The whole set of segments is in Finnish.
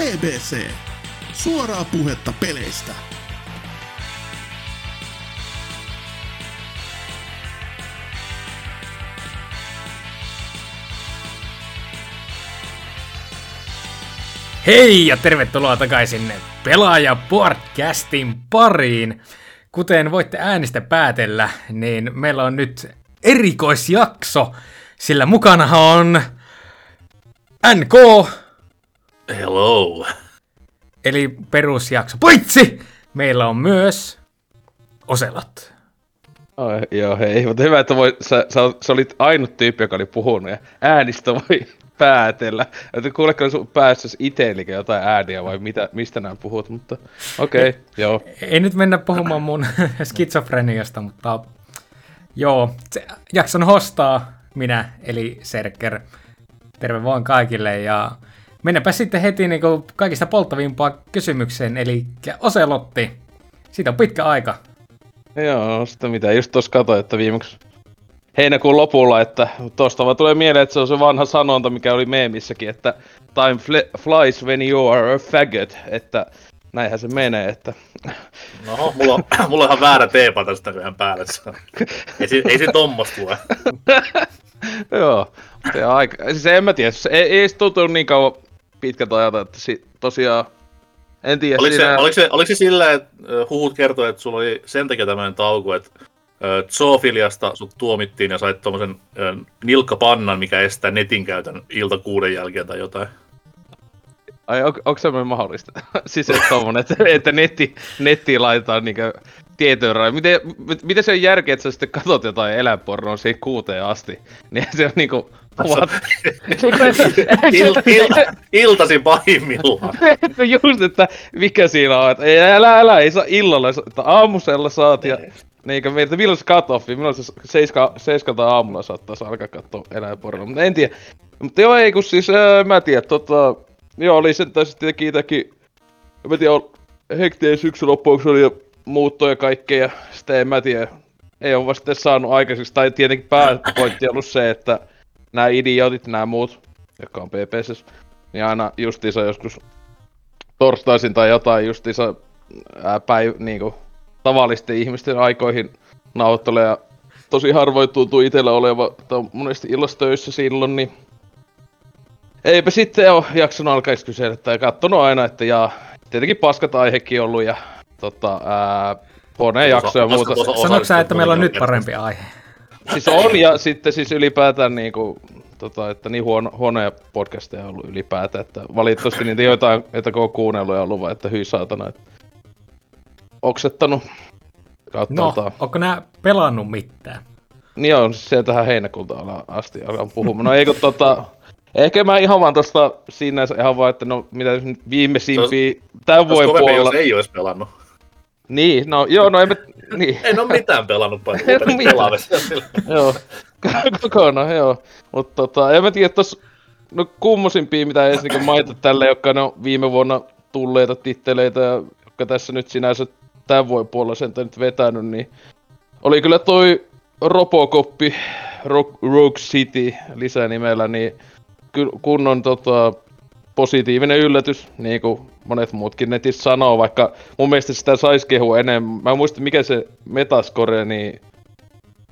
BBC. Suoraa puhetta peleistä. Hei ja tervetuloa takaisin Pelaaja Podcastin pariin. Kuten voitte äänestä päätellä, niin meillä on nyt erikoisjakso, sillä mukana on NK, Hello. eli perusjakso. Poitsi! Meillä on myös Oselot. Ai, joo, hei, mutta hyvä, että voi, sä, sä, sä olit ainut tyyppi, joka oli puhunut ja äänistä voi päätellä. Että kuuleeko sun päässä itsellekään jotain ääniä vai mitä, mistä nämä puhut, mutta okei, okay, joo. Ei nyt mennä puhumaan mun skitsofreniasta, mutta joo, se, jakson hostaa minä, eli Serker. Terve vaan kaikille ja mennäpä sitten heti niin kaikista polttavimpaan kysymykseen, eli Oselotti. Siitä on pitkä aika. Joo, sitä mitä just tossa katsoin, että viimeksi heinäkuun lopulla, että tosta vaan tulee mieleen, että se on se vanha sanonta, mikä oli meemissäkin, että time fl- flies when you are a faggot, että näinhän se menee, että No, mulla on, mulla on ihan väärä teepata sitä yhden päälle. Ei, si- ei se tommosta tule. Joo, se aika, siis en mä tiedä, se ei, ei se tuntunut niin kauan pitkältä ajalta, että si, tosiaan, en tiedä, Oliko se, siinä, oliko, se, oliko se silleen, että huhut kertoi, että sulla oli sen takia tämmöinen tauko, että zoofiliasta sut tuomittiin ja sait tommosen ö, nilkkapannan, mikä estää netin käytön ilta kuuden jälkeen tai jotain. ai on, onko semmoinen mahdollista? siis että tommonen, että, että netti, nettiin laitetaan niinkö rajoja. Miten, miten se on järkeä, että sä sitten katot jotain eläinpornoa siihen kuuteen asti? Niin se on niinku, what? Il, il, iltasin pahimmillaan. että just, että mikä siinä on, että ei, älä, älä, ei saa illalla, että aamusella saat ja Niinkö meiltä milloin se cut-offi, milloin se seiska, seiskalta aamulla saattaisi alkaa katsoa eläinpornoa, mutta en tiedä. Mutta joo, ei kun siis, ää, mä tiedän, tota, joo, oli sen tässä tietenkin itäkin, mä tiedän, hektinen syksy loppuun, oli jo muuttoja ja kaikkea, ja sitten en mä tiedä, ei ole vasta saanut aikaiseksi, tai tietenkin pääpointti on ollut se, että nämä idiotit, nämä muut, jotka on PPS, niin aina justiinsa joskus torstaisin tai jotain justiinsa ää, päiv, niinku, tavallisten ihmisten aikoihin nauhoittelee ja tosi harvoin tuntuu itellä oleva, että on monesti illassa töissä silloin, niin eipä sitten ole jaksanut alkaa edes kysellä, tai kattonut aina, että ja tietenkin paskat aihekin ollut ja tota, ää, huoneen jaksoja ja muuta. Sanoitko sä, että meillä on nyt parempi aihe? Siis on ja sitten siis ylipäätään niinku, tota, että niin huono, huonoja podcasteja on ollut ylipäätään, että valitettavasti niitä joitain, että kun on kuunnellut ja ollut vaan, että hyi saatana, että oksettanut kautta No, tota- onko nää pelannut mitään? Niin on, siis sieltähän heinäkuulta asti alkan puhumaan. No eikö tota... Ehkä mä ihan vaan tosta sinänsä ihan vaan, että no mitä nyt viimeisimpiä tämän vuoden kovempi, puolella. jos ei olisi pelannut. Niin, no joo, no en mä... Niin, En ole mitään pelannut paitsi joo. Kokonaan, joo. Mutta tota, en mä tiedä tos... No kummosimpia, mitä niinku mainita tälle, jotka ne on viime vuonna tulleita titteleitä, ja jotka tässä nyt sinänsä tämän vuoden puolella sen nyt vetänyt, niin oli kyllä toi Robocoppi Rogue, Rogue City lisänimellä, niin kunnon tota, positiivinen yllätys, niin kuin monet muutkin netissä sanoo, vaikka mun mielestä sitä saisi kehua enemmän. Mä en muista mikä se metascore, niin,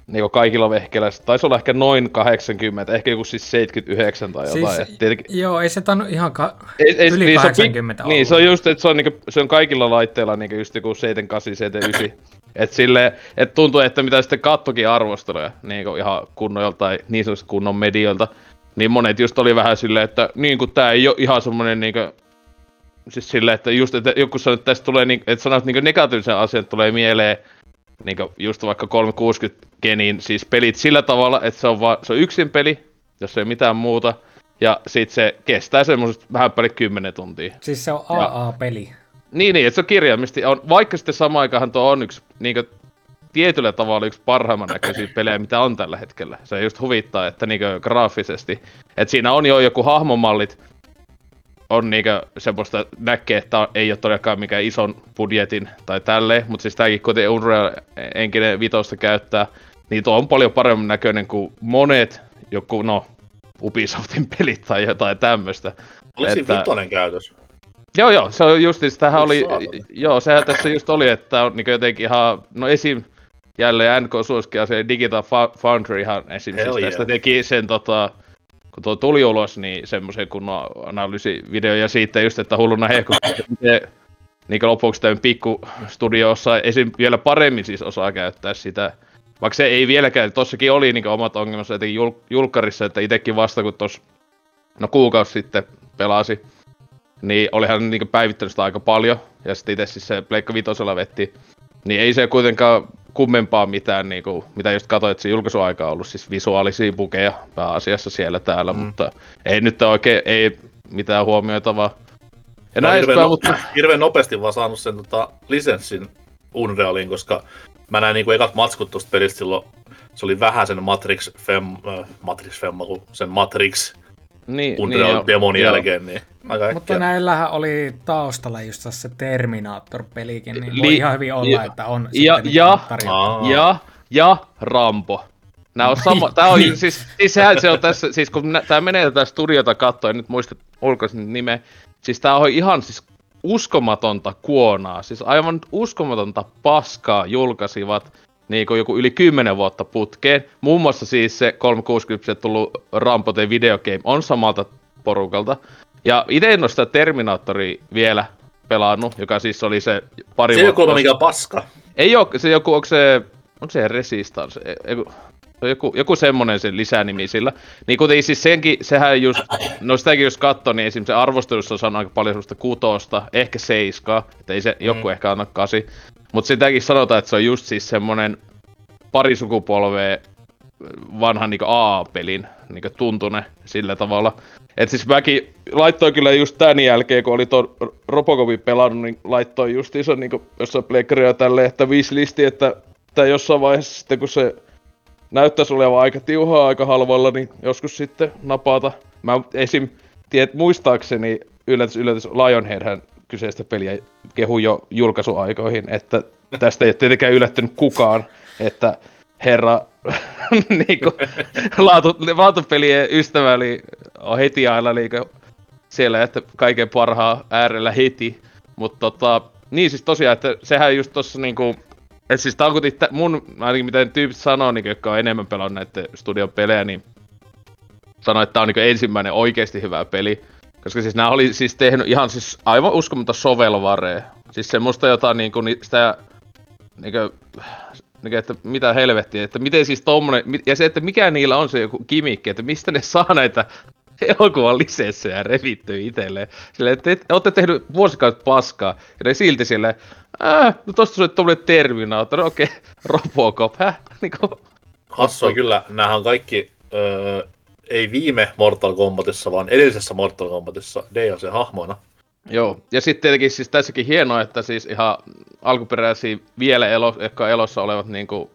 niin kuin kaikilla vehkeillä, se taisi olla ehkä noin 80, ehkä joku siis 79 tai jotain. Siis, tietenkin, joo, ei se tainnut ihan ka- ei, ei, yli niin, se on, 80 niin, se on just, että se on, niinku, se on kaikilla laitteilla niinku just joku 78, 79. Et sille, et tuntuu, että mitä sitten kattokin arvosteluja niinku ihan kunnon joltain niin sanotusti kunnon medioilta, niin monet just oli vähän silleen, että niin kuin tää ei ole ihan semmonen niinku, siis silleen, että just, että joku sanoo, että tästä tulee, niinku, että sanot niinku negatiivisen asian, tulee mieleen, niinku just vaikka 360 genin, siis pelit sillä tavalla, että se on, va, se on yksin peli, jos ei mitään muuta, ja sit se kestää semmoiset vähän päälle 10 tuntia. Siis se on Ja- AA-peli. Niin, niin, että se on kirjaimisesti, on, vaikka sitten samaan aikaan tuo on yksi niinkö, tietyllä tavalla yksi parhaimman näköisiä pelejä, mitä on tällä hetkellä. Se just huvittaa, että niinkö graafisesti, että siinä on jo joku hahmomallit, on niinkö semmoista näkee, että ei ole todellakaan mikään ison budjetin tai tälleen, mutta siis tääkin kuten Unreal Engine vitosta käyttää, niin tuo on paljon paremmin näköinen kuin monet joku, no, Ubisoftin pelit tai jotain tämmöistä. Oliko siinä Että- vitonen käytös? Joo, joo, se on just, siis tämähän oli, Saatana. joo, sehän tässä just oli, että on niin jotenkin ihan, no esim, jälleen NK suosikin asia, Digital Fo- Foundry ihan esim, Hell siis tästä yeah. teki sen tota, kun tuo tuli ulos, niin semmoisen kunnon analyysivideo ja siitä just, että hulluna hehku, niin lopuksi tämän pikku studio osaa esim. vielä paremmin siis osaa käyttää sitä. Vaikka se ei vieläkään, tossakin oli niin omat ongelmansa etenkin jul- julkkarissa, että itekin vasta kun tuossa no kuukausi sitten pelasi, niin olihan niin päivittänyt sitä aika paljon, ja sitten itse siis se Pleikka Vitosella vetti, niin ei se kuitenkaan kummempaa mitään, niin kuin, mitä just katsoin, että se julkaisuaika on ollut siis visuaalisia bukeja pääasiassa siellä täällä, mm. mutta ei nyt oikein, ei mitään huomioitavaa. Ja näin hirveän, no, mutta hirveän nopeasti vaan saanut sen tota, lisenssin Unrealiin, koska mä näin niinku ekat matskut tuosta pelistä silloin, se oli vähän sen Matrix Fem, äh, Matrix Femma, sen Matrix niin, joo, demon joo. jälkeen, niin aika Mutta näillähän oli taustalla just se Terminator-pelikin, niin Li- voi ihan hyvin olla, ja- että on ja- sitten ja-. Aa. Ja, ja Rambo. Nää on sama, tää on siis, siis sehän se on tässä, siis kun nä, tää menee tätä studiota katsoa, en nyt muista ulkoisen nimeä, siis tää on ihan siis uskomatonta kuonaa, siis aivan uskomatonta paskaa julkaisivat niin kuin joku yli 10 vuotta putkeen. Muun muassa siis se 360 tullut Rambo The Video Game on samalta porukalta. Ja itse en ole sitä Terminatoria vielä pelannut, joka siis oli se pari Se ei ole kuulemma sitten. mikään paska. Ei oo, se joku, onko se, onko se Resistance? Ei, ei, se joku, joku semmonen se lisänimi sillä. Niin kuitenkin siis senkin, sehän just, no sitäkin jos katsoo, niin esimerkiksi se arvostelussa on aika paljon semmoista kutosta, ehkä seiskaa, että ei se mm. joku ehkä anna kasi. Mutta sitäkin sanotaan, että se on just siis semmonen pari sukupolvea vanha niinku AA-pelin niinku tuntune sillä tavalla. Et siis mäkin laittoin kyllä just tän jälkeen, kun oli ton Robocopin pelannut, niin laittoin justiinsa niinku jossain pleikkaria tälle, että wishlist, että, että jossain vaiheessa sitten kun se näyttäisi olevan aika tiuhaa aika halvalla, niin joskus sitten napata. Mä esim. Tiedät, muistaakseni yllätys, yllätys, Lionheadhän kyseistä peliä kehu jo julkaisuaikoihin, että tästä ei ole tietenkään yllättynyt kukaan, että herra niinku, laatu, laatupelien ystävä eli on heti aina liikä siellä, että kaiken parhaa äärellä heti. Mutta tota, niin siis tosiaan, että sehän just tossa niinku, että siis kuitenkin tä- mun, ainakin miten tyypit sanoo, niin, jotka on enemmän pelannut näitä studion pelejä, niin sanoi, että tää on niinku ensimmäinen oikeasti hyvä peli. Koska siis nämä oli siis tehnyt ihan siis aivan uskomatta sovelvaree. Siis semmoista jotain niinku ni- sitä niinku, niinku, että mitä helvettiä, että miten siis tommonen, ja se, että mikä niillä on se joku kimikki, että mistä ne saa näitä elokuvan lisenssejä revittyä itselleen. Silleen, että te olette tehnyt vuosikaudet paskaa, ja ne silti silleen, äh, no tosta sulle tommonen Terminator, okei, okay. Robocop, häh? Niinku, Hassua kyllä, näähän on kaikki, öö, ei viime Mortal Kombatissa, vaan edellisessä Mortal Kombatissa DLC-hahmoina. Joo, ja sitten tietenkin siis tässäkin hienoa, että siis ihan alkuperäisiä vielä elo, jotka elossa olevat niinku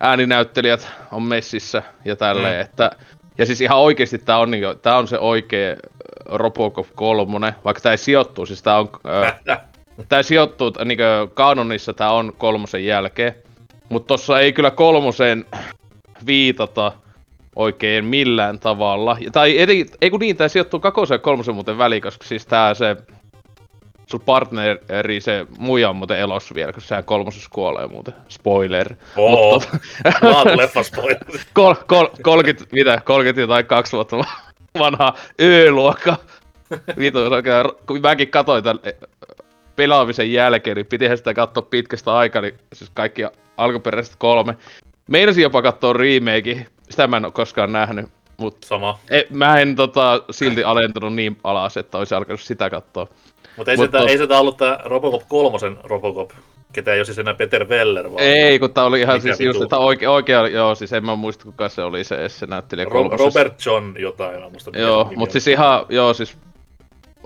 ääninäyttelijät on messissä ja tälleen, mm. että ja siis ihan oikeasti tää on, niinku, tää on se oikea Robocop 3, vaikka tää ei sijoittuu, siis tää on, ö, tää sijoittuu niinku kanonissa, tää on kolmosen jälkeen, mutta tossa ei kyllä kolmoseen viitata oikein millään tavalla. Ja- Tai etenkin, ei kun niin, tää sijoittuu kakosen ja kolmosen muuten väliin, koska siis tää se sun partneri, se muija on muuten elossa vielä, koska sehän kolmosessa kuolee muuten. Spoiler. Oo, Mutta- leffa spoiler. Kol, kol, 30, mitä, 30 tai 2 vuotta vanha Ö-luokka. Vitu, kun mäkin katsoin tän eh, pelaamisen jälkeen, niin pitihän sitä katsoa pitkästä aikaa, niin siis kaikki alkuperäiset kolme. Meinasin jopa katsoa remake, sitä mä en ole koskaan nähnyt, mutta Sama. e, mä en tota, silti alentunut niin alas, että olisi alkanut sitä katsoa. Mutta ei, Mut sitä, tos- ei sitä ollut tää Robocop kolmosen Robocop, ketä ei ole siis enää Peter Weller, vaan Ei, kun tää oli ihan siis just, että oikea, oikea, joo, siis en mä muista kuka se oli se, se näyttelijä Ro- kolmosessa. Robert John jotain, mä muista Joo, mutta siis ihan, joo siis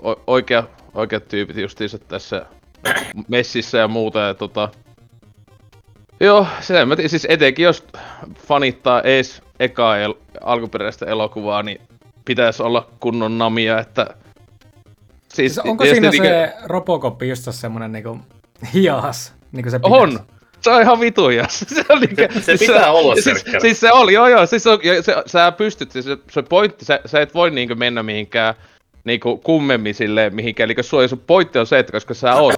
o- oikea, oikeat tyypit justiinsa tässä messissä ja muuta ja tota... Joo, se mä tiedän, siis etenkin jos fanittaa ees ekaa el- alkuperäistä elokuvaa, niin pitäisi olla kunnon namia, että... Siis onko ja siinä sitten se Robocop just semmonen niinku hias, niinku se On! pitäisi? Se on ihan vitu ja se, on niinku, Se pitää olla, siis, Serkkäri. siis, se oli, joo joo, siis on, ja se, sä pystyt, siis se, se pointti, sä, sä et voi niinku mennä mihinkään niinku kummemmin silleen mihinkään. Eli sua sun pointti on se, että koska sä oot,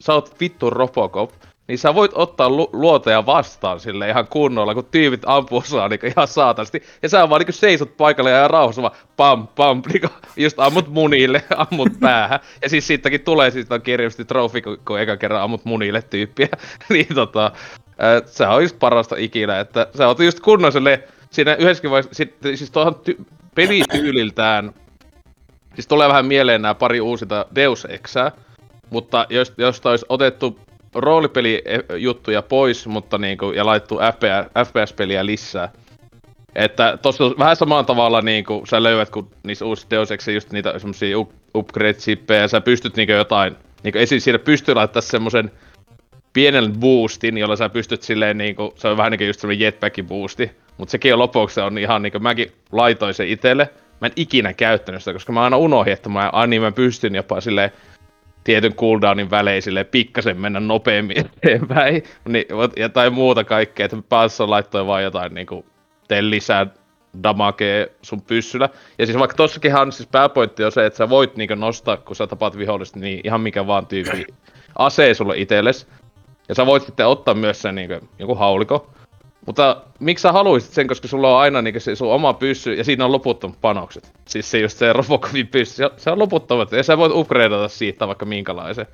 sä oot vittu Robocop, niin sä voit ottaa lu- luoteja vastaan sille ihan kunnolla, kun tyypit ampuu sua niinku ihan saatanasti. Ja sä vaan niinku seisot paikalle ja rauhassa vaan pam pam, niinku just ammut munille, ammut päähän. Ja siis siitäkin tulee siis on kirjallisesti trofi, kun, kun eka kerran ammut munille tyyppiä. niin tota, se on just parasta ikinä, että sä oot just kunnon silleen, siinä yhdessäkin vaiheessa, siis tuohon ty- pelityyliltään, siis tulee vähän mieleen nämä pari uusinta Deus Exää, mutta jos, jos olisi otettu roolipelijuttuja pois, mutta niinku, ja laittu FPS-peliä lisää. Että tossa vähän samalla tavalla niinku sä löydät, kun niissä uusissa Deus just niitä semmosia up- upgrade-sippejä, ja sä pystyt niinku jotain, niinku esim. siinä pystyy laittaa semmosen pienen boostin, jolla sä pystyt silleen niinku, se on vähän niinku just semmonen jetpackin boosti, mutta sekin on lopuksi on ihan niinku, mäkin laitoin sen itelle, mä en ikinä käyttänyt sitä, koska mä aina unohdin, että mä, ai niin mä pystyn jopa silleen tietyn cooldownin välein silleen pikkasen mennä nopeammin eteenpäin, niin, ja tai muuta kaikkea, että päässä laittoi vaan jotain niinku, tee lisää damagea sun pyssyllä. Ja siis vaikka tossakinhan siis pääpointti on se, että sä voit niinku nostaa, kun sä tapaat vihollista, niin ihan mikä vaan tyyppi asee sulle itelles. Ja sä voit sitten ottaa myös sen niinku, joku hauliko. Mutta miksi sä haluaisit sen, koska sulla on aina niinku se sun oma pyssy ja siinä on loputtomat panokset. Siis se just se Robocopin pyssy, se, on loputtomat ja sä voit upgradeata siitä vaikka minkälaisen.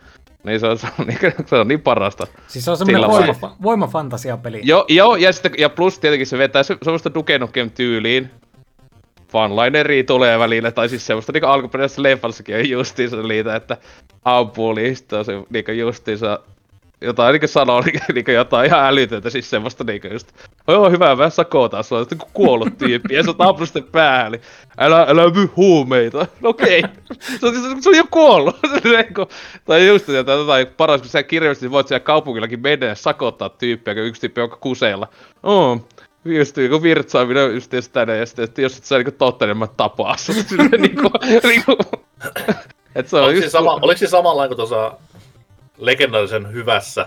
Niin se on, se on, niinku, se on niin parasta. Siis se on semmoinen voima, voimafantasiapeli. Joo, joo ja, sitten, ja plus tietenkin se vetää se, semmoista Duke Nukem tyyliin. Funlineria tulee välillä, tai siis semmoista niinku alkuperäisessä leffassakin on justiinsa liitä, että ampuu listaa se niinku justiinsa jotain niinku sanoo niinku, niinku jotain ihan älytöntä, siis semmoista niinku just Joo, hyvä, mä sakotaan sua, sitten kun kuollut tyyppi, ja sä oot sitten päähän, niin älä, älä myy huumeita. No okei, okay. se, on, se, se on jo kuollut. Niinku, tai just että tai paras, kun sä kirjallisesti voit siellä kaupungillakin mennä ja sakottaa tyyppiä, kun yksi tyyppi on kuseella. Oh, just joku virtsaaminen just tänne, ja sitten, jos et sä niinku totta, niin mä tapaa sut. niinku, niinku, et se on Oliko just... se, sama, oliko se samanlainen kuin tuossa legendaarisen hyvässä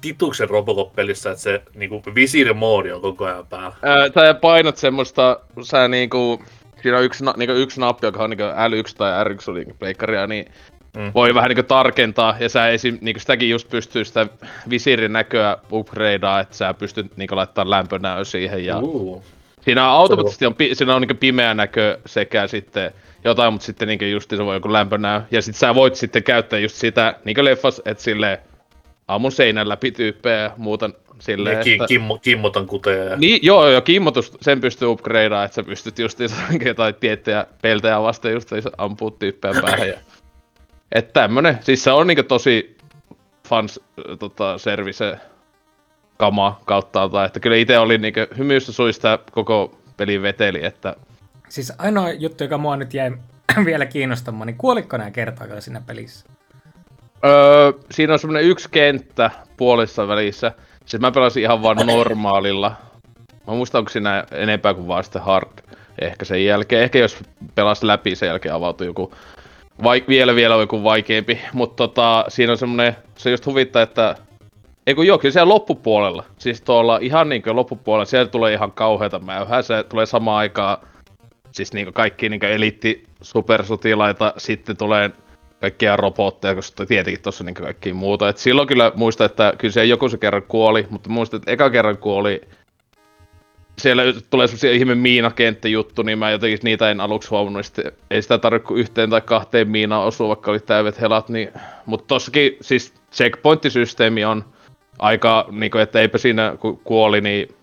Tituksen Robocop-pelissä, että se niinku visiirimoodi on koko ajan päällä? Ää, sä painat semmoista, sä niinku, siinä on yksi, na- niinku yksi nappi, joka on niinku L1 tai R1 oli niinku pleikkaria, niin Mm. voi vähän niinku tarkentaa, ja sä esim, niinku sitäkin just pystyy sitä visiirin näköä upgradea, että sä pystyt niinku laittaa lämpönäö siihen, ja Uh. Siinä on automaattisesti on, siinä on niinku pimeä näkö sekä sitten jotain, mutta sitten niinku just se voi joku lämpönäö, ja sit sä voit sitten käyttää just sitä, niinku leffas, että silleen aamun seinän läpi tyyppejä ja muuta silleen, Ja ki, kimmo, kimmotan kuteja. Ja... niin, joo, joo, kimmotus, sen pystyy upgradeaa, että sä pystyt just jotain tiettyjä peltejä vasten just ampuu tyyppejä päähän. Ja... Että tämmönen, siis se on niinku tosi fans tota, service kama kautta, että kyllä itse oli niinku hymyistä suista koko pelin veteli, että Siis ainoa juttu, joka mua nyt jäi vielä kiinnostamaan, niin kuoliko nämä kertaakaan siinä pelissä? Öö, siinä on semmonen yksi kenttä puolessa välissä. Siis mä pelasin ihan vaan normaalilla. Mä muistan, onko siinä enempää kuin vaan sitten hard. Ehkä sen jälkeen. Ehkä jos pelas läpi, sen jälkeen avautui joku vaik- vielä vielä joku vaikeampi. Mutta tota, siinä on semmonen, se just huvittaa, että ei kun joo, kyllä siellä loppupuolella. Siis tuolla ihan niinkö loppupuolella, siellä tulee ihan kauheata mäyhää. Se tulee samaan aikaan, siis niinku kaikki niinku eliitti supersotilaita, sitten tulee kaikkia robotteja, koska tietenkin tuossa niin kaikki muuta. Et silloin kyllä muistan, että kyllä se joku se kerran kuoli, mutta muistan, että eka kerran kuoli siellä tulee semmosia ihme miinakenttäjuttu, niin mä jotenkin niitä en aluksi huomannut, sitten ei sitä tarvitse kuin yhteen tai kahteen miinaan osua, vaikka oli täydet helat, niin... Mutta tossakin siis checkpointtisysteemi on aika, niin kuin, että eipä siinä kun kuoli, niin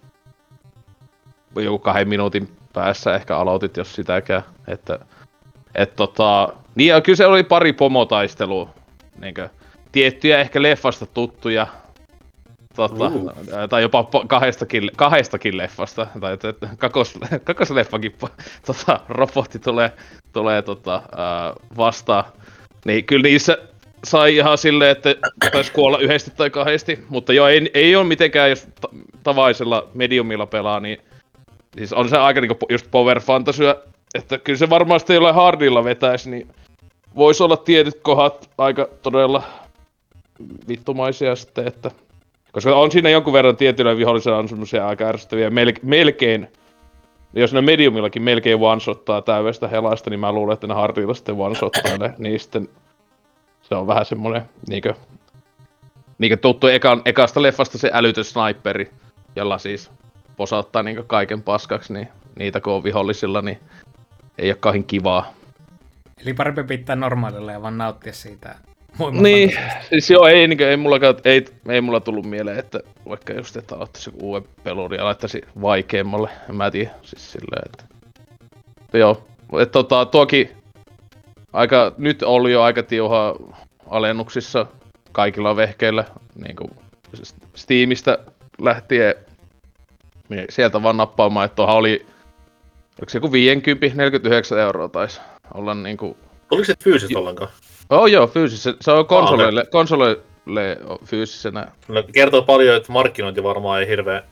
joku kahden minuutin päässä ehkä aloitit, jos sitäkään, että et tota, niin ja kyllä se oli pari pomotaistelua, niinkö, tiettyjä ehkä leffasta tuttuja, tota, Uh. tai jopa kahdestakin, kahdestakin leffasta, tai että että kakos, kakosleffakin tota, robotti tulee, tulee tota, ää, vastaan. Niin kyllä niissä sai ihan silleen, että taisi kuolla yhdesti tai kahdesti, mutta joo, ei, ei ole mitenkään, jos ta- tavaisella mediumilla pelaa, niin siis on se aika niinku just power fantasyä, että kyllä se varmaan sitten jollain hardilla vetäisi, niin voisi olla tietyt kohdat aika todella vittumaisia sitten, että koska on siinä jonkun verran tietyillä vihollisilla on semmoisia aika ärsyttäviä, mel- melkein Jos ne mediumillakin melkein one-shottaa täydestä helasta, niin mä luulen, että ne hardilla sitten one-shottailee, niin sitten se on vähän semmonen niinkö, niinkö tuttu ekan, ekasta leffasta se älytön sniperi, jolla siis posauttaa niinkö kaiken paskaksi, niin niitä kun on vihollisilla, niin ei ole kauhean kivaa. Eli parempi pitää normaalilla ja vaan nauttia siitä Niin, siis joo, ei, niin, ei, mulla, ei, ei mulla tullut mieleen, että vaikka just, että ottaisi uuden peluri ja laittaisi vaikeammalle, en mä tiedä, siis silleen, että... Joo, että tota, tuokin aika, nyt oli jo aika tiuha alennuksissa kaikilla vehkeillä, niin kuin Steamista lähtien niin sieltä vaan nappaamaan, että tuohan oli, oliko se joku 50, 49 euroa taisi olla niinku... Oliko se fyysistä ollenkaan? Oh, joo, fyysisessä. Se on konsoleille, ah, konsoleille fyysisenä. No, kertoo paljon, että markkinointi varmaan ei hirveän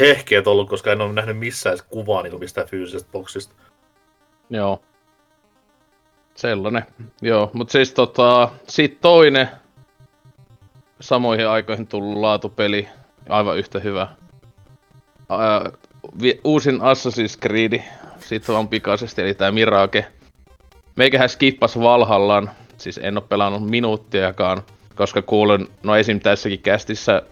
hehkeet ollut, koska en ole nähnyt missään kuvaa niin mistään fyysisestä boksista. Joo. Sellainen. Joo, mutta siis tota, sit toinen samoihin aikoihin tullut laatupeli, aivan yhtä hyvä. Ää, vi, uusin Assassin's Creed, siitä on pikaisesti, eli tää Mirage. Meikähän skippas Valhallan, siis en ole pelannut minuuttiakaan, koska kuulen, no esim. tässäkin kästissä,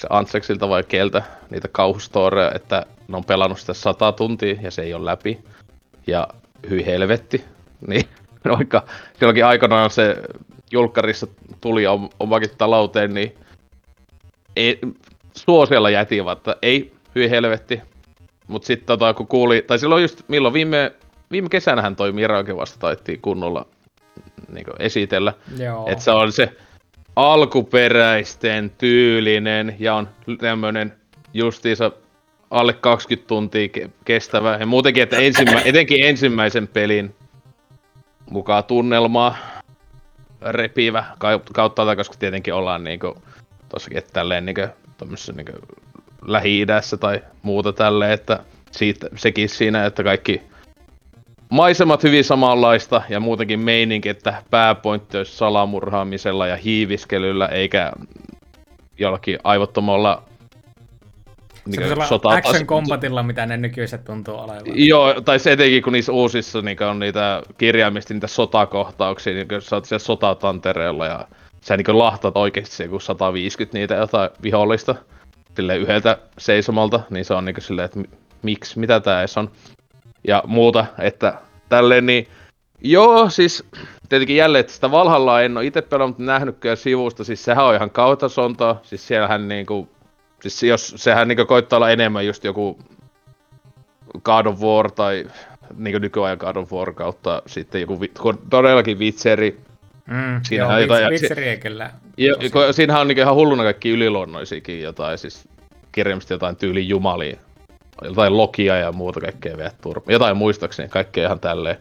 se Antseksilta vai keltä, niitä kauhustoreja, että ne on pelannut sitä sata tuntia ja se ei ole läpi. Ja hyi helvetti. Niin vaikka silloinkin aikanaan se julkkarissa tuli omakin talouteen, niin ei, suosiolla jätin, että ei hyi helvetti. Mut sitten tota, kun kuuli, tai silloin just milloin viime, viime kesänähän toi Mirage vasta taittiin kunnolla niin esitellä. Että se on se alkuperäisten tyylinen ja on tämmönen justiinsa alle 20 tuntia kestävä. Ja muutenkin, että ensimmä, etenkin ensimmäisen pelin mukaan tunnelmaa. Repivä kautta, koska tietenkin ollaan niinku tossakin, että tälleen niinku, niinku Lähi-idässä tai muuta tälleen, että siitä, sekin siinä, että kaikki maisemat hyvin samanlaista ja muutenkin meininki, että pääpointti olisi salamurhaamisella ja hiiviskelyllä eikä jollakin aivottomalla niin sota action combatilla, mitä ne nykyiset tuntuu olevan. Joo, tai se etenkin kun niissä uusissa niin on niitä kirjaimista niitä sotakohtauksia, niin sä oot siellä sotatantereella ja sä niin lahtat oikeasti se 150 niitä jotain vihollista sille yhdeltä seisomalta, niin se on niin silleen, että miksi, mitä tää edes on ja muuta, että tälleen niin, joo, siis tietenkin jälleen, että sitä Valhalla en ole itse pelannut, mutta nähnytkään sivusta, siis sehän on ihan kautasonta, siis siellähän niinku, siis jos sehän niinku koittaa olla enemmän just joku God of War tai niinku nykyajan God of War kautta sitten joku todellakin Vitseri. Mm, siinähän joo, jotain, Vitseri ei kyllä. Ja, siinähän on niinku ihan hulluna kaikki yliluonnoisiakin jotain, siis kirjallisesti jotain tyyli jumalia jotain Lokia ja muuta kaikkea vielä turpa. Jotain muistaakseni, kaikkea ihan tälleen.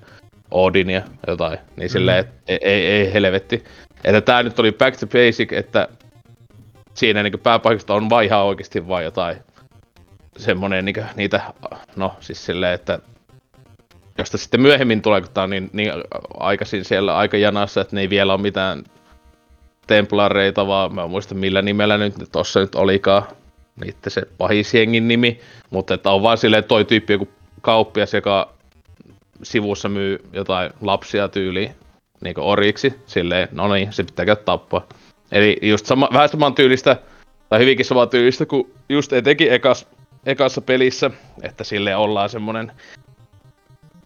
Odin ja jotain. Niin silleen, mm. ei, ei, ei, helvetti. Että tää nyt oli back to basic, että siinä niinku pääpaikasta on vai ihan oikeesti vaan jotain semmonen niinku niitä, no siis silleen, että josta sitten myöhemmin tulee, kun tää on niin, niin aikaisin siellä aikajanassa, että ne ei vielä ole mitään templareita, vaan mä muistan millä nimellä nyt tossa nyt olikaan niitten se pahisjengin nimi, mutta että on vaan silleen toi tyyppi joku kauppias, joka sivussa myy jotain lapsia tyyliin niin oriksi, silleen, no niin, se pitää käydä tappaa. Eli just sama, vähän saman tyylistä, tai hyvinkin saman tyylistä kuin just etenkin ekas, ekassa pelissä, että sille ollaan semmonen,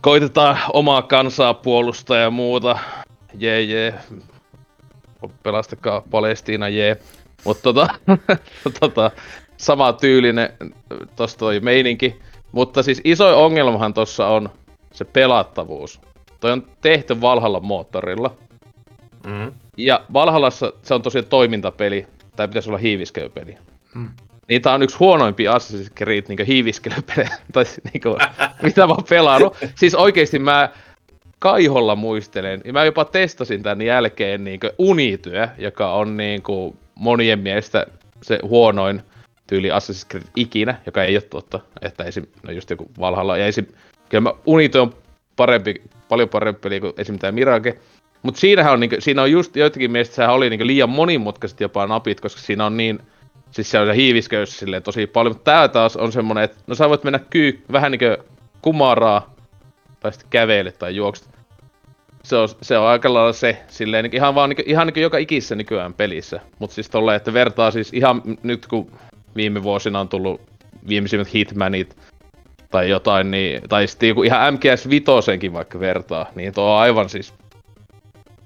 koitetaan omaa kansaa puolustaa ja muuta, jee jee, pelastakaa Palestiina, jee. Mutta tota, tota, sama tyylinen tossa toi meininki. Mutta siis iso ongelmahan tossa on se pelattavuus. Toi on tehty Valhalla moottorilla. Mm. Ja Valhallassa se on tosiaan toimintapeli, tai pitäisi olla hiiviskelypeli. Mm. Niin tää on yksi huonoimpia Assassin's Creed niin hiiviskelypelejä, tai niin kuin, mitä mä oon pelannut. Siis oikeesti mä kaiholla muistelen, ja mä jopa testasin tän jälkeen niin Unityö, joka on niin kuin monien mielestä se huonoin tyyli Assassin's Creed ikinä, joka ei ole totta. Että esim, no just joku Valhalla, ja esim, kyllä mä, Unito on parempi, paljon parempi peli kuin esim. tämä Mirage. Mutta siinähän on, niinku, siinä on just joitakin mielestä sehän oli niinku liian monimutkaiset jopa napit, koska siinä on niin Siis se on se hiivisköys silleen tosi paljon, mutta tää taas on semmonen, että no sä voit mennä kyy, vähän niinkö kumaraa, tai sitten kävele tai juokset. Se on, se on aika lailla se, silleen niin ihan vaan niin, ihan niin joka ikisessä nykyään pelissä. Mutta siis tolleen, että vertaa siis ihan nyt kun viime vuosina on tullut viimeisimmät Hitmanit tai jotain, niin, tai sitten joku ihan MGS Vitosenkin vaikka vertaa, niin tuo on aivan siis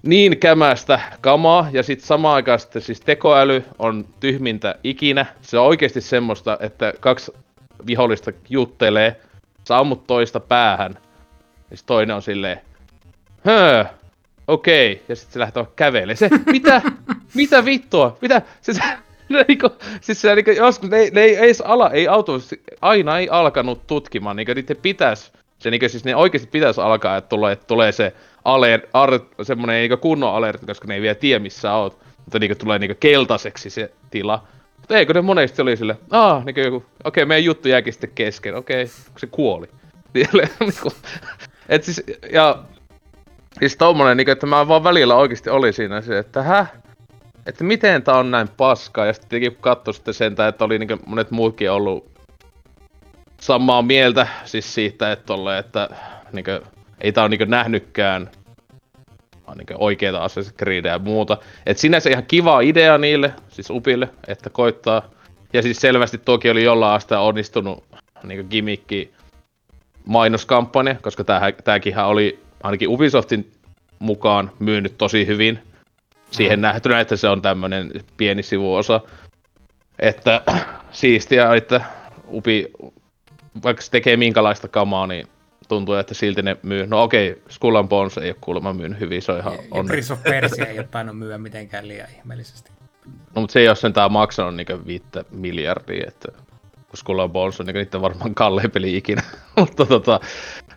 niin kämästä kamaa, ja sitten samaan aikaan sitten siis tekoäly on tyhmintä ikinä. Se on oikeasti semmoista, että kaksi vihollista juttelee, sä ammut toista päähän, ja sit toinen on silleen, höö, okei, okay. ja sitten se lähtee kävelemään. Se, mitä, mitä vittua, mitä, se ne niinku, siis se niinku, joskus ne, ne ei, ei ala, ei auto, aina ei alkanut tutkimaan, niinku niiden pitäis, se niinku siis ne oikeesti pitäis alkaa, että tulee, että tulee se alert, ar, semmonen niinku kunnon alert, koska ne ei vielä tiedä missä oot, mutta niinku tulee niinku keltaiseksi se tila. Mutta eikö ne monesti oli sille, aah, niinku joku, okei, okay, meidän juttu jääkin sitten kesken, okei, okay, se kuoli. niinku, et siis, ja siis tommonen, niinku, että mä vaan välillä oikeesti oli siinä se, että häh, että miten tää on näin paskaa, ja sitten tietenkin katsoi sitten sen, että oli niinku monet muutkin ollut samaa mieltä siis siitä, että, tolle, että niinku, ei tää on niinku nähnytkään niinku oikeita Assassin's Creed ja muuta. Et sinänsä ihan kiva idea niille, siis Upille, että koittaa. Ja siis selvästi toki oli jollain astea onnistunut niinku gimmikki mainoskampanja, koska tääkinhän oli ainakin Ubisoftin mukaan myynyt tosi hyvin siihen nähtynä, että se on tämmönen pieni sivuosa. Että siistiä, että Upi, vaikka se tekee minkälaista kamaa, niin tuntuu, että silti ne myy. No okei, Skull and Bones ei ole kuulemma myynyt hyvin, se on ihan ja, Prince of Persia ei ole tainnut myyä mitenkään liian ihmeellisesti. No mutta se ei ole sentään maksanut niinku viittä miljardia, että kun Skull and Bones on niinku niitä varmaan kallein peli ikinä. mutta tota,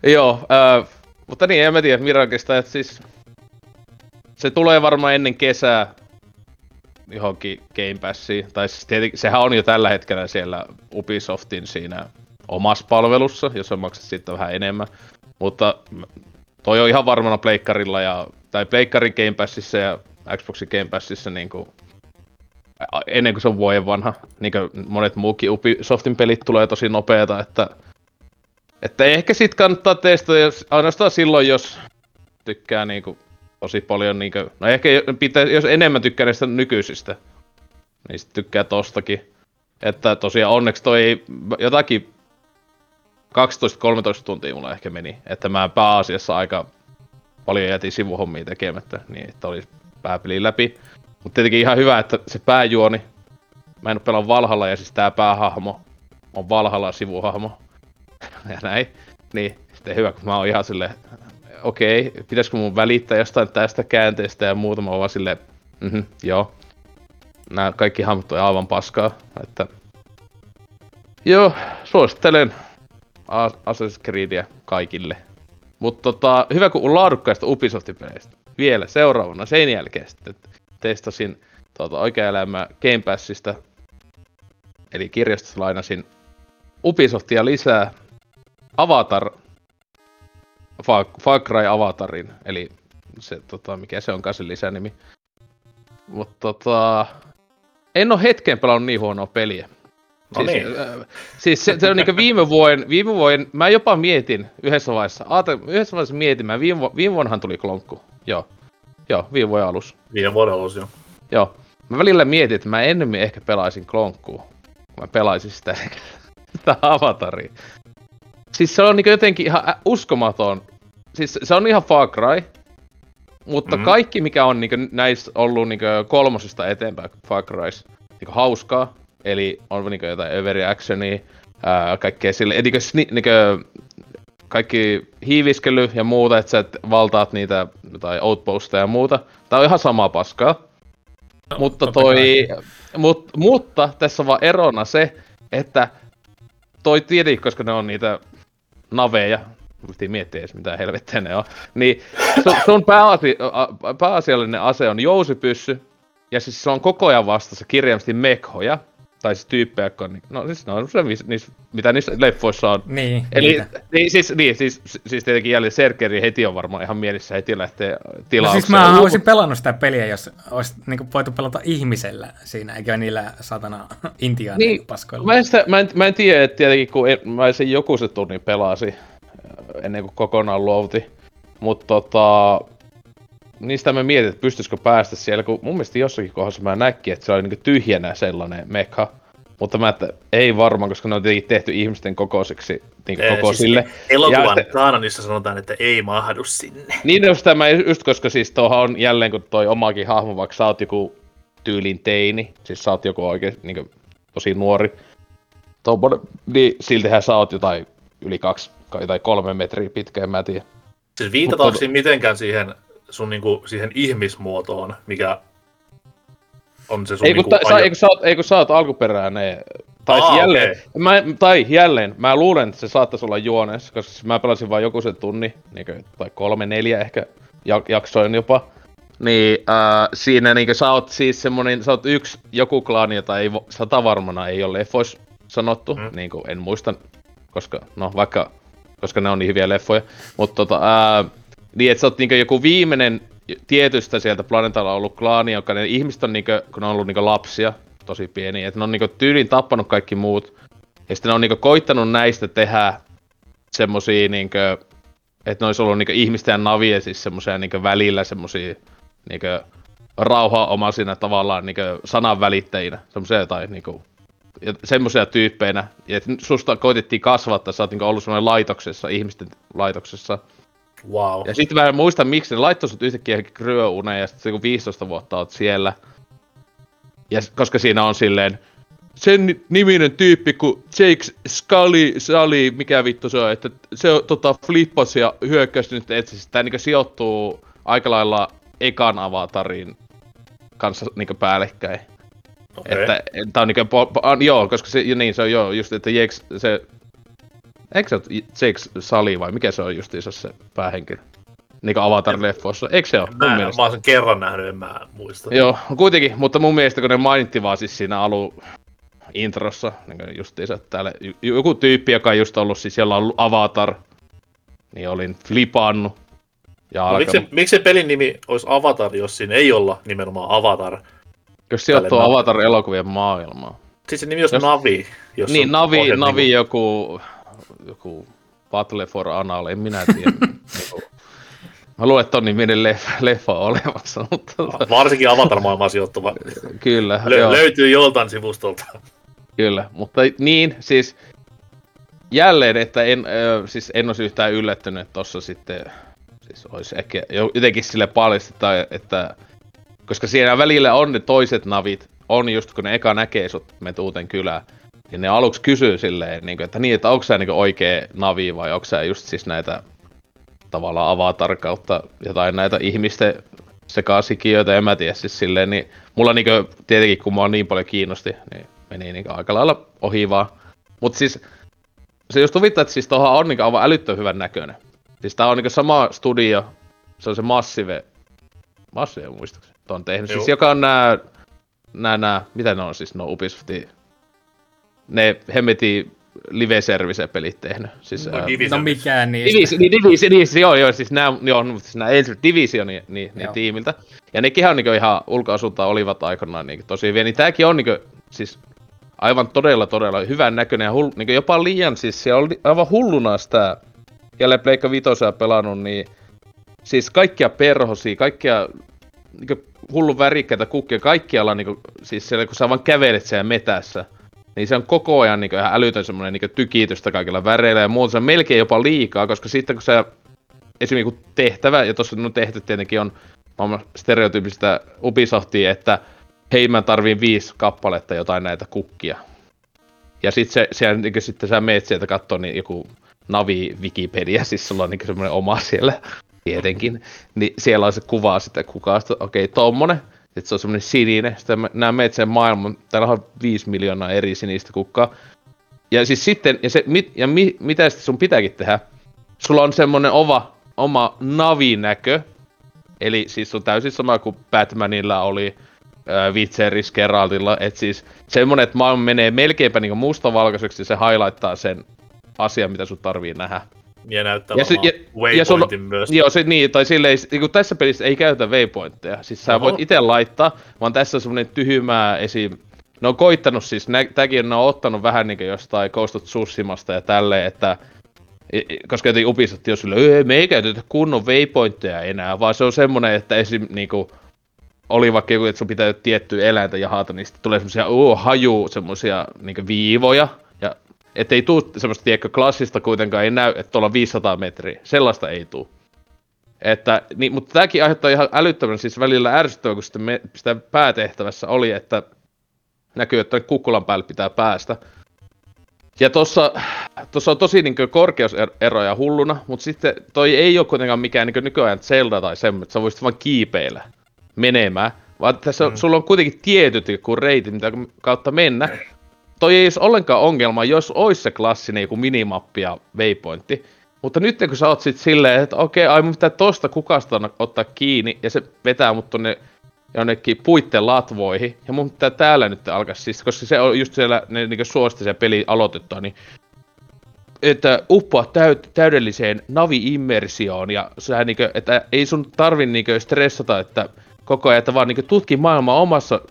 joo, ää, mutta niin, en mä tiedä Mirakista, että siis se tulee varmaan ennen kesää johonkin Game Passiin. Tai siis tietenkin, sehän on jo tällä hetkellä siellä Ubisoftin siinä omassa palvelussa, jos on maksat siitä vähän enemmän. Mutta toi on ihan varmana pleikkarilla ja, tai pleikkarin Game Passissa ja Xboxin Game Passissa niin kuin, ennen kuin se on vuoden vanha. Niin kuin monet muukin Ubisoftin pelit tulee tosi nopeeta, että, että ehkä sit kannattaa testata jos, ainoastaan silloin, jos tykkää niin kuin, tosi paljon niinkö... No ehkä pitää, jos enemmän tykkää näistä nykyisistä, niin sit tykkää tostakin. Että tosiaan onneksi toi jotakin 12-13 tuntia mulla ehkä meni. Että mä pääasiassa aika paljon jätin sivuhommia tekemättä, niin että oli pääpeli läpi. Mutta tietenkin ihan hyvä, että se pääjuoni, mä en oo Valhalla ja siis tää päähahmo on Valhalla sivuhahmo. ja näin. Niin, sitten hyvä, kun mä oon ihan silleen, okei, okay, pitäisikö mun välittää jostain tästä käänteestä ja muuta, mä vaan silleen, mhm, joo. Nää kaikki hahmot on aivan paskaa, että... Joo, suosittelen Assassin's Creedia kaikille. Mutta tota, hyvä kun on laadukkaista Ubisoftin peleistä. Vielä seuraavana sen jälkeen sitten testasin tota, oikea elämä Game Passista. Eli kirjastossa lainasin Ubisoftia lisää. Avatar Far, Far Cry Avatarin, eli se, tota, mikä se onkaan se lisänimi. Mutta tota, en ole hetken pelannut niin huonoa peliä. No siis, niin. äh, siis se, se on niinku viime vuoden, viime vuoden, mä jopa mietin yhdessä vaiheessa, aate, yhdessä vaiheessa mietin, mä viime, viime vuonnahan tuli klonkku, joo. Joo, viime vuoden alussa. Viime vuoden alussa, joo. Joo. Mä välillä mietin, että mä ennemmin ehkä pelaisin klonkkuu, kun mä pelaisin sitä, sitä avataria. Siis se on niinku jotenkin ihan uskomaton. Siis se on ihan Far Cry. Mutta mm. kaikki mikä on niinku näissä ollut niinku kolmosesta eteenpäin Far Crys niinku hauskaa. Eli on niinku jotain Every Actionia, ää, kaikkea sille, niinku, niinku, kaikki hiiviskely ja muuta, että sä et valtaat niitä tai outposteja ja muuta. Tää on ihan sama paskaa. No, mutta toi, mut, mutta tässä on vaan erona se, että toi tiedi, koska ne on niitä naveja, piti miettiä edes mitä helvettiä ne on, niin sun, sun pääasi, pääasiallinen ase on jousipyssy, ja siis se on koko ajan vastassa kirjaimisesti mekhoja, tai siis tyyppejä, jotka on, niin- no siis ne on se, niissä, mitä niissä leffoissa on. Niin, Eli niitä. niin, siis, niin, siis, siis tietenkin jälleen Serkeri heti on varmaan ihan mielissä heti lähtee No tilaukseen. siis mä olisin pelannut sitä peliä, jos olisi niinku voitu pelata ihmisellä siinä, eikä niillä satana intiaan Niin, niin, paskoilla. Mä en, sitä, mä, en, mä en tiedä, että tietenkin kun en, mä sen joku se tunnin pelasi äh, ennen kuin kokonaan luovuti. Mutta tota, niistä mä mietin, että pystyisikö päästä siellä, kun mun mielestä jossakin kohdassa mä näkin, että se oli niinku tyhjänä sellainen mekha. Mutta mä että ei varmaan, koska ne on tietenkin tehty ihmisten kokoiseksi, niin Ee, kokoisille. Siis elokuvan Ja kaanonissa sanotaan, että ei mahdu sinne. Niin just tämä, just koska siis tuohon on jälleen kun toi omakin hahmo, vaikka sä oot joku tyylin teini, siis sä oot joku oikein niin tosi nuori, tommonen, niin siltihän sä oot jotain yli kaksi tai kolme metriä pitkä, en mä tiedä. Siis viitataanko Mutta- mitenkään siihen sun niinku, siihen ihmismuotoon, mikä on se sun Ei kun, niinku, ta, sä, ajo- ei, kun sä, oot, ei kun sä oot alkuperäinen, tai Aa, Aa, jälleen, okei. mä, tai jälleen, mä luulen, että se saattaisi olla juones, koska siis mä pelasin vain joku sen tunni, niin kuin, tai kolme, neljä ehkä jak- jaksoin jopa. Niin äh, siinä niin sä oot siis semmonen, sä oot yksi joku klaani, jota ei vo- satavarmana ei ole leffois sanottu, Mm. niin kuin en muista, koska no vaikka, koska ne on niin hyviä leffoja, mutta tota, ää, niin että sä oot niin joku viimeinen tietystä sieltä planeetalla ollut klaani, joka ne ihmiset on niinku, kun on ollut niinku lapsia, tosi pieniä, että ne on niinku tyylin tappanut kaikki muut, ja sitten ne on niinku koittanut näistä tehdä semmosia niinku, että ne olisi ollut niinku ihmisten ja navien siis semmosia niinku välillä semmosia niinku rauhaomaisina tavallaan niinku sanan välittäjinä, semmosia tai niinku ja semmoisia tyyppeinä, että susta koitettiin kasvattaa, sä oot niinku ollut semmoinen laitoksessa, ihmisten laitoksessa. Wow. Ja sitten mä en muista, miksi ne laittoi sut yhtäkkiä johonkin kryöuneen, ja sitten kun 15 vuotta oot siellä. Ja koska siinä on silleen, sen ni- niminen tyyppi kuin Jake Scully, Sally, mikä vittu se on, että se on, tota, flippasi ja hyökkäsi nyt etsi. Tää niinku sijoittuu aika lailla ekan avatarin kanssa niinku päällekkäin. Okay. Että tää on niinku, po, po, an, joo, koska se, niin se on joo, just että Jake, se, eikö se ole Jake Sali vai mikä se on justiinsa se päähenkilö? Niinku Avatar-leffoissa, eikö se ole? Mun Mä, mielestä. mä oon sen kerran nähnyt, en mä muista. Joo, kuitenkin, mutta mun mielestä kun ne mainittiin vaan siis siinä alu introssa, niin justiinsa että täällä joku tyyppi, joka on just ollut siis, jolla on ollut Avatar, niin olin flipannut. Ja No, miksi, se, miksi se pelin nimi olisi Avatar, jos siinä ei olla nimenomaan Avatar? jos sijoittuu Avatar-elokuvien maailmaan. Siis se nimi olisi Jos- Navi. Jos Niin, Navi, Navi niinku- joku, joku Battle for Anal, en minä tiedä. Mä luulen, että on niminen leffa, leffa olemassa, mutta Varsinkin Avatar-maailmaan sijoittuva. kyllä, Lö- joo, löytyy joltain sivustolta. kyllä. Mutta niin, siis jälleen, että en, ö, siis en olisi yhtään yllättynyt, että tossa sitten siis olisi ehkä jo- jotenkin sille paljastettu, että koska siinä välillä on ne toiset navit, on just kun ne eka näkee sut, menet uuteen kylään, niin ne aluksi kysyy silleen, niin kuin, että niin, että onko sä niin oikea navi vai onko sä just siis näitä tavallaan avatar kautta jotain näitä ihmisten sekasikiöitä, en mä tiedä siis silleen, niin mulla niinku tietenkin kun mua niin paljon kiinnosti, niin meni niinku aika lailla ohi vaan. Mut siis se just huvittaa, että siis tuohon on niinku aivan älyttömän hyvän näköinen. Siis tää on niinku sama studio, se on se Massive, Massive muistaakseni, on tehnyt, Joo. siis joka on nää, nää, nää, mitä ne on siis, no Ubisoftin, ne hemmeti live-service-pelit tehnyt. Siis, No, ää, Division. No mikään niistä. Divisi, niin Divisi, niin, joo, joo, siis nämä, joo, no, siis nämä ensimmäiset Divisioni niin, niin tiimiltä. Ja nekin on niinku ihan ulkoasulta olivat aikanaan niinku tosi hyviä, niin tääkin on niinku, siis aivan todella, todella hyvän näköinen ja hull, niinku jopa liian, siis se oli aivan hulluna sitä, jälleen Pleikka Vitosia pelannut, niin siis kaikkia perhosia, kaikkia niinku hullun värikkäitä kukkia, kaikkialla niinku, siis siellä kun sä vaan kävelet siellä metässä, niin se on koko ajan niin ihan älytön semmoinen niin tykitystä kaikilla väreillä ja muuta. Se on melkein jopa liikaa, koska sitten kun sä esimerkiksi tehtävä, ja tuossa no tehty tietenkin on stereotyypistä Ubisoftia, että hei mä tarviin viisi kappaletta jotain näitä kukkia. Ja sit se, siellä, niin sitten sä meet sieltä kattoo niin joku Navi Wikipedia, siis sulla on niin semmoinen oma siellä tietenkin. Niin siellä on se kuva sitten kukasta, okei tommonen. Sitten se on semmoinen sininen. Sitten mä- nää meet sen maailman. Täällä on viisi miljoonaa eri sinistä kukkaa. Ja siis sitten, ja, se, mit, ja mi, mitä sitten sun pitääkin tehdä? Sulla on semmonen ova, oma navinäkö. Eli siis on täysin sama kuin Batmanilla oli äh, Witcheris Geraltilla, että siis semmonen, että maailma menee melkeinpä niinku mustavalkoiseksi ja se highlighttaa sen asian, mitä sun tarvii nähdä. Ja näyttää Ja se- ja- ja sulla- waypointin myös. Joo, se niin, tai silleen, niin kuin tässä pelissä ei käytä waypointteja. Siis sä Oho. voit itse laittaa, vaan tässä on semmonen tyhmää esim... Ne on koittanut siis, nä, tämäkin ne on ottanut vähän niinku jostain Ghost of Tsushimasta ja tälleen, että koska jotenkin Ubisoft on silleen, "Ei, me ei käytetä kunnon waypointteja enää, vaan se on semmonen, että esim. niinku, oli vaikka joku, että sun pitää tiettyä eläintä jahata, niin sitten tulee semmosia uh, haju, semmosia niinku viivoja, ja ettei tuu semmoista, tiedätkö, klassista kuitenkaan ei näy, että tuolla on 500 metriä. Sellaista ei tuu. Että, niin, mutta tämäkin aiheuttaa ihan älyttömän siis välillä ärsyttävää, kun sitten me, sitä päätehtävässä oli, että näkyy, että kukkulan päälle pitää päästä. Ja tuossa tossa on tosi niin korkeuseroja hulluna, mutta sitten toi ei ole kuitenkaan mikään niin nykyajan Zelda tai semmoinen, että sä voisit vaan kiipeillä menemään. Vaan tässä mm. sulla on kuitenkin tietyt joku reitit, mitä kautta mennä. Toi ei olisi ollenkaan ongelma, jos olisi se klassinen joku minimappi ja waypointti. Mutta nyt kun sä oot sit silleen, että okei, ai mun pitää tosta kukasta ottaa kiinni, ja se vetää mut tonne jonnekin puitten latvoihin, ja mun pitää täällä nyt alkaa siis, koska se on just siellä, ne niinku suosti se peli aloitettua, niin että uppoa täyt, täydelliseen navi-immersioon, ja sehän niinku, että ei sun tarvi niinku stressata, että koko ajan, että vaan niinku tutki maailmaa omassa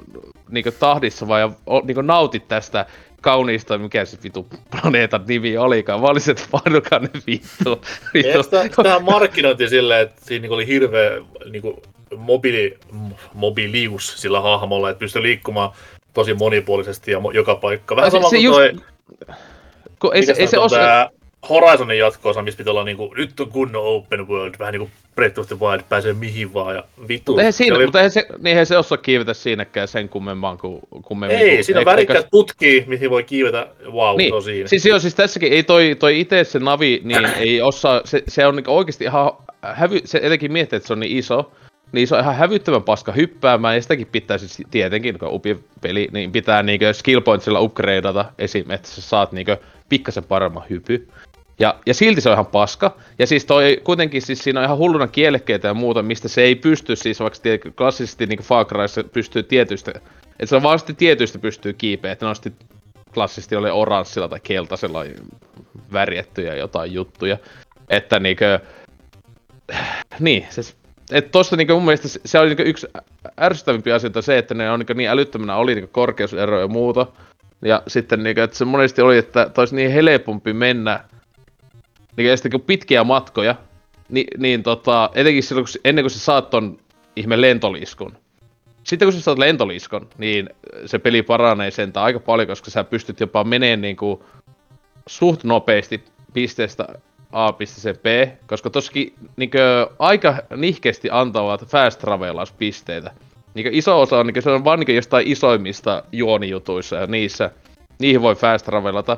niinku tahdissa vaan ja o, niinku nautit tästä kauniista, mikä se vitu planeetan nimi olikaan. Mä olisin, että painukaa ne vittu. Tähän markkinointi silleen, että siinä niinku oli hirveä niinku, mobiili, m- mobiilius sillä hahmolla, että pystyy liikkumaan tosi monipuolisesti ja mo- joka paikka. Vähän sama kuin toi, Kun ei, se, ei se tää Horizonin jatko-osa, missä pitää olla niinku, nyt on kunnon open world, vähän niinku Breath of the Wild, pääsee mihin vaan ja vittu. Mutta eihän, siinä, oli- mutta eihän se, niin eihän se osaa kiivetä siinäkään sen kummemman kuin kummemmin. Ei, kuin- siinä on eikä- värikkäät tutkii, mihin voi kiivetä, wow, Niin, on siinä. siis joo, siis tässäkin ei toi, toi itse se navi, niin ei osaa, se, se on niinku oikeesti ihan hävy, se etenkin miettii, että se on niin iso, niin se on ihan hävyttömän paska hyppäämään, ja sitäkin pitää siis tietenkin, kun upi peli, niin pitää niinku skill pointsilla upgradeata esim, että sä saat niinku pikkasen paremman hypy. Ja, ja silti se on ihan paska. Ja siis toi kuitenkin siis siinä on ihan hulluna kielekkeitä ja muuta, mistä se ei pysty siis, vaikka tiedätkö, klassisesti niin Far Cryssa pystyy tietyistä, että se on vaan sitten tietyistä pystyy kiipeä, että ne on sitten klassisesti oli oranssilla tai keltaisella värjettyjä jotain juttuja. Että niinkö, niin, se, että tossa niinku mun mielestä se- oli niinku yksi ärsyttävimpiä asioita se, että ne on niinku niin älyttömänä oli niinku korkeuseroja ja muuta. Ja sitten niinku, että se monesti oli, että tois niin helpompi mennä niin sitten kun pitkiä matkoja, niin, niin tota, etenkin silloin, kun, ennen kuin sä saat ton ihme lentoliskun. Sitten kun sä saat lentoliskon, niin se peli paranee sentään aika paljon, koska sä pystyt jopa menemään niinku suht nopeasti pisteestä A pisteeseen B, koska tossakin niinku aika nihkeästi antavat fast travelauspisteitä. Niinku iso osa on, niinku, se on vaan niinku jostain isoimmista juonijutuissa ja niissä, niihin voi fast travelata.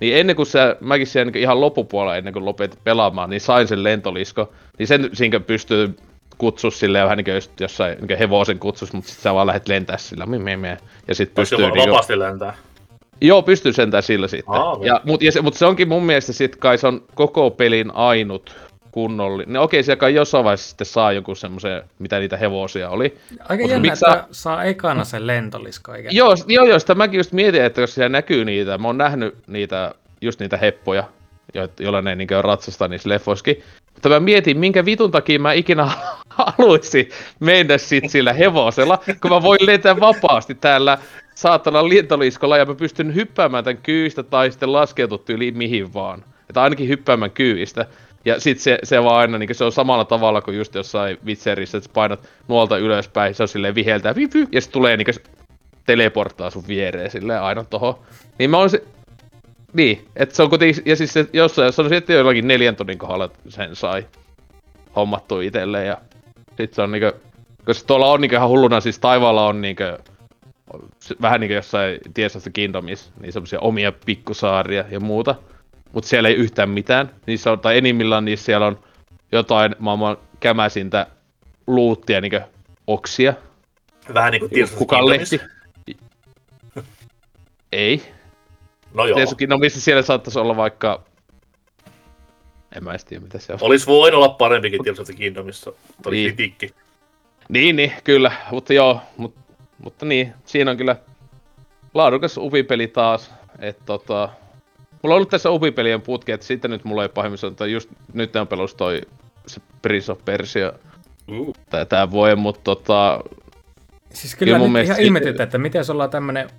Niin ennen kuin se, mäkin niin ihan loppupuolella ennen kuin lopetin pelaamaan, niin sain sen lentolisko. Niin sen siinä pystyy kutsua silleen vähän niin jossain niin hevosen kutsus, mutta sit sä vaan lähdet lentää sillä. Mie, mie, mie. Ja sit Pystyy pystyy niinku, vapaasti lentää. Joo, pystyy sentään sillä sitten. Aa, ja, mut, ja se, mut se onkin mun mielestä sit kai se on koko pelin ainut kunnollinen. No okei, siellä kai jossain vaiheessa sitten saa jonkun semmoisen, mitä niitä hevosia oli. Aika Mut jännä, miksi että sä- saa ekana sen lentolisko. Joo, joo, joo, sitä mäkin just mietin, että jos siellä näkyy niitä, mä oon nähnyt niitä, just niitä heppoja, jo- joilla ne niinkö ratsastaa niissä leffoissakin. Mutta mä mietin, minkä vitun takia mä ikinä haluaisin mennä sit sillä hevosella, kun mä voin lentää vapaasti täällä saatana lentoliskolla ja mä pystyn hyppäämään tämän kyistä tai sitten laskeutua yli mihin vaan. Että ainakin hyppäämään kyistä. Ja sit se, se vaan aina, niin se on samalla tavalla kuin just jossain vitserissä, että painat nuolta ylöspäin, se on silleen viheltää, vip, vip, ja se tulee niin teleporttaa sun viereen silleen aina tohon. Niin mä oon se... Niin, että se on kuitenkin, ja siis se, jossain, se on sitten jollakin neljän tunnin kohdalla sen sai hommattua itselleen ja sit se on niinkö, koska tuolla on niinkö ihan hulluna, siis taivaalla on niinkö, se- vähän niinkö jossain the Kingdomissa, niin semmosia omia pikkusaaria ja muuta. Mut siellä ei yhtään mitään. Niissä on, tai enimmillään niissä siellä on jotain maailman kämäsintä luuttia niinkö oksia, Vähän niinku Tears of the Kukaan Kingdomissa. lehti? Ei. No joo. Tietysti, no missä siellä saattaisi olla vaikka... En mä edes tiedä, mitä se on. Olis voinut olla parempikin Tears of the Kingdomissa. Toi Niin. kritiikki. Niin, niin, kyllä. Mutta joo, mut Mutta niin, siinä on kyllä laadukas upipeli taas. Et tota, mulla on ollut tässä upipelien putki, että sitten nyt mulla ei pahimmillaan, että just nyt on pelus toi se Prince of Persia Uh. tää, tää voi, mutta tota, Siis kyllä, Kyllä mun nyt mielestä ihan ihmetyttä, että miten se ollaan tämmönen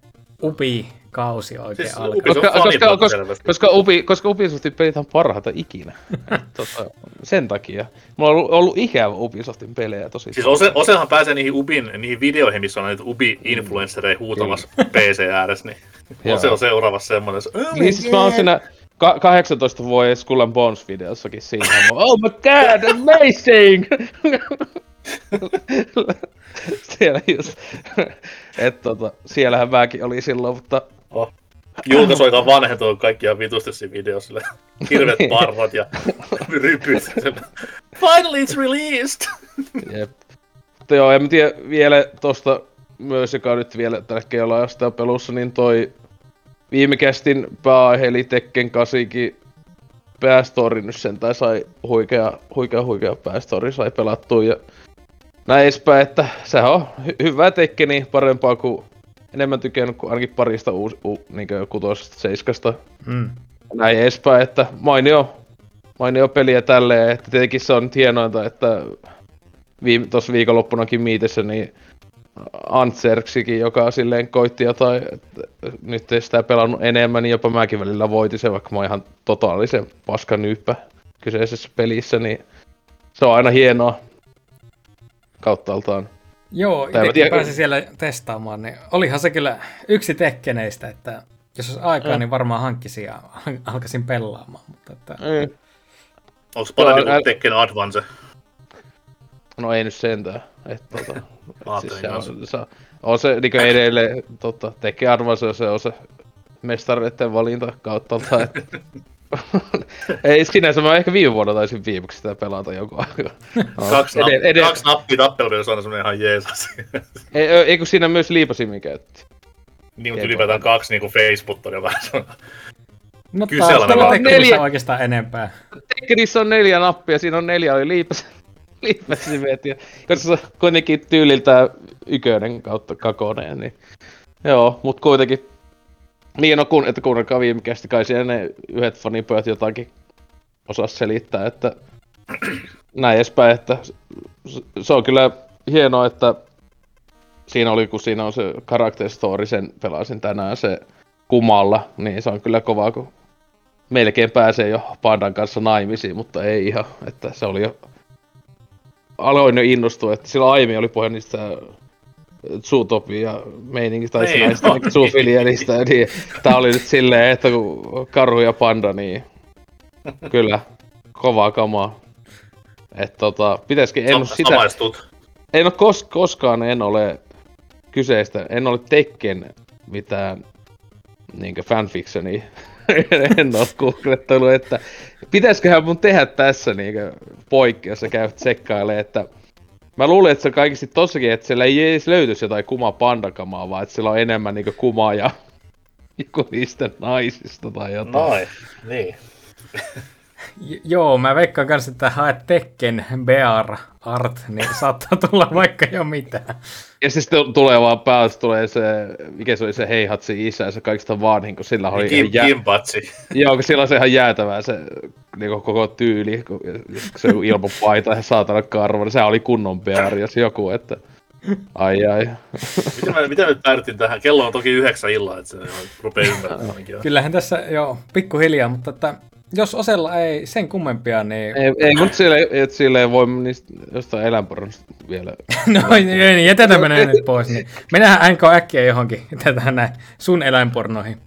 upi-kausi oikein Siis alkaa. Koska, koska, koska, koska, Ubi, koska Ubisoftin pelit on parhaita ikinä. Tota, sen takia. Mulla on ollut, ollut ikävä Ubisoftin pelejä tosi. Siis ose, osehan pääsee niihin Ubin, niihin videoihin, missä on näitä Ubi-influenssereja huutamassa PC ääressä, niin on se on seuraavassa semmoinen. se, Oh Niin siis mä oon siinä ka- 18 vuoden Skull and Bones videossakin siinä. Mä, oh my god, amazing! Siellä just, et tota, siellähän mäkin oli silloin, mutta Oh. Julkaisuaika vanhentuu kaikki ihan vitusti siinä videossa. sille. Hirveet parrat ja rypyt. Finally it's released! Jep. Mutta joo, en tiedä vielä tosta myös, joka nyt vielä tällä keulaa sitä pelussa, niin toi viime kästin pääaihe, eli Tekken 8 päästori nyt sentään sai huikea, huikea, huikea päästori sai pelattua ja näin edespäin, että se on hy- hyvää Tekkeni, parempaa kuin enemmän tykännyt kuin ainakin parista uus, u, niinkö kutosesta, seiskasta Mm. näin edespäin, että mainio, mainio peliä tälleen, että tietenkin se on nyt hienointa, että viime, tossa viikonloppunakin miitessä, niin Antserksikin, joka silleen koitti jotain, että nyt ei sitä pelannut enemmän, niin jopa mäkin välillä voitin sen, vaikka mä oon ihan totaalisen paskanyyppä kyseisessä pelissä, niin se on aina hienoa kauttaaltaan. Joo, itsekin pääsin siellä testaamaan, niin olihan se kyllä yksi tekkeneistä, että jos olisi aikaa, Mm. niin varmaan hankkisin ja alkaisin pelaamaan. Mutta että, Mm. Onko parempi kuin Tekken Advance? No ei nyt sentään. Et, tota, siis se, on, se, on- on se niin edelleen, tota, tekee arvoisa, se on se mestareiden valinta kautta. Et, ei sinänsä, mä ehkä viime vuonna taisin viimeksi sitä pelata joku aika. No, Kaksi, ede- nap- ede- kaksi nappia tappeluudessa on semmoinen ihan jeesas. ei, ei, kun siinä myös liipasimin käytti. niin, mutta ylipäätään kaksi niinku Facebook-toria vähän semmoinen. no Kyllä on Tekkenissä neljä- oikeastaan enempää. Tekkenissä on neljä nappia, siinä on neljä oli liipas, liipasimet, ja koska se on kuitenkin tyyliltä ykönen kautta kakoneen, niin joo, mut kuitenkin niin no kun, että kuunnelkaa viime kästi, kai siellä ne yhdet fanipojat jotakin osaa selittää, että näin edespäin, että se on kyllä hienoa, että siinä oli, kun siinä on se character story, sen pelasin tänään se kumalla, niin se on kyllä kova, kun melkein pääsee jo Pandan kanssa naimisiin, mutta ei ihan, että se oli jo... Aloin jo innostua, että silloin aiemmin oli puhe niistä Zootopia meiningistä tai Niin, näistä no no, zoofilienistä, niin tää oli nyt silleen, että kun karhu ja panda, niin kyllä kovaa kamaa. Et tota, pitäisikin, en Sam- sitä, Samaistut. en ole kos, koskaan en ole kyseistä, en ole Tekken mitään niinkö fanfictioni en ole googlettanut, että pitäisiköhän mun tehdä tässä niinkö poikkeus ja käy tsekkailemaan, että mä luulen, että se on kaikista tossakin, että siellä ei edes löytyisi jotain kuma pandakamaa, vaan että siellä on enemmän niinkö kumaa ja joku niistä naisista tai jotain. Noin, niin. Joo, mä veikkaan kanssa, että haet Tekken Bear Art, niin saattaa tulla vaikka jo mitään. Ja siis tu- tulee vaan päällä, tulee se, mikä se oli se Heihatsi isä, se kaikista vanhin, kun sillä oli Kim, jää- Kimpatsi. Joo, kun sillä on se ihan jäätävää se niinku koko tyyli, kun se ilman paita ja saatana karva, niin se oli kunnon beari, jos joku, että ai ai. Miten me, miten me nyt päädyttiin tähän? Kello on toki yhdeksän illalla, että se rupeaa ymmärtämään. Kyllähän tässä jo pikkuhiljaa, mutta että jos osella ei sen kummempia, niin... Ei, ei mutta sille, et sille ei voi niistä jostain eläinpornosta vielä. No ei, niin jätetään menee nyt pois. Niin. Mennään NK äkkiä johonkin tätä näin sun eläinpornoihin.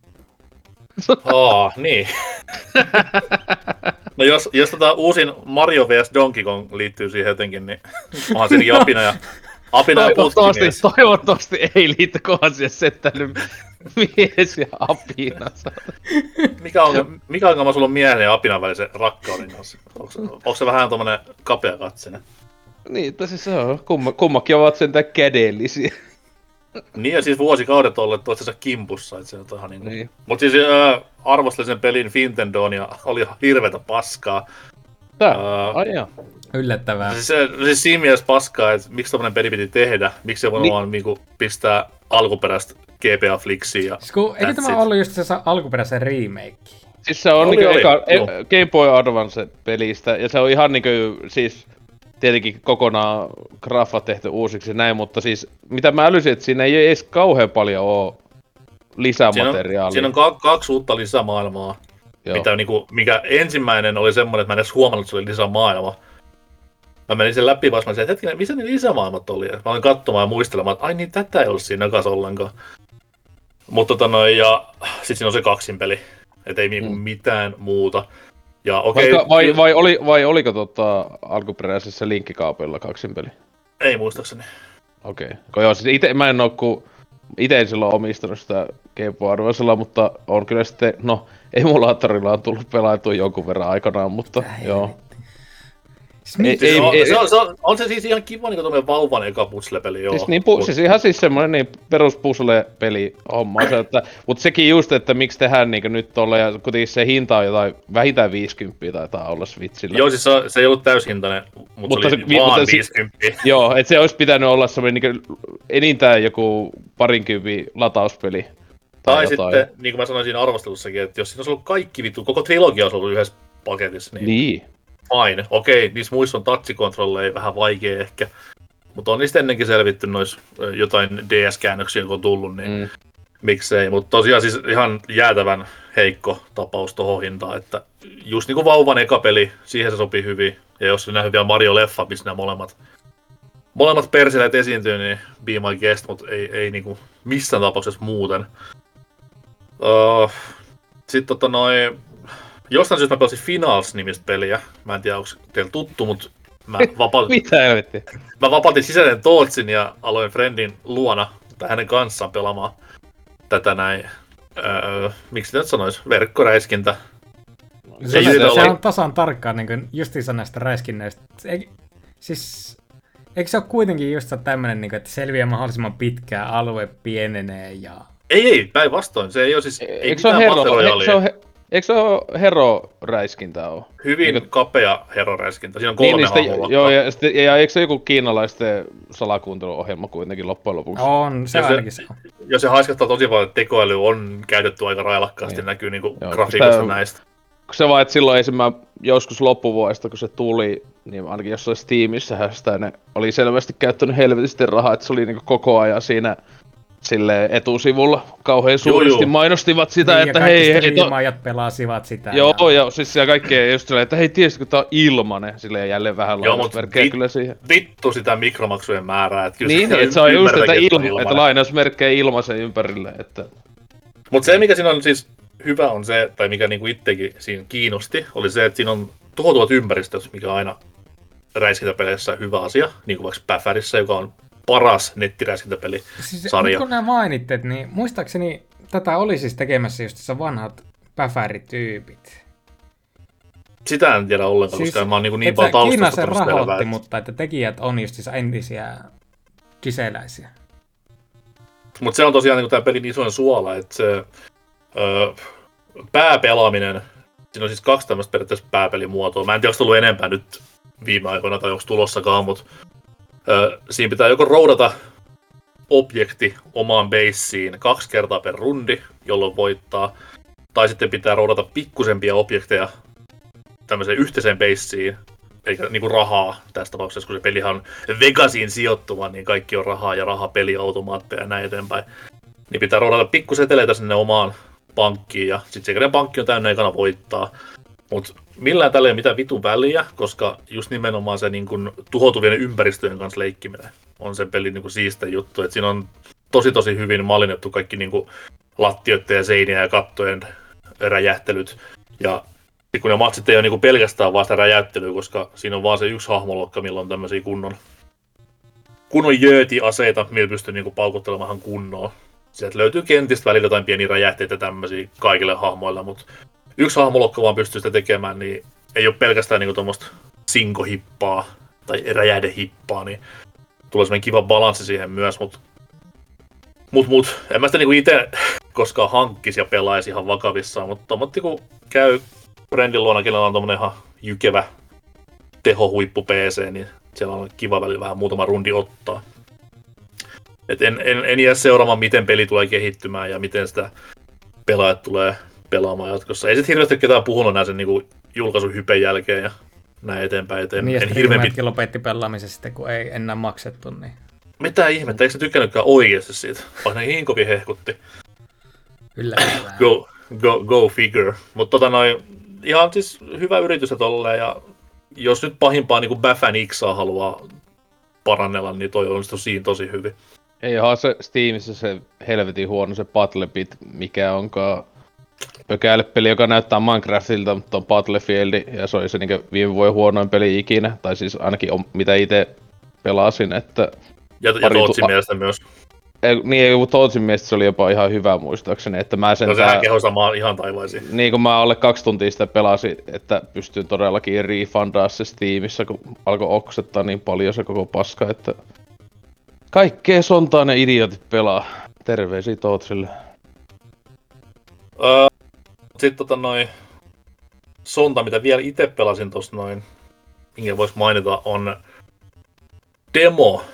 Aa, niin. No jos, jos tota uusin Mario vs Donkey Kong liittyy siihen jotenkin, niin onhan siinäkin apina ja, apina ja Toivottavasti, putkimies. toivottavasti ei liity kohan siihen settäily mies ja apina. Mikä on, mikä on sulla on miehen ja apinan välisen rakkauden kanssa? Onko, onko se vähän tommonen kapea katsinen? Niin, että siis se on, kumma, kummakin ovat sentään kädellisiä. Niin ja siis vuosikaudet olleet toistensa kimpussa, että se on ihan niin Niin. niin. Mutta siis äh, arvostelin sen pelin Fintendoon ja oli ihan hirvetä paskaa. Tää? Ää, Ai joo. Yllättävää. Siis, se, siis siinä mielessä paskaa, että miksi tämmöinen peli piti tehdä, miksi se voi Niin. vaan niinku pistää alkuperäistä GPA Flixiä ja Siis kun, eikö tämä it. ollut just se alkuperäisen remake? Siis se on Oli, niinku oli, eka, e-. Game Boy Advance pelistä, ja se on ihan niinku siis tietenkin kokonaan graffa tehty uusiksi ja näin, mutta siis mitä mä älysin, että siinä ei edes kauhean paljon oo siinä on, lisämateriaalia. siinä on ka- kaksi uutta lisämaailmaa, Joo. mitä, niinku, mikä ensimmäinen oli semmoinen, että mä en edes huomannut, että se oli lisämaailma. Mä menin sen läpi vasta, mä sanoin, että hetkinen, missä ne lisämaailmat oli? Ja mä olin katsomaan ja muistelemaan, että ai niin, tätä ei ollut siinä kanssa ollenkaan. Mutta tota noin, ja sit siinä on se kaksinpeli, et ei niinku Mm. mitään muuta. Ja okei, Vaikka, vai, vai, oli, vai oliko tota alkuperäisessä linkkikaapilla kaksinpeli? ei muistaakseni. Okei. Okay. Joo, siis ite, mä en oo ku, ite en silloin omistanut sitä Game Advancella, mutta on kyllä sitten, no, emulaattorilla on tullut pelailtua jonkun verran aikanaan, mutta joo. Siis Ei- on, ei- se, on, se, on, on, se siis ihan kiva niin tuommoinen vauvan eka puzzle-peli, joo. Siis, niin, pu, Mut- siis ihan siis semmoinen niin perus puzzle-peli homma, se, että, mutta sekin just, että miksi tehdään niin nyt tolle, ja kuitenkin se hinta on jotain vähintään 50 taitaa olla Switchillä. Joo, siis se, se ei ollut täyshintainen, mutta, Mutta se oli se- vi- vaan mutta se- 50. Joo, että se olisi pitänyt olla semmoinen niin enintään joku parinkympin latauspeli. Tai jotain. sitten, niin kuin mä sanoin siinä arvostelussakin, että jos siinä olisi ollut kaikki vittu, koko trilogia olisi ollut yhdessä paketissa, niin, niin. Fine. Okei, niissä muissa on touchikontrolleja vähän vaikea ehkä. Mutta on niistä ennenkin selvitty nois ö, jotain DS-käännöksiä, kun on tullut, niin mm. Miksei. Mutta tosiaan siis ihan jäätävän heikko tapaus tohon hintaan, että just niinku vauvan eka peli, siihen se sopii hyvin. Ja jos on nähnyt vielä Mario-leffa, missä nämä molemmat, molemmat persileet esiintyy, niin be my guest, mutta ei, ei niinku missään tapauksessa muuten. Uh, Sitten tota noin, jostain syystä mä pelasin Finals-nimistä peliä. Mä en tiedä, onko teillä tuttu, mutta mä, vapa- Mitä helvettiä? mä vapautin sisäisen Tootsin ja aloin Friendin luona tai hänen kanssaan pelaamaan tätä näin. Öö, miksi nyt sanois? Verkkoräiskintä. Se, Ei se, se olla- on tasan tarkkaan niin justiinsa näistä räiskinneistä. Eik, siis, eikö se ole kuitenkin just tämmöinen, niin kuin, että selviää mahdollisimman pitkään, alue pienenee ja... Ei, ei, päinvastoin. Se ei ole siis... Ei Eikö se eikö se ole, eikö se ole hero-räiskintä ole? Hyvin Eikö- kapea heroräiskintä. Siinä on kolme Niin, niin joo, ja, sitten, ja eikö se joku kiinalaisten salakuunteluohjelma kuitenkin loppujen lopuksi? On, se Ja se- ainakin se on. Ja se haiskattaa tosi paljon, että tekoäly on käytetty aika railakkaasti. Niin. Näkyy niinku Joo, grafiikosta sitä- näistä. Kun se vaan, että silloin esimerkiksi joskus loppuvuodesta, kun se tuli, niin ainakin jossain Steamissa sitä ne oli selvästi käyttänyt helvetisti rahaa, että se oli niinku koko ajan siinä sille etusivulla kauhean suuresti mainostivat sitä, Niin, että ja hei, hei, to... pelasivat sitä. Joo, ja... ja siis siellä kaikkea just silleen, että hei, tiesitkö, tää on ilmanen, silleen jälleen vähän lainausmerkkejä kyllä siihen. Vittu sitä mikromaksujen määrää. Että kyllä Niin, se että se on just, että, ilma, että lainausmerkkejä ilmaisen ympärille, että Mutta se, mikä siinä on siis hyvä on se, tai mikä niinku itsekin siinä kiinnosti, oli se, että siinä on tuhoutuvat ympäristöt, mikä on aina räiskintäpeleissä hyvä asia, niin kuin vaikka Päfärissä, joka on paras nettiräiskintäpeli. Siis, sarja. Kun nämä mainittet, niin muistaakseni tätä oli siis tekemässä just tässä vanhat päfärityypit. Sitä en tiedä ollenkaan, siis, koska mä oon niin, niin että paljon taustasta sen rahoitti, selvää. mutta että tekijät on just siis entisiä kiseläisiä. Mutta se on tosiaan niin tämä pelin isoin suola, että se ö, pääpelaaminen, siinä on siis kaksi tämmöistä periaatteessa pääpelimuotoa. Mä en tiedä, onko tullut enempää nyt viime aikoina tai onko tulossakaan, mutta siinä pitää joko roudata objekti omaan beissiin kaksi kertaa per rundi, jolloin voittaa, tai sitten pitää roudata pikkusempia objekteja tämmöiseen yhteiseen beissiin, eikä niinku rahaa tässä tapauksessa, kun se pelihan on Vegasiin sijoittuva, niin kaikki on rahaa ja rahapeliautomaatteja ja näin eteenpäin. Niin pitää roudata pikkuseteleitä sinne omaan pankkiin ja sitten se pankki on täynnä ekana voittaa. Mutta millään tällä ei ole mitään vitun väliä, koska just nimenomaan se niin kun, tuhoutuvien ympäristöjen kanssa leikkiminen on sen pelin niin siistä juttu. Et siinä on tosi tosi hyvin mallinnettu kaikki niin kun, lattioiden ja seinien ja kattojen räjähtelyt. Ja kun ne matsit ei ole niin pelkästään vaan sitä räjäyttelyä, koska siinä on vaan se yksi hahmolokka, millä on tämmöisiä kunnon, kunnon jööti-aseita, millä pystyy niin paukuttelemaan ihan kunnolla. Sieltä löytyy kentistä välillä jotain pieniä räjähteitä tämmöisiä kaikille hahmoille, mutta yksi hahmolokka vaan pystyy sitä tekemään, niin ei ole pelkästään niin tuommoista sinkohippaa tai räjähdehippaa, niin tulee semmoinen kiva balanssi siihen myös, mutta mut, mut, en mä sitä niinku itse koskaan hankkisi ja pelaisi ihan vakavissaan, mutta tommotti kun käy friendin luona, kenellä on tommonen ihan jykevä tehohuippu PC, niin siellä on kiva välillä vähän muutama rundi ottaa. Et en, en, en jää seuraamaan, miten peli tulee kehittymään ja miten sitä pelaajat tulee pelaamaan jatkossa. Ei sitten hirveästi ketään puhunut näin sen niin julkaisun hypen jälkeen ja näin eteenpäin. Et en, Niin, ja en hirveän Rimätkin lopetti pelaamisen sitten, kun ei enää maksettu. Niin Mitä ihmettä, eikö se tykkäänytkään oikeasti siitä? Vaikka ne niin kovin hehkutti. yllättävää. Go, go, go figure. Mutta tota noin, ihan siis hyvä yritys tolleen, ja jos nyt pahimpaa niin Bäfän Xaa haluaa parannella, niin toi onnistuu siinä tosi hyvin. Ei ole se Steamissa se helvetin huono se Battlebit, mikä onkaan pökäilepeli, joka näyttää Minecraftilta, mutta on Battlefield, ja se oli se niin viime vuoden huonoin peli ikinä, tai siis ainakin on, mitä itse pelasin, että Ja, ja Tootsin tu- mielestä myös. ei, niin ei, mutta Tootsin mielestä se oli jopa ihan hyvä muistaakseni, että mä sen No sehän keho samaan ihan taivaisiin. niin kun mä alle kaksi tuntia sitä pelasin, että pystyn todellakin refundaa se Steamissa, kun alkoi oksettaa niin paljon se koko paska, että kaikkea sontaa ne idiotit pelaa. Terveisiä Tootsille. Öö, Sitten tota noin, Sonta, mitä vielä itse pelasin tossa noin, minkä vois mainita, on demo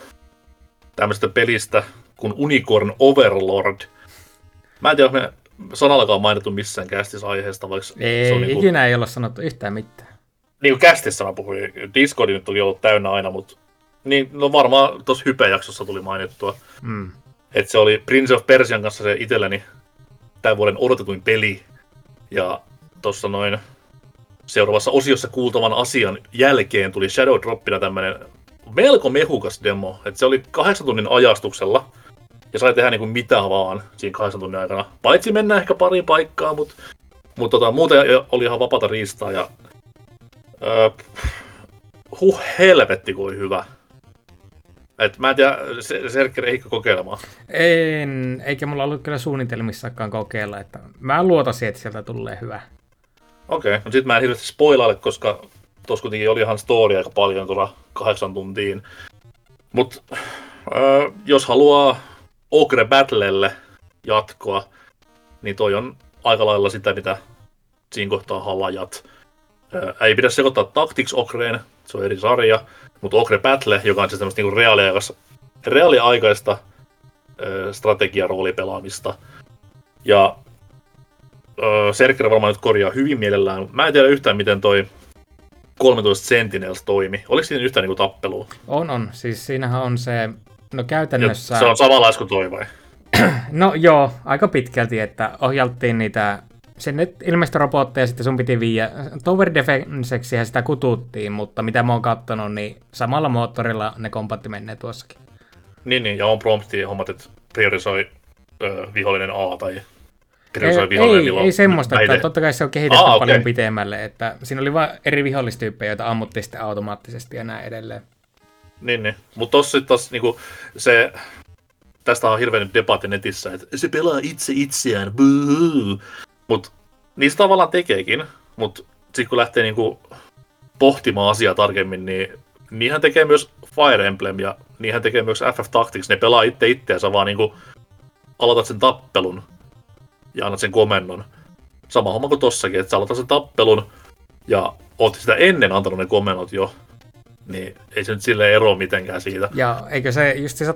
tämmöistä pelistä kuin Unicorn Overlord. Mä en tiedä, onko me sanallakaan mainittu missään kästissä aiheesta, vaikka Ei, se on niinku, ikinä ei olla sanottu yhtään mitään. niin kuin kästissä mä puhuin. Discordi nyt oli ollut täynnä aina, mutta niin, no varmaan tuossa hypejaksossa tuli mainittua. Mm. että se oli Prince of Persian kanssa se itselleni tämän vuoden odotetuin peli. Ja tuossa noin seuraavassa osiossa kuultavan asian jälkeen tuli Shadow Droppina tämmönen melko mehukas demo. että se oli kahdeksan tunnin ajastuksella. Ja sai tehdä niinku mitä vaan siinä kahdeksan tunnin aikana. Paitsi mennä ehkä pari paikkaa, mutta mut tota, muuten oli ihan vapaata riistaa. Ja, öö, huh helvetti oli hyvä. Et mä en tiedä, se- Serkker eikö kokeilemaan. En, eikä mulla ollut kyllä suunnitelmissakaan kokeilla, että mä luotasin, että sieltä tulee hyvä. Okei, okay. no sit mä en hirveästi spoilaile, koska tuossa kuitenkin oli ihan story aika paljon tuolla kahdeksan tuntiin. Mut öö, jos haluaa Ogre Battlelle jatkoa, niin toi on aika lailla sitä, mitä siinä kohtaa halajat. Öö, ei pidä sekoittaa Tactics Ogreen, se on eri sarja, mutta Ogre Battle, joka on siis tämmöistä niinku reaaliaikaista, reaaliaikaista öö, strategiaroolipelaamista. Ja öö, Serker varmaan nyt korjaa hyvin mielellään. Mä en tiedä yhtään, miten toi 13 Sentinels toimi. Oliko siinä yhtään niinku tappelua? On, on. Siis siinähän on se, no Ja käytännössä... se on samanlaista kuin toi vai? No joo, aika pitkälti, että ohjaltiin niitä sinne ilmeisesti robotteja, sitten sun piti viiä tower defenseksi ja sitä kututtiin, mutta mitä mä oon kattonut, niin samalla moottorilla ne kompatti menee tuossakin. Niin, niin, ja on prompti hommat, että priorisoi öö, vihollinen A tai priorisoi Ei, vihollinen ei, ei semmoista, että totta kai se on kehitetty Aa, paljon okei. pitemmälle, että siinä oli vain eri vihollistyyppejä, joita ammuttiin sitten automaattisesti ja näin edelleen. Niin, niin. Mutta tossa sitten taas niinku, se, tästä on hirveän debatti netissä, että se pelaa itse itseään, buu. Mut se tavallaan tekeekin, mut sitten kun lähtee niinku pohtimaan asiaa tarkemmin, niin niinhän tekee myös Fire Emblem ja niinhän tekee myös FF Tactics. Ne pelaa itse itseänsä vaan niinku aloitat sen tappelun ja annat sen komennon. Sama homma kuin tossakin, että sä aloitat sen tappelun ja oot sitä ennen antanut ne komennot jo, niin ei se nyt sille ero mitenkään siitä. Ja eikö se just se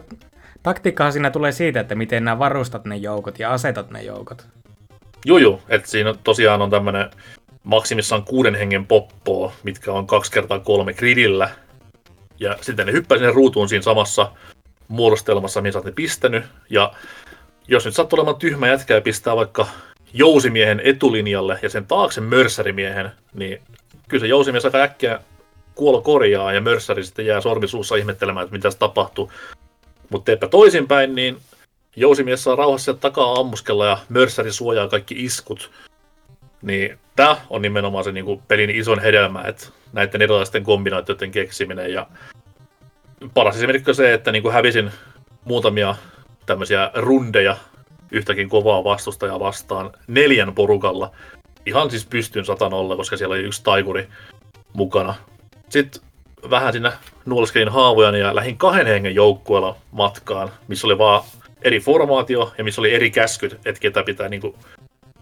taktiikkahan siinä tulee siitä, että miten nämä varustat ne joukot ja asetat ne joukot. Juju, että siinä tosiaan on tämmönen maksimissaan kuuden hengen poppoa, mitkä on kaksi kertaa kolme gridillä. Ja sitten ne hyppää sinne ruutuun siinä samassa muodostelmassa, mihin sä oot ne pistänyt. Ja jos nyt sattuu olemaan tyhmä jätkä ja pistää vaikka jousimiehen etulinjalle ja sen taakse mörsärimiehen, niin kyllä se jousimies aika äkkiä kuolo korjaa ja mörssäri sitten jää sormisuussa ihmettelemään, että mitä se tapahtuu. Mutta teepä toisinpäin, niin jousimies saa rauhassa takaa ammuskella ja mörssäri suojaa kaikki iskut. Niin tämä on nimenomaan se niinku pelin ison hedelmä, että näiden erilaisten kombinaatioiden keksiminen. Ja paras esimerkiksi on se, että niinku hävisin muutamia tämmöisiä rundeja yhtäkin kovaa vastustajaa vastaan neljän porukalla. Ihan siis pystyn satanolla, koska siellä oli yksi taikuri mukana. Sitten vähän siinä nuoleskelin haavojani ja lähin kahden hengen joukkueella matkaan, missä oli vaan eri formaatio ja missä oli eri käskyt, että ketä pitää niinku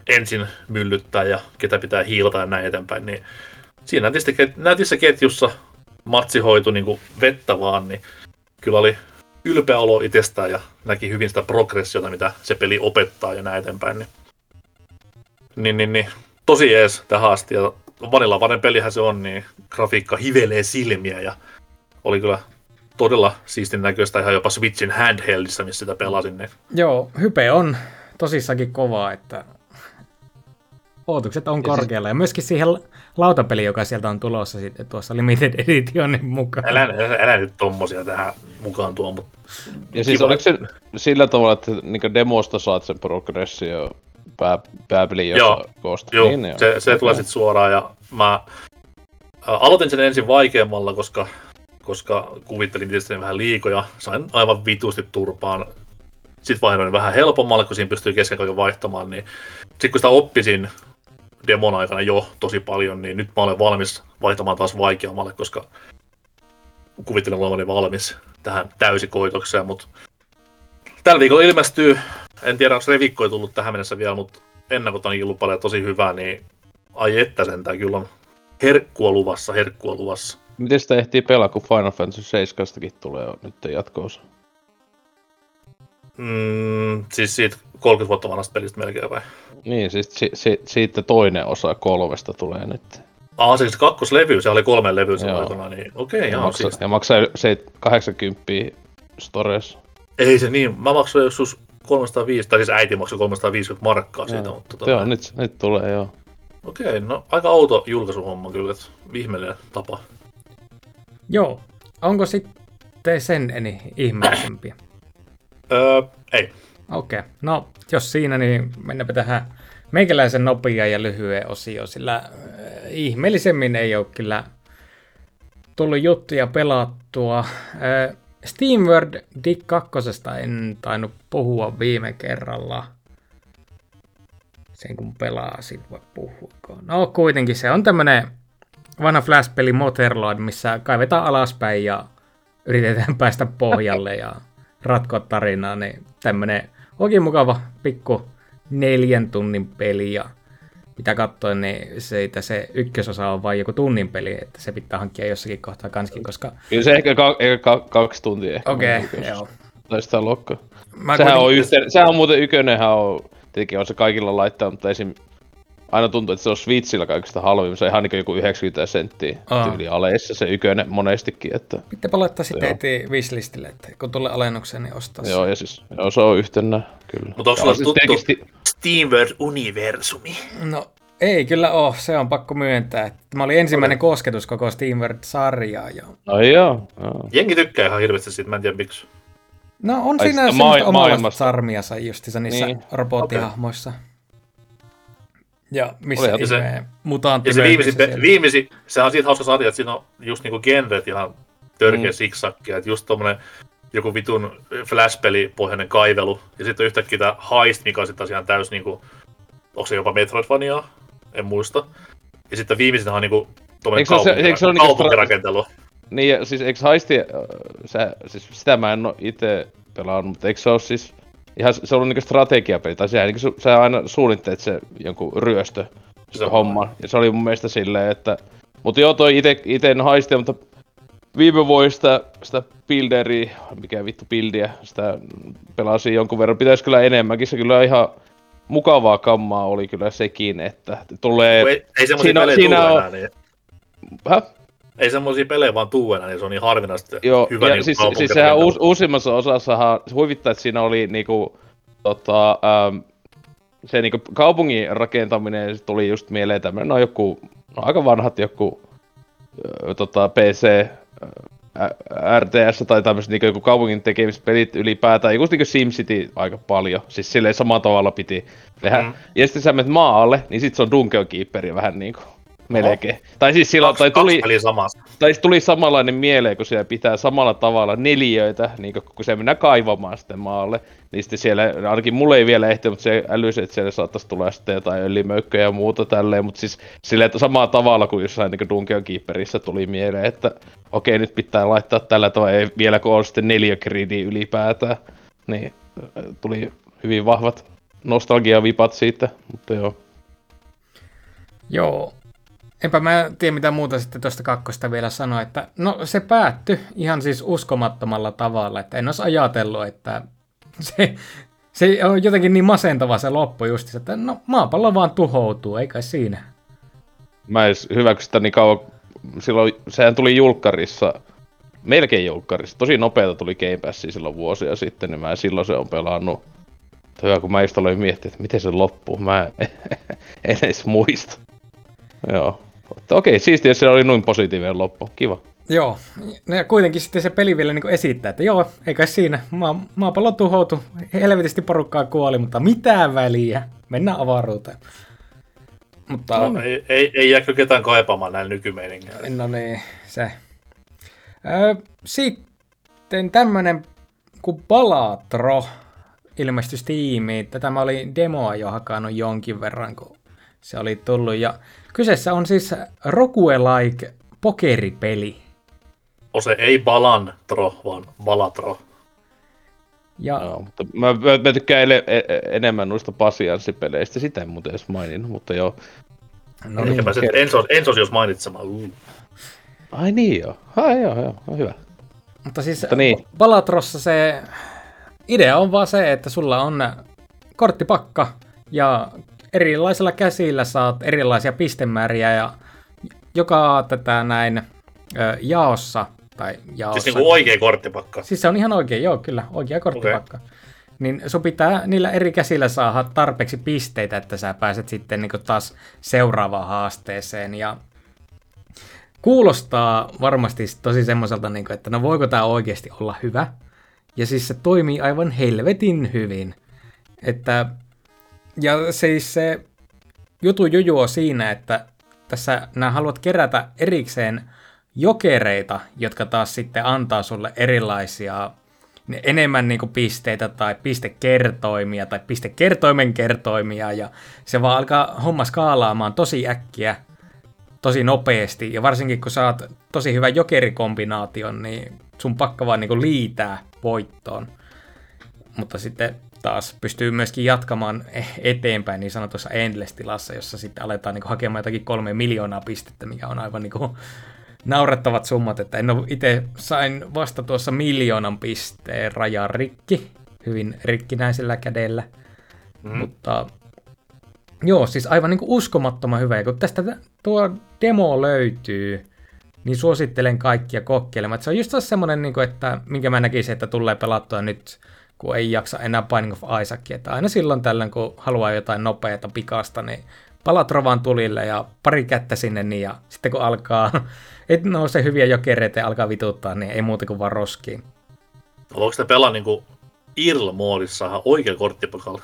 ensin myllyttää ja ketä pitää hiilata ja näin eteenpäin. Niin siinä nätissä, nätissä ketjussa matsi hoitui niin kuin vettä vaan, niin kyllä oli ylpeä olo itsestään ja näki hyvin sitä progressiota, mitä se peli opettaa ja näin eteenpäin. Niin, niin, niin, niin tosi ees tähän asti. Ja vanillavainen pelihän se on, niin grafiikka hivelee silmiä ja oli kyllä todella siistin näköistä ihan jopa Switchin handheldissa, missä sitä pelasin. Niin. Joo, hype on tosissakin kovaa, että odotukset on korkealla. Ja myöskin siihen lautapeli, joka sieltä on tulossa sitten tuossa Limited Editionin mukaan. Älä, älä, älä nyt tommosia tähän mukaan tuo, mutta... Ja siis oliko se sillä tavalla, että niin demosta saat sen progressio pää, pääpeli, Joo, koosta? joo niin, se, se tulee sitten suoraan ja mä aloitin sen ensin vaikeammalla, koska, koska kuvittelin tietysti vähän liikoja. Sain aivan vitusti turpaan. Sitten vaihdoin vähän helpommalle, kun siinä pystyy kesken kaiken vaihtamaan. Niin... Sitten kun sitä oppisin demon aikana jo tosi paljon, niin nyt mä olen valmis vaihtamaan taas vaikeammalle, koska kuvittelen olevani valmis tähän täysikoitokseen, mutta tällä viikolla ilmestyy, en tiedä onko revikkoja tullut tähän mennessä vielä, mutta ennakot on ollut paljon tosi hyvää, niin ai että sentään kyllä on herkkua luvassa, herkkua luvassa. Miten sitä ehtii pelaa, kun Final Fantasy 7 tulee nyt jatkoosa? Mm, siis siitä 30 vuotta vanhasta pelistä melkein vai? Niin, siis si- si- siitä toinen osa kolmesta tulee nyt. Ah, siis kakkoslevy, se oli kolme levyä sen aikana, niin okei, okay, ja, maksaa, siis. ja maksaa se 80 stores. Ei se niin, mä maksoin joskus 305, tai siis äiti maksoi 350 markkaa siitä, Joo. mutta tota, Joo, nyt, nyt tulee joo. okei, no aika outo julkaisuhomma kyllä, että ihmeellinen tapa. Joo, onko sitten sen eni ihmeellisempiä? Öö, ei. Okei, okay. no jos siinä, niin mennäpä tähän meikäläisen nopeaan ja lyhyen osioon, sillä ihmeellisemmin ei ole kyllä tullut juttuja pelattua. SteamWorld Dick 2. en tainnut puhua viime kerralla. Sen kun pelasin, voi puhua. No kuitenkin se on tämmönen vanha Flash-peli Motherload, missä kaivetaan alaspäin ja yritetään päästä pohjalle ja ratkoa tarinaa, niin tämmönen oikein mukava pikku neljän tunnin peli ja mitä katsoin, niin siitä se ykkösosa on vain joku tunnin peli, että se pitää hankkia jossakin kohtaa kanskin, koska... Kyllä se ehkä, ka- ehkä ka- kaksi tuntia ehkä. Okei, okay, joo. Tai sitä. Mä Sehän on, kuitenkin- yhteen, sehän on muuten ykönenhän on, tietenkin on se kaikilla laittaa, mutta esim. Aina tuntuu, että se on Switchillä kaikista halvin, se on ihan niin joku 90 senttiä Aa. tyyli aleissa se ykönen monestikin, että Pitääpä laittaa sitten heti wishlistille, että kun tulee alennukseen, niin ostaa se. joo, ja siis joo, se on yhtenä, kyllä. Mutta onko sulla siis tuttu tietenkin sti- SteamWorld-universumi? No ei kyllä oo, se on pakko myöntää. että Mä olin ensimmäinen kosketus koko SteamWorld-sarjaa. Ja... No joo, joo. Jengi tykkää ihan hirveästi siitä, mä en tiedä miksi. No on Ai siinä semmoista maa- omanlaista sarmiansa justiinsa niissä Niin. niin. robottihahmoissa. Ja missä Olihan se- ihmeen mutantti Ja se viimeisin, se on siitä hauska sarja, että siinä on just niinku genret ihan törkeä Mm. siksakkia, että just tommonen joku vitun Flash-peli pohjainen kaivelu, ja sitten on yhtäkkiä tää Heist, mikä on sitten ihan täys niinku, onko se jopa Metroidvania, en muista. Ja sitten viimeisin on niinku tommonen niinku kaupunkirakentelu. Niin, ja siis eikö Heisti, äh, sä, siis sitä mä en oo ite pelannut, mutta eikö se oo siis ihan, se on niinku strategiapeli, tai sehän niinku, sä aina suunnittelet se jonkun ryöstö Se homma, ja se oli mun mielestä silleen, että, mutta joo toi ite, ite en haistia, mutta viime vuodesta sitä builderi, mikä vittu buildia, sitä pelasin jonkun verran, pitäisi kyllä enemmänkin, se kyllä ihan mukavaa kammaa oli kyllä sekin, että tulee, Ei, ei Siinä- siinä tuu on- enää, niin. Häh? Ei semmosia pelejä vaan tuu enää, niin se on niin harvinaista. Joo, hyvä ja niinku siis, siis sehän uus, uusimmassa osassahan se huvittaa, että siinä oli niinku, tota, ähm, se niinku kaupungin rakentaminen se tuli just mieleen tämmönen, no joku, no aika vanhat joku, ö, tota, PC, ö, ä- RTS tai tämmöiset niinku joku kaupungin tekemispelit ylipäätään, just niinku SimCity aika paljon, siis silleen samalla tavalla piti tehdä. Mm. Mm. Ja sitten sä menet maalle, niin sit se on Dungeon Keeperi vähän niinku, melkein. Tai siis silloin, Kaksi, tai tuli, samassa. tai tuli samanlainen mieleen, kun siellä pitää samalla tavalla neliöitä, niin kun se mennään kaivamaan sitten maalle. Niin sitten siellä, ainakin mulle ei vielä ehtinyt, mutta se älysi, että siellä saattaisi tulla sitten jotain öljymöykköjä ja muuta tälleen. Mutta siis silleen, että samalla tavalla kuin jossain niin Dungeon Keeperissä tuli mieleen, että okei, nyt pitää laittaa tällä tavalla, ei vielä kun on sitten neliögridi ylipäätään. Niin äh, tuli hyvin vahvat nostalgiavipat siitä, mutta joo. Joo. Enpä mä tiedä mitä muuta sitten tuosta kakkosta vielä sanoa, että no se päättyi ihan siis uskomattomalla tavalla, että en olisi ajatellut, että se, se on jotenkin niin masentava se loppu just, että no maapallo vaan tuhoutuu, eikä siinä. Mä en hyväksy sitä niin kauan, silloin sehän tuli julkkarissa, melkein julkkarissa, tosi nopeeta tuli Game Passia silloin vuosia sitten, niin mä silloin se on pelannut. Hyvä, kun mä just aloin miettiä, että miten se loppuu, mä en, en edes muista. Joo. Mutta okei, siistiä, se oli noin positiivinen loppu. Kiva. Joo, no ja kuitenkin sitten se peli vielä niin esittää, että joo, eikä siinä, maa, maapallo tuhoutu, helvetisti porukkaa kuoli, mutta mitään väliä, mennään avaruuteen. Mutta... No, ei, ei, ei jääkö ketään kaipaamaan näillä nykymeiningillä. No niin, se. Öö, sitten tämmönen kuin Balatro ilmestyi Steamiin. Tätä mä olin demoa jo hakannut jonkin verran, kun se oli tullut. Ja kyseessä on siis Rogue-like pokeripeli. se ei Balantro, vaan Balatro. Ja... No, mutta mä, mä, mä tykkään ele, e, e, enemmän noista pasianssipeleistä, sitä en muuten edes maininnut, mutta joo. No niin, mä Ensos, Ensos jos mainitsemaan. Uh. Ai niin joo, ai joo, joo, on hyvä. Mutta siis mutta niin. Balatrossa se idea on vaan se, että sulla on korttipakka ja erilaisilla käsillä saat erilaisia pistemääriä ja joka tätä näin jaossa tai jaossa. Siis niin oikea korttipakka. Siis se on ihan oikein, joo kyllä, oikea korttipakka. Okay. Niin sun pitää niillä eri käsillä saada tarpeeksi pisteitä, että sä pääset sitten niin taas seuraavaan haasteeseen. Ja kuulostaa varmasti tosi semmoiselta, niin kuin, että no voiko tämä oikeasti olla hyvä. Ja siis se toimii aivan helvetin hyvin. Että, ja siis se jutu juju on siinä, että tässä nämä haluat kerätä erikseen jokereita, jotka taas sitten antaa sulle erilaisia enemmän niin kuin pisteitä tai pistekertoimia tai pistekertoimen kertoimia ja se vaan alkaa homma skaalaamaan tosi äkkiä, tosi nopeasti ja varsinkin kun saat tosi hyvän jokerikombinaation, niin sun pakka vaan niin kuin liitää voittoon. Mutta sitten taas pystyy myöskin jatkamaan eteenpäin niin sanotussa endless-tilassa, jossa sitten aletaan niin kuin hakemaan jotakin kolme miljoonaa pistettä, mikä on aivan niin kuin naurettavat summat, että en ole itse sain vasta tuossa miljoonan pisteen rajan rikki, hyvin rikkinäisellä kädellä, mm. mutta joo, siis aivan niin kuin uskomattoman hyvä, ja kun tästä tuo demo löytyy, niin suosittelen kaikkia kokeilemaan. Se on just semmoinen, niin kuin, että minkä mä näkisin, että tulee pelattua nyt, kun ei jaksa enää Binding of Isaac, että aina silloin tällöin, kun haluaa jotain nopeata pikasta, niin palat rovan tulille ja pari kättä sinne, niin ja sitten kun alkaa et nouse hyviä jokereita ja alkaa vituttaa, niin ei muuta kuin vaan roskiin. Onko te pelaa niinku IRL-moodissa oikea korttipakalla?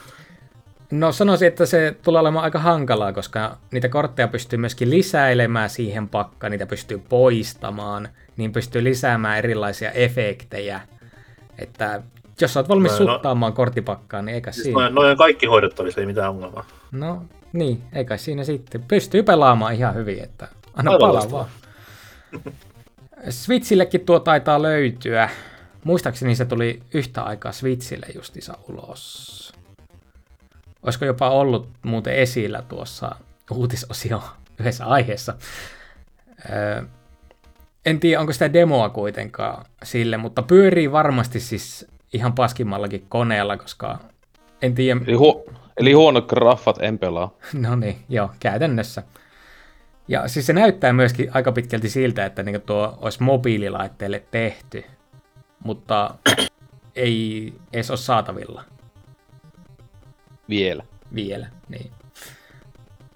No sanoisin, että se tulee olemaan aika hankalaa, koska niitä kortteja pystyy myöskin lisäilemään siihen pakkaan, niitä pystyy poistamaan, niin pystyy lisäämään erilaisia efektejä. Että jos olet valmis no, suttaamaan no, korttipakkaan, niin eikä siis siinä. Noin, noin kaikki hoidettavissa, ei mitään ongelmaa. No niin, eikä siinä sitten. Pystyy pelaamaan ihan hyvin, että anna palaa vaan. Switchillekin tuo taitaa löytyä. Muistaakseni se tuli yhtä aikaa Switchille justissa ulos. Olisiko jopa ollut muuten esillä tuossa uutisosio yhdessä aiheessa. Öö, en tiedä, onko sitä demoa kuitenkaan sille, mutta pyörii varmasti siis ihan paskimmallakin koneella, koska en tiedä... Eli, hu- eli huonot graffat en pelaa. No niin, joo, käytännössä. Ja siis se näyttää myöskin aika pitkälti siltä, että niin tuo olisi mobiililaitteelle tehty, mutta ei edes ole saatavilla. Vielä. Vielä, niin.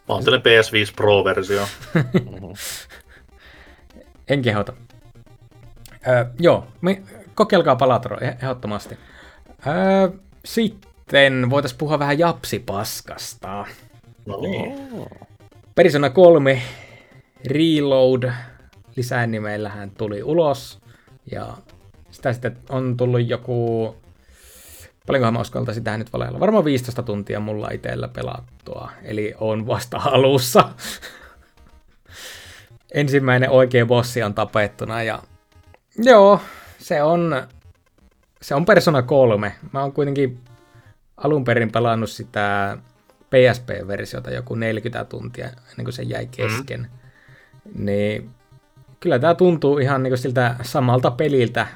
Mä oon PS5 Pro-versio. en kehota. Öö, joo, me, kokeilkaa Palatro ehdottomasti. Öö, sitten voitaisiin puhua vähän japsipaskasta. No niin. Persona 3 Reload lisänimeillähän tuli ulos. Ja sitä sitten on tullut joku... Paljonkohan mä uskaltaisin sitä nyt valeella? Varmaan 15 tuntia mulla itsellä pelattua. Eli on vasta alussa. Ensimmäinen oikea bossi on tapettuna ja... Joo, se on... Se on Persona 3. Mä oon kuitenkin alun perin pelannut sitä PSP-versiota joku 40 tuntia ennen kuin se jäi kesken. Mm. Niin kyllä tämä tuntuu ihan niin siltä samalta peliltä.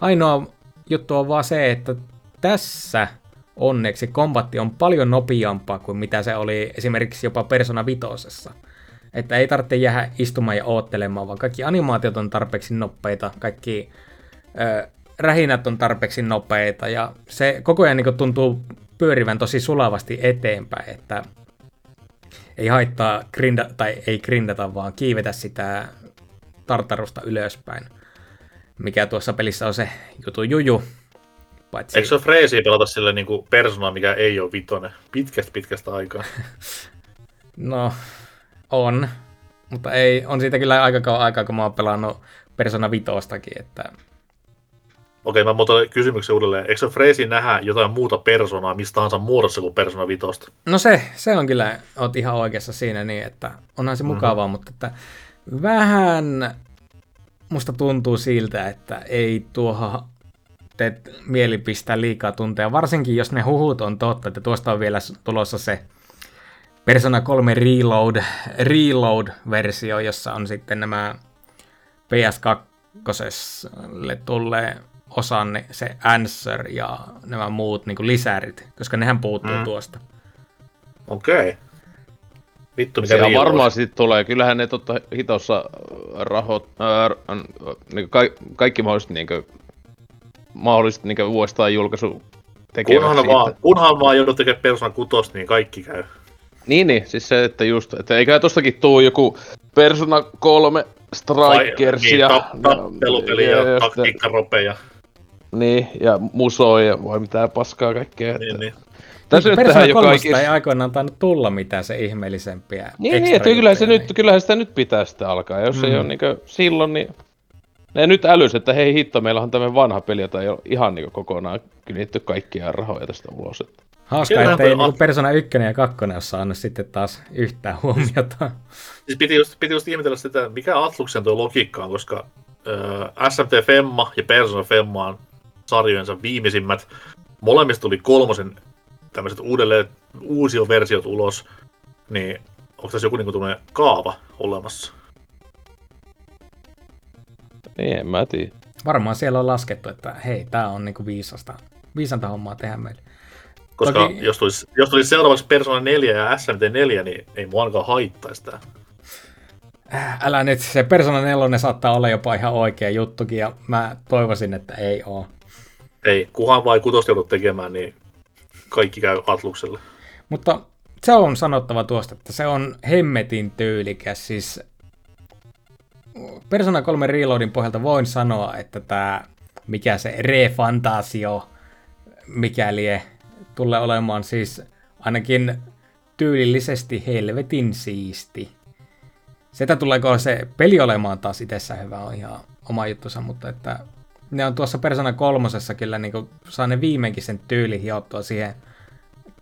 Ainoa juttu on vaan se, että tässä onneksi kombatti on paljon nopeampaa kuin mitä se oli esimerkiksi jopa Persona Vitosessa. Että ei tarvitse jäädä istumaan ja oottelemaan, vaan kaikki animaatiot on tarpeeksi nopeita, kaikki ö, rähinät on tarpeeksi nopeita ja se koko ajan niin tuntuu pyörivän tosi sulavasti eteenpäin, että ei haittaa grinda, tai ei grindata, vaan kiivetä sitä tartarusta ylöspäin. Mikä tuossa pelissä on se jutu juju. Paitsi... Eikö se ole freesi pelata sille niin persona, mikä ei ole vitonen? Pitkästä pitkästä aikaa. no, on. Mutta ei, on siitä kyllä aika kauan aikaa, kun mä oon pelannut Persona Vitostakin, että... Okei, mä muutan kysymyksen uudelleen. Eikö se freesi nähdä jotain muuta personaa mistä tahansa muodossa kuin Persona Vitosta? No se, se on kyllä, oot ihan oikeassa siinä niin, että onhan se mukavaa, mm-hmm. mutta että vähän musta tuntuu siltä, että ei tuohon tee mieli pistää liikaa tunteja, varsinkin jos ne huhut on totta, että tuosta on vielä tulossa se Persona 3 Reload, Reload-versio, jossa on sitten nämä PS2 tulee osan se Answer ja nämä muut niin lisärit, koska nehän puuttuu mm. tuosta. Okei. Okay. Vittu, mikä Siellä varmaan sitten tulee. Kyllähän ne totta hitossa rahot, ää, niin ka- kaikki mahdolliset niin kuin, mahdolliset niin vuosittain julkaisu kunhan vaan, kunhan vaan joudut tekemään Persona 6, niin kaikki käy. Niin, niin, siis se, että just, että eikä tostakin tuu joku Persona 3 Strikers niin, ja... Tappelupeli ja, ja taktiikkaropeja. Niin, ja musoja ja voi mitään paskaa kaikkea. Niin, että... niin. Tässä nyt Persona 3 kaikis... ei aikoinaan tainnut tulla mitään se ihmeellisempiä Niin, niin että kyllä se nyt, kyllähän sitä nyt pitää sitten alkaa. Jos mm. ei ole niin silloin, niin ne nyt älys, että hei hitto, meillä on tämmöinen vanha peli, jota ei ole ihan niin kokonaan kynitty kaikkia rahoja tästä ulos. Että... Hauska, että ei niin Persona 1 ja 2 ole saanut sitten taas yhtään huomiota. Siis piti just, piti just ihmetellä sitä, mikä Atluksen tuo logiikka on, koska äh, SMT Femma ja Persona Femma on sarjojensa viimeisimmät. Molemmista tuli kolmosen tämmöiset uudelleen versiot ulos, niin onko tässä joku niin kuin, kaava olemassa? Niin, en mä tiedä. Varmaan siellä on laskettu, että hei, tää on niinku viisasta, viisanta hommaa tehdä meille. Koska Toki... jos, tulisi, jos tulisi seuraavaksi Persona 4 ja SMT 4, niin ei mua ainakaan haittaisi tää. Äh, älä nyt, se Persona 4 saattaa olla jopa ihan oikea juttukin, ja mä toivoisin, että ei oo. Ei, kuhan vai kutosta joudut tekemään, niin kaikki käy Atlukselle. Mutta se on sanottava tuosta, että se on hemmetin tyylikäs. Siis Persona 3 Reloadin pohjalta voin sanoa, että tämä, mikä se refantasio, mikäli tulee olemaan siis ainakin tyylillisesti helvetin siisti. Sitä tuleeko se peli olemaan taas itsessään hyvä on ihan oma juttusa, mutta että ne on tuossa Persona kolmosessa kyllä niin saa ne viimeinkin sen tyyli hiottua siihen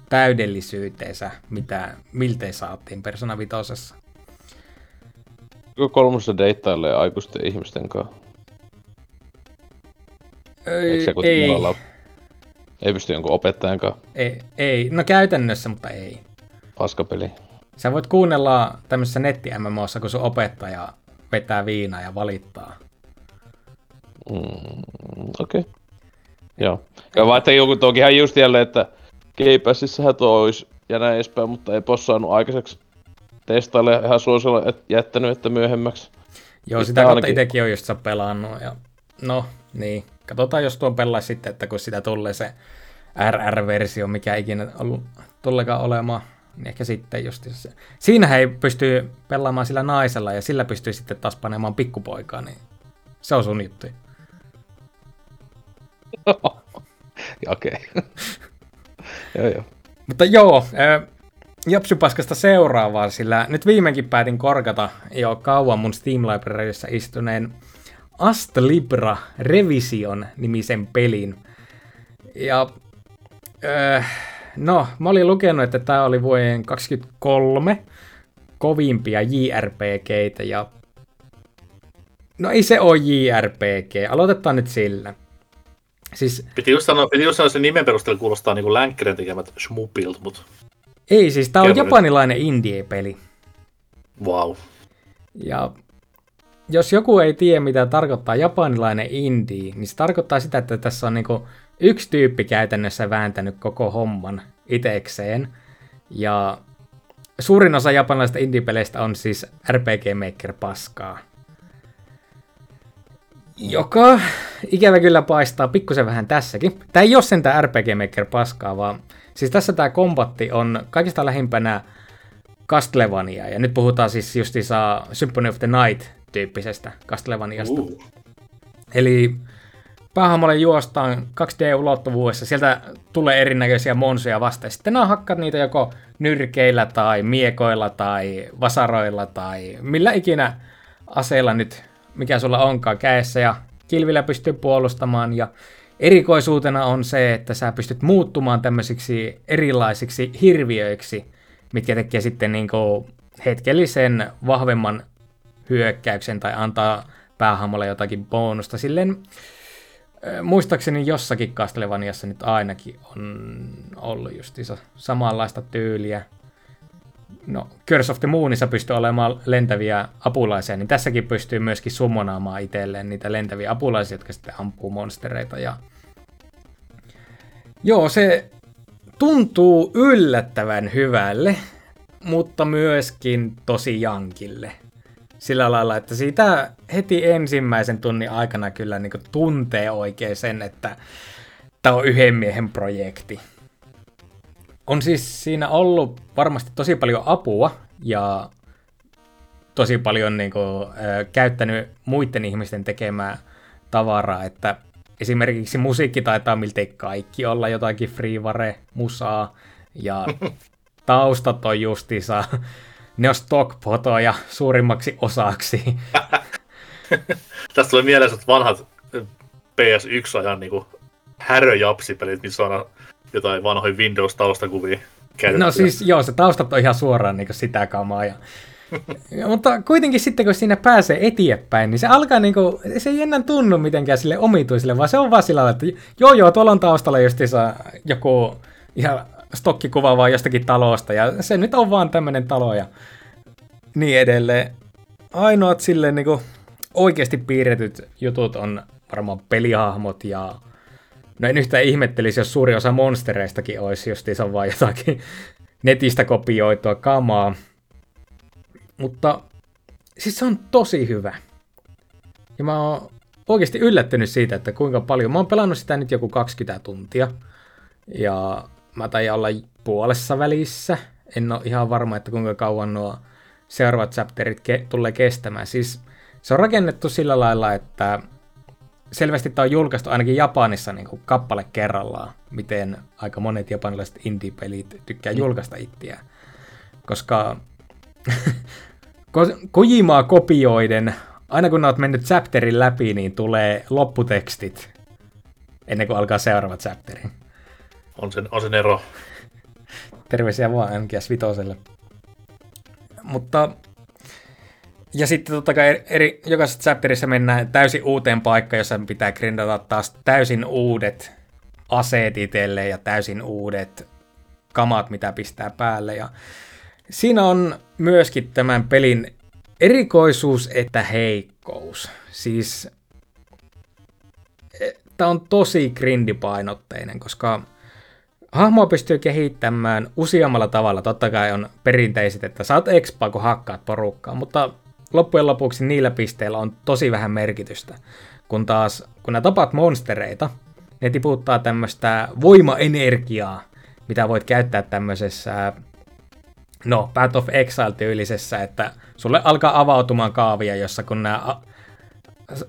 täydellisyyteensä, mitä miltei saatiin Persona vitosessa. Kolmossa deittailee aikuisten ihmisten kanssa? Ei, se, ei. ei pysty jonkun opettajan kanssa? Ei, ei, no käytännössä, mutta ei. Paskapeli. Sä voit kuunnella tämmöisessä netti MMOssa, kun sun opettaja vetää viinaa ja valittaa. Mm, Okei. Okay. Joo. Ja vaan, että joku tokihan just jälleen, että Game Passissähän tuo olisi ja näin edespäin, mutta ei ole saanut aikaiseksi testaille ihan suosilla et, jättänyt, että myöhemmäksi. Joo, sitä kautta ainakin... itsekin on just pelannut. Ja... No, niin. Katsotaan, jos tuon pelaisi sitten, että kun sitä tulee se RR-versio, mikä ikinä ollut, tullekaan olemaan, niin ehkä sitten just se. Siinä ei pystyy pelaamaan sillä naisella ja sillä pystyy sitten taas panemaan pikkupoikaa, niin se on sun juttu. Okei. joo, joo. Mutta joo, Japsypaskasta seuraavaa, sillä nyt viimeinkin päätin korkata jo kauan mun Steam Libraryissa istuneen Ast Libra Revision nimisen pelin. Ja äh, no, mä olin lukenut, että tämä oli vuoden 2023 kovimpia JRPGitä ja no ei se ole JRPG, aloitetaan nyt sillä. Siis... Piti just sanoa, piti just sanoa sen nimen perusteella kuulostaa niin Länkkärin tekemät Schmupilt, mutta... Ei, siis tää on Kerro japanilainen indie-peli. Wow. Ja jos joku ei tiedä, mitä tarkoittaa japanilainen indie, niin se tarkoittaa sitä, että tässä on niinku yksi tyyppi käytännössä vääntänyt koko homman itekseen. Ja suurin osa japanilaisista indie-peleistä on siis RPG Maker paskaa. Joka ikävä kyllä paistaa pikkusen vähän tässäkin. Tämä ei ole sentään RPG Maker paskaa, vaan siis tässä tämä kombatti on kaikista lähimpänä Castlevania. Ja nyt puhutaan siis justiinsa Symphony of the Night tyyppisestä Castlevaniasta. Uh. Eli päähahmolle juostaan 2D-ulottuvuudessa, sieltä tulee erinäköisiä monsuja vasta. Sitten nämä hakkat niitä joko nyrkeillä tai miekoilla tai vasaroilla tai millä ikinä aseella nyt, mikä sulla onkaan käessä ja kilvillä pystyy puolustamaan ja erikoisuutena on se, että sä pystyt muuttumaan tämmöisiksi erilaisiksi hirviöiksi, mitkä tekee sitten niin hetkellisen vahvemman hyökkäyksen tai antaa päähahmolle jotakin bonusta. Silleen muistaakseni jossakin Castlevaniassa nyt ainakin on ollut justiinsa samanlaista tyyliä. No, Curse of the Moonissa pystyy olemaan lentäviä apulaisia, niin tässäkin pystyy myöskin summonaamaan itselleen niitä lentäviä apulaisia, jotka sitten ampuu monstereita. Ja... Joo, se tuntuu yllättävän hyvälle, mutta myöskin tosi jankille sillä lailla, että siitä heti ensimmäisen tunnin aikana kyllä niin tuntee oikein sen, että tämä on yhden miehen projekti. On siis siinä ollut varmasti tosi paljon apua ja tosi paljon niin kuin, äh, käyttänyt muiden ihmisten tekemää tavaraa, että esimerkiksi musiikki taitaa miltei kaikki olla jotakin freeware-musaa ja taustat on justiinsa ne on stockfotoja suurimmaksi osaksi. Tästä tulee mieleen vanhat PS1-ajan niin häröjapsipelit, missä on jotain vanhoja Windows-taustakuvia käytetty. No siis joo, se taustat on ihan suoraan niin sitä kamaa. Ja, ja, mutta kuitenkin sitten, kun siinä pääsee eteenpäin, niin se alkaa niin kuin, se ei enää tunnu mitenkään sille omituiselle, vaan se on vaan sillä että joo joo, tuolla on taustalla justiinsa joku ihan stokkikuva vaan jostakin talosta, ja se nyt on vaan tämmöinen talo, ja niin edelleen. Ainoat silleen niin kuin oikeasti piirretyt jutut on varmaan pelihahmot ja No en yhtään ihmettelisi, jos suuri osa monstereistakin olisi justiinsa vaan jotakin netistä kopioitua kamaa. Mutta siis se on tosi hyvä. Ja mä oon oikeasti yllättynyt siitä, että kuinka paljon. Mä oon pelannut sitä nyt joku 20 tuntia. Ja mä taidan olla puolessa välissä. En ole ihan varma, että kuinka kauan nuo seuraavat chapterit ke- tulee kestämään. Siis se on rakennettu sillä lailla, että selvästi tämä on julkaistu ainakin Japanissa niin kuin kappale kerrallaan, miten aika monet japanilaiset indie-pelit tykkää mm. julkaista itseään. Koska Kojimaa kopioiden, aina kun olet mennyt chapterin läpi, niin tulee lopputekstit ennen kuin alkaa seuraava chapteri. On sen, on sen ero. Terveisiä vaan MGS Vitoselle. Mutta ja sitten totta kai eri, jokaisessa chapterissa mennään täysin uuteen paikkaan, jossa pitää grindata taas täysin uudet aseet itselle ja täysin uudet kamat, mitä pistää päälle. Ja siinä on myöskin tämän pelin erikoisuus että heikkous. Siis e, tämä on tosi grindipainotteinen, koska hahmoa pystyy kehittämään useammalla tavalla. Totta kai on perinteiset, että saat expaa, kun hakkaat porukkaa, mutta loppujen lopuksi niillä pisteillä on tosi vähän merkitystä. Kun taas, kun ne tapaat monstereita, ne tiputtaa tämmöistä voimaenergiaa, mitä voit käyttää tämmöisessä, no, Path of Exile-tyylisessä, että sulle alkaa avautumaan kaavia, jossa kun nämä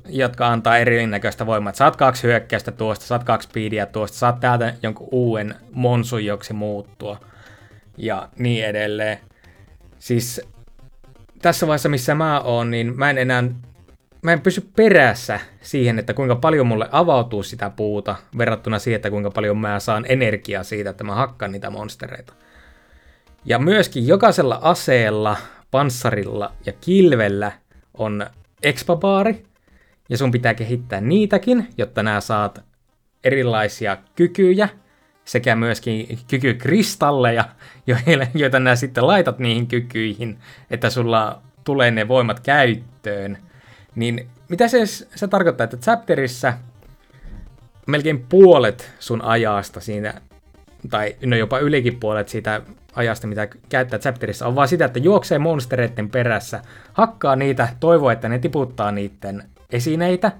jotka antaa erinäköistä voimaa. Saat kaksi hyökkäystä tuosta, saat kaksi speedia tuosta, saat täältä jonkun uuden monsun joksi muuttua ja niin edelleen. Siis tässä vaiheessa, missä mä oon, niin mä en enää mä en pysy perässä siihen, että kuinka paljon mulle avautuu sitä puuta verrattuna siihen, että kuinka paljon mä saan energiaa siitä, että mä hakkaan niitä monstereita. Ja myöskin jokaisella aseella, panssarilla ja kilvellä on expabaari, ja sun pitää kehittää niitäkin, jotta nämä saat erilaisia kykyjä sekä myöskin kykykristalleja, joita nämä sitten laitat niihin kykyihin, että sulla tulee ne voimat käyttöön, niin mitä se, se tarkoittaa, että chapterissa melkein puolet sun ajasta siinä, tai no jopa ylikin puolet siitä ajasta, mitä käyttää chapterissa, on vaan sitä, että juoksee monstereiden perässä, hakkaa niitä, toivoo, että ne tiputtaa niiden esineitä,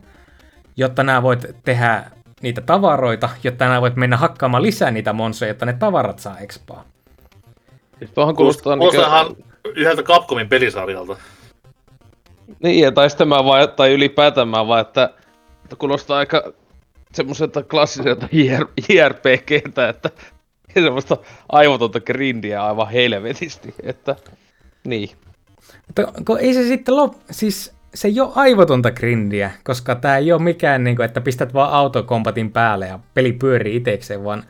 jotta nämä voit tehdä niitä tavaroita, jotta nämä voit mennä hakkaamaan lisää niitä monsoja, jotta ne tavarat saa expaa. Siis tuohan kuulostaa Kuulostahan yhdeltä Capcomin pelisarjalta. Niin, ja tai sitten mä vaan, tai ylipäätään mä vaan, että, että kuulostaa aika semmoiselta klassiselta JR, JRPGtä, että semmoista aivotonta grindiä aivan helvetisti, että niin. Mutta kun ei se sitten lop... Siis se ei ole aivotonta grindiä, koska tämä ei ole mikään, niin kuin, että pistät vaan autokompatin päälle ja peli pyörii itsekseen, vaan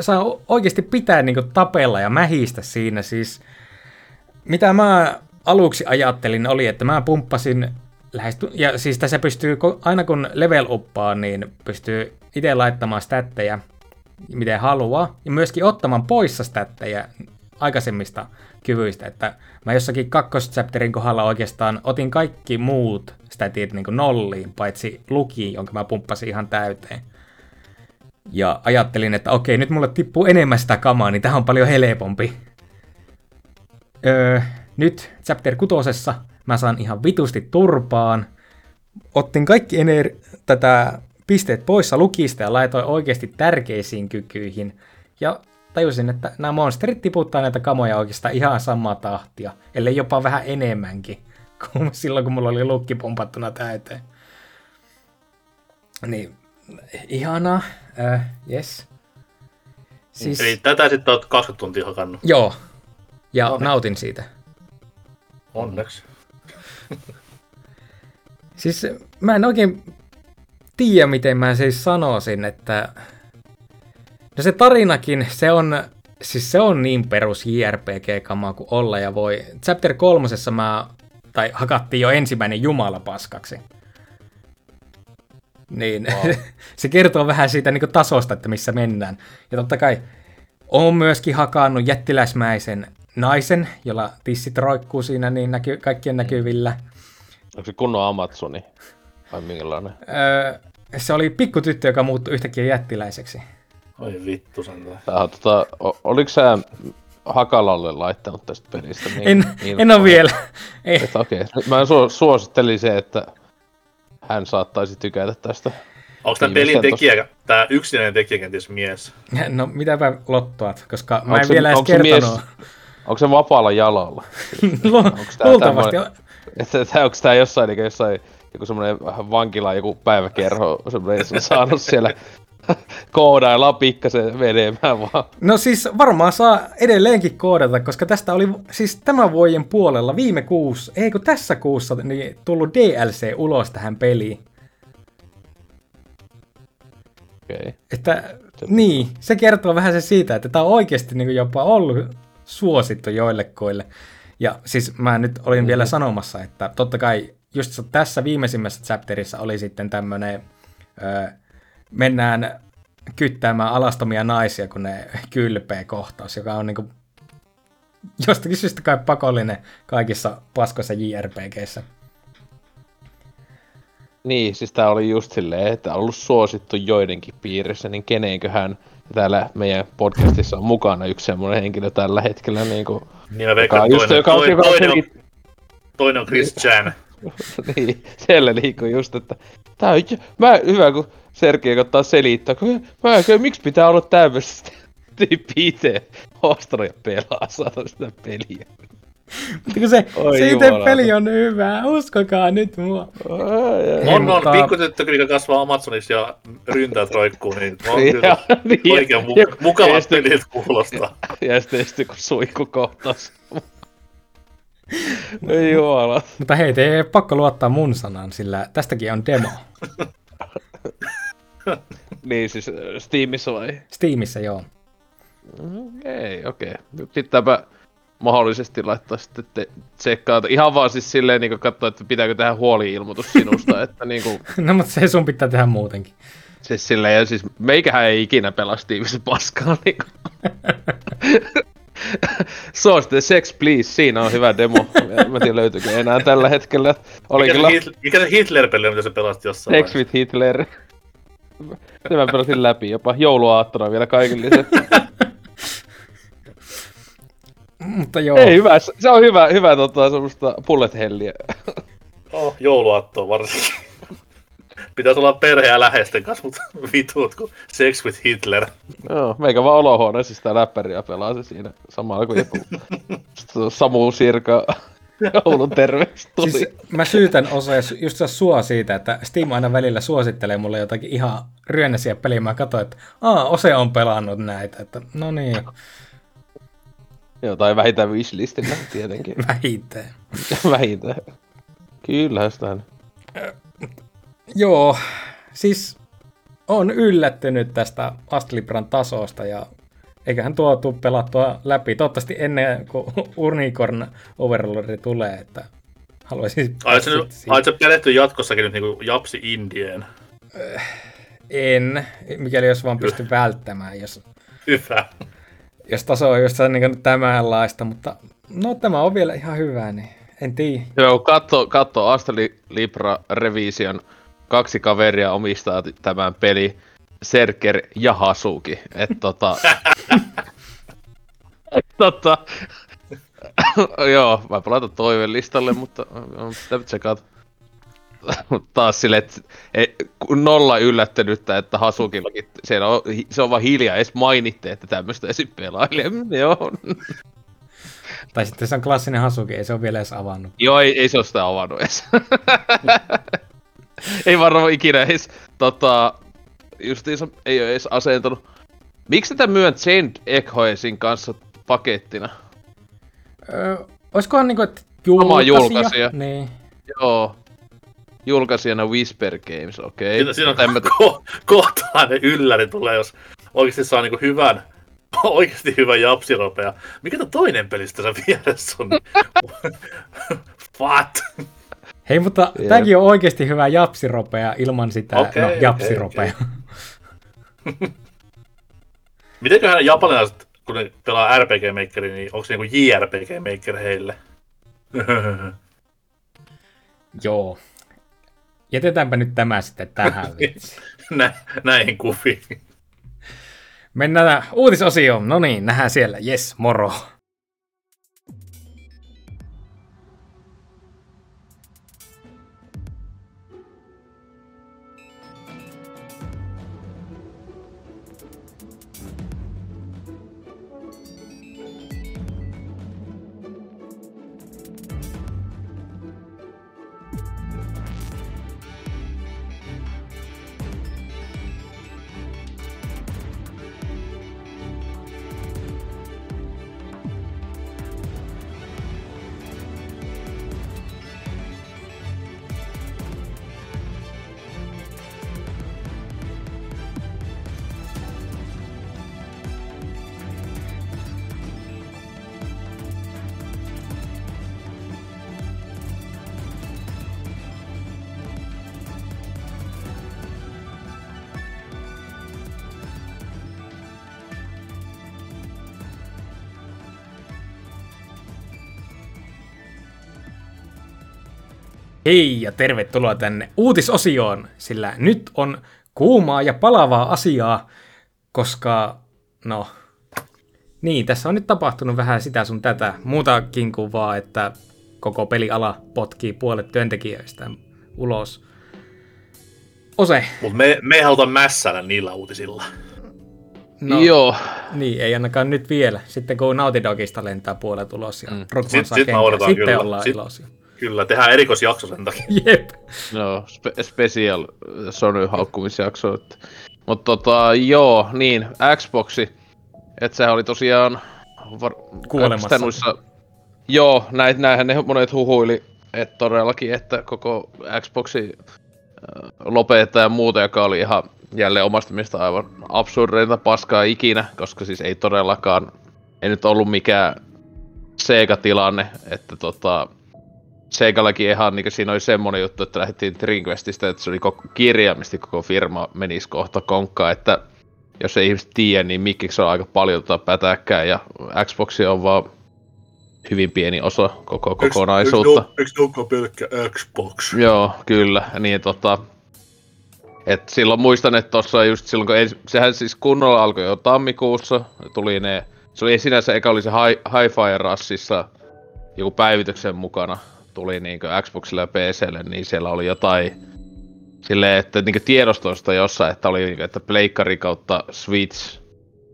saa oikeasti pitää niin kuin, tapella ja mähistä siinä. Siis, mitä mä aluksi ajattelin oli, että mä pumppasin lähes, ja siis tässä pystyy, aina kun level uppaa, niin pystyy itse laittamaan stättejä, miten haluaa, ja myöskin ottamaan poissa stättejä aikaisemmista kyvyistä, että mä jossakin kakkoschapterin kohdalla oikeastaan otin kaikki muut statit niin nolliin, paitsi luki, jonka mä pumppasin ihan täyteen. Ja ajattelin, että okei, nyt mulle tippuu enemmän sitä kamaa, niin tähän on paljon helpompi. Öö, nyt chapter kutosessa mä saan ihan vitusti turpaan. Ottin kaikki ener- tätä pisteet poissa lukista ja laitoin oikeasti tärkeisiin kykyihin. Ja tajusin, että nämä monsterit tiputtaa näitä kamoja oikeastaan ihan samaa tahtia, ellei jopa vähän enemmänkin kuin silloin, kun mulla oli lukki pumpattuna täyteen. Niin, ihanaa, äh, yes. Siis... Eli tätä sitten olet 20 tuntia hakannut. Joo, ja no, nautin siitä. Onneksi. siis mä en oikein tiedä, miten mä siis sanoisin, että No se tarinakin, se on, siis se on niin perus JRPG-kamaa kuin olla ja voi. Chapter kolmosessa mä, tai hakattiin jo ensimmäinen Jumala paskaksi. Niin, wow. se kertoo vähän siitä niin tasosta, että missä mennään. Ja totta kai on myöskin hakannut jättiläismäisen naisen, jolla tissit roikkuu siinä niin näky, kaikkien näkyvillä. Onko se kunnon Amazoni? Vai minkälainen? Öö, se oli pikkutyttö, joka muuttui yhtäkkiä jättiläiseksi. Oi vittu sentään. tota, oliko sä Hakalalle laittanut tästä pelistä? Niin, en, niin, en ole vielä. Okei, okay. mä su- suosittelin se, että hän saattaisi tykätä tästä. Onko tämä pelin tekijä, tämä yksinäinen tekijä kenties mies? No mitäpä lottoat, koska mä en se, vielä edes kertonut. Mies, onko se vapaalla jalalla? Luultavasti. Että, onko tämä jossain, niin jossain joku semmoinen vankila, joku päiväkerho, semmoinen, saanut siellä koodaillaan pikkasen menemään vaan. No siis varmaan saa edelleenkin koodata, koska tästä oli siis tämän vuoden puolella viime kuussa, ei kun tässä kuussa, niin tullut DLC ulos tähän peliin. Okay. Että niin, se kertoo vähän se siitä, että tämä on oikeasti niin jopa ollut suosittu joillekoille. Ja siis mä nyt olin mm-hmm. vielä sanomassa, että totta kai just tässä viimeisimmässä chapterissa oli sitten tämmönen öö, mennään kyttäämään alastomia naisia, kun ne kylpee kohtaus, joka on niinku jostakin syystä kai pakollinen kaikissa paskoissa JRPGissä. Niin, siis tää oli just silleen, että on ollut suosittu joidenkin piirissä, niin keneenköhän täällä meidän podcastissa on mukana yksi semmoinen henkilö tällä hetkellä. Niin kuin, niin mä veikkaan, toinen, toinen, joka toinen, on, toinen on Chris Chan. niin, siellä niinku just, että tää on, mä, hyvä kun Sergei ottaa selittää, kun mä en, miksi pitää olla tämmöistä tyyppi itse ostanut ja pelaa saada sitä peliä. Mutta kun se, se itse peli on hyvä, uskokaa nyt mua. On, mutta... on pikkutyttö, joka kasvaa Amazonissa ja ryntäät roikkuu, niin on kyllä niin, oikein mu- mukava peli, kuulostaa. Ja sitten, sitten kun suikku kohtas. Ei jumala. Mutta hei, te ei pakko luottaa mun sanaan, sillä tästäkin on demo. niin siis äh, Steamissa vai? Steamissa, joo. Okei, okei. Okay. Pitääpä mahdollisesti laittaa sitten te- tsekkaa. Ihan vaan siis silleen niin katsoa, että pitääkö tehdä huoli-ilmoitus sinusta, että niin kuin... No mutta se sun pitää tehdä muutenkin. Siis silleen, ja siis meikähän ei ikinä pelaa Steamissa paskaa niin Suosittelen Sex Please, siinä on hyvä demo. Mä en tiedä löytyykö enää tällä hetkellä. Oli Mikä kyllä se, Hitler, mikä se Hitler-peli on, mitä se pelasti jossain Sex with Hitler. Se mä pelasin läpi jopa jouluaattona vielä kaikille. Mutta joo, Ei hyvä, se on hyvä, hyvä tota, semmoista bullet helliä. Oh, jouluaattoa varsinkin. Pitäisi olla perheä läheisten kanssa, mutta vitut, kun Sex with Hitler. Joo, meikä vaan olohuoneessa sitä läppäriä pelaa se siinä samalla kun joku Samu Sirka joulun terveys tuli. siis mä syytän osa just sua siitä, että Steam aina välillä suosittelee mulle jotakin ihan ryönnäisiä peliä. Mä katsoin, että Aa, Ose on pelannut näitä, että no niin, Joo, tai vähintään wishlistillä tietenkin. vähintään. vähintään. Kyllä, sitä Joo, siis on yllättynyt tästä Astlibran tasosta ja eiköhän tuo tuu pelattua läpi. Toivottavasti ennen kuin Unicorn Overlordi tulee, että haluaisin... Se perehtyy jatkossakin nyt niinku Japsi Indien. En, mikäli jos vaan pysty välttämään, jos, Hyvä. jos taso on just niin tämänlaista, mutta no tämä on vielä ihan hyvä, niin en tiedä. Joo, katso, katso Asteli Libra Revision. Kaksi kaveria omistaa tämän peli. Serker ja Hasuki. Et tota... et tota... Joo, mä palautan toiveen listalle, mutta on sitä tsekata. Taas silleen, että ei- kun nolla yllättänyttä, että Hasukillakin siellä on, se on vaan hiljaa, edes mainitte, että tämmöistä esim. pelailee. Mm, Joo, Tai sitten se on klassinen Hasuki, ei se ole vielä edes avannut. Joo, ei, ei se ole sitä avannut edes. Ei varmaan ikinä edes. Tota, justiinsa ei ole edes asentanut. Miksi tätä myön Chained Echoesin kanssa pakettina? Öö, olisikohan niinku, että Sama julkaisija? julkaisija. Niin. Joo. Julkaisijana Whisper Games, okei. Siinä, siinä on ko- kohtalainen ylläri tulee, jos oikeasti saa niinku hyvän, oikeasti hyvän japsiropea. Mikä tuo toinen pelistä tässä vieressä on? What? Hei, mutta Jep. tämäkin on oikeasti hyvä japsiropea ilman sitä, Okei, no japsiropea. Mitenköhän japanilaiset, kun ne pelaa RPG Makeria, niin onko se niinku JRPG Maker heille? Joo. Jätetäänpä nyt tämä sitten tähän. Nä, näihin kuviin. Mennään uutisosioon. No niin, nähdään siellä. Yes, moro. Hei ja tervetuloa tänne uutisosioon, sillä nyt on kuumaa ja palavaa asiaa, koska, no, niin, tässä on nyt tapahtunut vähän sitä sun tätä, muutakin kuin vaan, että koko peliala potkii puolet työntekijöistä ulos. Ose, Mutta me, me ei haluta mässäillä niillä uutisilla. no, Joo. niin, ei ainakaan nyt vielä. Sitten kun Naughty Dogista lentää puolet ulos ja mm. Sit- sit sitten kyllä. ollaan Sit- iloisia. Kyllä, tehdään erikoisjakso sen takia. Jep. No, spe- special Sony haukkumisjakso. että- Mutta tota, joo, niin, Xboxi. Et sehän oli tosiaan... Var- Kuolemassa. Noissa, joo, näit, näinhän ne monet huhuili, että todellakin, että koko Xboxi äh, lopettaa ja muuta, joka oli ihan jälleen omasta mielestä aivan absurdeinta paskaa ikinä, koska siis ei todellakaan, ei nyt ollut mikään Sega-tilanne, että tota, Segallakin ihan niin siinä oli semmonen juttu, että lähdettiin Dreamcastista, että se oli koko, kirjaimisesti koko firma menisi kohta konkkaan, että jos ei ihmiset tiedä, niin Mikkiksi on aika paljon tota pätäkkää ja Xbox on vaan hyvin pieni osa koko kokonaisuutta. Eikö ne pelkkä Xbox? Joo, kyllä. Niin tota, et silloin muistan, että tuossa just silloin, kun ens, sehän siis kunnolla alkoi jo tammikuussa, tuli ne, se oli sinänsä eka oli se Hi-Fi Rassissa joku päivityksen mukana, tuli niinku Xboxille ja PClle, niin siellä oli jotain silleen, että niinku tiedostoista jossain, että oli niinku, että pleikkari kautta Switch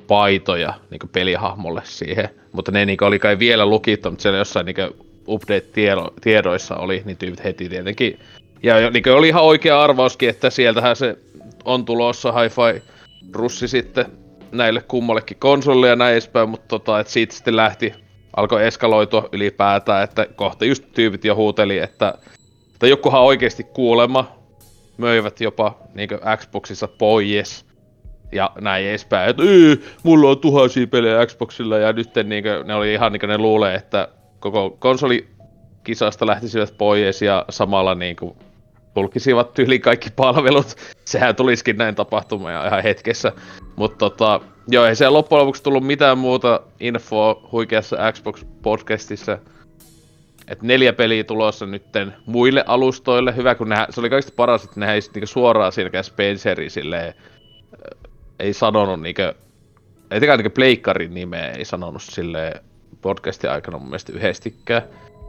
paitoja niinku pelihahmolle siihen. Mutta ne niinku oli kai vielä lukittu, mutta siellä jossain niinku update-tiedoissa oli, niin tyypit heti tietenkin. Ja niinku oli ihan oikea arvauskin, että sieltähän se on tulossa hi-fi russi sitten näille kummallekin konsolille ja näin edespäin, mutta tota, et siitä sitten lähti, alkoi eskaloitua ylipäätään, että kohta just tyypit jo huuteli, että, että jokuhan oikeasti kuulema möivät jopa niin Xboxissa pois ja näin edespäin. Että mulla on tuhansia pelejä Xboxilla ja nyt niin kuin, ne oli ihan niin kuin ne luulee, että koko konsolikisasta lähtisivät pois ja samalla niin kuin, tulkisivat tyyliin kaikki palvelut. Sehän tulisikin näin tapahtumaan ihan hetkessä. Mutta tota, joo, ei se loppujen lopuksi tullut mitään muuta infoa huikeassa Xbox-podcastissa että neljä peliä tulossa nytten muille alustoille. Hyvä, kun nehän, se oli kaikista paras, että nehän ei niinku suoraan siinäkään Spenceri silleen, ei sanonut niinku, etenkään niinku Pleikkarin nimeä ei sanonut sille podcastin aikana mun mielestä yhdestikään.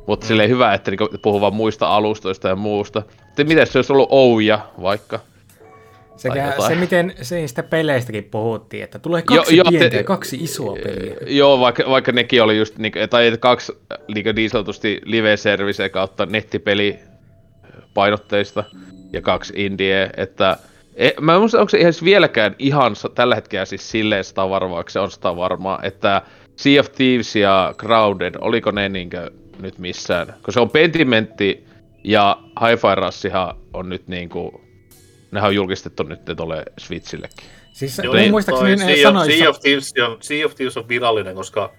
Mutta mm. silleen hyvä, että niinku puhuu vaan muista alustoista ja muusta. miten se olisi ollut Ouja vaikka? Sekä se, miten se sitä peleistäkin puhuttiin, että tulee kaksi jo, pientä te, ja kaksi isoa peliä. Joo, vaikka, vaikka nekin oli just, niin, tai kaksi niin, niin sanotusti live-service kautta nettipeli painotteista ja kaksi indie, että e, mä en muista, onko se ihan vieläkään ihan tällä hetkellä siis silleen sitä varmaa, se on sitä varmaa, että Sea of Thieves ja Crowded, oliko ne niinkö nyt missään? Kun se on Pentimentti ja Hi-Fi Russihan on nyt niinku nehän on julkistettu nyt tuolle Switchillekin. Siis Joo, niin, muistaakseni ne sea, sanoissa... Sea of, Thieves on, sea of Thieves on virallinen, koska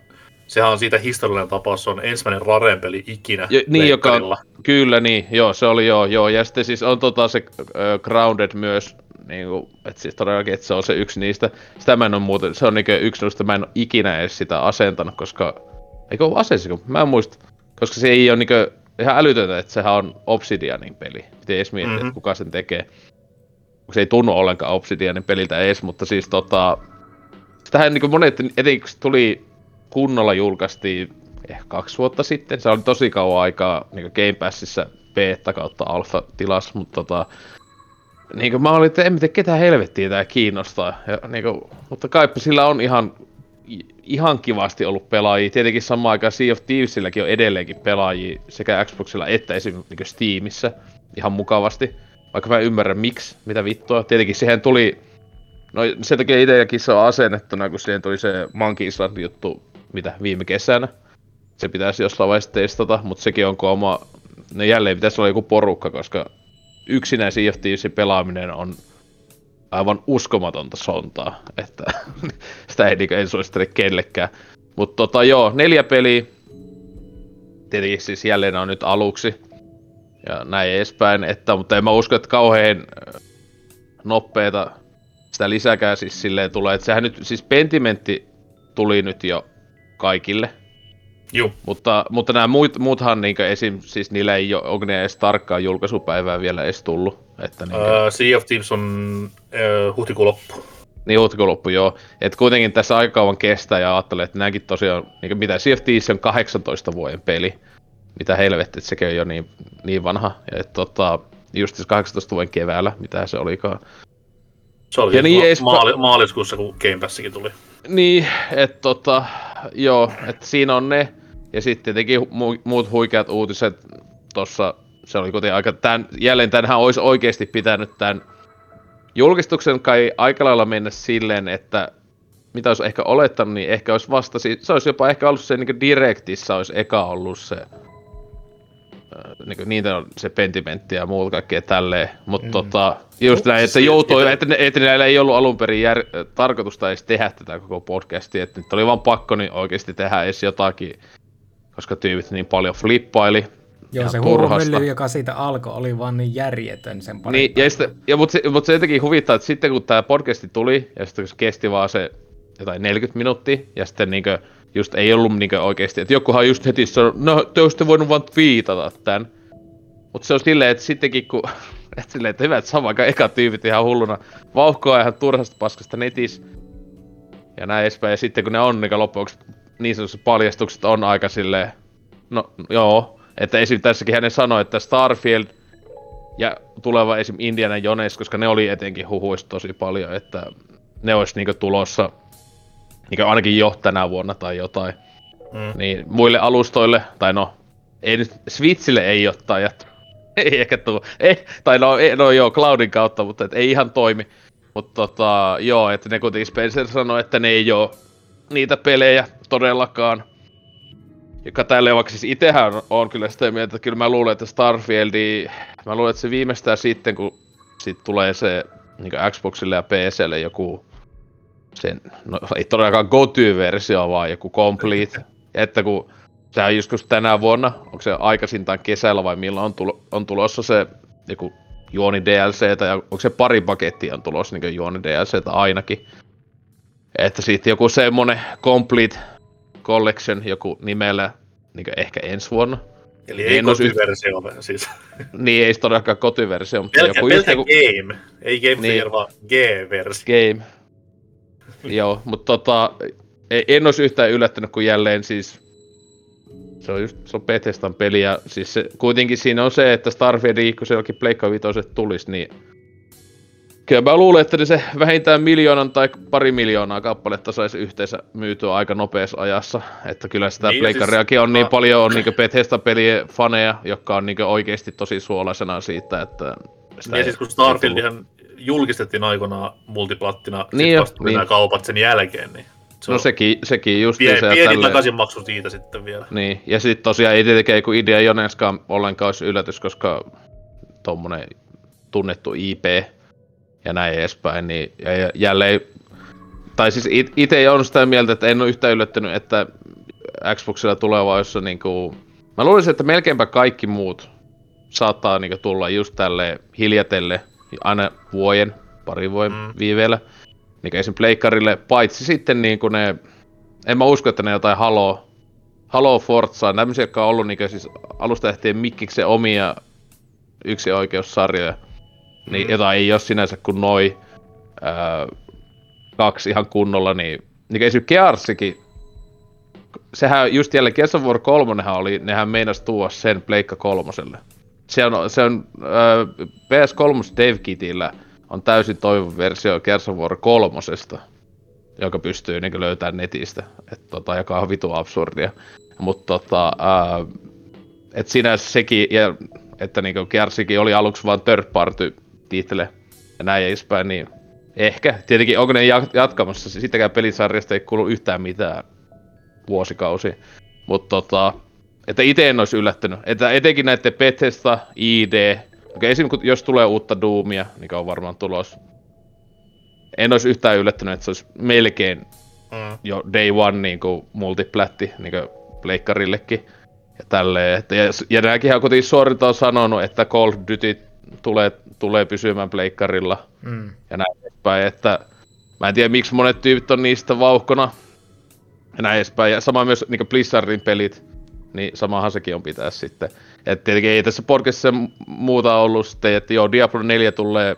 sehän on siitä historiallinen tapaus, se on ensimmäinen Raren-peli ikinä. Jo, niin, joka, kyllä niin, joo, se oli joo, joo. Ja sitten siis on tota se uh, Grounded myös, niin kuin, että siis todellakin, että se on se yksi niistä. Sitä mä en ole muuten, se on niin yksi noista, mä en ole ikinä edes sitä asentanut, koska, eikö ole aseisiko? Mä en muista, koska se ei ole niin kuin, ihan älytöntä, että sehän on Obsidianin peli. Miten edes miettiä, mm-hmm. että kuka sen tekee se ei tunnu ollenkaan Obsidianin peliltä edes, mutta siis tota... Sitähän niin monet, etenkin tuli kunnolla julkaistiin ehkä kaksi vuotta sitten. Se oli tosi kauan aikaa niin Game Passissa beta kautta alfa tilas, mutta tota, niin kuin mä olin, että en tiedä ketä helvettiä tää kiinnostaa. Ja, niin kuin, mutta kaipa sillä on ihan, ihan kivasti ollut pelaajia. Tietenkin samaan aikaan Sea of Thievesilläkin on edelleenkin pelaajia sekä Xboxilla että esimerkiksi niin Steamissa ihan mukavasti. Vaikka mä ymmärrän miksi, mitä vittua. Tietenkin siihen tuli, no sen takia itsekin se on asennettuna, kun siihen tuli se Monkey Island juttu, mitä viime kesänä. Se pitäisi jossain vaiheessa testata, mutta sekin on oma, no jälleen pitäisi olla joku porukka, koska yksinään Sea of Thievesin pelaaminen on aivan uskomatonta sontaa, että sitä ei niinku en suosittele kellekään. Mutta tota joo, neljä peliä. Tietenkin siis jälleen on nyt aluksi ja näin edespäin, että, mutta en mä usko, että kauhean äh, nopeeta sitä lisäkää siis silleen tulee, että sehän nyt, siis Pentimentti tuli nyt jo kaikille. Joo. Mutta, mutta nämä muut, muuthan niin esim, siis niillä ei ole, onko ne edes tarkkaa julkaisupäivää vielä edes tullut. Että niin kuin... uh, sea of Thieves on uh, huhtikuun loppu. Niin, huhtikuun loppu, joo. Et kuitenkin tässä aika kauan kestää ja ajattelee, että nämäkin tosiaan, niin mitä Sea of Thieves on 18 vuoden peli mitä helvetti, että sekin on jo niin, niin vanha. Ja et, tota, just 18 vuoden keväällä, mitä se olikaan. Se oli ja niin ma- maali- maaliskuussa, kun Game Passikin tuli. Niin, että tota, joo, että siinä on ne. Ja sitten tietenkin mu- muut huikeat uutiset tossa, se oli kuitenkin aika, tämän, jälleen tänhän olisi oikeasti pitänyt tämän julkistuksen kai aika lailla mennä silleen, että mitä olisi ehkä olettanut, niin ehkä olisi vasta, se olisi jopa ehkä ollut se niin direktissä olisi eka ollut se niin niitä on se pentimentti ja muut kaikkea tälleen. Mutta mm. tota, just näin, että joutuu, että, että näillä ei ollut alun perin jär, tarkoitusta edes tehdä tätä koko podcastia, että nyt oli vaan pakko niin oikeasti tehdä edes jotakin, koska tyypit niin paljon flippaili. Joo, ihan se huumylly, joka siitä alkoi, oli vaan niin järjetön sen pari Niin, ja, sitten, ja mutta, se, mutta se jotenkin huvittaa, että sitten kun tämä podcasti tuli, ja sitten kun se kesti vaan se jotain 40 minuuttia, ja sitten niinkö, just ei ollut niinkö oikeasti, että jokuhan just heti sanoi, no te olisitte voinut vaan twiitata tän. Mutta se on silleen, että sittenkin kun, että silleen, että hyvä, että sama aika eka tyypit ihan hulluna. Vauhkoa ihan turhasta paskasta netissä, ja näin edespäin, ja sitten kun ne on niin loppujen lopuksi niin sanotusti paljastukset on aika silleen, no joo, että esim. tässäkin hänen sanoi, että Starfield ja tuleva esim. Indiana Jones, koska ne oli etenkin huhuista tosi paljon, että ne olisi niinku tulossa niinku ainakin jo tänä vuonna tai jotain. Mm. Niin muille alustoille, tai no, ei nyt, Switchille ei ole tajattu. ei ehkä tuu, ei, tai no, ei, no joo, Cloudin kautta, mutta et ei ihan toimi. Mutta tota, joo, että ne kuten Spencer sanoi, että ne ei oo niitä pelejä todellakaan. Joka tälle vaikka siis itehän on kyllä sitä mieltä, että kyllä mä luulen, että Starfieldi, mä luulen, että se viimeistään sitten, kun sit tulee se niin Xboxille ja PClle joku sen, no ei todellakaan GOTY-versio, vaan joku Complete. että kun sehän joskus tänä vuonna, onko se aikaisintaan kesällä vai milloin on, tulo, on tulossa se joku juoni DLC, tai onko se pari pakettia on tulossa niin juoni DLC ainakin. Että sitten joku semmonen Complete Collection joku nimellä niin ehkä ensi vuonna. Eli ei yht- kotiversio, siis Niin ei todellakaan kotiversio, mutta pelkkä, joku pelkkä joku game, ei Game Niin. niin. vaan G-versio. game. Joo, mutta tota, ei- en olisi yhtään yllättynyt, kun jälleen siis se on just, se on Bethesdan peli ja siis se, kuitenkin siinä on se, että Starfield kun se jokin Pleikka Vitoiset tulisi, niin kyllä mä luulen, että se vähintään miljoonan tai pari miljoonaa kappaletta saisi yhteensä myytyä aika nopeassa ajassa. Että kyllä sitä Niin, niin, siis- on niin mä- paljon on niinku Bethesda-pelien faneja, jotka on niinku oikeasti tosi suolaisena siitä, että sitä ei- siis kun tullut. Starfieldihan julkistettiin aikoinaan multiplattina, Niin niin jo, vasta niin. kaupat sen jälkeen, niin se No sekin, sekin just pie, se pieni tälleen. takaisinmaksu siitä sitten vielä. Niin, ja sitten tosiaan ei tietenkään kun idea Joneskaan ollenkaan olisi yllätys, koska tommonen tunnettu IP ja näin edespäin, niin ja jälleen, tai siis it- itse on sitä mieltä, että en ole yhtään yllättynyt, että Xboxilla tulevaisuudessa niinku, mä luulisin, että melkeinpä kaikki muut saattaa niinku tulla just tälle hiljatelle, aina vuoden, pari vuoden Mm. viiveellä, niin esim. pleikkarille, paitsi sitten niinku ne, en mä usko, että ne jotain Halo, Halo Forza, tämmöisiä, jotka on ollut niinku siis alusta lähtien mikkiksen omia yksi oikeussarjoja, niin Mm. jota ei ole sinänsä kuin noi ää, kaksi ihan kunnolla, niin, niin esim. Gearsikin, sehän just jälleen Gears of War 3 oli, nehän meinas tuoda sen Pleikka kolmoselle. Se on, se on ää, PS3 Dev Kitillä on täysin toivon versio Gears of War 3, joka pystyy niin löytämään netistä, et, tota, joka on vitu absurdia. Mutta tota, et sinänsä sekin, ja, että niinku Gearsikin oli aluksi vain third party title ja näin edespäin, niin ehkä. Tietenkin onko ne ja- jatkamassa, sitäkään pelisarjasta ei kuulu yhtään mitään vuosikausi. Mutta tota, että itse en olisi yllättynyt. Että etenkin näiden Bethesda, ID, okay, esim. jos tulee uutta Doomia, mikä on varmaan tulos, en olisi yhtään yllättynyt, että se olisi melkein Mm. jo day one niin kuin multiplätti niin kuin pleikkarillekin ja tälleen. Että, ja, ja nämäkin on kuitenkin suorilta on sanonut, että Call of Duty tulee, tulee pysymään pleikkarilla Mm. ja näin edespäin, että mä en tiedä miksi monet tyypit on niistä vauhkona ja näin edespäin. Ja sama myös niin Blizzardin pelit, niin samahan sekin on pitää sitten. Et tietenkin ei tässä podcastissa mu- muuta ollut sitten, että joo, Diablo 4 tulee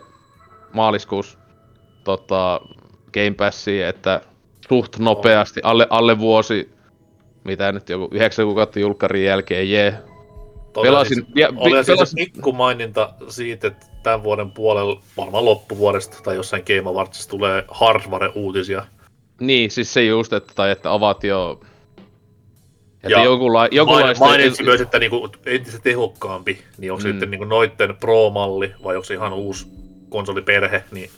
maaliskuussa tota, Game Passiin, että suht nopeasti, alle, alle vuosi, mitä nyt joku yhdeksän kuukautta julkkarin jälkeen, jee. Pelasin, Siis, ja, oli siis pelasin, pikku maininta siitä, että tämän vuoden puolella, varmaan loppuvuodesta tai jossain Game Awardsissa tulee hardware-uutisia. niin, siis se just, että, tai että ovat jo... Että Ja jokunla, Main, jokunlaista... mainitsi myös, että niinku entistä tehokkaampi, niin onko se Mm. sitten niinku noitten Pro-malli vai onko se ihan uusi konsoliperhe, niin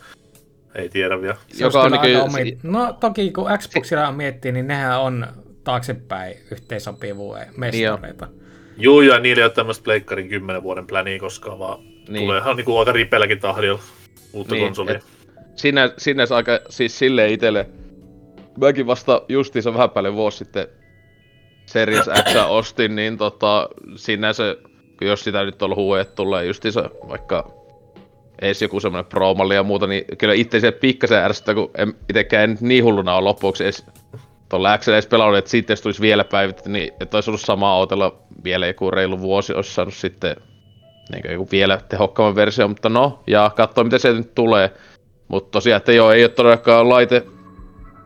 ei tiedä vielä. Se Joka on niinku- aika omi... No toki kun Xboxilla miettii, niin nehän on taaksepäin yhteensopivuuden mestareita. Juu, ja niillä ei ole tämmöistä Pleikkarin 10 vuoden pläniä koskaan, vaan Niin. niin. tuleehan niinku aika ripeälläkin tahdilla uutta Niin, konsolia. Sinä, sinänsä aika, siis silleen itelle, mäkin vasta justiinsa vähän päälle vuosi sitten Series X ostin, niin tota, sinänsä jos sitä nyt on että tulee justiinsa vaikka edes joku semmoinen pro ja muuta, niin kyllä itse se pikkasen ärsyttää, kun en itekään en niin hulluna ole loppuksi edes tuolla XL edes pelannut, että sitten tulisi vielä päivitetty, niin että olisi ollut sama autolla vielä joku reilu vuosi, olisi saanut sitten niin joku vielä tehokkaamman versio, mutta no, ja katsoa miten se nyt tulee. Mutta tosiaan, että joo, ei ole todellakaan laite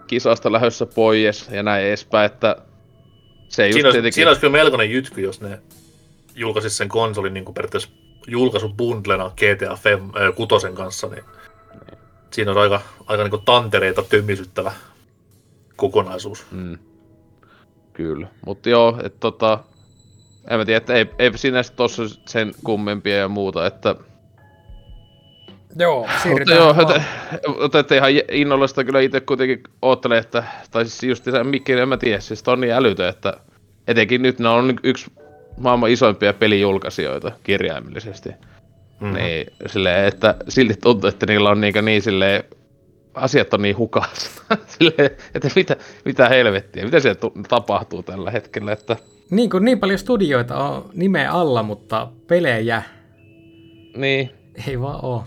kisasta lähdössä pois ja näin edespäin, että se ei Siinä, olisi, tietenkin... siinä olisi kyllä melkoinen jytky, jos ne julkaisisi sen konsolin niin kuin periaatteessa julkaisubundlena GTA 6 kanssa, niin siinä on aika, aika niin kuin tantereita tömmisyttävä kokonaisuus. Mm. Kyllä, mutta joo, että tota, en mä tiedä, että ei, ei siinä tossa sen kummempia ja muuta, että... Joo, Mutta siirrytään joo, vaan. että, mutta että ihan innolla sitä kyllä itse kuitenkin oottelen, että, tai siis just se mikki, en mä tiedä, siis on niin älytö, että etenkin nyt ne on yksi maailman isoimpia pelijulkaisijoita kirjaimellisesti. Mm. Niin, silleen, että silti tuntuu, että niillä on niin, niin silleen, asiat on niin hukassa. silleen, että mitä, mitä helvettiä, mitä siellä tu- tapahtuu tällä hetkellä, että Niin kuin niin paljon studioita on nimeä alla, mutta pelejä niin, ei vaan oo.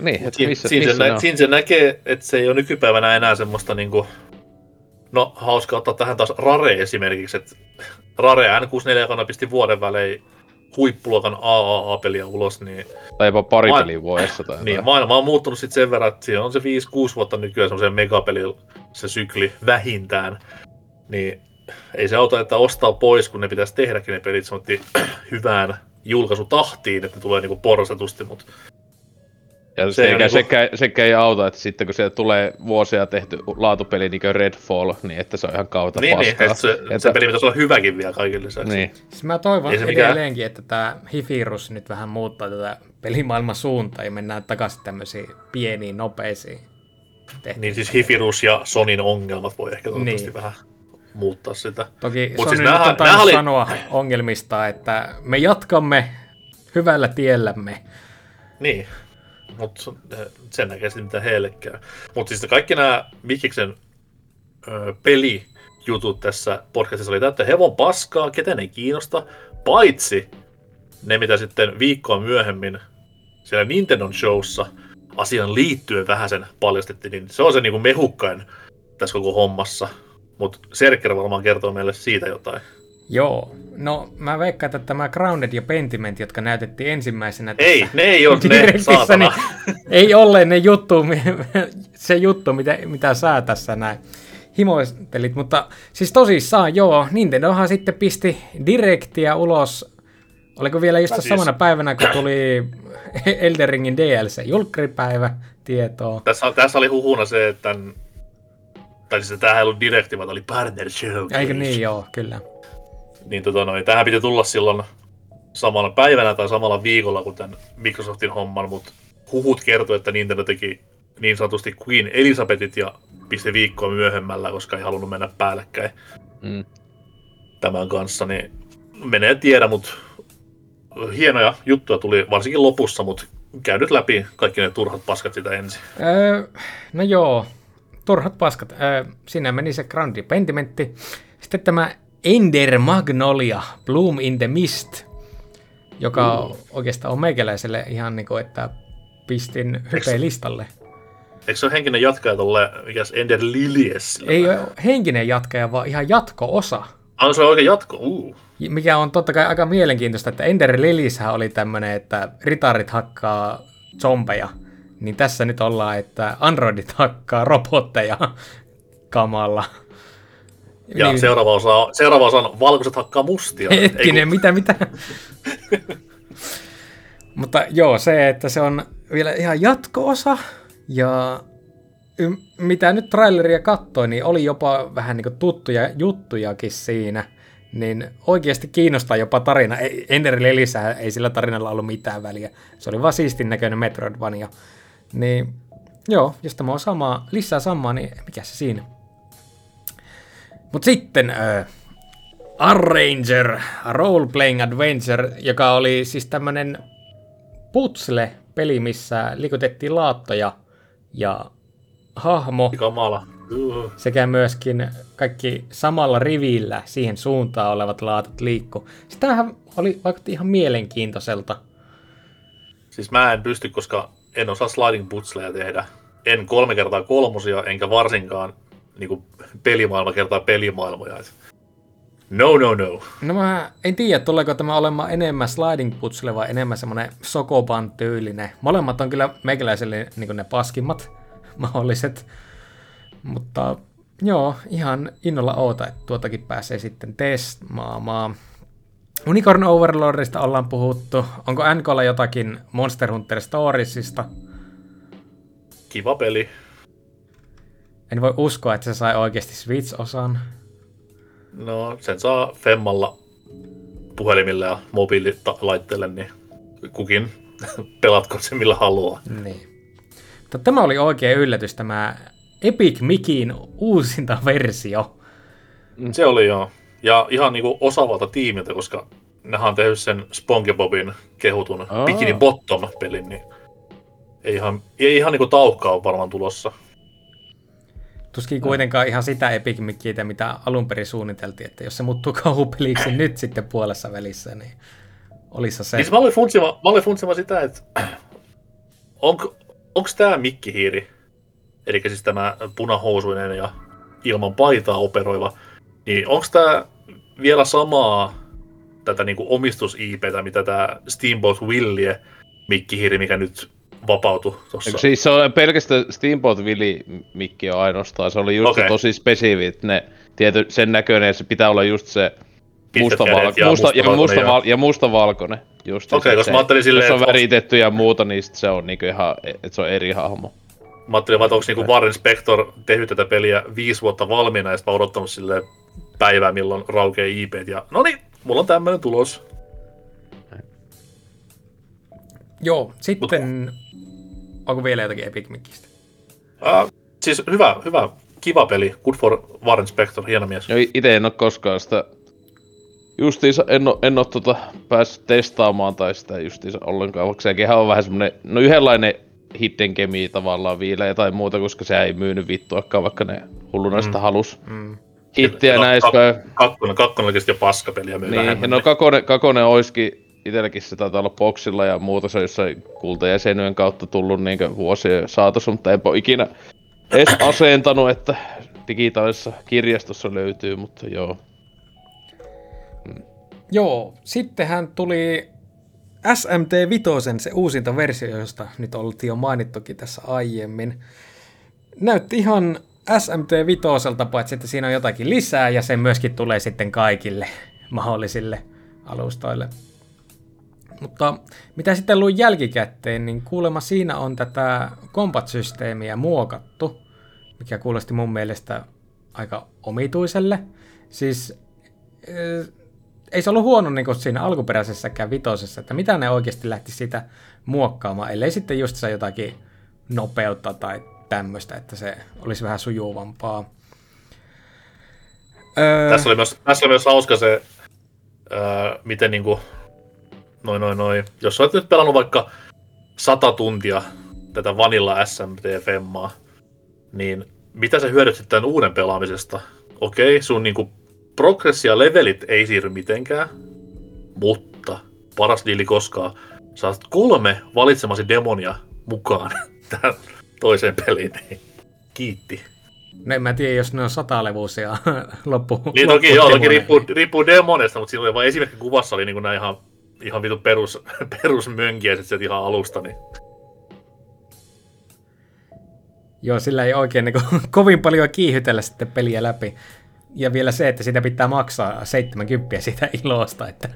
niin, että Siin, missä, siinä, missä se, nä, on? siinä se näkee, että se ei ole nykypäivänä enää semmoista niinku, no hauska ottaa tähän taas Rare esimerkiksi, että Rare N64 pisti vuoden välein huippuluokan AAA-peliä ulos, niin, Tai jopa pari Mä- peliä vuodessa tai niin maailma on muuttunut sitten sen verran, että siinä on se 5-6 vuotta nykyään semmoisen megapeli se sykli vähintään, niin ei se auta, että ostaa pois, kun ne pitäisi tehdäkin ne pelit semmoittiin hyvään julkaisutahtiin, että ne tulee niinku porrastetusti, mutta Ja Se se on sekä, sekä, sekä ei auta, että sitten kun siellä tulee vuosia tehty laatupeli niin kuin Redfall, niin että se on ihan kautta niin, niin paskaa. että se, että... se peli pitäisi olla hyväkin vielä kaikille lisäksi. Niin, Siis mä toivon mikään- edelleenkin, että tämä Hifirus nyt vähän muuttaa tätä pelimaailman suuntaa ja mennään takaisin tämmöisiin pieniin, nopeisiin tehtäviin. Niin siis Hifirus ja Sonin ongelmat voi ehkä toivottavasti Niin. vähän muuttaa sitä. Toki Mut Sony siis nyt on oli- sanoa ongelmista, että me jatkamme hyvällä tiellämme. Niin, mutta sen näkee sitten mitä heille käy. Mutta siis kaikki nämä Mikiksen ö, pelijutut tässä podcastissa oli täyttä hevon paskaa, ketään ei kiinnosta, paitsi ne mitä sitten viikkoa myöhemmin siellä Nintendo showssa asian liittyen vähän sen paljastettiin, niin se on se niinku mehukkain tässä koko hommassa. Mutta Serker varmaan kertoo meille siitä jotain. Joo, no mä veikkaan, että tämä Grounded ja Pentiment, jotka näytettiin ensimmäisenä Ei, ne ei ole ne, saatana. niin ei olleen ne juttu, se juttu, mitä, mitä sä tässä näin himoistelit, mutta siis tosissaan joo, Nintendohan sitten pisti Directia ulos, oliko vielä just siis... samana päivänä, kun tuli Elden Ringin DLC-julkkaripäivä tietoa. Tässä, tässä oli huhuna se, että tämän, tai siis tämähän ei ollut direkti, vaan tämä oli partner show. Eikö niin, joo, kyllä. Niin tota noin, tähän piti tulla silloin samana päivänä tai samalla viikolla kuin tämän Microsoftin homman, mutta huhut kertoi, että Nintendo teki niin sanotusti Queen Elizabethit ja pisti viikkoa myöhemmällä, koska ei halunnut mennä päällekkäin mm. tämän kanssa, niin menee tiedä, mutta hienoja juttuja tuli varsinkin lopussa, mutta käy nyt läpi kaikki ne turhat paskat sitä ensin. Öö, no joo, turhat paskat. Öö, siinä meni se ja Pentimentti. Sitten tämä Ender Magnolia, Bloom in the Mist, joka Uh. oikeastaan on meikäläiselle ihan niin kuin, että pistin hype-listalle. Eikö se ole henkinen jatkaja tolle, mikäs Ender Lilies? Ei ole henkinen jatkaja, vaan ihan jatko-osa. On se oikein jatko? Uh. Mikä on totta kai aika mielenkiintoista, että Ender Lilishän oli tämmöinen, että ritarit hakkaa zombeja. Niin tässä nyt ollaan, että androidit hakkaa robotteja kamalla. Ja niin. seuraava, osa, seuraava osa on valkoiset hakkaa mustia. Hetkinen, mitä, mitä? Mutta joo, se, että se on vielä ihan jatko-osa, ja y- mitä nyt traileria kattoi, niin oli jopa vähän niin tuttuja juttujakin siinä, niin oikeasti kiinnostaa jopa tarina. Ei- Ender Lelissä ei sillä tarinalla ollut mitään väliä. Se oli vaan siistin näköinen Metroidvania. Niin joo, jos tämä on samaa, lisää samaa, niin mikä se siinä? Mutta sitten äh, Arranger, a Role-Playing Adventure, joka oli siis tämmönen putsle-peli, missä liikutettiin laattoja ja hahmo. Kamala. Uh, sekä myöskin kaikki samalla rivillä siihen suuntaan olevat laatat liikku. Sitähän oli, vaikutti ihan mielenkiintoiselta. Siis mä en pysty, koska en osaa sliding putsleja tehdä. En kolme kertaa kolmosia, enkä varsinkaan niin kuin pelimaailma kertaa pelimaailmoja. No, no, no. No mä en tiedä, tuleeko tämä olemaan enemmän sliding putsle vai enemmän semmoinen sokoban tyylinen. Molemmat on kyllä meikäläiselle niin ne paskimmat mahdolliset. Mutta joo, ihan innolla oota, että tuotakin pääsee sitten testaamaan. Unicorn Overlordista ollaan puhuttu. Onko NKlla jotakin Monster Hunter Storiesista? Kiva peli. En voi uskoa, että se sai oikeasti Switch-osan. No, sen saa Femmalla puhelimille ja mobiililaitteelle, niin kukin pelatko se millä haluaa. Niin. Mutta tämä oli oikein yllätys, tämä Epic Mikin uusinta versio. Se oli joo. Ja ihan niinku osaavalta tiimiltä, koska nehän on tehnyt sen SpongeBobin kehutun Aa. Bikini Bottom-pelin, niin ei ihan, ei ihan niinku taukkaa ole varmaan tulossa. Tuskin kuitenkaan ihan sitä Epic Mickiitä, mitä alun perin suunniteltiin, että jos se muuttuu kauhupeliksi nyt sitten puolessa välissä, niin olisi se. Niin mä olin funtsima, mä olin funtsima sitä, että onko, onks tää mikkihiiri, eli siis tämä punahousuinen ja ilman paitaa operoiva, niin onks tää vielä samaa tätä niinku omistus-IPtä, mitä tää Steamboat Willie mikkihiiri, mikä nyt vapautui tuossa. Eikö siis se on pelkästään Steamboat Willy mikki on ainoastaan, se oli just okay. tosi spesifi, että ne tiety, sen näköinen, että se pitää olla just se mustavalko, ja musta, ja, mustavalkoinen musta, ja- ja mustavalkoinen. Just Okei, se, koska se, mä ajattelin silleen, Jos on väritetty ja muuta, niin sit se on niinku ihan, että se on eri hahmo. Mä ajattelin, vaan, että onko niinku Warren Spector tehnyt tätä peliä viisi vuotta valmiina, ja sitten mä oon odottanut sille päivää, milloin raukee IP. Ja no niin, mulla on tämmöinen tulos. Joo, sitten... Onko vielä jotakin Epic Mickistä? Uh, siis hyvä, hyvä, kiva peli. Good for Warren Spector, hieno mies. No itse en oo koskaan sitä justiinsa en oo, en oo tota päässyt testaamaan tai sitä justiinsa ollenkaan, vaikka sekin on vähän semmonen, no yhdenlainen hidden gemi tavallaan vielä tai muuta, koska se ei myynyt vittuakaan, vaikka ne hulluna sitä halus. Mm. Hittiä No, kak- Kakkonen, kakkonen oli sitten jo paskapeli ja myy Niin, vähemmän. no Kakone, Kakone oiskin itselläkin se taitaa olla boksilla ja muuta, se on jossain kultajäsenyen kautta tullut niin vuosien saatossa, mutta enpä ikinä edes asentanut, että digitaalisessa kirjastossa löytyy, mutta joo. Joo, sittenhän tuli SMT Vitosen se uusinta versio, josta nyt oltiin jo mainittukin tässä aiemmin. Näytti ihan SMT Vitoselta, paitsi että siinä on jotakin lisää ja se myöskin tulee sitten kaikille mahdollisille alustoille. Mutta mitä sitten luin jälkikäteen, niin kuulemma siinä on tätä combat-systeemiä muokattu, mikä kuulosti mun mielestä aika omituiselle. Siis eh, ei se ollut huono niin kuin siinä alkuperäisessäkään vitosessa, että mitä ne oikeasti lähti sitä muokkaamaan, ellei sitten just se jotakin nopeutta tai tämmöistä, että se olisi vähän sujuvampaa. Öö, Tässä oli myös, tässä oli myös hauska se, ää, miten niinku, noin noin noin, jos olet nyt pelannut vaikka sata tuntia tätä Vanilla SMT Femmaa, niin mitä sä hyödyt sitten tämän uuden pelaamisesta? Okei, sun niinku progressia levelit ei siirry mitenkään, mutta paras diili koskaan, saat kolme valitsemasi demonia mukaan tähän toiseen peliin. niin Kiitti. no en mä tiedä, jos ne on satalevuisia loppu. Niin toki, joo, toki riippuu, riippuu demonista, mutta siinä oli vain esimerkki kuvassa oli niin nämä ihan, ihan vitu perus, perusmönkiäiset sieltä ihan alusta. Niin. Joo, sillä ei oikein niin kuin, kovin paljon kiihytellä sitten peliä läpi. Ja vielä se, että sitä pitää maksaa 70 siitä ilosta, että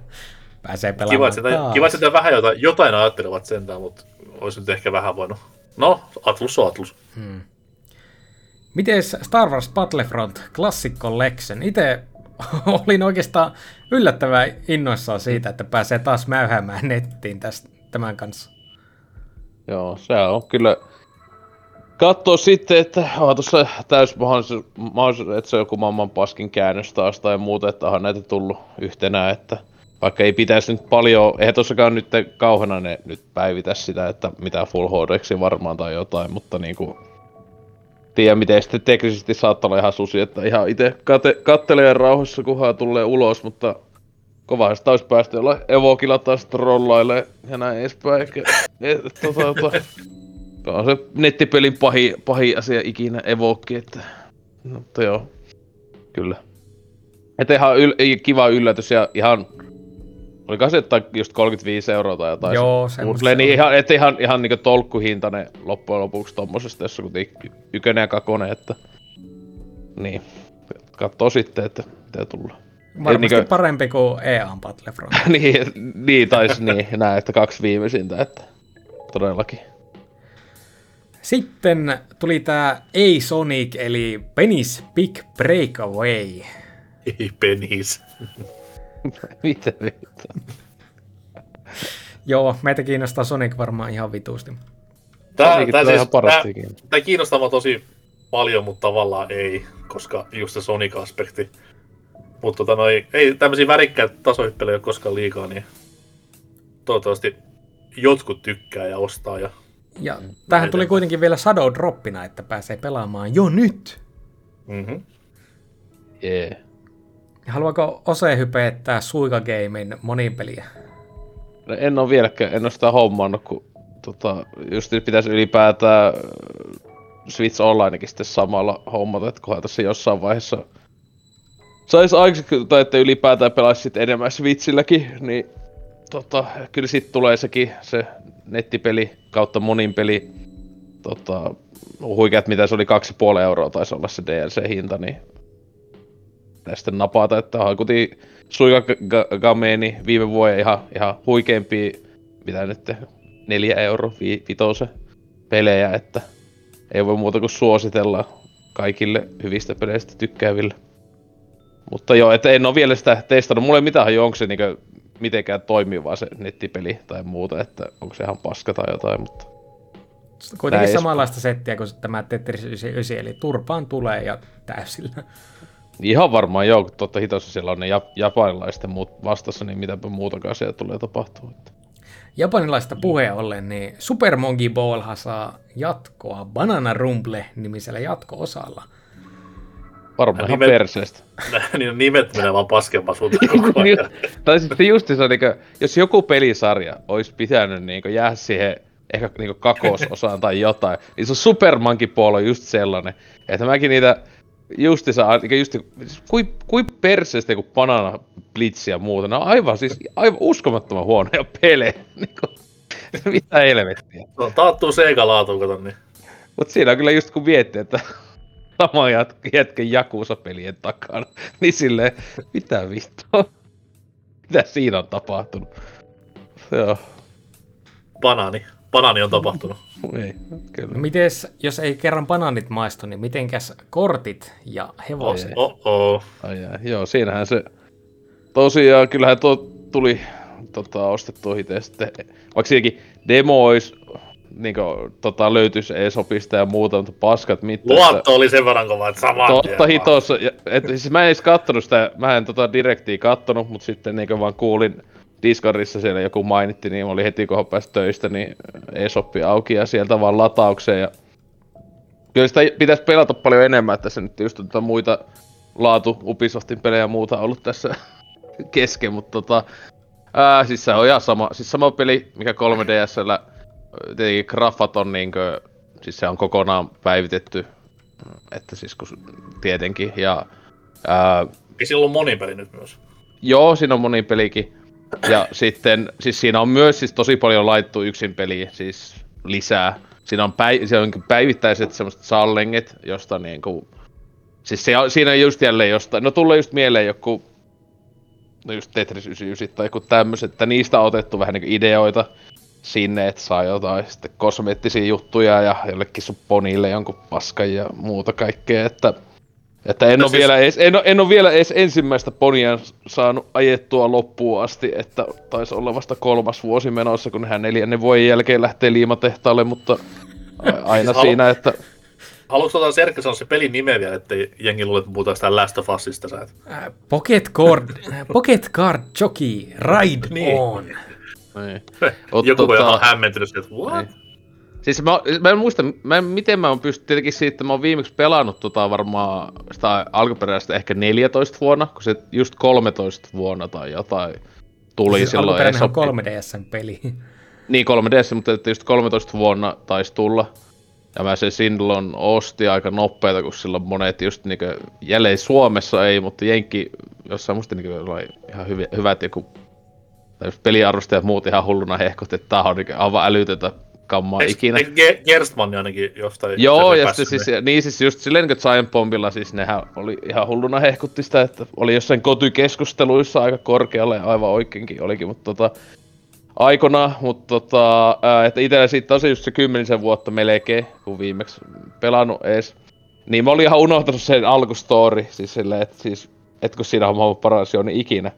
pääsee pelaamaan Kiva, että sitä, kiva, että sitä vähän jotain, jotain ajattelevat sentään, mutta olisi nyt ehkä vähän voinut. No, Atlus on Atlus. Miten Star Wars Battlefront Classic Collection? Itse olin oikeastaan yllättävän innoissaan siitä, että pääsee taas mäyhäämään nettiin tästä, tämän kanssa. Joo, se on kyllä... Katsoo sitten, että on tuossa täys mahdollisuus, että se on joku maailman paskin käännös taas tai muuta, että onhan näitä tullut yhtenä, että vaikka ei pitäisi nyt paljon, eihän tossakaan nyt kauheena ne nyt päivitä sitä, että mitä Full HDksi varmaan tai jotain, mutta niinku tiedä miten sitten teknisesti saattaa olla ihan susi, että ihan itse kate, kattelee rauhassa, kunhan tulee ulos, mutta kovahan sitä olisi päästy olla Evokilla taas trollailee ja näin edespäin. Eikä, et, tota, tota, on se nettipelin pahi, pahi asia ikinä Evokki, että, no, mutta joo, kyllä. Että ihan yl, kiva yllätys ja ihan Oliko se että just 35 euroa tai jotain? Joo, semmoista. Niin se ihan, et ihan, ihan niinku tolkkuhintainen loppujen lopuksi tommosesta, jos on ykönen ja kakonen, että... Niin. Katsoo sitten, että mitä tulee. Varmasti niin, parempi kuin EA Battlefront. niin, niin, taisi niin, näin, että kaksi viimeisintä, että todellakin. Sitten tuli tää A-Sonic, eli Penny's Big Breakaway. Ei Penny's. Mitä vittu? Joo, meitä kiinnostaa Sonic varmaan ihan vitusti. Tää, tää, tää, siis, tää, tää kiinnostaa tosi paljon, mutta tavallaan ei, koska just se Sonic-aspekti. Mutta tota noi, ei tämmöisiä värikkäitä tasohyppelyjä ole koskaan liikaa, niin toivottavasti jotkut tykkää ja ostaa. Ja, ja tähän tuli kuitenkin vielä Shadow Droppina, että pääsee pelaamaan jo nyt. Mhm. Yeah. Haluaako Ose hypeettää Suika Gamein monipeliä? No en ole vieläkään, en ole sitä hommannut, kun tota, just pitäisi ylipäätään äh, Switch Onlinekin sitten samalla hommata, että kunhan tässä jossain vaiheessa saisi aikaiseksi, tai että ylipäätään pelaisi sitten enemmän Switchilläkin, niin tota, kyllä sitten tulee sekin se nettipeli kautta monin peli. Tota, huikeat mitä se oli 2,5 euroa taisi olla se DLC-hinta, niin tästä napata, että haikutin Suikagameni viime vuoden ihan, ihan huikeampi, mitä nyt, neljä euro vi, vitose pelejä, että ei voi muuta kuin suositella kaikille hyvistä peleistä tykkääville. Mutta joo, että en ole vielä sitä testannut. Mulla ei mitään jo, onko se niinku mitenkään toimiva se nettipeli tai muuta, että onko se ihan paska tai jotain, mutta... Kuitenkin samanlaista settiä kuin tämä Tetris 99, eli turpaan tulee ja täysillä. Ihan varmaan joo, kun totta hitossa siellä on ne jap- japanilaiset muut vastassa, niin mitäpä muutakaan siellä tulee tapahtua. Japanilaista puheen ollen, niin Super Monkey Ball saa jatkoa Banana Rumble nimisellä jatko-osalla. Varmaan ihan nimet, perseestä. niin nimet menee vaan paskempa suuntaan koko ajan. tai sitten just se, niin kuin, jos joku pelisarja olisi pitänyt niin kuin, jää siihen ehkä niin kakososaan tai jotain, niin se Super Monkey Ball on just sellainen, että mäkin niitä justissa, just, kui, kui perseestä kuin Banana Blitz ja muuta. Ne on aivan siis aivan uskomattoman huonoja pelejä. Niinku, mitä helvettiä. Se on taattu Sega laatu, kato niin. Mut siinä on kyllä just kun vietti, että sama jätken Jakusa-pelien takana, niin silleen, mitä vittua? Mitä siinä on tapahtunut? Joo. Banaani. Banaani on tapahtunut. Ei, kyllä. No mites, jos ei kerran banaanit maistu, niin mitenkäs kortit ja hevoset? Oh, oh. Ai, ai, joo, siinähän se... Tosiaan, kyllähän tuo tuli tota, ostettua itse sitten. Vaikka siinäkin demo olisi niin kuin, tota, löytyisi e-sopista ja muuta, mutta paskat mitään. Luotto oli sen verran kova, että sama. Totta hitossa. Et, siis mä en edes kattonut sitä, mä en tota direktiä kattonut, mutta sitten niin vaan kuulin Discordissa siellä joku mainitti, niin oli heti kun pääsi töistä, niin e-shoppi auki ja sieltä vaan lataukseen. Ja... Kyllä sitä pitäisi pelata paljon enemmän, että se nyt just tuota muita laatu Ubisoftin pelejä ja muuta ollut tässä kesken, mutta tota, ää, siis se on ihan sama, siis sama peli, mikä 3DSllä, tietenkin graffat on niinkö, siis se on kokonaan päivitetty, että siis kun tietenkin, ja ää, Ei sillä on monipeli nyt myös. Joo, siinä on monipelikin. Ja sitten, siis siinä on myös siis tosi paljon laittu yksin peliä, siis lisää. Siinä on, päi, siinä on päivittäiset semmoiset sallenget, josta niinku... Siis se, siinä on just jälleen jostain, no tulee just mieleen joku, no just Tetris 99 tai joku tämmöset, että niistä on otettu vähän niinku ideoita sinne, että saa jotain sitten kosmeettisia juttuja ja jollekin sun ponille jonkun paskan ja muuta kaikkea, että että en, no ole siis... vielä edes, en, en ole vielä edes ensimmäistä ponia saanut ajettua loppuun asti, että taisi olla vasta kolmas vuosi menossa, kun hän neljännen vuoden jälkeen lähtee liimatehtaalle, mutta aina siis siinä, halu... että... Haluatko ottaa Serkka sanoa se pelin nimeä vielä, että jengi luulee, että puhutaan sitä Last of Usista? Sä et... Äh, Pocket Card, Pocket Card Jockey Ride niin. On. Niin. Joku voi olla hämmentynyt että what? Niin. Siis mä, mä en muista, mä en, miten mä oon pystynyt, tietenkin siitä, että mä oon viimeksi pelannut tota varmaan sitä alkuperäistä ehkä 14 vuonna, kun se just 13 vuonna tai jotain tuli siis silloin. Alkuperäinen on Esopi- 3DSn peli. Niin 3DS, mutta että just 13 vuonna taisi tulla. Ja mä se silloin osti aika nopeeta, kun silloin monet just niinku, jälleen Suomessa ei, mutta Jenkki jossain musta niinku oli ihan hyvi, hyvät joku, tai just peliarvostajat muut ihan hulluna hehkut, että tää on niinku aivan älytöntä kammaa ikinä. Gerstmanni ainakin jostain. Joo, ja sitten siis, niin siis just silleen, kun Giant Bombilla siis nehän oli ihan hulluna hehkutti sitä, että oli jossain kotykeskusteluissa aika korkealle ja aivan oikeinkin olikin, mutta tota, aikona, mutta tota, että itsellä siitä tosi just se kymmenisen vuotta melkein, kun viimeksi pelannut ees. Niin mä olin ihan unohtanut sen alkustori, siis silleen, että siis, et kun siinä on maailman paras niin ikinä.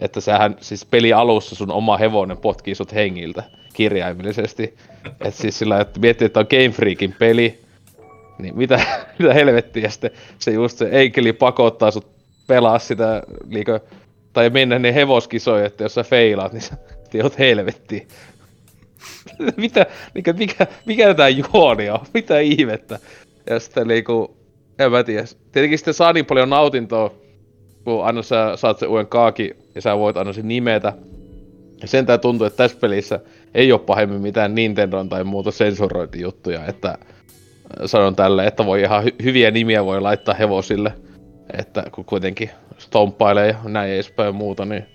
Että sähän siis peli alussa sun oma hevonen potkii sut hengiltä kirjaimellisesti. että siis sillä, että miettii, että on Game Freakin peli, niin mitä, mitä helvettiä, sitten se just se enkeli pakottaa sut pelaa sitä, liikö, tai mennä ne hevoskisoja, että jos sä feilaat, niin sä tiedät helvettiin. mitä, mikä, mikä, mikä tää juoni on? Mitä ihmettä? Ja sitten niinku, en mä tiedä. Tietenkin sitten saa niin paljon nautintoa, kun aina sä saat sen uuden kaaki ja sä voit aina sen nimetä. Ja sen tää tuntuu, että tässä pelissä ei ole pahemmin mitään Nintendon tai muuta sensurointijuttuja, että äh, sanon tälle, että voi ihan hy- hyviä nimiä voi laittaa hevosille, että kun kuitenkin stomppailee ja näin edespäin ja muuta, niin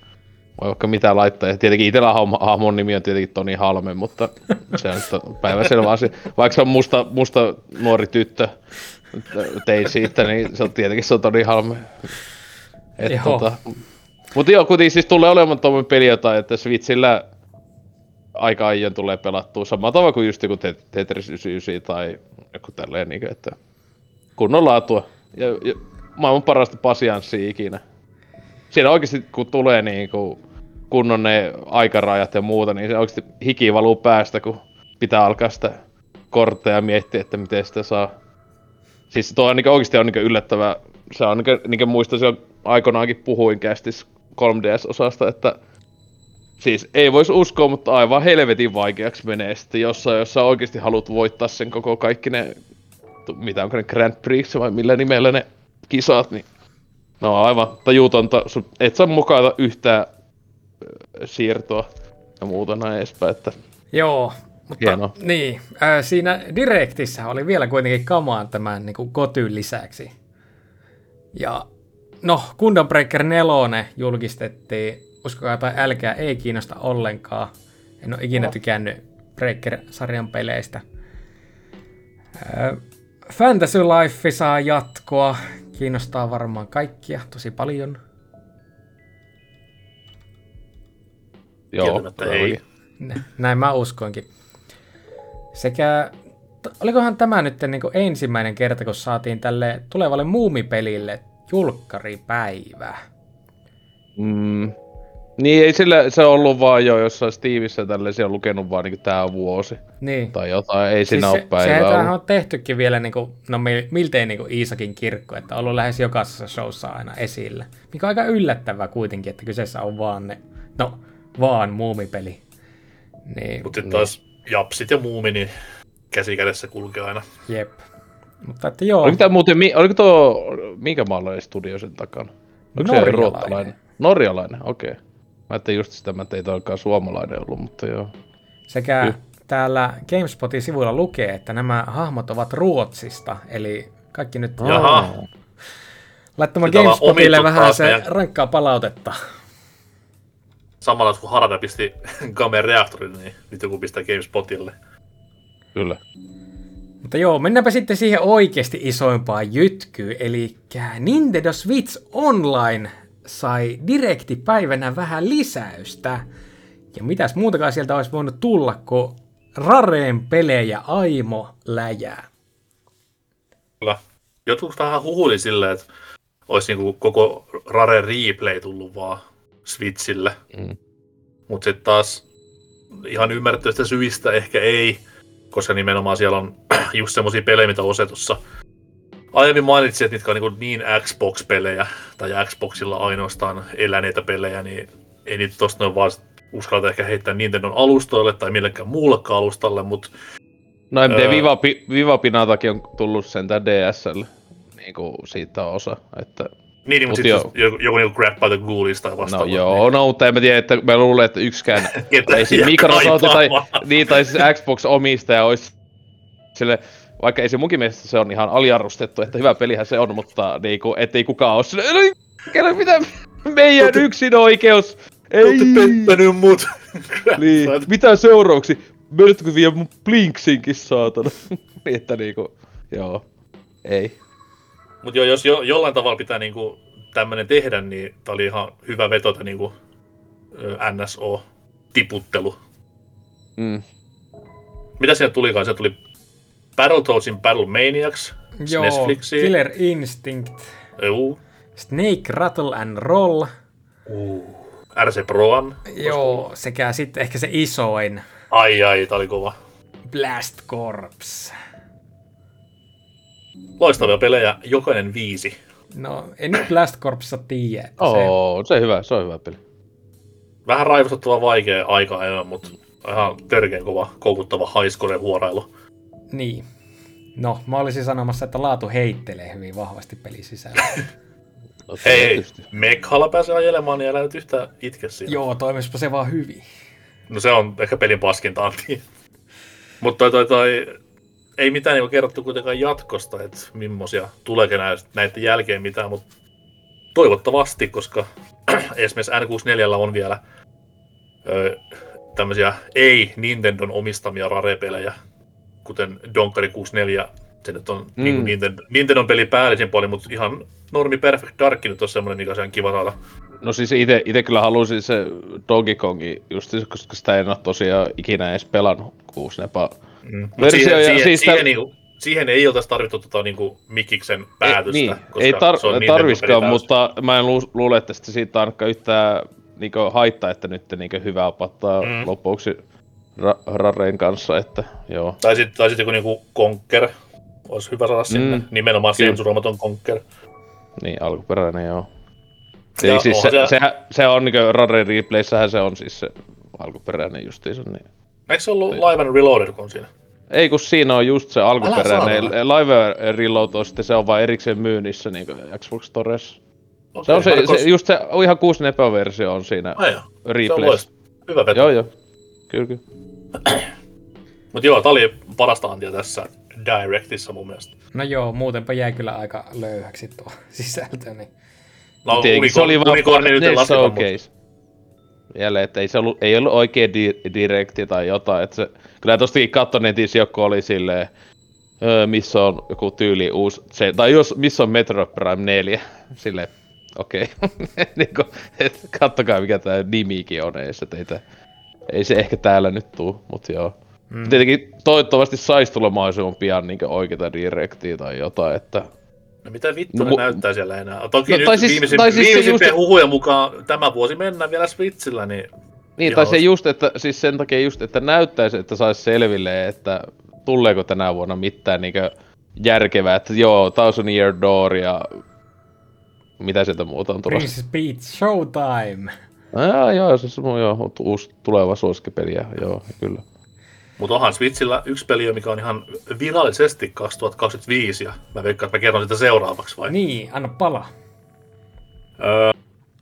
voi vaikka mitä laittaa. Ja tietenkin itsellä hahmo- hahmon nimi on tietenkin Toni Halme, mutta se on päiväselvä asia. Vaikka se on musta, musta nuori tyttö, tein siitä, niin se on tietenkin se on Toni Halme. Et Joo. tota, mutta joo, kuitenkin siis tulee olemaan tuommoinen peli jotain, että Switchillä aika ajoin tulee pelattua samalla tavalla kuin just joku Tet- Tetris 99 tai joku tälleen, niin että kunnon laatua. Ja, ja maailman parasta pasianssia ikinä. Siinä oikeasti kun tulee niin kuin kunnon ne aikarajat ja muuta, niin se oikeasti hiki valuu päästä, kun pitää alkaa sitä kortteja miettiä, että miten sitä saa. Siis tuo on niin oikeasti on niin yllättävää. Se on niin niin kuin muistan, silloin aikoinaankin puhuin kästis 3DS-osasta, että Siis ei voisi uskoa, mutta aivan helvetin vaikeaksi menee sitten jossain, jos sä oikeasti haluat voittaa sen koko kaikki ne, mitä onko ne Grand Prix vai millä nimellä ne kisat, niin no aivan tajutonta, et saa mukaata yhtään siirtoa ja muuta näin edespäin, että Joo, mutta Hienoa. niin, äh, siinä Directissä oli vielä kuitenkin kamaan tämän niin kotyn lisäksi. Ja no, Gundam Breaker 4 julkistettiin, uskokaa tai älkää, ei kiinnosta ollenkaan. En ole ikinä tykännyt Breaker-sarjan peleistä. Äh, Fantasy Life saa jatkoa, kiinnostaa varmaan kaikkia tosi paljon. joo. Ei. Näin mä uskoinkin. Sekä, olikohan tämä nyt niin ensimmäinen kerta, kun saatiin tälle tulevalle muumipelille julkkaripäivä. Mm. Niin ei sillä, se on ollut vaan jo jossain Steamissa tällaisia on lukenut vaan niin tää vuosi Niin. tai jotain, ei siinä siis ole se, päivää sehän ollut. on tehtykin vielä, niin kuin, no mil- miltei niin kuin Iisakin kirkko, että on ollut lähes jokaisessa showssa aina esillä. Mikä on aika yllättävää kuitenkin, että kyseessä on vaan ne, no vaan muumipeli. Niin, Mutta sitten taas japsit ja muumi, niin käsi kädessä kulkee aina. jep. Mutta että joo, Oliko tää muuten, oliko tuo, minkä maalainen studio sen takana? Onko se Norjalainen. ruottalainen? Norjalainen, okei. Okay. Mä ajattelin just sitä, mä ei olekaan suomalainen ollut, mutta joo. Sekä Kyllä. täällä GameSpotin sivuilla lukee, että nämä hahmot ovat Ruotsista, eli kaikki nyt Jaha. laittamaan GameSpotille vähän se meidän- rankkaa palautetta. Samalla kun Harada pisti Gamen reaktorin, niin nyt joku pistää GameSpotille. Kyllä. Mutta joo, mennäänpä sitten siihen oikeasti isoimpaan jytkyyn, eli Nintendo Switch Online sai direktipäivänä vähän lisäystä. Ja mitäs muutakaan sieltä olisi voinut tulla, kuin Rareen pelejä Aimo läjää. Kyllä. Jotkut vähän huhuli silleen, että olisi niinku koko Rare Replay tullut vaan Switchille. Mm. Mutta sitten taas ihan ymmärrettävistä syistä ehkä ei, koska nimenomaan siellä on just semmoisia pelejä, mitä Ose tuossa aiemmin mainitsi, että mitkä on niin, niin Xbox-pelejä tai Xboxilla ainoastaan eläneitä pelejä, niin ei niitä tosta noin vaan uskalleta ehkä heittää Nintendon alustoille tai millekään muullekaan alustalle, mutta No MD Öö. Viva, Viva Pinatakin on tullut sentään DSL. Niinku siitä on osa, että... Niin, niin Mut mutta sitten joku, joku niinku grab out Googleista tai No vastaavaa. joo, no mutta en mä tiedä, että mä luulen, että yksikään, ei siis Microsoft tai, niin, tai siis Xbox-omistaja olisi sille, vaikka ei se munkin mielestä se on ihan aliarvostettu, että hyvä pelihän se on, mutta niinku, ettei kukaan ole sille, "No, kelle mitä meidän Ootte- yksin oikeus, ei, Olette pettänyt mut. niin, mitä seuraavaksi, menetkö vie mun Blinksinkin saatana, niin että niinku, joo, ei. Mutta joo, jos jo, jollain tavalla pitää niinku tämmönen tehdä, niin tää oli ihan hyvä veto tää niinku NSO-tiputtelu. Mm. Mitä sieltä tulikaan? Se tuli Battletoadsin Battle Maniacs, Joo, Netflixiin. Killer Instinct, Juu. Snake Rattle and Roll, RC Proan. joo, sekä sitten ehkä se isoin, Ai ai, tää oli kova. Blast Corps. Loistavia pelejä, jokainen viisi. No, en nyt Blast Corpsissa tiedä. että Oo, se, hyvä, se on hyvä peli. Vähän raivostuttava vaikea aika ajoin, mutta ihan törkeen kova, koukuttava highscore huorailu. Se, niin. No, mä olisin sanomassa, että laatu heittelee hyvin vahvasti pelin sisällä. No, Hei. Mekhalla pääsee ajelemaan, niin älä nyt yhtään itke siinä. Joo, toimispa se vaan hyvin. No se on ehkä pelin paskinta anti. Mutta toi, toi, toi, ei mitään niinku kerrottu kuitenkaan jatkosta, että millaisia tuleeko näiden jälkeen mitään, mutta toivottavasti, koska esimerkiksi N64 on vielä ö, tämmöisiä ei-Nintendon omistamia rare-pelejä, kuten Donkari 64, se nyt on mm. niin Nintendo, Nintendon peli päällisin puoli, mutta ihan normi Perfect Dark nyt on semmoinen, mikä se on kiva saada. No siis ite, ite kyllä halusin se Donkey Kongi just koska sitä en ole tosiaan ikinä edes pelannut kuusnepa. Mm. Versio siihen, ja siihen, siis siihen, tää- niinku, siihen ei oltaisi tarvittu tota, niinku, Mikiksen päätöstä. Ei, niin, koska ei tar- se on tarviskaan, mutta mä en lu- luule, että siitä ainakaan yhtään niinku haittaa, että nyt niinku hyvä opattaa Mm. mm. lopuksi ra- Rareen kanssa, että joo. Tai sitten tai sit joku niinku Conker. Olisi hyvä saada sinne. Mm. Nimenomaan sensuroimaton Conker. Niin, alkuperäinen joo. Ja siis se, se, se- se, se on niinku Rare Replayssähän se on siis se alkuperäinen justiinsa, niin. Eikö se ollut Live and Reloaded, kun on siinä? Ei kun siinä on just se alkuperäinen. Live Reload on sitten se on vaan erikseen myynnissä niinku Xbox Storessa. Okay, Se on se, se just se ihan 6 versio on siinä replays. loist- Hyvä veto. Joo joo. Kyllä kyllä. Mutta joo, tää oli parasta antia tässä Directissa mun mielestä. No joo, muutenpa jäi kyllä aika löyhäksi tuo sisältö, niin No, Tietenkin se oli vaan unicorni nyt ei ne lasketa, mutta showcase. Jälleen, että ei se ollut, ei ollut oikea di- direkti tai jotain, että se, kyllä tostakin katso netissä joku oli silleen, öö, missä on joku tyyli uusi, se, tai jos, missä on Metro Prime 4, silleen, okei, okay. niinku, et kattokaa mikä tää nimikin on ei, tää, ei se ehkä täällä nyt tuu, mut joo. Mm. Tietenkin toivottavasti saisi tulla mahdollisimman pian niin oikeita direktiä tai jotain, että No mitä vittu No no, mu- näyttää siellä enää? Toki No, no, nyt tai siis- viimeisin, tai siis viimeisimpien just- huhujen mukaan tämä vuosi mennään vielä Switchillä, niin Niin, tai se just, että siis sen takia just, että näyttäisi, että saisi selville, että tuleeko tänä vuonna mitään niinkö järkevää, että joo, Thousand Year Door ja mitä sieltä muuta on tulossa. Princess Peach Showtime. Ah, joo, se on joo, uusi tuleva suosikkipeli, joo, kyllä. Mutta onhan Switchillä yksi peli, mikä on ihan virallisesti 2025, ja mä veikkaan, että mä kerron sitä seuraavaksi vai? Niin, anna pala. Öö,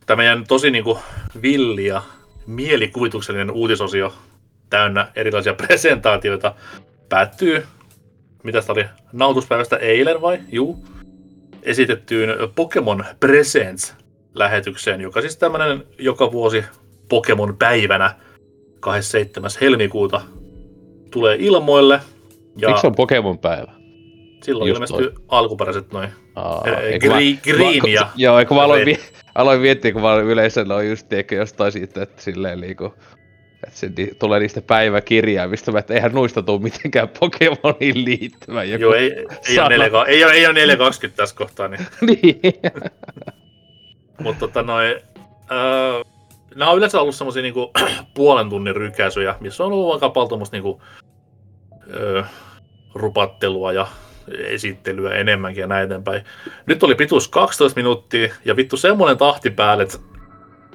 tämä meidän tosi niinku villi ja mielikuvituksellinen uutisosio täynnä erilaisia presentaatioita päättyy, mitä oli, nautuspäivästä eilen vai? Juu. Esitettyyn Pokemon Presents lähetykseen, joka siis tämmönen joka vuosi Pokemon päivänä 27. helmikuuta tulee ilmoille. Ja Miksi on Pokemon päivä? silloin just ilmestyy alkuperäiset noin mä- Gre- Green ja- Joo, eikö mä aloin, vi- aloin miettiä, kun mä yleensä on just tiedätkö, jostain siitä, että silleen niinku, että se ni- tulee niistä päiväkirjaimista, että eihän noista tuu mitenkään Pokemoniin liittyvä joku. Joo, ei, ei, sana. ole 4, ei, ole, ei ole 420 tässä kohtaa. Niin. niin. Mutta tota noin, öö, nämä on yleensä ollut semmosia niinku puolen tunnin rykäisyjä, missä on ollut aika paljon tommoista niinku, rupattelua ja esittelyä enemmänkin ja näin eteenpäin. Nyt oli pituus 12 minuuttia ja vittu semmoinen tahti päälle, että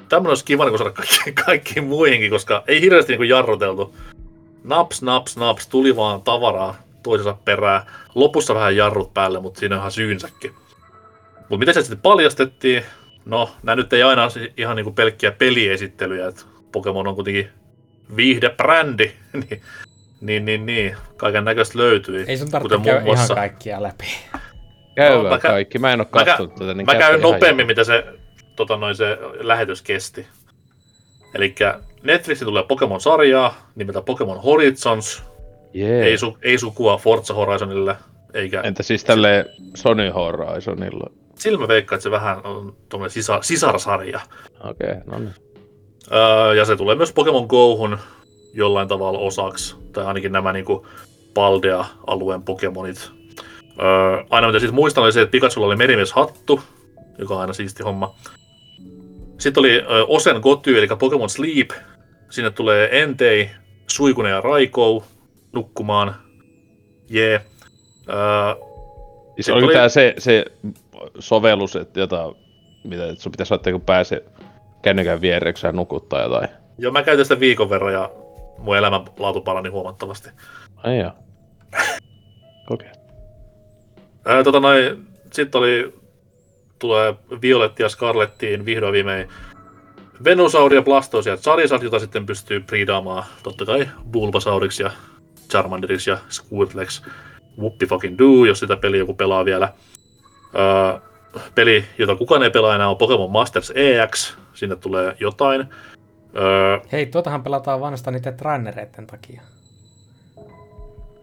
tämmöinen olisi kiva niinku saada kaikkiin, kaikkiin muihinkin, koska ei hirveästi niinku jarruteltu. Naps, naps, naps, tuli vaan tavaraa toisensa perään. Lopussa vähän jarrut päälle, mutta siinä on ihan syynsäkin. Mutta miten se sitten paljastettiin? No, nämä nyt ei aina ole ihan niinku pelkkiä peliesittelyjä, että Pokemon on kuitenkin viihdebrändi, niin, niin, niin, niin kaiken näköistä löytyi. Ei sun tarvitse käydä muassa... ihan kaikkia läpi. Käydään no, kaikki, mä en ole katsonut tätä. Niin mä käyn nopeammin, mitä se, tota, noin, se lähetys kesti. Eli Netflixin tulee Pokemon-sarjaa nimeltä Pokemon Horizons. Yeah. Ei, su, ei sukua Forza Horizonille. Eikä... Entä siis tälle Sony Horizonilla? Sillä mä veikkaan, että se vähän on tuommoinen sisar, sisarsarja. Okei, okay, no niin. Öö, ja se tulee myös Pokemon Gohun jollain tavalla osaksi, tai ainakin nämä niinku Paldea-alueen Pokemonit. Öö, aina mitä siis muistan oli se, että Pikachulla oli merimieshattu, joka on aina siisti homma. Sitten oli ö, Osen Goty, eli Pokemon Sleep. Sinne tulee Entei, Suikune ja Raikou nukkumaan. Jee. Yeah. Öö, siis oli, tämä se, se sovellus, että jota, mitä että sun pitäisi ottaa, kun pääsee kännykän viereen, kun nukuttaa jotain. Joo, mä käytän sitä viikon verran ja mun elämänlaatu parani huomattavasti. Ai joo. Okei. Okay. tota noin, sitten oli, tulee Violetti ja Scarlettiin vihdoin viimein Venusauri ja Blastoise ja Charizard, jota sitten pystyy breedaamaan totta kai Bulbasauriksi ja Charmanderiksi ja Squirtlex. Whoopi fucking do, jos sitä peliä joku pelaa vielä. Öö, peli, jota kukaan ei pelaa enää, on Pokemon Masters EX. Sinne tulee jotain. Öö, Hei, tuotahan pelataan vanhasta niiden trainereiden takia.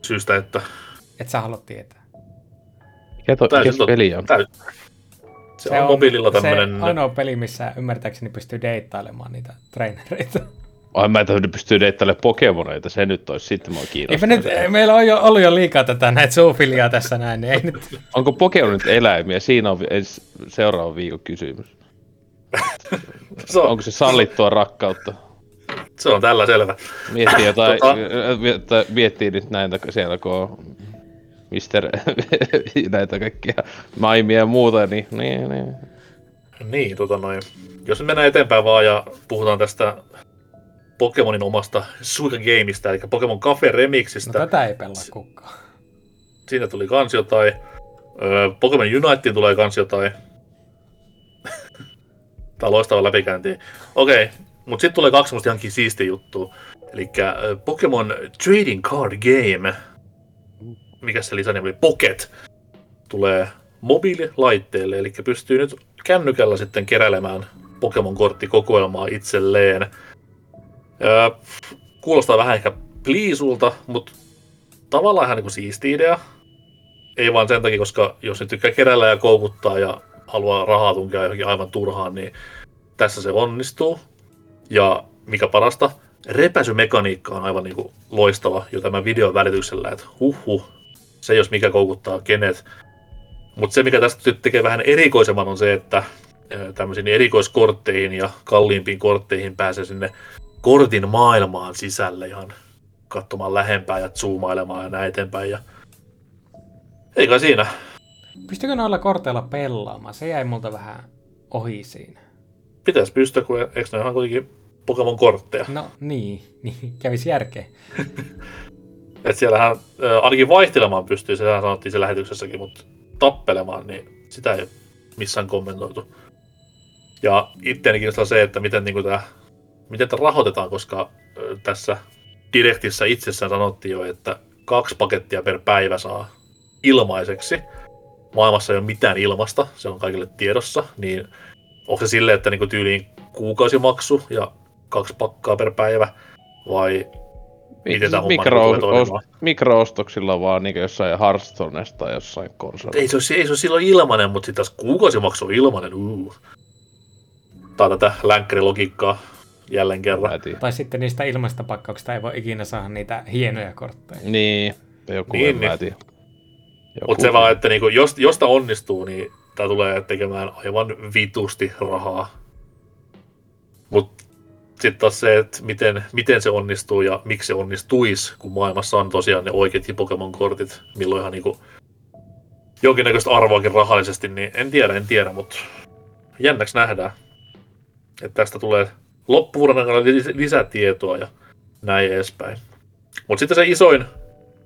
Syystä, että... Et sä halua tietää. Mikä, to, mikä peli on? Täys... Se, se on, on mobiililla tämmönen... Se ainoa peli, missä ymmärtääkseni pystyy deittailemaan niitä trainereita. Ai mä en pystyy deittailemaan Pokemoneita, se nyt olisi sitten mua kiinnostaa. nyt, meillä on jo ollut jo liikaa tätä näitä zoofiliaa tässä näin, niin ei nyt... Onko Pokemonit eläimiä? Siinä on seuraava viikon kysymys. se on... Onko se sallittua rakkautta? Se on tällä selvä. Miettii jotain, tota... miettii nyt näitä siellä, kun on Mister näitä kaikkia maimia ja muuta, niin, niin, niin. Niin, tota noin. Jos mennään eteenpäin vaan ja puhutaan tästä Pokemonin omasta Suika Gameista, eli Pokemon Cafe Remixistä. No tätä ei pelaa kukaan. Siinä tuli kans jotain. Öö, Pokemon Uniteen tulee kans jotain. Tää on loistava läpikäynti. Okei, okay. mutta sitten tulee kaksi semmoista ihankin siistiä juttua. Eli Pokemon Trading Card Game. Mikä se lisänimi oli? Pocket. Tulee mobiililaitteelle, eli pystyy nyt kännykällä sitten keräilemään Pokemon-korttikokoelmaa itselleen. Öö, kuulostaa vähän ehkä pliisulta, mutta tavallaan ihan niin siisti idea. Ei vaan sen takia, koska jos ne tykkää keräillä ja koukuttaa ja haluaa rahaa tunkea johonkin aivan turhaan, niin tässä se onnistuu. Ja mikä parasta, repäsymekaniikka on aivan niin kuin loistava jo tämän videon välityksellä, että huhhuh, se jos mikä koukuttaa kenet. Mutta se, mikä tästä tekee vähän erikoisemman, on se, että tämmöisiin erikoiskortteihin ja kalliimpiin kortteihin pääsee sinne kortin maailmaan sisälle ihan katsomaan lähempää ja zoomailemaan ja näin eteenpäin. Ja... Eikä siinä. Pystykö noilla korteilla pelaamaan? Se jäi multa vähän ohi siinä. Pitäisi pystyä, kun eikö ne ihan kuitenkin Pokemon-kortteja? No niin, niin kävisi järkeä. Et siellähän äh, ainakin vaihtelemaan pystyy, sehän sanottiin se lähetyksessäkin, mutta tappelemaan, niin sitä ei missään kommentoitu. Ja itseäni kiinnostaa se, että miten niin tämä miten tämä rahoitetaan, koska tässä direktissä itsessään sanottiin jo, että kaksi pakettia per päivä saa ilmaiseksi. Maailmassa ei ole mitään ilmasta, se on kaikille tiedossa, niin onko se silleen, että niinku tyyliin kuukausimaksu ja kaksi pakkaa per päivä, vai miten tämä mikro, ost- mikroostoksilla vaan niin jossain Hearthstonesta tai jossain konsolissa. Ei se, ole, ei se ole silloin ilmanen, mutta sitten taas kuukausimaksu on ilmanen. Uh. Tämä on tätä länkkärilogiikkaa jälleen kerran. Tai sitten niistä ilmaista pakkauksista ei voi ikinä saada niitä hienoja kortteja. Niin, joku niin, niin. Mutta se vaan, että niinku, jos, jos tämä onnistuu, niin tämä tulee tekemään aivan vitusti rahaa. Mutta sitten taas se, että miten, miten se onnistuu ja miksi se onnistuisi, kun maailmassa on tosiaan ne oikeat Pokemon-kortit, milloin ihan niinku jonkinnäköistä arvoakin rahallisesti, niin en tiedä, en tiedä, mutta jännäksi nähdään. Että tästä tulee loppuvuoden aikana lisätietoa ja näin edespäin. Mutta sitten se isoin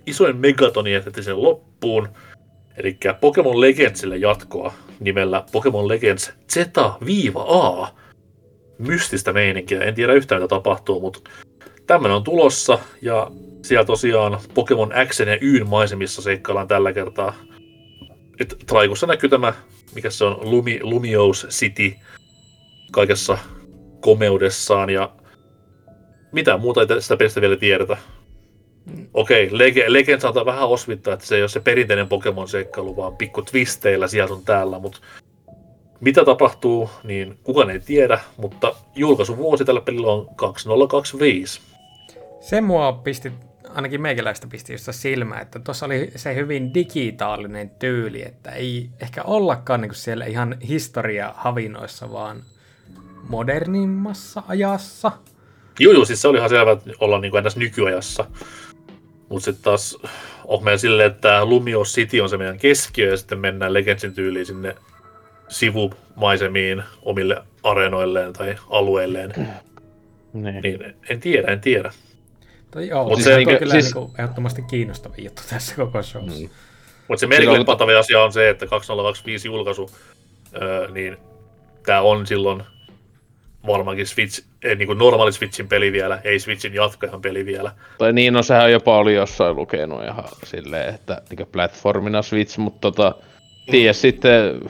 isoin megatoni jätettiin sen loppuun. Eli Pokemon Legendsille jatkoa nimellä Pokemon Legends Z-A. Mystistä meininkiä. En tiedä yhtään mitä tapahtuu, mutta tämmöinen on tulossa. Ja siellä tosiaan Pokemon X ja Y maisemissa seikkaillaan tällä kertaa. Et Traikussa näkyy tämä, mikä se on, Lumi, Lumiose City kaikessa komeudessaan ja mitä muuta ei sitä pelistä vielä tiedetä. Okei, okay, Lege- Legend saattaa vähän osvittaa, että se ei ole se perinteinen Pokemon-seikkailu, vaan pikku twisteillä sieltä on täällä, mutta mitä tapahtuu, niin kukaan ei tiedä, mutta julkaisuvuosi tällä pelillä on 2025. Se mua pisti, ainakin meikäläistä pisti just silmä, että tuossa oli se hyvin digitaalinen tyyli, että ei ehkä ollakaan niin siellä ihan historia havinoissa, vaan modernimmassa ajassa. Joo, joo, siis se oli ihan selvä olla niin kuin ennäs nykyajassa. Mutta sitten taas on meillä silleen, että Lumio City on se meidän keskiö ja sitten mennään Legendsin tyyliin sinne sivumaisemiin omille areenoilleen tai alueilleen. Niin. Niin, en tiedä, en tiedä. Toi, joo, Mut Mut se se, on niinku- kyllä siis- siis... niin ehdottomasti kiinnostavin juttu tässä koko showssa. Mm. Mutta se merkille pantavin asia on se, että 2025 julkaisu, öö, niin tämä on silloin varmaankin Switch, ei, niin kuin normaali Switchin peli vielä, ei Switchin jatkajan peli vielä. Tai niin, no sehän jopa oli jossain lukenut ihan silleen, että niinku platformina Switch, mutta tota, tiedä sitten,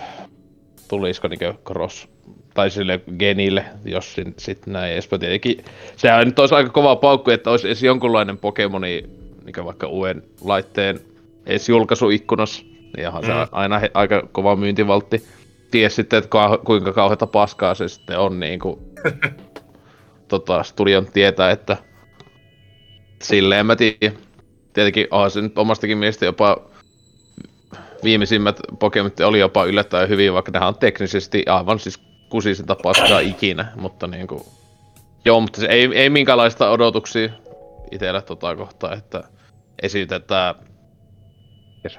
tulisiko niinku cross, tai sille genille, jos sin- sit näin edespäin. Tietenkin, sehän nyt olisi aika kova paukku, että olisi edes jonkunlainen Pokemoni, niinku vaikka uuden laitteen edes julkaisuikkunassa, niin onhan mm. se Mm. aina he, aika kova myyntivaltti. Tiedä sitten, että kuinka kauheata paskaa se sitten on niinku, tota, studion tietää, että silleen mä tiedän. Tietenkin onhan se nyt omastakin mielestä jopa viimeisimmät Pokemonit oli jopa yllättäen hyvin, vaikka nehän on teknisesti aivan siis kusisinta paskaa ikinä, mutta niinku... Joo, mutta se ei, ei minkäänlaista odotuksia itsellä tota kohtaa, että esitetään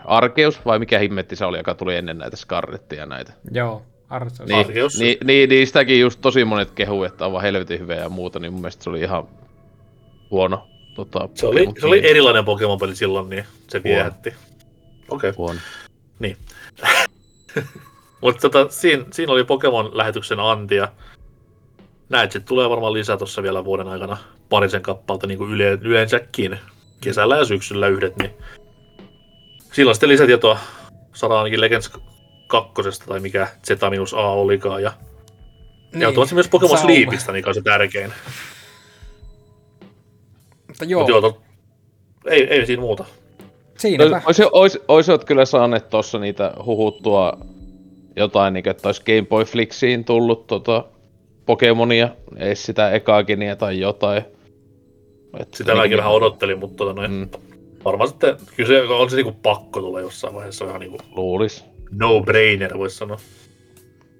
Arkeus vai mikä himmetti se oli, joka tuli ennen näitä Scarlettia ja näitä. Joo, Arceus. Niin. Niin, Arceus. niin, niin, niistäkin just tosi monet kehu, että on vaan helvetin hyvä ja muuta, niin mun mielestä se oli ihan huono. Tota, Se oli, se oli erilainen Pokemon-peli silloin, niin se viehätti. Okei. Okay. huono. Mutta tota, siinä, siinä oli Pokemon-lähetyksen antia. Näet, että tulee varmaan lisää tuossa vielä vuoden aikana parisen kappalta, niin kuin yle, yleensäkin. Kesällä ja syksyllä yhdet, niin silloin sitten lisätietoa saadaan ainakin Legends kakkosesta tai mikä Z-A olikaan. Ja, niin, ja tuossa myös Pokemon. Sleepistä, mikä on se tärkein. Mutta joo, Mutta joo, to, ei, ei siinä muuta. siinäpä. Ois, ois, oisivat kyllä saaneet tossa niitä huhuttua jotain, niin että olisi Game Boy Flixiin tullut tota, Pokemonia, ei sitä ekagenia tai jotain. Et Sitä mäkin vähän odottelin, mutta tota noin, Mm. Varmaan sitten, kyllä se on se niinku pakko tulla jossain vaiheessa, ihan niinku Luulis. no-brainer, voisi sanoa.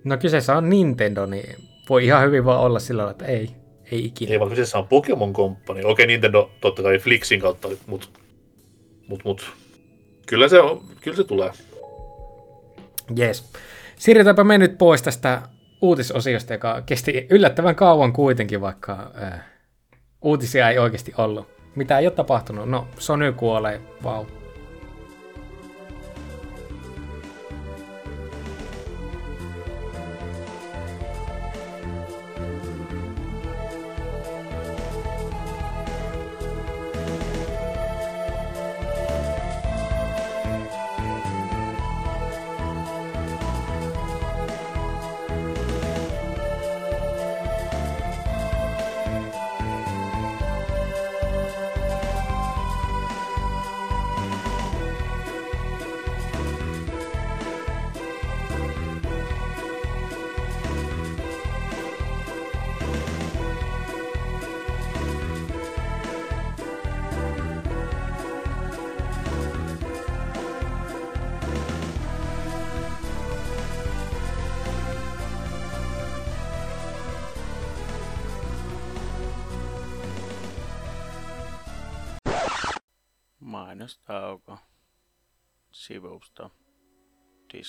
No kyseessä on Nintendo, niin voi ihan hyvin vaan olla sillä lailla, että ei, ei ikinä. Ei vaan kyseessä on Pokemon Company. Okei, Nintendo totta kai Flixin kautta, mut, mut, mut kyllä se, on, kyllä se tulee. Yes. Siirrytäänpä me nyt pois tästä uutisosiosta, joka kesti yllättävän kauan kuitenkin, vaikka äh, uutisia ei oikeasti ollut. Mitä ei ole tapahtunut? No, Sony kuolee, vau. Mainostauko.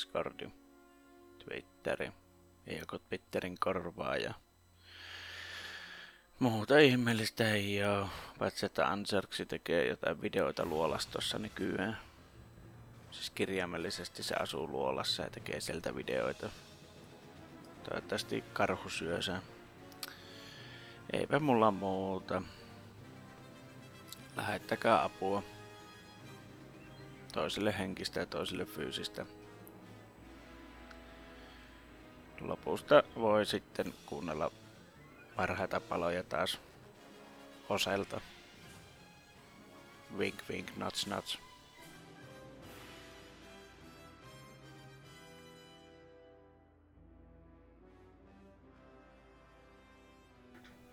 Discordi. Twitteri. Joko Twitterin korvaa ja Muuta ihmeellistä ei oo, paitsi että Anserksi tekee jotain videoita luolastossa nykyään. Siis kirjaimellisesti se asuu luolassa ja tekee sieltä videoita. Toivottavasti karhu syö sen. Eipä mulla muuta. Lähettäkää apua. Toiselle henkistä ja toiselle fyysistä. Lopusta voi sitten kuunnella parhaita paloja taas Oselta. Wink wink nuts nuts.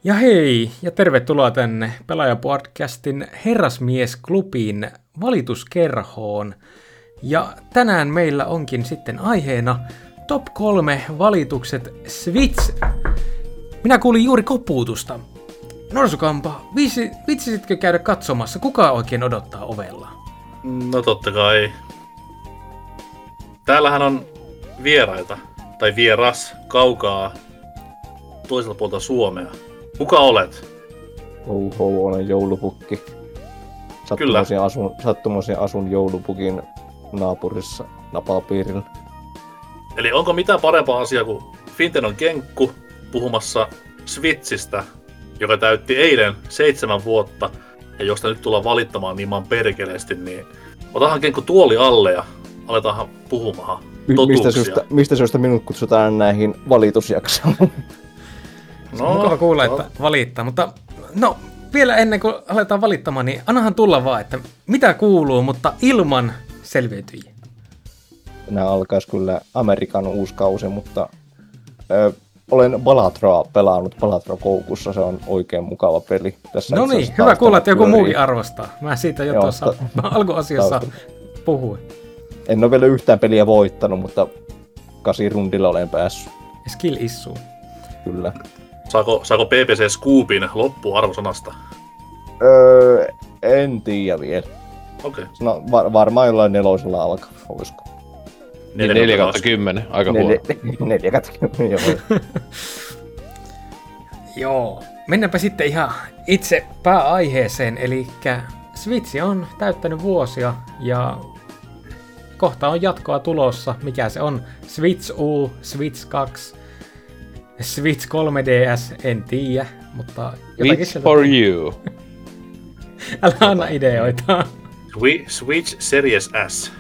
Ja hei, ja tervetuloa tänne Pelaajapodcastin Herrasmies-klubiin valituskerhoon. Ja tänään meillä onkin sitten aiheena top 3 valitukset Switch. Minä kuulin juuri kopuutusta. Norsukampa, viisi, vitsisitkö käydä katsomassa, kuka oikein odottaa ovella? No totta kai. Täällähän on vieraita, tai vieras, kaukaa toiselta puolta Suomea. Kuka olet? Hou, olen joulupukki. Sattumoisin asun, sattumoisin asun joulupukin naapurissa napapiirillä. Eli onko mitään parempaa asiaa kuin Fintenon Kenkku puhumassa Switchistä, joka täytti eilen seitsemän vuotta, ja josta nyt tullaan valittamaan niin maan perkeleesti, niin otahan Kenkku tuoli alle ja aletaan puhumaan Mi- mistä, totuuksia. syystä, mistä syystä minut kutsutaan näihin valitusjaksoihin? No, mukava kuulla, että valittaa, mutta no vielä ennen kuin aletaan valittamaan, niin annahan tulla vaan, että mitä kuuluu, mutta ilman selviytyjiä. Nämä alkaisi kyllä Amerikan uusi kausi, mutta ö, olen Balatroa pelannut Balatro koukussa, se on oikein mukava peli. Tässä No niin, hyvä kuulla, että joku muukin arvostaa. Mä siitä jo Joo, tuossa ta- alkuasiassa puhuin. En ole vielä yhtään peliä voittanut, mutta kasi rundilla olen päässyt, Skill issue. kyllä. Saako, saako PPC Scoopin loppuarvosanasta? Öö, en tiedä vielä. Okei. Okay. No, var- varmaan jollain nelosella alkaa, olisiko? Niin 4 kautta 10, aika huono. Neljä, neljä kautta kymmenen, joo. Joo, mennäänpä sitten ihan itse pääaiheeseen, eli Switch on täyttänyt vuosia ja kohta on jatkoa tulossa, mikä se on, Switch U, Switch 2, Switch 3DS, en tiedä, mutta sieltä- for you. Älä anna ideoita. Swi- Switch Series S.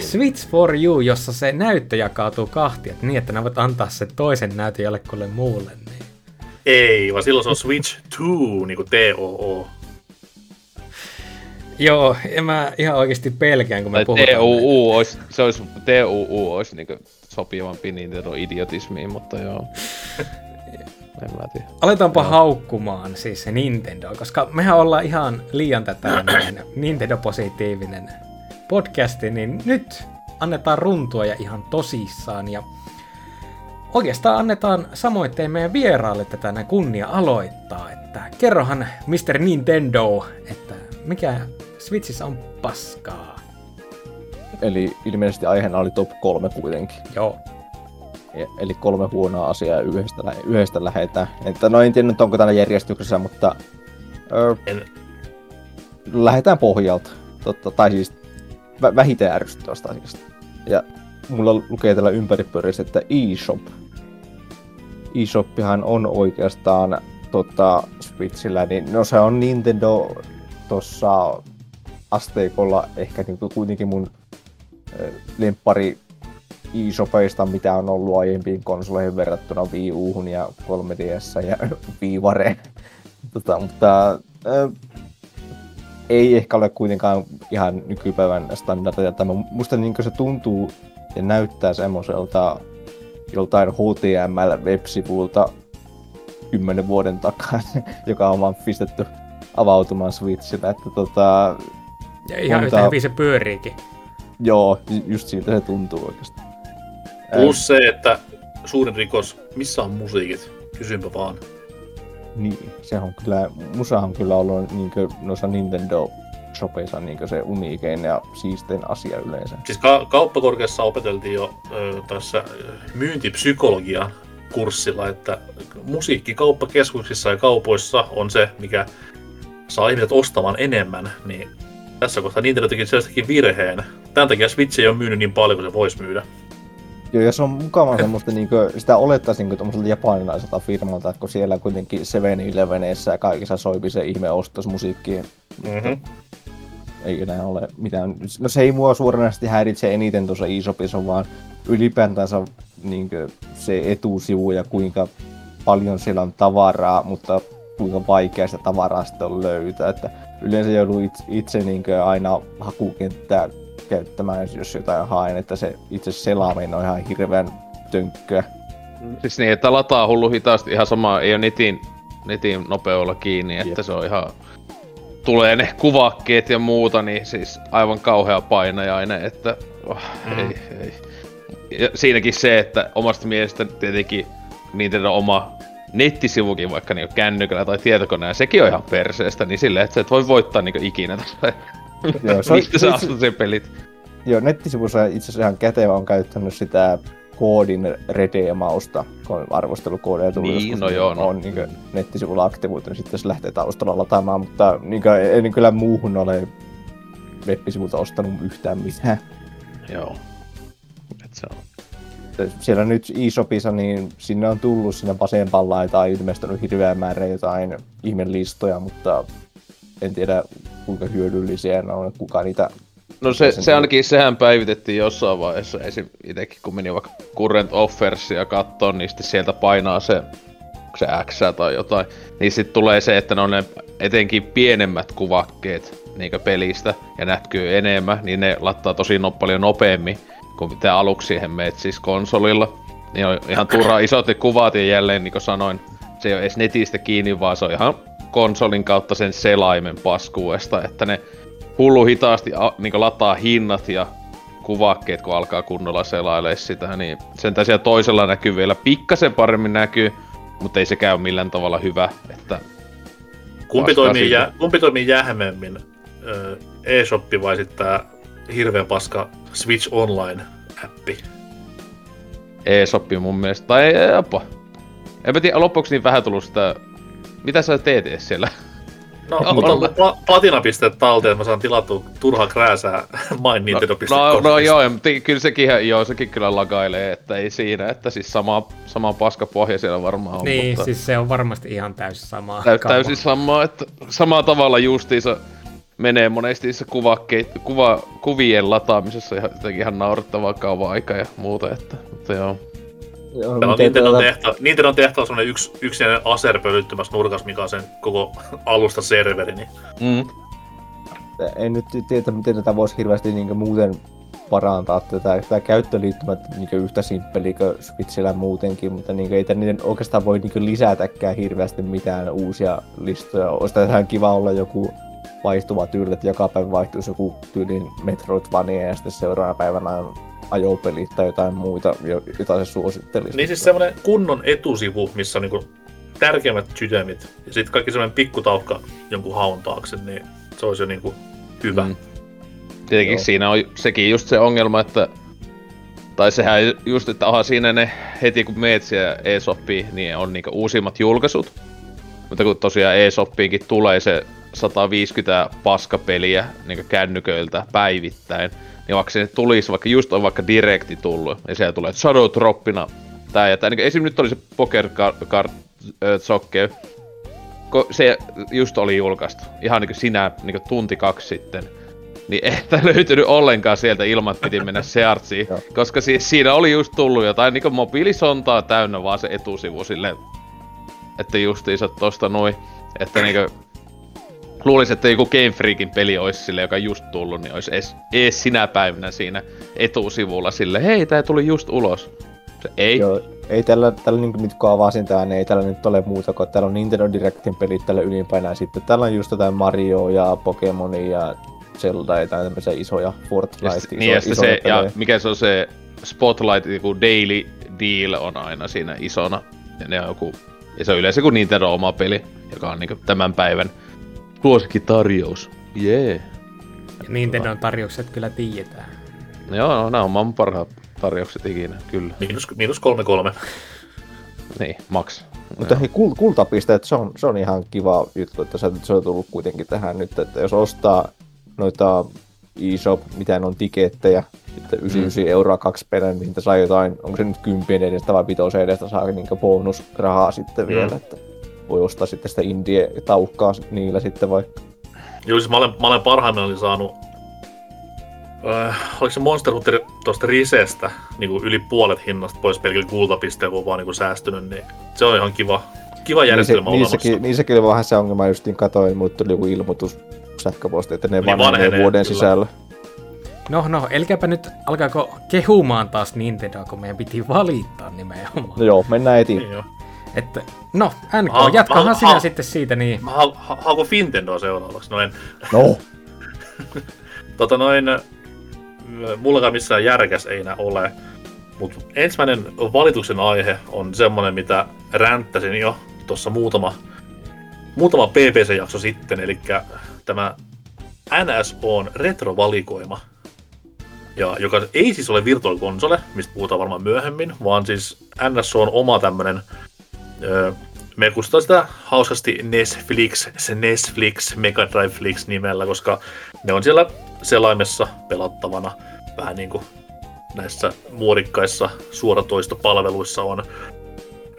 Switch for you, jossa se näyttö jakautuu kahtia, että niin, että nämä voit antaa sen toisen näytön jollekulle muulle. Niin. Ei, vaan silloin se on Switch 2, niinku T-O-O. Joo, en mä ihan oikeasti pelkään, kun me Tai puhutaan. TUU olisi, se olisi, TUU olisi niinku sopivampi Nintendo idiotismiin, mutta joo. en mä tiedä. Aletaanpa haukkumaan siis se Nintendo, koska mehän ollaan ihan liian tätä Nintendo-positiivinen podcasti, niin nyt annetaan runtua ja ihan tosissaan. Ja oikeastaan annetaan samoitteen meidän vieraalle tätä näin kunnia aloittaa, että kerrohan Mr. Nintendo, että mikä Switchissä on paskaa. Eli ilmeisesti aiheena oli top kolme kuitenkin. Joo, Ja- Eli kolme huonoa asiaa yhdestä, lä- yhdestä lähetään. Että no en tiedä nyt onko täällä järjestyksessä, mutta ö, En, lähdetään pohjalta. Totta, tai siis vä- vähiten ärsyttävästä asiasta. Ja mulla lukee täällä ympäripyörissä, että eShop. eShopihan on oikeastaan tota, Switchillä, niin no se on Nintendo tuossa asteikolla ehkä niin kuin kuitenkin mun ö, lemppari eShopeista, mitä on ollut aiempiin konsoleihin verrattuna Wii Uhun ja 3DS ja Wii Vareen. Tota, mutta ö, ei ehkä ole kuitenkaan ihan nykypäivän standardia. Tämä, musta niin se tuntuu ja näyttää semmoiselta joltain HTML-web-sivulta kymmenen vuoden takaa, joka on vaan pistetty avautumaan Switchillä. Että tota, ja ihan Monta- yhtä hyvin se pyöriikin. joo, just siltä se tuntuu oikeastaan. plus se, että suurin rikos, missä on musiikit? Kysynpä vaan. Niin, se on kyllä, musa on kyllä ollut niinkö, noissa Nintendo shopeissa niinkö se uniikein ja siistein asia yleensä. Siis ka- kauppakorkeassa opeteltiin jo ö, tässä ö, myyntipsykologia kurssilla, että musiikki kauppakeskuksissa ja kaupoissa on se, mikä saa ihmiset ostamaan enemmän, niin tässä kohtaa Nintendo teki sellaistakin virheen. Tämän takia Switch ei ole myynyt niin paljon kuin se voisi myydä. Joo, ja se on mukavaa semmoista, niin kuin, sitä olettaisin niin tuommoiselta japanilaiselta firmalta, että kun siellä kuitenkin 7-Eleveneissä ja kaikissa soipi se ihme ostosmusiikki, Mm-hmm. ei enää ole mitään. No se ei mua suoranaisesti häiritse eniten tuossa eShopissa, vaan ylipäätänsä niin se etusivu ja kuinka paljon siellä on tavaraa, mutta kuinka vaikea sitä tavaraa sitten on löytää. Että yleensä jouduu itse, itse niin aina hakukenttää käyttämään, jos jotain haen, että se itse selaaminen on ihan hirveän tönkköä. Siis niin, että lataa hullu hitaasti ihan sama, ei ole netin, netin nopeudella kiinni, että Jep. se on ihan... Tulee ne kuvakkeet ja muuta, niin siis aivan kauhea painajainen, että oh, Mm. ei, ei. Ja siinäkin se, että omasta mielestä tietenkin Nintendo oma nettisivukin vaikka niinku kännykällä tai tietokoneella, sekin on ihan perseestä, niin silleen, että sä et voi voittaa niinku ikinä tässä. Joo, se Mistä sä astat sen pelit? Joo, nettisivussa itse asiassa ihan kätevä on käyttänyt sitä koodin redeemausta, kun arvostelukoodeja tuli Niin, joskus, no joo, no. on niin nettisivulla aktivoitu, niin sitten se lähtee taustalla lataamaan, mutta niin kuin, en kyllä muuhun ole web-sivulta ostanut yhtään mitään. Joo. Et se on. Siellä nyt eShopissa, niin sinne on tullut sinne vasempaan laitaan ilmestynyt hirveä määrä jotain ihmelistoja, mutta en tiedä kuinka hyödyllisiä ne on, kuka niitä No se, se ainakin, sehän päivitettiin jossain vaiheessa, esim. itekin kun meni vaikka Current Offersia kattoo, niin sitten sieltä painaa se, se X tai jotain, niin sitten tulee se, että ne on ne etenkin pienemmät kuvakkeet niinkö pelistä ja näkyy enemmän, niin ne lattaa tosi no, paljon nopeammin kuin mitä aluksi siihen meet siis konsolilla. Niin on ihan turha isot ne kuvat ja jälleen niin kuin sanoin, se ei ole edes netistä kiinni, vaan se on ihan konsolin kautta sen selaimen paskuesta, että ne hullu hitaasti a, niin lataa hinnat ja kuvakkeet, kun alkaa kunnolla selailee sitä, niin sen siellä toisella näkyy vielä pikkasen paremmin näkyy, mutta ei se käy millään tavalla hyvä, että Kumpi toimii, jä, kumpi toimii jähmemmin? EShoppi vai sitten tää hirveän paska Switch Online-appi? e-soppi mun mielestä, tai ei, jopa. Enpä tiedä, loppuksi niin vähän tullut sitä, mitä sä teet edes siellä? No, On- mutta on- on pla- platinapisteet talteen, että mä saan tilattua turhaa krääsää main No, Nintendo.com. no, no joo, mutta kyllä sekin, ihan- joo, sekin kyllä lagailee, että ei siinä, että siis sama, sama paskapohja siellä varmaan on, Niin, mutta... siis se on varmasti ihan täysin samaa. Täy, kamaa. täysin samaa, että samalla tavalla justiinsa menee monesti niissä kuva, kuvien lataamisessa ihan, jotenkin ihan naurettavaa kauan aika ja muuta, että, mutta joo. Joo, Täällä on miten Nintendo tuota- tehtävä, Nintendo tehtävä on semmonen yksi, yksinäinen aser pölyttymässä nurkassa, mikä on sen koko alusta serveri, niin Mm. en nyt tiedä, miten tätä voisi hirveästi niin muuten parantaa tätä, tätä käyttöliittymät niin yhtä simppeli kuin Switchillä muutenkin, mutta niin ei niiden oikeastaan voi niin lisätäkään hirveästi mitään uusia listoja. Olisi ihan kiva olla joku vaihtuva tyyli, että joka päivä vaihtuisi joku tyylin Metroidvania ja sitten seuraavana päivänä on ajopelit tai jotain muita, jo- jota se suosittelisi. Niin siis semmoinen kunnon etusivu, missä on niinku tärkeimmät sydämit, ja sitten kaikki semmoinen pikkutaukka jonkun haun taakse, niin se olisi jo niinku hyvä. Mm. Tietenkin Joo. siinä on sekin just se ongelma, että tai sehän just, että aha, siinä ne heti kun meet siellä eShoppiin, niin on niinku uusimmat julkaisut. Mutta kun tosiaan eShoppiinkin tulee se 150 paskapeliä niin kännyköiltä päivittäin, niin vaikka se tulisi, vaikka just on vaikka direkti tullut, ja siellä tulee Shadow Droppina tää ja tää, niin esim. nyt oli se Poker Card ko- se just oli julkaistu, ihan niin kuin sinä niin kuin tunti kaksi sitten, niin ei sitä löytynyt ollenkaan sieltä ilman, että piti mennä Searchiin, koska siis siinä oli just tullut jotain niin mobiilisontaa täynnä vaan se etusivu silleen, että justiinsa tosta noin, että niinku luulisin, että joku Game Freakin peli olisi sille, joka just tullut, niin olisi ees, ees sinä päivänä siinä etusivulla sille, hei, tää tuli just ulos. Se ei. Joo, ei tällä, tällä niin nyt kun avasin tämän, ei tällä nyt ole muuta kuin täällä on Nintendo Directin pelit tällä ylimpänä. Sitten täällä on just jotain Mario ja Pokemonia ja Zelda ja tämmöisiä isoja Fortnite. Ja, sit- niin, ja, sitten se, ja mikä se on se Spotlight, joku Daily Deal on aina siinä isona. Ja, ne on joku, ja se on yleensä kuin Nintendo oma peli, joka on niinku tämän päivän suosikkitarjous. Jee. Yeah. Ja Nintendon tarjoukset kyllä tiedetään. Joo, no, nämä on maailman parhaat tarjoukset ikinä, kyllä. Miinus, miinus kolme kolme. Niin, Max. Mutta hei, kul- kultapisteet, se on, se on ihan kiva juttu, että se, se on tullut kuitenkin tähän nyt, että jos ostaa noita eShop, mitä ne on tikettejä, sitten 99 mm. euroa kaksi perä, niin saa jotain, onko se nyt kympien edestä vai vitosen edestä, saa niin bonusrahaa sitten mm. vielä, että voi ostaa sitten sitä indie taukkaa niillä sitten vaikka. Joo, siis mä olen, mä olen parhaimmillaan saanut Äh, oliko se Monster Hunter tuosta Risestä niin kuin yli puolet hinnasta pois pelkillä kultapisteen, kun on vaan niin kuin säästynyt, niin se on ihan kiva, kiva järjestelmä niin se, niissäkin, niissäkin oli vähän se ongelma, justiin katoin, mulle tuli joku ilmoitus sähköposti, että ne Niin vanhenee vuoden kyllä. sisällä. No, no, elkääpä nyt alkaako kehumaan taas Nintendo, kun meidän piti valittaa nimenomaan. No joo, mennään etiin. Niin joo. Että, no, NK, Ha- jatkahan ha- sinä ha- sitten siitä, niin. Mä ha- ha- haukun Fintendoa seuraavaksi. Noin, No, tota noin, äh, mullakaan missään järkäs ei enää ole. Mutta ensimmäinen valituksen aihe on semmonen, mitä ränttäsin jo tuossa muutama, muutama PPC-jakso sitten, eli tämä NSOn retrovalikoima. Ja joka ei siis ole Virtual Console, mistä puhutaan varmaan myöhemmin, vaan siis NSO on oma tämmönen Öö, me kutsutaan sitä hauskasti Netflix, se Netflix, Mega Drive Flix nimellä, koska ne on siellä selaimessa pelattavana vähän niin kuin näissä muodikkaissa suoratoistopalveluissa on.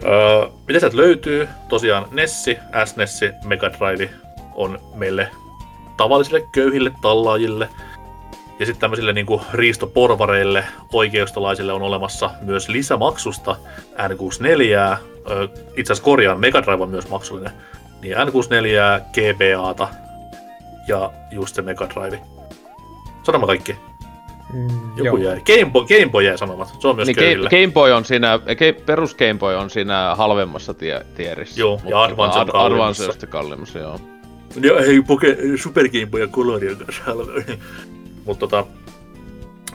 Öö, mitä sieltä löytyy? Tosiaan Nessi, SNESsi, Mega Drive on meille tavallisille köyhille tallaajille. Ja sitten tämmöisille niin riistoporvareille, oikeustolaisille on olemassa myös lisämaksusta N64, ö, itse asiassa korjaan, Mega Drive on myös maksullinen, niin N64, GBAta ja just se Mega Drive. Sanomme kaikki. Joku Joo. jäi. Game Boy, Game Boy jäi sanomat. Se on myös Niin köyhille. Game, Game Boy on siinä, Game, perus Game Boy on siinä halvemmassa tie, tierissä. Joo, ja Advance on kalliimmassa. Advance on sitten kalliimmassa, joo. Ja hei, Poke, Super Game Boy ja Color on kanssa. Mutta tota,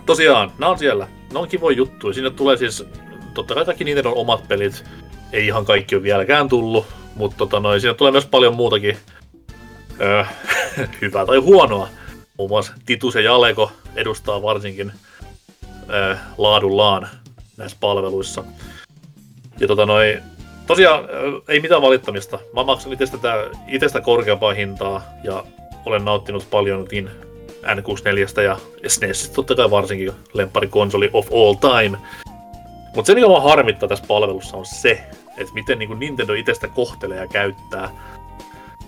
tosiaan, nämä on siellä. Ne on kivoja juttuja. Sinne tulee siis, totta kai kaikki niiden on omat pelit. Ei ihan kaikki ole vieläkään tullut, mutta tota noin, siinä tulee myös paljon muutakin öö, hyvää tai huonoa. Muun muassa Titus ja Jaleko edustaa varsinkin öö, laadullaan näissä palveluissa. Ja tota noin, tosiaan ei mitään valittamista. Mä maksan itsestä, itsestä korkeampaa hintaa ja olen nauttinut paljon niin N64 ja SNES totta kai varsinkin lemppari konsoli of all time. Mutta se mikä mua harmittaa tässä palvelussa on se, että miten niin Nintendo itsestä kohtelee ja käyttää.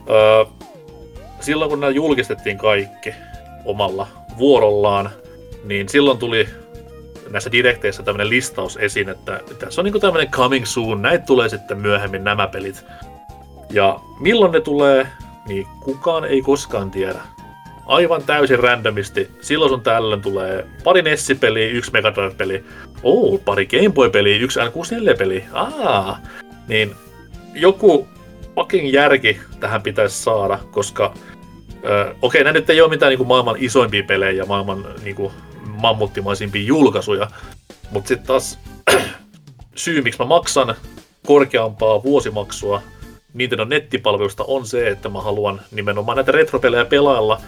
Öö, silloin kun nämä julkistettiin kaikki omalla vuorollaan, niin silloin tuli näissä direkteissä tämmöinen listaus esiin, että tässä on niinku tämmöinen coming soon, näitä tulee sitten myöhemmin nämä pelit. Ja milloin ne tulee, niin kukaan ei koskaan tiedä. Aivan täysin randomisti. Silloin sun tällöin tulee pari Nessi-peliä, yksi Mega Drive-peli. Oh, pari Game Boy-peliä, yksi N64-peli. Aa, niin joku fucking järki tähän pitäisi saada, koska Öö, okei, nämä nyt ei ole mitään niin kuin maailman isoimpia pelejä ja maailman niin kuin, mammuttimaisimpia julkaisuja, mutta sitten taas syy, miksi mä maksan korkeampaa vuosimaksua Nintendo nettipalvelusta on se, että mä haluan nimenomaan näitä retropelejä pelailla,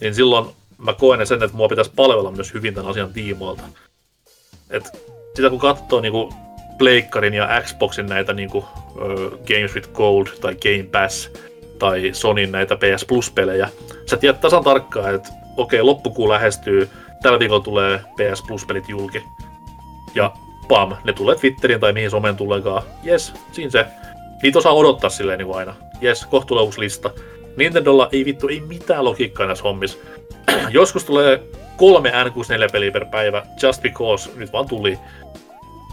niin silloin mä koen sen, että mua pitäisi palvella myös hyvin tämän asian tiimoilta. Et sitä kun katsoo niinku Pleikkarin ja Xboxin näitä niinku, ö, Games with Gold tai Game Pass tai Sonin näitä PS Plus-pelejä, sä tiedät tasan tarkkaan, että okei, loppukuu lähestyy, tällä viikolla tulee PS Plus-pelit julki. Ja pam, ne tulee Twitteriin tai mihin somen tuleekaan. Jes, siinä se. Niitä osaa odottaa silleen niin aina. Jes, kohta uusi lista. Nintendolla ei vittu, ei mitään logiikkaa näissä hommissa. Joskus tulee kolme N64-peliä per päivä, just because nyt vaan tuli.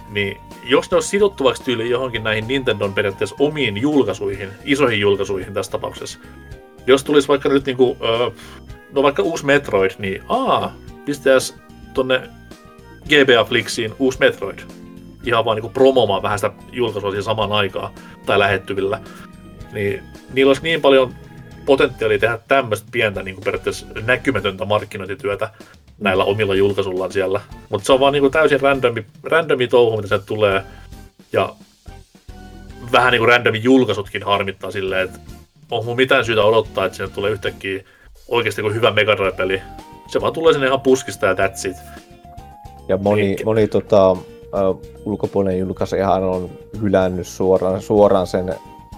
Niin jos ne olisi sidottuvaksi tyyliin johonkin näihin Nintendon periaatteessa omiin julkaisuihin, isoihin julkaisuihin tässä tapauksessa. Jos tulisi vaikka nyt niinku, öö, no vaikka uusi Metroid, niin aa, pistäis tonne GBA Flixiin uusi Metroid. Ihan vaan niinku promomaan vähän sitä julkaisua siihen samaan aikaan tai lähettyvillä. Niin niillä olisi niin paljon potentiaalia tehdä tämmöistä pientä niin periaatteessa näkymätöntä markkinointityötä näillä omilla julkaisullaan siellä. Mutta se on vaan niin täysin randomi, randomi touhu, mitä sieltä tulee. Ja vähän niin kuin randomi julkaisutkin harmittaa silleen, että on mun mitään syytä odottaa, että sinne tulee yhtäkkiä oikeasti joku hyvä Mega Drive-peli. Se vaan tulee sinne ihan puskista ja that's it. Ja moni, Niin. moni tota, ulkopuolinen julkaisijahan on hylännyt suoraan, suoraan sen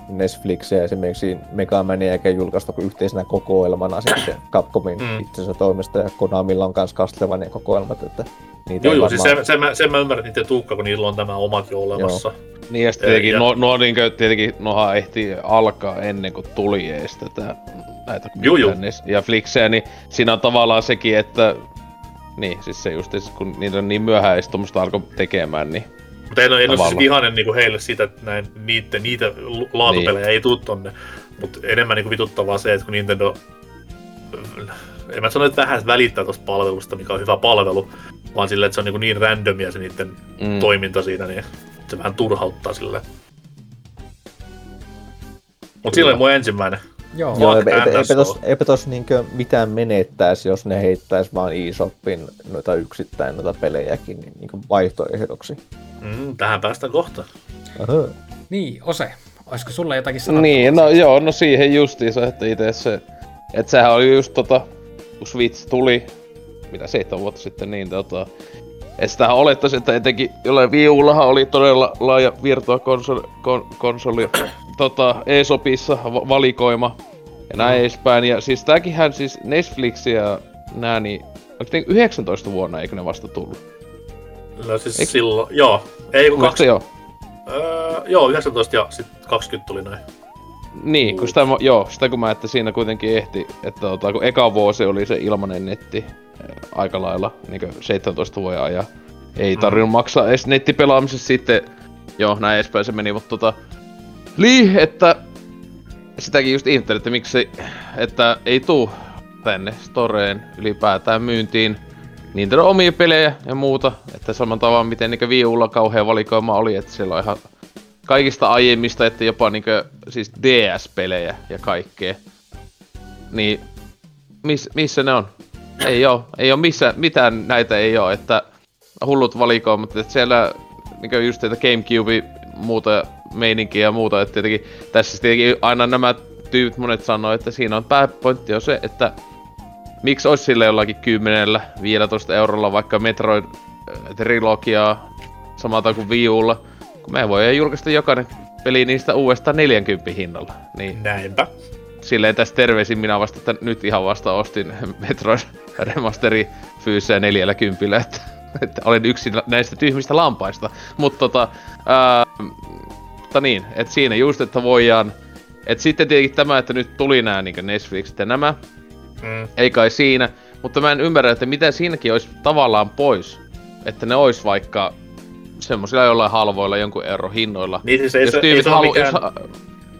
Netflixia esimerkiksi Mega Mania eikä julkaistu kuin yhteisenä kokoelmana sitten Capcomin Mm. mm. itsensä toimesta ja Konamilla on myös Castlevania kokoelmat, että niitä Joo, joo, siis varmaan- sen, sen, mä, sen mä ymmärrän, että niitä tuukka, kun niillä on tämä omat jo olemassa. Niin ja sitten tietenkin, Ja- no, no niinkö, tietenkin noha ehti alkaa ennen kuin tuli ees tätä näitä juu. Nis- ja Flixejä, niin siinä on tavallaan sekin, että niin, siis se just, kun niitä on niin myöhään tuommoista alkoi tekemään, niin Mutta en, en ole siis vihainen niinku heille siitä, että näin, niitä, niitä laatupelejä Niin. ei tuu tonne. Mutta enemmän niinku vituttavaa se, että kun Nintendo... En mä sano, että vähän välittää tuosta palvelusta, mikä on hyvä palvelu, vaan sille, että se on niinku niin randomia se niiden mm, toiminta siinä, niin se vähän turhauttaa sille. Mutta silloin mun ensimmäinen. Joo. Joo, eipä, eipä, tos, eipä tos niinkö mitään menettäisi, jos ne heittäis vaan eShopin noita yksittäin noita pelejäkin niin niinkö vaihtoehdoksi. Mm, tähän päästään kohta. Aha. Niin, Ose, olisiko sulle jotakin sanottavaa? Niin, no joo, no siihen justiinsa, että itse se, että sehän oli just tota, kun Switch tuli, mitä seitsemän vuotta sitten, niin tota, että sitähän olettaisi, että etenkin jollain Wii oli todella laaja Virtua konsoli, kon, konsoli tota, eSopissa va- valikoima ja näin edespäin. Ja siis tääkinhän siis Netflix ja nää, niin onko ne 19 vuonna, eikö ne vasta tullut? No siis Eikö- silloin, joo. Ei kun Kaksi, joo. öö, joo, 19 ja sitten 20 tuli noin. Niin, kun sitä, joo, sitä kun mä, että siinä kuitenkin ehti, että tota, kun eka vuosi oli se ilmanen netti aika lailla niin 17 vuoden ajan. Ei tarvinnut maksaa edes nettipelaamisessa sitten, joo, näin edespäin se meni, mutta tota, lii, että sitäkin just että miksi, että ei tuu tänne storeen ylipäätään myyntiin Nintendo omia pelejä ja muuta, että saman tavan miten niin Wii Ulla kauhean valikoima oli, että siellä on ihan kaikista aiemmista, että jopa niinkö, siis DS-pelejä ja kaikkea. Niin, miss, missä ne on? Ei oo, ei oo missä, mitään näitä ei oo, että hullut valikoimat, että siellä niinkö just että Gamecube muuta meininkiä ja muuta, että tietenkin tässä tietenkin aina nämä tyypit monet sanoo, että siinä on pääpointti on se, että miksi olisi sille jollakin 10 15 eurolla vaikka Metroid äh, trilogiaa samalta kuin Wii Ulla, kun me voidaan julkaista jokainen peli niistä uudestaan 40 hinnalla. Niin Näinpä. silleen tässä terveisin minä vasta, että nyt ihan vasta ostin Metroid Remasteri fyyseen 40, että, että olen yksi näistä tyhmistä lampaista. Mutta tota, ää, mutta niin, että siinä just, että voidaan, että sitten tietenkin tämä, että nyt tuli nämä niin Netflixit ja nämä, Mm. ei kai siinä, mutta mä en ymmärrä, että mitä siinäkin olisi tavallaan pois. Että ne olisi vaikka semmoisilla jollain halvoilla jonkun euro hinnoilla. Niin siis ei jos, se, ei tyypit ole halu, mikään... jos,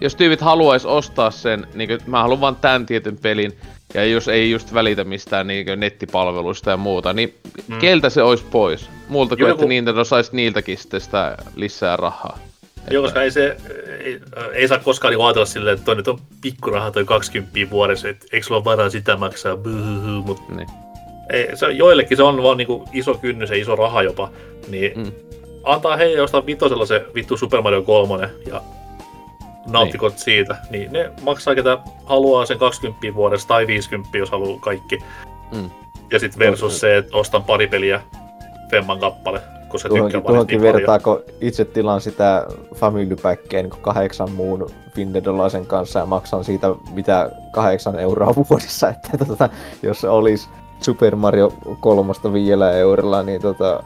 jos tyypit haluais ostaa sen, niin kuin, mä haluan vaan tämän tietyn pelin, ja jos ei just välitä mistään niin nettipalveluista ja muuta, niin mm. keltä se olisi pois? Muulta kuin, Joku- että Nintendo saisi niiltäkin sitten sitä lisää rahaa. Joo, koska ei se, ei, ei saa koskaan niinku ajatella silleen, että toi nyt on pikkuraha toi 20 vuodessa, että eikö sulla ole varaa sitä maksaa, Buhuhu, mut Niin. ei, se, joillekin se on vaan niinku iso kynnys ja iso raha jopa, niin Mm. Mm. antaa heidän jostain vitosella se vittu Super Mario 3 ja nauttikot niin. siitä, niin ne maksaa ketä haluaa sen 20 vuodessa tai 50, jos haluaa kaikki. Mm. Ja sitten versus se, että ostan pari peliä femman kappale, koska Tuohonkin, tykkää tuohonkin niin vertaa, kun itse tilaan sitä Family Packia niin kahdeksan muun Findedolaisen kanssa ja maksan siitä mitä kahdeksan euroa vuodessa, että tota, jos olisi Super Mario kolmosta viidellä eurolla, niin tota,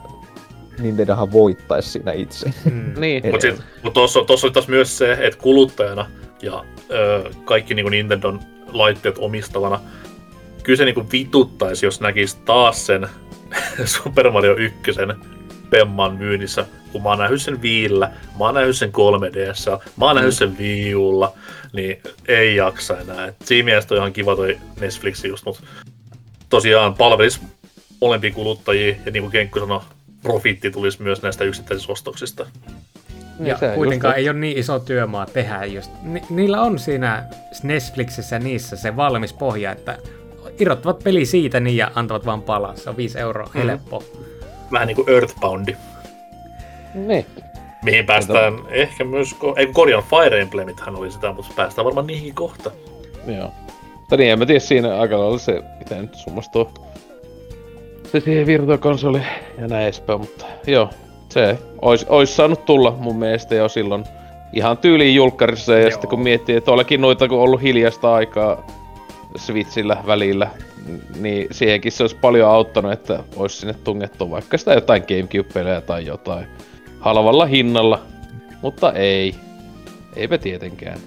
Nintendohan voittaisi siinä itse. Mm. Niin. Mutta mut tuossa tossa oli taas myös se, että kuluttajana ja ö, kaikki niinku Nintendon laitteet omistavana, kyllä se niinku vituttaisi, jos näkisi taas sen Super Mario 1 Pemman myynnissä, kun mä oon nähnyt sen viillä, mä oon nähnyt sen 3DS, mä oon nähnyt sen Wii Ulla, niin ei jaksa enää. Et siinä mielessä toi on ihan kiva toi Netflix just, mutta tosiaan palvelisi molempia kuluttajia, ja niin kuin Kenkku sanoi, profitti tulisi myös näistä yksittäisistä ostoksista. Niin Ja se kuitenkaan ei ole niin iso työmaa tehdä just. Ni- niillä on siinä Netflixissä niissä se valmis pohja, että irrottavat peli siitä niin ja antavat vaan palaa. Se on 5 euroa, Mm. helppo. Vähän niin kuin Earthboundi, Niin. mihin päästään ehkä myös, ko- ei kun Korean Fire Emblemithän oli sitä, mutta päästään varmaan niihinkin kohta. Joo. Mutta niin, en mä tiedä siinä aika lailla se, mitä nyt summastuu. Se siihen virtuokonsoli ja näin edespäin, mutta joo. Se ois, ois saanut tulla mun mielestä jo silloin ihan tyyliin julkkarissa ja Joo. sitten kun miettii, että olikin noita kun ollut hiljasta aikaa Switchillä välillä, niin siihenkin se olisi paljon auttanut, että olisi sinne tungettu vaikka sitä jotain Gamecube-pelejä tai jotain halvalla hinnalla, mutta ei. Eipä tietenkään.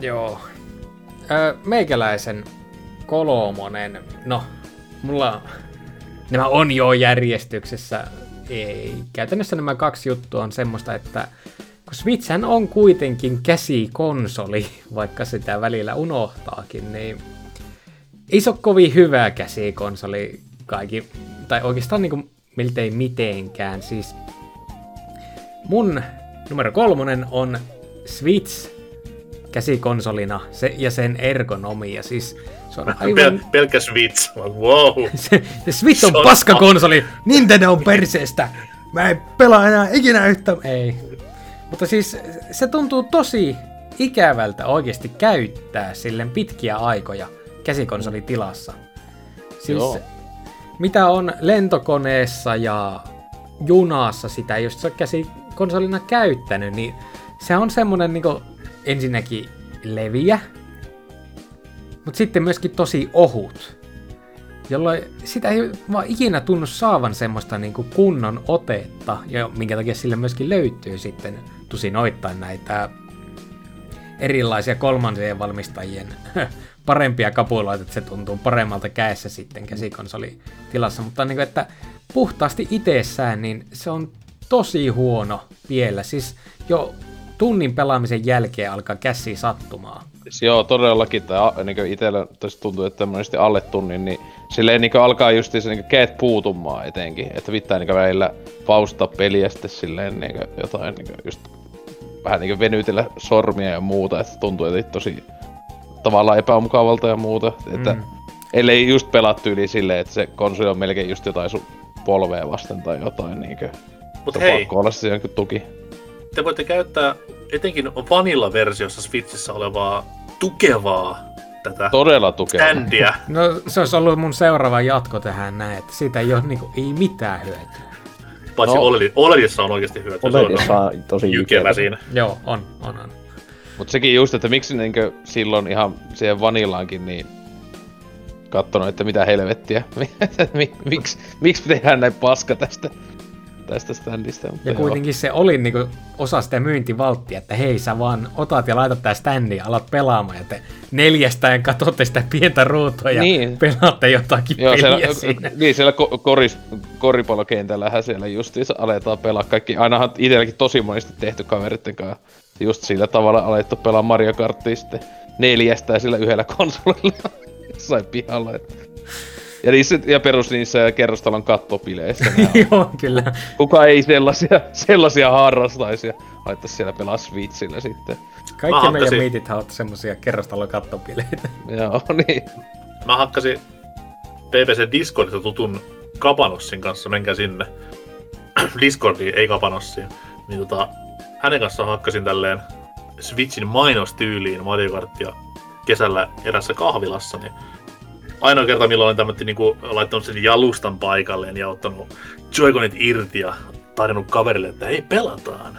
Joo. Öö, meikäläisen kolmonen, no, mulla nämä on jo järjestyksessä. Ei. Käytännössä nämä kaksi juttua on semmoista, että kun Switchhän on kuitenkin käsikonsoli, vaikka sitä välillä unohtaakin, niin ei se ole kovin hyvä käsikonsoli kaikki, tai oikeastaan niin kuin miltei mitenkään. Siis mun numero kolmonen on Switch käsikonsolina se, ja sen ergonomia. Siis se on Pel- aivan... pelkkä Switch. Wow. se, se Switch on Se on- paskakonsoli, Nintendo on perseestä. Mä en pelaa enää ikinä yhtä... Ei. Mutta siis se tuntuu tosi ikävältä oikeasti käyttää silleen pitkiä aikoja käsikonsolitilassa. Siis Joo. mitä on lentokoneessa ja junassa sitä, jos sä oot käsikonsolina käyttänyt, niin se on semmonen niinku ensinnäkin leviä, mutta sitten myöskin tosi ohut. Jolloin sitä ei vaan ikinä tunnu saavan semmoista niinku kunnon otetta, ja minkä takia sille myöskin löytyy sitten tusinoittain näitä erilaisia kolmansien valmistajien parempia kapuloita, että se tuntuu paremmalta käessä sitten käsikonsolitilassa, mutta niin kuin, että puhtaasti itsessään, niin se on tosi huono vielä. Siis jo tunnin pelaamisen jälkeen alkaa käsi sattumaan. Siis Joo, todellakin. Tää, niin itellä tässä tuntuu, että monesti alle tunnin, niin silleen niin alkaa just se niin käet puutumaan etenkin. Että pitää niin välillä pausta peliä sitten silleen niin jotain niin just vähän niin venytellä sormia ja muuta, että tuntuu että tosi tavallaan epämukavalta ja muuta. Että Mm. ellei just pelattu yli silleen, että se konsoli on melkein just jotain sun polvea vasten tai jotain niinkö. Mutta Hei. olla se tuki. te voitte käyttää etenkin Vanilla-versiossa Switchissä olevaa tukevaa tätä Todella tukeva. standia. No se olisi ollut mun seuraava jatko tähän näin, että siitä ei ole niinku, ei mitään hyötyä. Paitsi No. OLEDissa on oikeasti hyötyä. Se on Oledissa on tosi jykevä siinä. Joo, on, on, on. Mut sekin just, että miksi niinkö silloin ihan siihen vanillaankin niin kattonut, että mitä helvettiä. Mi- miksi, miksi tehdään näin paska tästä, tästä standista. Mutta Ja joo. kuitenkin se oli niinku osa sitä myyntivalttia, että hei sä vaan otat ja laitat tää standi ja alat pelaamaan ja te neljästäen katsotte sitä pientä ruutua ja Niin. pelaatte jotakin Joo, peliä siellä, siinä. niin siellä ko- koris, koripallokentällähän siellä justiinsa aletaan pelaa kaikki. Ainahan itselläkin tosi monesti tehty kaveritten kanssa. Just sillä tavalla alettu pelaa Mario Karttia sitten neljästä sillä yhdellä konsolilla jossain pihalla. Että. Ja, niissä, ja perus niissä kerrostalon kattopileissä. Joo, kyllä. Kuka ei sellaisia, sellaisia harrastaisi ja laittaisi siellä pelaa Switchillä sitten. Kaikki Mä meidän miitit ovat semmosia kerrostalon kattopileitä. Joo, niin. Mä hakkasin PPC Discordissa tutun Kapanossin kanssa, menkää sinne. Discordiin, ei Kapanossiin. Niin tota, hänen kanssaan hakkasin tälleen Switchin mainostyyliin Mario Kartia kesällä erässä kahvilassa, niin ainoa kerta, milloin olen tämmöinen niinku, laittanut sen jalustan paikalleen ja ottanut Joy-Conit irti ja tarjonnut kaverille, että hei, pelataan.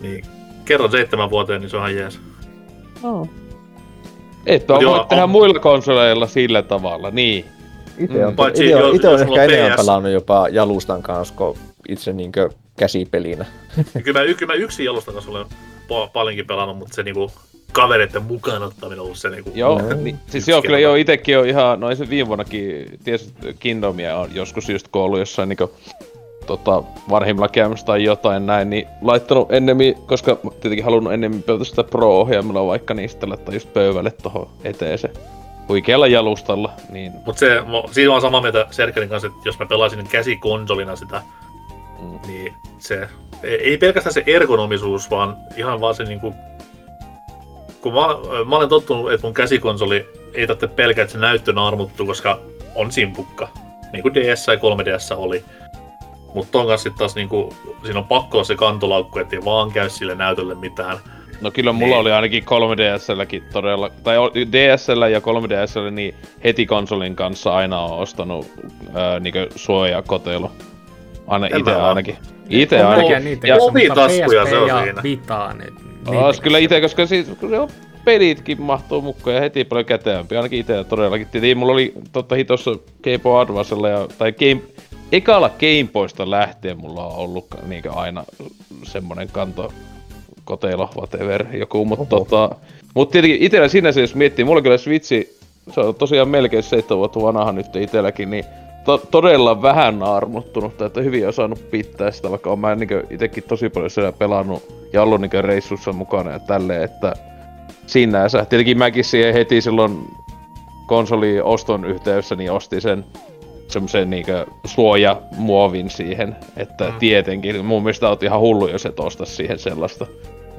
Niin kerran seitsemän vuoteen, niin se on ihan jees. Että on Joo, voi tehdä on. muilla konsoleilla sillä tavalla, niin. Itse on, Paitsi ite on, jos- ite on ehkä on enemmän PS. pelannut jopa jalustan kanssa kuin itse niinkö käsipelinä. Kyllä, mä, kyllä mä yksin jalustan kanssa olen pa- paljonkin pelannut, mutta se niinku kavereiden mukaan ottaminen on ollut se niinku... Joo, No. niin, siis joo, kyllä joo, itekin on ihan, noin se viime vuonnakin, ties Kingdomia on joskus just kun ollut jossain niinku, tota, varhimmilla käymässä tai jotain näin, niin laittanut ennemmin, koska tietenkin halunnut ennemmin pelata sitä Pro-ohjaimella vaikka niistä laittaa just pöydälle tohon eteen se huikealla jalustalla, niin Mutta se, mo- siinä on samaa mieltä Serkelin kanssa, että jos mä pelaisin käsikonsolina sitä, Mm. niin se ei ei pelkästään se ergonomisuus, vaan ihan vaan se niinku... Kun mä, mä olen tottunut, että mun käsikonsoli ei tarvitse pelkää, että se näyttö naarmuttuu, koska on simpukka. Niin kuin DS ja 3DS oli. Mutta ton kanssa taas niinku, siinä on pakko olla se kantolaukku, ettei vaan käy sille näytölle mitään. No kyllä mulla Niin. oli ainakin 3DSlläkin todella, tai DSllä ja 3DSllä niin heti konsolin kanssa aina on ostanut ää, niinkö suojakotelo. Aina itse ainakin. Itse On ainakin. Niitä Ja- mutta Omitaskuja PSP se on ja siinä. Vita, niin Ois niitä kyllä itse, koska siis kun se on pelitkin mahtuu mukaan ja heti paljon kätevämpi. Ainakin itse todellakin. Tietenkin mulla oli totta hitossa Game Boy Advancella ja, tai Game, ekalla Game Boysta lähtien mulla on ollut niinkö aina semmonen kanto koteilo, whatever, joku, mutta tota, mut tietenkin itellä sinänsä, jos miettii, mulla kyllä Switchi, se on tosiaan melkein 7 vuotta vanha nyt itselläkin, niin to- todella vähän armottunut, että hyvin osannut pitää sitä, vaikka on mä niin itekin tosi paljon siellä pelannut ja ollut niin reissussa mukana ja tälleen, että sinänsä. Tietenkin mäkin siihen heti silloin konsoli oston yhteydessä niin ostin sen semmoisen niinkö suojamuovin siihen, että Mm. mm. tietenkin, mun mielestä oot ihan hullu, jos et osta siihen sellaista.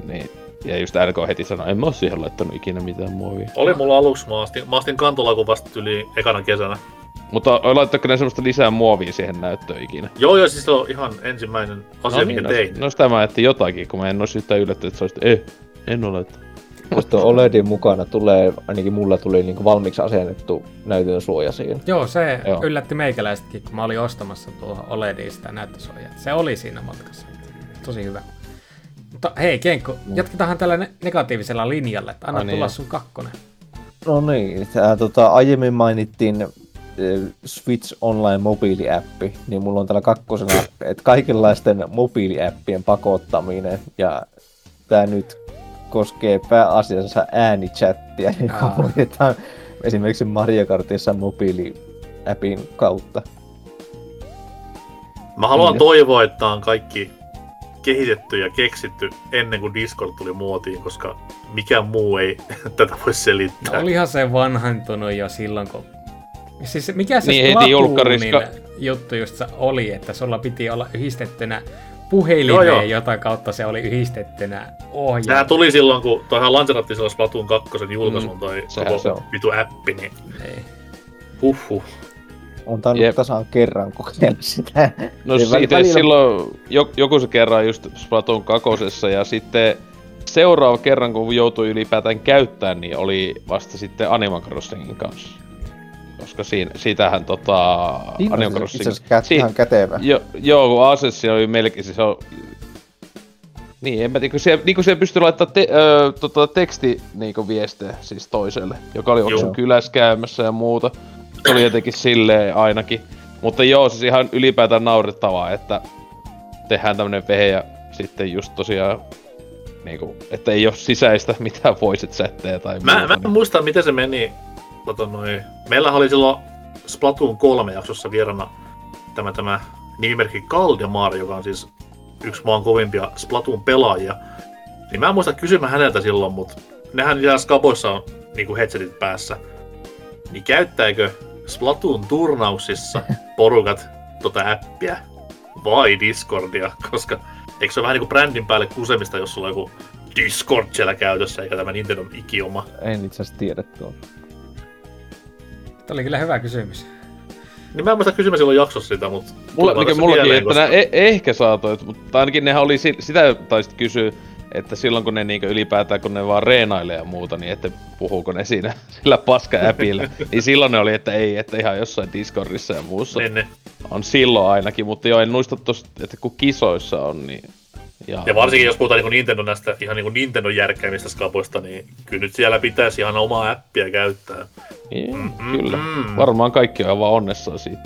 Niin. Ja just LK heti sanoi, en mä oo siihen laittanut ikinä mitään muovia. Oli mulla aluksi, mä astin, mä astin kantolakun vasta yli ekana kesänä. Mutta laittaako ne semmoista lisää muovia siihen näyttöön ikinä? Joo, joo, siis se on ihan ensimmäinen asia, mikä no, tein. no sitä mä ajattelin jotakin, kun mä en olisi yhtään yllättynyt, että sä olisit, ei, en ole laittanut. Mutta OLEDin mukana tulee, ainakin mulla tuli niinku valmiiksi asennettu näytön suoja siihen. Joo, se Joo. yllätti meikäläisetkin, kun mä olin ostamassa tuohon OLEDiin sitä näyttösuojaa. Se oli siinä matkassa. Tosi hyvä. Mutta hei Kenko, jatketaanhan tällä ne- negatiivisella linjalla, että anna Ai niin, tulla joo. sun kakkonen. No niin, tää, tota, aiemmin mainittiin Switch Online mobiiliäppi, niin mulla on täällä kakkosena, että kaikenlaisten mobiiliäppien pakottaminen, ja tämä nyt koskee pääasiassa äänichattia, joka Aa. voitetaan esimerkiksi Mario Kartissa mobiiliäpin kautta. Mä haluan Niin. toivoa, että on kaikki kehitetty ja keksitty ennen kuin Discord tuli muotiin, koska mikään muu ei tätä voi selittää. No olihan se vanhentunut jo silloin, kun... Siis mikä se Niin, heti juttu just se oli, että sulla piti olla yhdistettynä puhelimeen, Joo, joo. jota kautta se oli yhdistettynä ohjaamaan. Sehän tuli silloin, kun toihan lanserattiin silloin Splatoon 2 julkaisun Mm, toi koko se on. vitu appi, niin Ei. huhhuh. On tainnut Jep. tasan kerran kokeilla sitä. No Niin siitä välillä- silloin jo, joku se kerran just Splatoon kakosessa ja sitten seuraava kerran kun joutui ylipäätään käyttämään, niin oli vasta sitten Animal Crossingin kanssa. Koska siinä, siitähän tota... Siinä Animal on Crossing... itse asiassa si- ihan kätevä. Jo, joo, kun Asessi oli melkein, siis on... Niin, en mä tiedä, kun siellä, niin kun siellä pystyi laittamaan te, ö, tota, teksti niin viestejä siis toiselle, joka oli onko kylässä käymässä ja muuta. Se oli jotenkin silleen ainakin. Mutta joo, siis ihan ylipäätään naurettavaa, että tehdään tämmönen vehe ja sitten just tosiaan niinku, että ei ole sisäistä mitään voice chatteja tai Mä, muuta. mä en niin- muista, miten se meni. Tota, noi. Meillä oli silloin Splatoon 3 jaksossa vierana tämä, tämä nimimerkki Kaldemar, joka on siis yksi maan kovimpia Splatoon pelaajia. Niin mä en muista kysymään häneltä silloin, mutta nehän siellä skaboissa on niinku headsetit päässä. Niin käyttääkö Splatoon turnauksissa porukat tota appia vai Discordia, koska eikö se ole vähän niinku brändin päälle kusemista, jos sulla on joku Discord siellä käytössä, eikä tämä Nintendo ikioma. En itse asiassa tiedä tuon. Tämä oli kyllä hyvä kysymys. Niin mä en muista kysymään silloin jaksossa sitä, mutta... Mulla, mikä mullakin, mieleen, että nää e- ehkä saatoit, mutta ainakin nehän oli, si- sitä taisit kysyä, että silloin kun ne niinku ylipäätään, kun ne vaan reenailee ja muuta, niin että puhuuko ne siinä sillä paska-äpillä, niin silloin ne oli, että ei, että ihan jossain Discordissa ja muussa Niin, niin. on silloin ainakin, mutta joo, en muista tosta, että kun kisoissa on, niin... Ja varsinkin jos puhutaan niin Nintendo näistä ihan niin Nintendo järkkäimistä skapoista, niin kyllä nyt siellä pitäisi ihan omaa appia käyttää. Niin, Mm, kyllä. mm. Varmaan kaikki on vaan onnessaan siitä.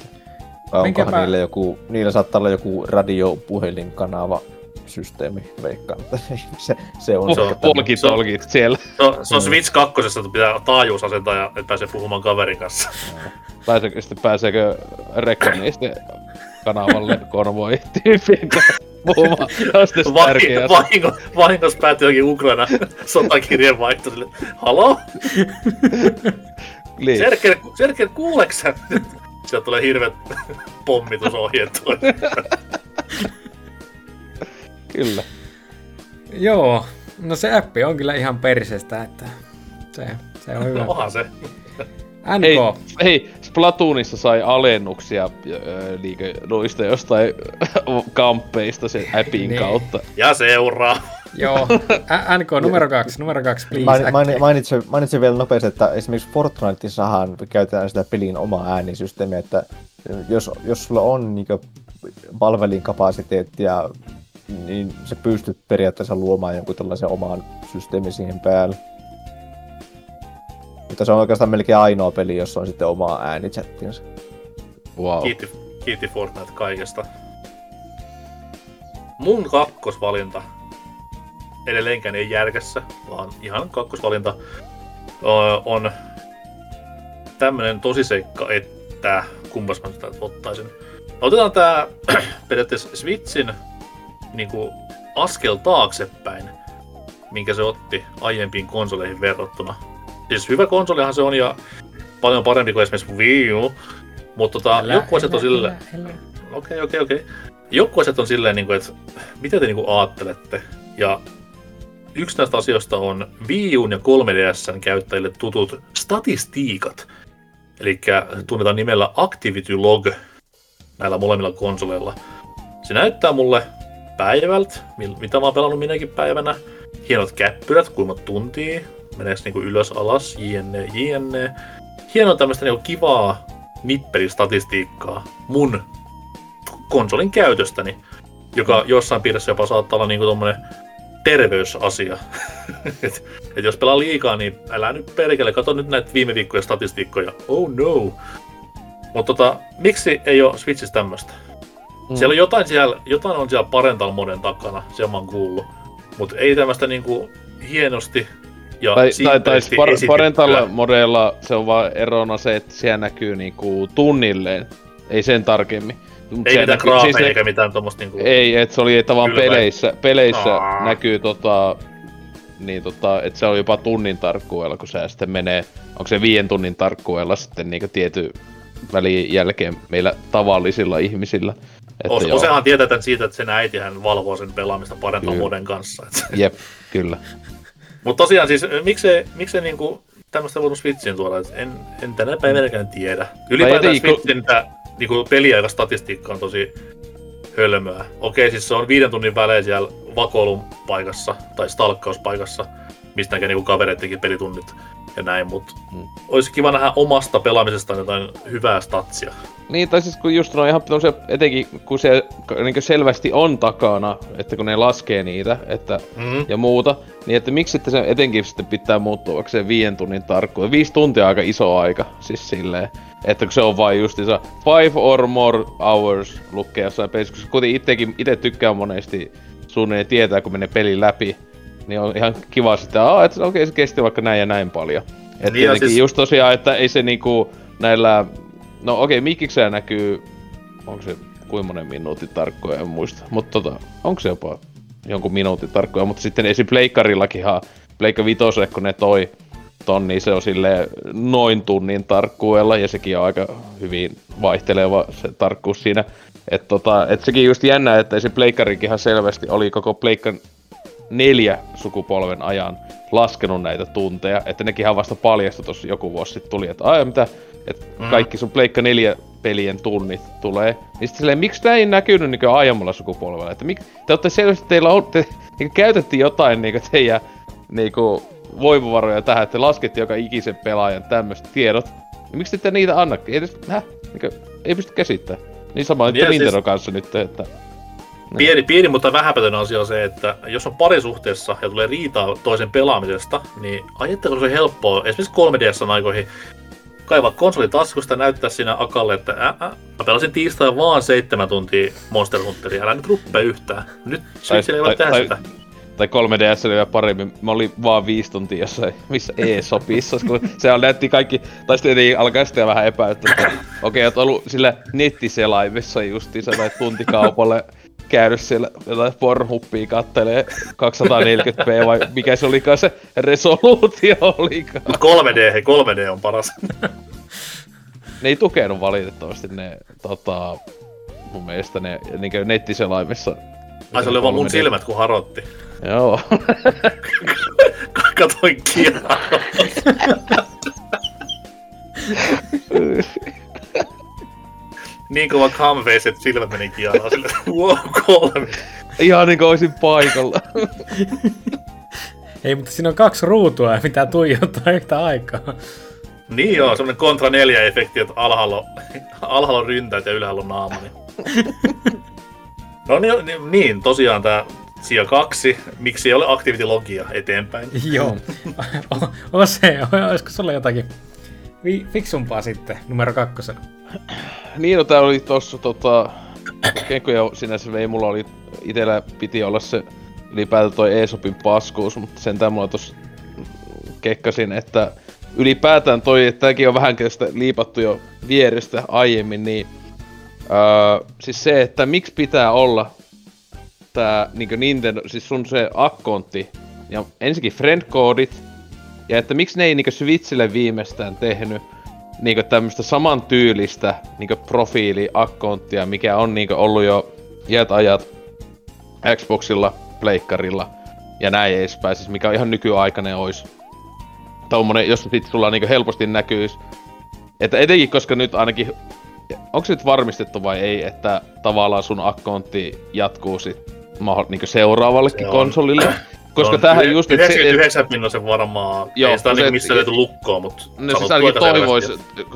Vai Minkäpä- onkohan niillä joku, niillä saattaa olla joku radiopuhelinkanava systeemi, veikkaan, että se, se on. Se on. Polkit, se on- polkit siellä. Se on, se on Switch 2, että pitää taajuus asentaa ja että pääsee puhumaan kaverin kanssa. Pääseekö, sitten pääseekö reklamiste kanavalle konvoi tyyppiin kanssa puhumaan. Vahingo, vahingossa päätyi jokin Ukraina sotakirjeen vaihto sille, halo? Niin. Serker, Serker kuuleksä? Sieltä tulee hirveät pommitusohjeet. Kyllä. Joo, no se appi on kyllä ihan persestä, että se, se on hyvä. No onhan se. Hei, NK, hei, Splatoonissa sai alennuksia öö, noista jostain kamppeista sen appin Niin. kautta. Ja seuraa. joo, Ä- NK numero kaksi, numero kaksi, please. Main, main, mainitsen, mainitsen vielä nopeasti, että esimerkiksi Fortniteissahan käytetään sitä pelin omaa äänisysteemiä, että jos, jos sulla on niin palvelin kapasiteettia, niin se pystyt periaatteessa luomaan jonkun tällaisen oman systeemin siihen päälle. Mutta se on oikeastaan melkein ainoa peli, jossa on sitten oma äänichattinsa. Wow. Kiitti, kiitti Fortnite kaikesta. Mun kakkosvalinta edelleenkään ei järkässä, vaan ihan kakkosvalinta on tämmönen tosiseikka, että kumpas mä sitä ottaisin. Otetaan tää periaatteessa Switchin niin kuin askel taaksepäin, minkä se otti aiempiin konsoleihin verrattuna. Siis hyvä konsolihan se on ja paljon parempi kuin esimerkiksi Wii U, mutta tota, joku asiat on silleen... Okei, okei, okei. Joku asiat on silleen, niin kuin, että mitä te niin kuin, ajattelette? Ja yksi näistä asioista on Wii Uun ja 3DSn käyttäjille tutut statistiikat. Eli tunnetaan nimellä Activity Log näillä molemmilla konsoleilla. Se näyttää mulle päivältä, mitä mä oon pelannut minäkin päivänä. Hienot käppyrät, kuinka tuntia, meneekö niinku ylös alas, jne, jne. Hienoa tämmöistä niinku kivaa nippelistatistiikkaa mun konsolin käytöstäni, joka jossain piirissä jopa saattaa olla niinku tommonen terveysasia. et, et jos pelaa liikaa, niin älä nyt perkele, kato nyt näitä viime viikkojen statistiikkoja. Oh no. Mutta tota, miksi ei ole Switchissä tämmöistä? Mm. Siellä on jotain, siellä, jotain on siellä parental moden takana, se mä oon kuullut. Mutta ei tämmöistä niinku hienosti ja Tai, tai, tai par, parentalla modeella se on vaan erona se, että siellä näkyy niinku tunnilleen. Ei sen tarkemmin. Mut Ei mitään näkyy- graafeja siis eikä mitään tommoista niinku... Ei, että se oli että vaan peleissä, peleissä Aa. näkyy tota, niin tota, että se on jopa tunnin tarkkuudella, kun se sitten menee, onko se viiden tunnin tarkkuudella sitten niinku tiety välin jälkeen meillä tavallisilla ihmisillä. Että Os, osahan tietää siitä, että sen äitihän valvoo sen pelaamista Kyllä. moden kanssa. Jep, kyllä. Mutta tosiaan siis, miksei, miksei niinku tämmöistä voinut Switchiin et en, en tänä päivänäkään tiedä. Ylipäätään Switchin tää, niinku peliaikastatistiikka on tosi hölmöä. Okei, siis se on viiden tunnin välein siellä vakoilun paikassa tai stalkkauspaikassa, mistä näkee niinku kavereittenkin pelitunnit ja näin, mutta Mm. olisi kiva nähdä omasta pelaamisestaan jotain hyvää statsia. Niin, tai siis kun just no ihan tommosia, etenkin kun se niin selvästi on takana, että kun ne laskee niitä, että Mm. ja muuta, niin että miksi sitten se etenkin sitten pitää muuttua vaikka se viiden tunnin tarkkuus. Viisi tuntia on aika iso aika, siis silleen, että kun se on vain justiinsa five or more hours lukee jossain pelissä, kuten itsekin, itse tykkään monesti suunnilleen tietää, kun menee peli läpi, niin on ihan kiva Aa, että okei se kesti vaikka näin ja näin paljon. Että Niin niin, siis- just tosiaan, että ei se niinku näillä, no okei, mikiksellä näkyy, onko se kuinka monen minuutin tarkkoja, en muista, mutta tota, onko se jopa jonkun minuutin tarkkoja, mutta sitten esim. Pleikkarillakinhan, Pleikka Vitoselle, kun ne toi ton, niin se on sille noin tunnin tarkkuudella, ja sekin on aika hyvin vaihteleva se tarkkuus siinä. Että tota, et sekin just jännä, että esim. Pleikkarikinhan selvästi oli koko Pleikkan neljä sukupolven ajan laskenut näitä tunteja, että nekin ihan vasta paljastui tuossa joku vuosi sitten tuli, että ai mitä, että Mm. kaikki sun Pleikka neljä pelien tunnit tulee. Niin sitten silleen, miksi tää ei näkynyt niin aiemmalla sukupolvella, että mik, te olette selvästi, teillä on, te niin käytettiin jotain niin teidän niin voimavaroja tähän, että te laskette joka ikisen pelaajan tämmöiset tiedot. Niin miksi te ette niitä anna? Ei, edes, häh? Niin ei pysty käsittämään. Niin sama ja Nintendo siis- kanssa nyt, että Pieni, pieni, mutta vähäpätöinen asia on se, että jos on parisuhteessa ja tulee riitaa toisen pelaamisesta, niin ajatteko se helppoa, esimerkiksi 3DS aikoihin, kaivaa konsoli taskusta ja näyttää siinä akalle, että ää, ää, mä pelasin tiistai vaan seitsemän tuntia Monster Hunteria, älä nyt ruppe yhtään. Nyt Switchillä ei voi tehdä sitä. Tai 3DS oli vielä paremmin. Mä olin vaan viisi tuntia jossain, missä e-sopissa, kun se näytti kaikki, tai sitten ei alkaa sitten vähän epäyttää, että okei, okay, ollut sillä nettiselaimessa justiinsa tai tuntikaupalle käynyt siellä jotain pornhuppia kattelee 240p vai mikä se olikaan se resoluutio olikaan. Mut 3D, hei 3D on paras. Ne ei tukenut valitettavasti ne, tota, mun mielestä ne niin nettiselaimissa. Ai se oli vaan mun 3D. silmät, kun harotti. Joo. Katoin kielaa. niin kova camface, että silmät meni kielaa. Sille, wow, kolme. Ihan niinku olisin paikalla. Ei, mutta siinä on kaksi ruutua ja mitä tuijottaa yhtä aikaa. Niin joo, semmonen kontra neljä efekti, että alhaalla, alhaalla on ryntäät ja ylhäällä on naama. Niin. No niin, niin, niin tosiaan tämä sija kaksi, miksi ei ole activity-logia eteenpäin. Joo. O- o se, olisiko sulla jotakin vi- fiksumpaa sitten numero kakkosena? Niin, no tää oli tossa tota... Kenkoja sinänsä vei, mulla oli itellä piti olla se ylipäätään toi Eesopin paskuus, mutta sentään mulla tossa kekkasin, että ylipäätään toi, että tääkin on vähän sitä liipattu jo vierestä aiemmin, niin öö, siis se, että miksi pitää olla tää niinku Nintendo, siis sun se akkontti ja ensinnäkin friend-koodit, ja että miksi ne ei niinku Switchille viimeistään tehnyt niinku tämmöstä samantyylistä niinku profiili-akkonttia, mikä on niinku ollut jo iät ajat Xboxilla, Pleikkarilla ja näin edespäin, siis mikä on ihan nykyaikainen ois. Tommonen, jos sit sulla niinku helposti näkyis. Että etenkin, koska nyt ainakin, onko se nyt varmistettu vai ei, että tavallaan sun akkontti jatkuu sit maho- niinku seuraavallekin Se on. konsolille. Koska on tämähän just, että se, 99 pinnosen varmaan, Joo, ei sitä se- niin missään löyty lukkoon, mutta No siis ainakin toivois,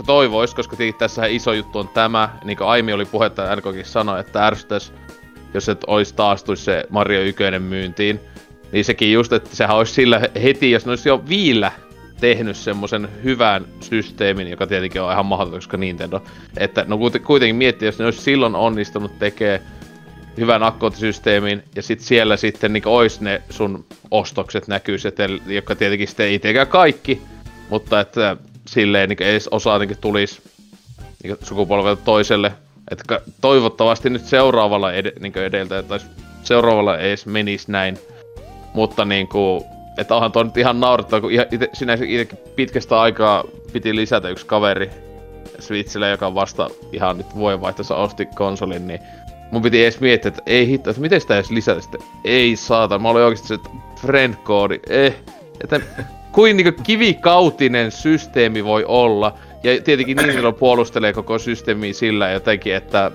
toivois, koska tässä iso juttu on tämä, niin kuin Aimi oli puhetta, NKkin sanoi, että ärsyttäis, jos et olisi taas tulisi se Mario 1 myyntiin. Niin sekin just, että sehän olisi sillä heti, jos ne olisi jo viillä tehnyt semmoisen hyvän systeemin, joka tietenkin on ihan mahdoton, koska Nintendo. Että no kuiten- kuitenkin miettii, jos ne olisi silloin onnistunut tekemään hyvän akkointisysteemin, ja sit siellä sitten niin ois ne sun ostokset näkyy jotka tietenkin sitten ei tietenkään kaikki, mutta että silleen niin edes osa niin tulisi niin sukupolvelta toiselle. Ka- toivottavasti nyt seuraavalla ed- niin edeltä, tai seuraavalla edes menisi näin. Mutta niin kuin, että onhan toi nyt ihan naurettava, kun ite, sinänsä itsekin pitkästä aikaa piti lisätä yksi kaveri Switchille, joka vasta ihan nyt vuodenvaihtoissa osti konsolin, niin mun piti edes miettiä, että ei hitto, että miten sitä edes lisätä sitten. Ei saata, mä olin oikeesti se, että friend koodi, eh. Että kuin niinku kivikautinen systeemi voi olla. Ja tietenkin Nintendo puolustelee koko systeemiä sillä jotenkin, että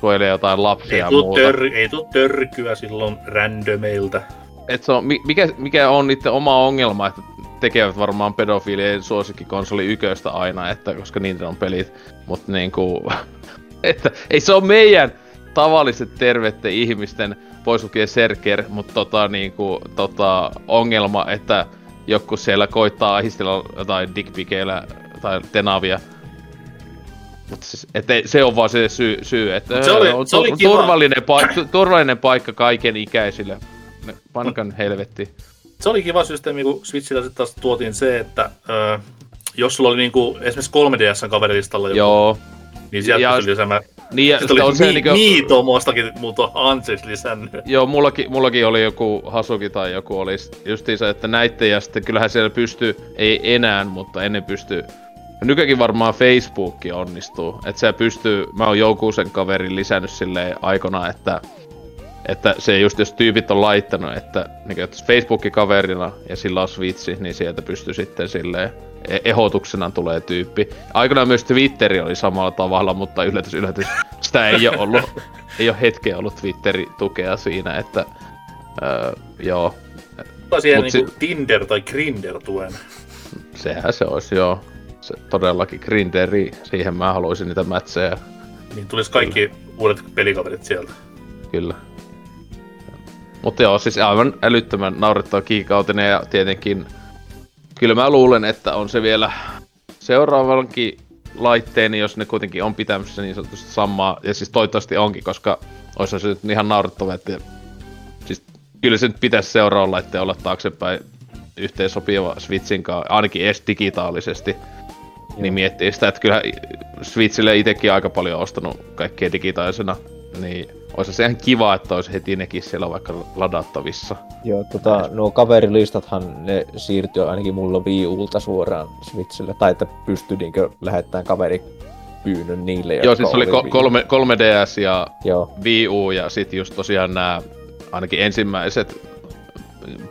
suojelee jotain lapsia ei ja muuta. tör, ei tuu törkyä silloin randomeilta. Et se on, mi- mikä, mikä on niiden oma ongelma, että tekevät varmaan pedofiilien suosikkikonsoli yköstä aina, että koska Nintendo on pelit, mutta niinku, että ei se ole meidän tavalliset terveiden ihmisten pois lukien Serker, mutta tota niinku, tota, ongelma, että joku siellä koittaa ahistella jotain dickpikeillä tai tenavia. Mutta siis, et ei- se on vaan se syy, syy että Se oli- on se oli kiva. turvallinen, paik- turvallinen paikka kaiken ikäisille. Pankan helvetti. Se oli kiva systeemi, kun Switchillä sitten taas tuotiin se, että ö, jos sulla oli niinku esimerkiksi 3DS kaverilistalla joku, Joo. niin sieltä Ja- pystyi lisäämään. Niin, ja Sitten sitten oli on se niin, niin tuommoistakin muuta Ansis lisännyt. Joo, mullakin, mullakin oli joku Hasuki tai joku oli justiinsa, että näitte ja sitten kyllähän siellä pystyy, ei enää, mutta ennen pystyy. Nykyäkin varmaan Facebook onnistuu, että se pystyy, mä oon Joukuusen kaverin lisännyt silleen aikona, että että se just jos tyypit on laittanut, että, niin että Facebookin kaverina ja sillä on Switchi, niin sieltä pystyy sitten silleen ehdotuksena tulee tyyppi. Aikanaan myös Twitteri oli samalla tavalla, mutta yllätys, yllätys, sitä ei ole ollut, ei ole hetkeä ollut Twitteri tukea siinä, että öö, joo, siihen Mut niinku Tinder tai Grinder tuen. sehän se olisi joo. Se todellakin Grinderi, siihen mä haluaisin niitä mätsejä, Niin tulisi kaikki uudet pelikaverit sieltä. kyllä. Mutta joo, siis aivan älyttömän naurettava kiikautinen ja tietenkin kyllä mä luulen, että on se vielä seuraavankin laitteen, jos ne kuitenkin on pitämässä niin sanotusti samaa, ja siis toivottavasti onkin, koska olisi se nyt ihan naurettava, että siis kyllä se nyt pitäisi seuraavan laitteen olla taaksepäin yhteen sopiva Switchin kanssa, ainakin edes digitaalisesti. Niin miettii sitä, että kyllä Switchille itsekin aika paljon ostanut kaikkea digitaalisena, niin olisi se ihan kiva, että olisi heti nekin siellä vaikka ladattavissa. Joo, tota, nuo kaverilistathan ne siirtyy ainakin mulla Wii Ulta suoraan Switchille, tai että pystyy niinkö lähettämään kaveripyynnön niille, Joo, siis oli ko- kolme, 3DS ja Joo, Wii U ja sitten just tosiaan nämä ainakin ensimmäiset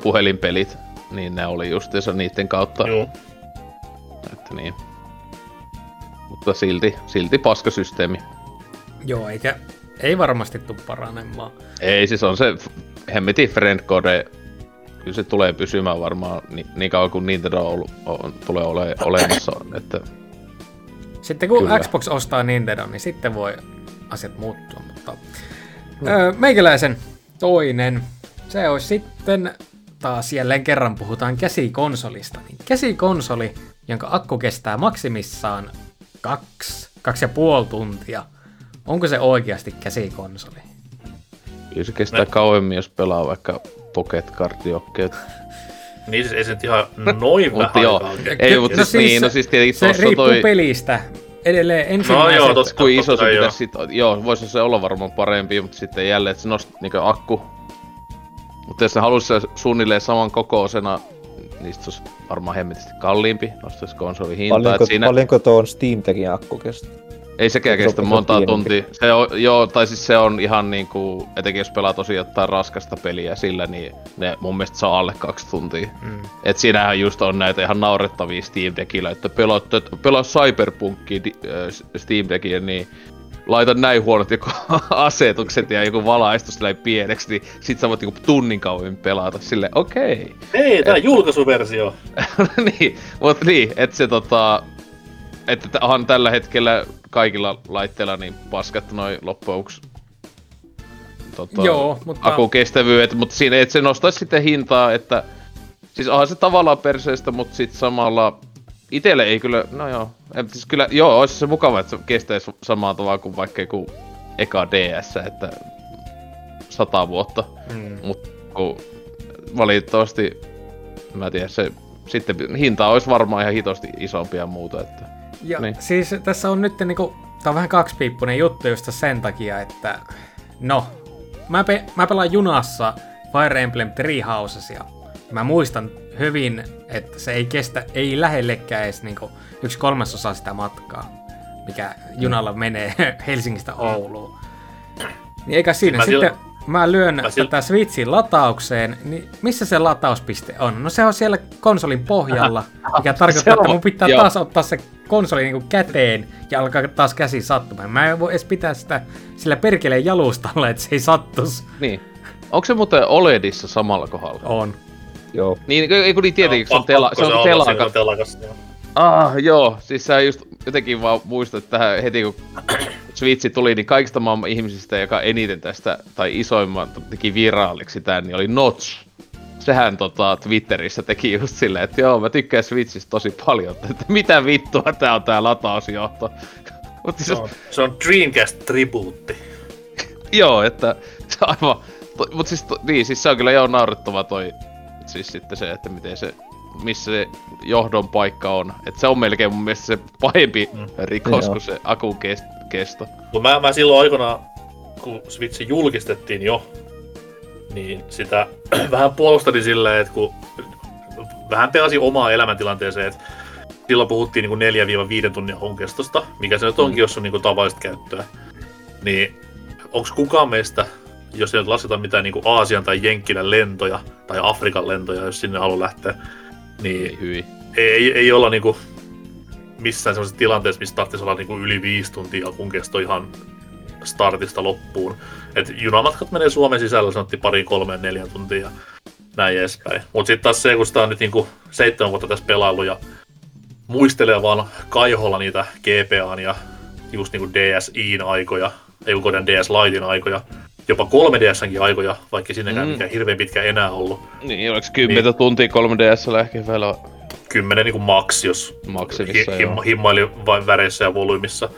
puhelinpelit, niin ne oli justiinsa niiden kautta. Joo. Että niin. Mutta silti, silti paskasysteemi. Joo, eikä, ei varmasti tuu paranemaan. Ei, siis on se hemmetin friendcode. Kyllä se tulee pysymään varmaan niin, niin kauan kuin Nintendo on, ollut- on, tulee ole, olemassa. Että Sitten kun Kyllä. Xbox ostaa Nintendo, niin sitten voi asiat muuttua, mutta öö, meikäläisen toinen, se olisi sitten taas jälleen kerran puhutaan käsikonsolista, niin käsikonsoli, jonka akku kestää maksimissaan kaksi, kaksi ja puoli tuntia. Onko se oikeasti käsikonsoli? Kyllä se kestää kauemmin, jos pelaa vaikka Pocket Cardiokkeet. Niin siis ei se nyt ihan noin vähän joo, ei, mutta siis, niin, no siis tietenkin se tuossa riippuu toi... pelistä. Edelleen No ensimmäiset... joo, totta, Kuin iso totta se pitäisi sit, joo, voisi se olla varmaan parempi, mutta sitten jälleen, että se nosti niinku akku. Mutta jos ne haluaisi se suunnilleen saman kokoisena, niin se olisi varmaan hemmetisti kalliimpi, nostaisi konsolin hintaa. Paljonko, et siinä paljonko tuo on Steam Deckin akku kestää? Ei sekään se- kestä on pienempi. tuntia. Se on, joo, tai siis se on ihan niinku, etenkin jos pelaa tosi jotain raskasta peliä sillä, niin ne mun mielestä saa alle kaksi tuntia. Mm. Et siinähän just on näitä ihan naurettavia Steam Deckillä, että pelaa, pelaa Cyberpunkia di- äh, Steam Deckiä, niin laita näin huonot joku asetukset ja joku valaistus näin pieneksi, niin sit sä voit niinku tunnin kauemmin pelata sille okei. Ei, tää julkaisuversio. niin, mut niin, että se tota, että onhan tällä hetkellä kaikilla laitteilla niin paskat noin loppujen lopuksi tota, Joo, mutta- akun kestävyydet, mutta siinä et se nostaisi sitten hintaa, että siis onhan se tavallaan perseestä, mutta sitten samalla itelle ei kyllä, no joo, en, siis kyllä, joo, olisi se mukava, että se kestäisi samaa tavalla kuin vaikka joku eka DS, että sata vuotta, Mm. mutta kun valitettavasti, mä tiedän, se sitten hinta olisi varmaan ihan hitosti isompi ja muuta, että Ja Niin. siis tässä on nyt niinku, tää on vähän kaksipiippunen juttu just sen takia, että no, mä, pe- mä pelaan junassa Fire Emblem Three Housesia. Mä muistan hyvin, että se ei kestä, ei lähellekään edes niinku yksi kolmasosa sitä matkaa, mikä junalla menee Helsingistä Ouluun. Niin eikä siinä Mä sitten, sil- mä lyön mä mä sil- tätä Switchin lataukseen, niin missä se latauspiste on? No se on siellä konsolin pohjalla, mikä tarkoittaa, Se on- että mun pitää joo. taas ottaa se konsoli niinku käteen ja alkaa taas käsi sattumaan. Mä en voi edes pitää sitä sillä perkeleen jalustalla, että se ei sattus. niin. Onko se muuten OLEDissa samalla kohdalla? On. Joo. Niin, ei kun niin tietenkin, se on, tela, se on telaka. siinä telakassa. joo. Ah, joo, siis sä just jotenkin vaan muistat tähän heti kun Switch tuli, niin kaikista maailman ihmisistä, joka eniten tästä, tai isoimman teki viraaliksi tämän, niin oli Notch. Sehän tota, Twitterissä teki just silleen, että joo, mä tykkään Switchistä tosi paljon, että mitä vittua tää on tää latausjohto. Se siis, on, se on Dreamcast-tribuutti. joo, että se on aivan, to, mut siis, to, niin, siis se on kyllä joo naurettava toi, siis sitten se, että miten se, missä se johdon paikka on. Että se on melkein mun mielestä se pahempi Mm. rikos Joo. kuin se akun kest, kesto. Mutta mä, mä silloin aikana, kun Switch julkistettiin jo, niin sitä vähän puolustelin silleen, että kun vähän pelasin omaa elämäntilanteeseen, että silloin puhuttiin niin 4-5 tunnin honkestosta, mikä se nyt onkin, jos on niin tavallista käyttöä. Niin onko kukaan meistä, jos ei nyt lasketa mitään niin Aasian tai Jenkkilän lentoja, tai Afrikan lentoja, jos sinne haluaa lähteä, niin Ei hyi. ei, ei olla niinku missään sellaisessa tilanteessa, missä tarvitsisi olla niinku yli viisi tuntia akun kesto ihan startista loppuun. Et junamatkat menee Suomen sisällä sanottiin pariin, kolmeen, neljän tuntia ja näin edespäin. Mutta sitten taas se, kun sitä on nyt niinku seitsemän vuotta tässä pelaillut ja muistelee vaan kaiholla niitä GPAn ja just niinku DSIin aikoja, ei kun DS Lightin aikoja, jopa 3DSnkin aikoja, vaikka sinnekään Mm. mikään hirveän pitkä enää ollut. Niin, oliko 10 niin. tuntia 3DS ehkä vielä Kymmenen niinku max, jos maksimissa? hi- joo. him- himmaili vain väreissä ja volyymissa.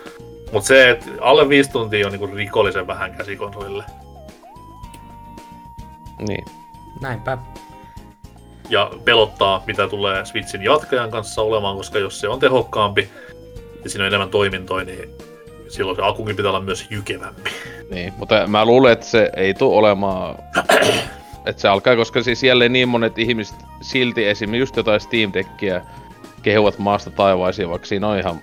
Mutta se, että alle viisi tuntia on niinku rikollisen vähän käsikonsolille. Niin. Näinpä. Ja pelottaa, mitä tulee Switchin jatkajan kanssa olemaan, koska jos se on tehokkaampi ja siinä on enemmän toimintoja, niin silloin se akunkin pitää olla myös jykevämpi. Niin, mutta mä luulen, että se ei tule olemaan... että se alkaa, koska siis jälleen niin monet ihmiset silti esim. just jotain Steam Deckiä kehuvat maasta taivaisiin, vaikka siinä on ihan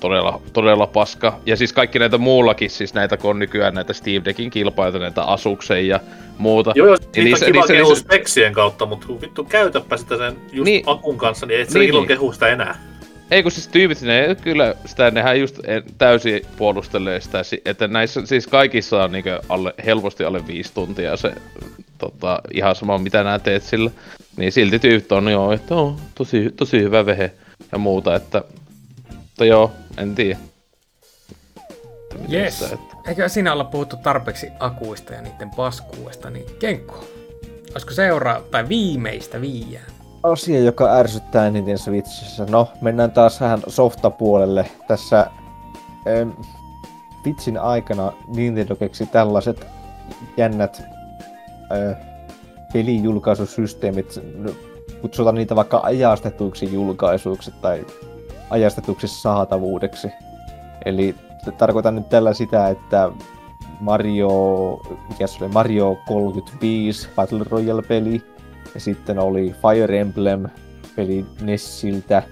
todella, todella paska. Ja siis kaikki näitä muullakin, siis näitä kun on nykyään näitä Steam Deckin kilpailta, näitä Asuksen ja muuta. Joo, joo, niitä niissä- on kiva niissä- niissä- speksien kautta, mutta vittu käytäpä sitä sen just Niin. niin. akun kanssa, niin et sä Niin, niin, niin. kehu sitä enää. Ei kun siis tyypit, ne kyllä sitä, nehän just en- täysin puolustelee sitä, si- että näissä siis kaikissa on niinkö alle, helposti alle viisi tuntia se tota, ihan sama mitä nää teet sillä. Niin silti tyypit on joo, että on tosi, tosi hyvä vehe ja muuta, että mutta joo, en tiedä. Yes. Että... Eikö siinä olla puhuttu tarpeeksi akuista ja niiden paskuudesta, niin Kenko, olisiko seuraa tai viimeistä viiää? Asia, joka ärsyttää eniten Switchissä. No, mennään taas vähän softapuolelle. Tässä ähm, Switchin aikana Nintendo keksi tällaiset jännät äh, pelijulkaisusysteemit, no, kutsutaan niitä vaikka ajastetuiksi julkaisuiksi tai ajastetuksi saatavuudeksi. Eli tarkoitan nyt tällä sitä, että Mario, mikä se oli, Mario 35 Battle Royale-peli, ja sitten oli Fire Emblem peli Nessiltä.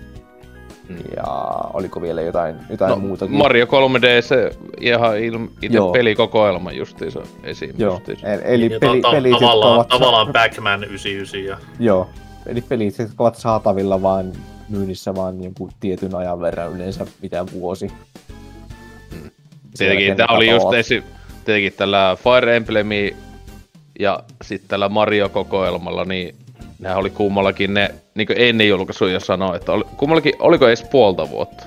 Mm. Ja oliko vielä jotain, jotain No, muutakin? Mario 3D, se ihan ilm, itse Joo. pelikokoelma justiinsa esiin. Joo, Justiinsa. e- eli Niin, peli, ta- pelit, jotka tavallaan, ovat, tavallaan Pac-Man 99 ja joo, eli pelit, jotka ovat saatavilla vaan myynnissä vaan jonkun tietyn ajan verran yleensä mitä vuosi. Mm. Sen Tietenkin tämä oli just esi- tietenkin tällä Fire Emblemi ja sitten tällä Mario-kokoelmalla, niin nehän oli kummallakin ne niin ennen julkaisuja sanoi, että oli, kummallakin, oliko edes puolta vuotta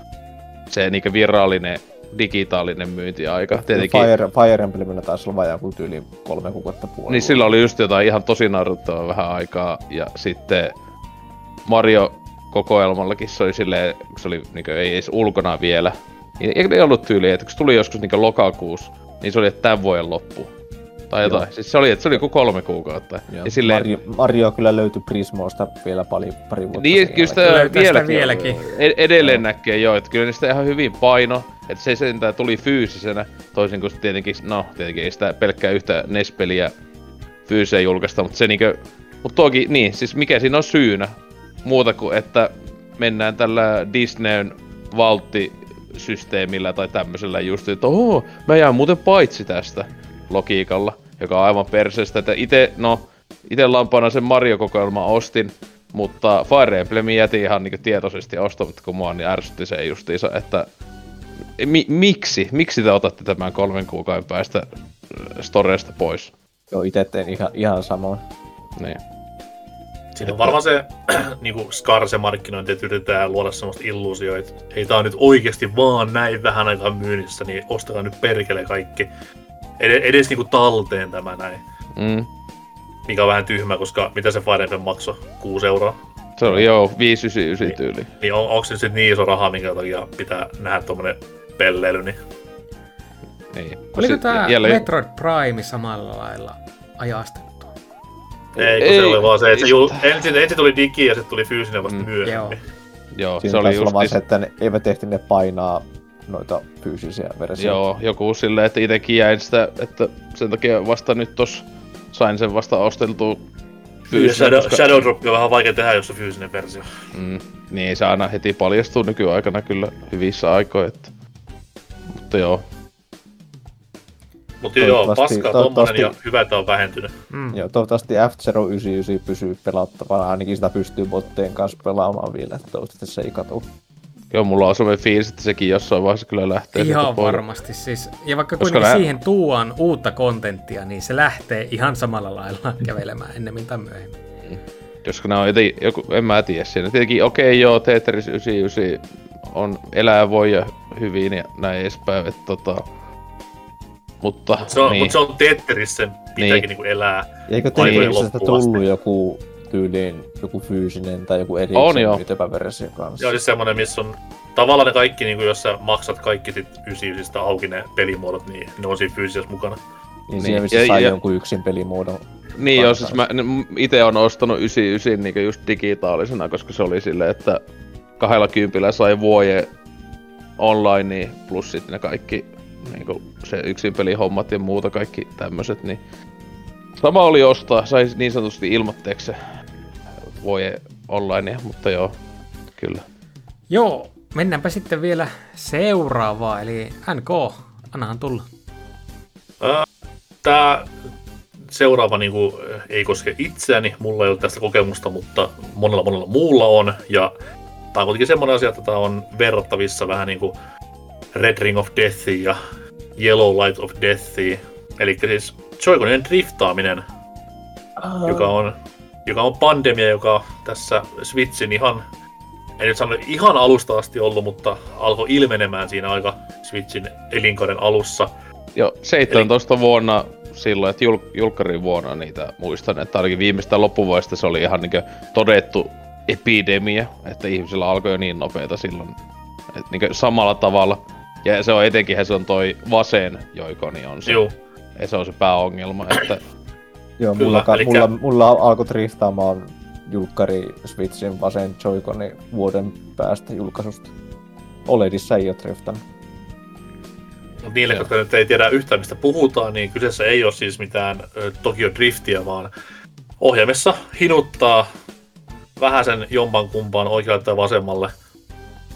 se niin virallinen digitaalinen myyntiaika. Tietenkin, Fire, Fire Emblemillä taisi olla vajaa kuin tyyli kolme kuukautta puolella. niin sillä oli just jotain ihan tosi naurettavaa vähän aikaa, ja sitten Mario kokoelmallakin se oli silleen, se oli niin ei edes ulkona vielä, eikö ne ollut tyyliä, että kun se tuli joskus niin lokakuussa, niin se oli, että tämän vuoden loppu. Tai jotain. Joo. Siis se oli, että se oli joku kolme kuukautta. Joo. Ja silleen, Mario, Mario kyllä löytyi Prismosta vielä pari, pari vuotta niin, sen kyllä sitä vieläkin, vieläkin. ed- edelleen näkee joo, että kyllä niistä ihan hyvin paino, että se sentään tuli fyysisenä, toisin kuin tietenkin, no tietenkin ei sitä pelkkää yhtä NES-peliä fyysiseen julkaista, mutta se niinkö, mutta toki, niin, siis mikä siinä on syynä, muuta kuin että mennään tällä Disneyn valttisysteemillä tai tämmöisellä just, että oho, mä jään muuten paitsi tästä logiikalla, joka on aivan perseestä, että itse, no, itse lampana sen Mario-kokoelman ostin, mutta Fire Emblemin jätin ihan niinku tietoisesti ostamatta, kun mua niin ärsytti se justiinsa, että mi- miksi? Miksi te otatte tämän kolmen kuukauden päästä äh, storesta pois? Joo, itse tein ihan, ihan samoin. Niin. Siinä on varmaan se niin kuin Scar se markkinointi, että yritetään luoda semmoista illuusioa, että hei tää on nyt oikeasti vaan näin vähän aikaa myynnissä, niin ostakaa nyt perkele kaikki. Ed- edes niinku talteen tämä näin. Mm. Mikä on vähän tyhmä, koska mitä se Fire Emblem maksoi? 6 euroa. Se oli joo 599 tyyli. Niin on, onko se sitten niin iso raha, minkä takia pitää nähdä tommonen pelleily, niin Niin. Oliko Sit tämä jälleen- Metroid Prime samalla lailla ajastettu? ei, kun Ei, se oli vaan se, että se jul... ensin, ensin tuli digi ja sitten tuli fyysinen vasta Mm. mm. myöhemmin. Joo. Joo, Siinä se oli just vaan se, että ne eivät ehtineet painaa noita fyysisiä versioita. Joo, joku silleen, että itekin jäin sitä, että sen takia vasta nyt tos sain sen vasta osteltua Ja fyysisenä, Shadow, koska- Shadow Drop on vähän vaikea tehdä, jos on fyysinen versio. Mm, niin se aina heti paljastuu nykyaikana kyllä hyvissä aikoin, että... Mutta joo, Mutta joo, Toivottavasti- paskaa tommonen ja hyvä, että on vähentynyt. Mm. Joo, toivottavasti F-Zero 99 pysyy pelattavana, ainakin sitä pystyy bottien kanssa pelaamaan vielä, että toivottavasti se ei katu. Joo mulla on semmoinen fiilis, että sekin jossain vaiheessa kyllä lähtee Ihan varmasti. Siis, ja vaikka Koska kuitenkin nää- siihen tuon uutta kontenttia, niin se lähtee ihan samalla lailla kävelemään ennemmin tai myöhemmin. Koska nämä on eti, joku, en mä tiedä siinä. Tietenkin okei okay, joo, Tetris 99 on elää voi ja hyvin ja näin edespäin, että tota... Mutta, Mut se on, niin. mut se on Tetris, sen pitääkin Niin. niinku elää. Eikö Tetrisestä tullut joku tyyliin, joku fyysinen tai joku On erikseen joo. myytävä versio kanssa? Se on siis semmonen, missä on tavallaan ne kaikki, niinku, jos sä maksat kaikki sit 99 auki ne pelimuodot, niin ne on siinä fyysisessä mukana. Niin siinä Niin, missä ja- sai ja- jonkun yksin pelimuodon. Niin joo, siis mä itse on ostanut 99 niin just digitaalisena, koska se oli silleen, että kahdella kympillä sai vuoje online niin plus sitten ne kaikki niin se yksin pelihommat ja muuta kaikki tämmöset, niin sama oli ostaa, sai niin sanotusti ilmoitteeksi se vuoje online, mutta joo, kyllä. Joo, mennäänpä sitten vielä seuraavaan, eli NK, annahan tulla. Tää seuraava niinku, ei koske itseäni, mulla ei ole tästä kokemusta, mutta monella monella muulla on. Ja tää on kuitenkin semmonen asia, että tää on verrattavissa vähän niinku Red Ring of Deathiin ja Yellow Light of Deathiin. Eli siis Joy-Conien driftaaminen, joka on, joka on pandemia, joka tässä Switchin ihan ei nyt sano ihan alusta asti ollut, mutta alkoi ilmenemään siinä aika Switchin elinkauden alussa. Jo 17 Eli... vuonna silloin, että jul, julkkarin vuonna niitä muistan, että ainakin viimeistä loppuvuodesta se oli ihan niin todettu epidemia, että ihmisillä alkoi jo niin nopeita silloin että niin samalla tavalla. Ja se on etenkin se on toi vasen joikoni on se. Joo. Ja se on se pääongelma, että... Joo, mulla, Kyllä, elikkä... mulla, mulla alkoi triftaamaan julkkari Switchin vasen joikoni vuoden päästä julkaisusta. OLEDissa ei ole triftannut. Mutta niille, jotka nyt ei tiedä yhtään mistä puhutaan, niin kyseessä ei ole siis mitään Tokyo Driftiä, vaan ohjaimessa hinuttaa vähän sen jompan kumpaan oikealle tai vasemmalle.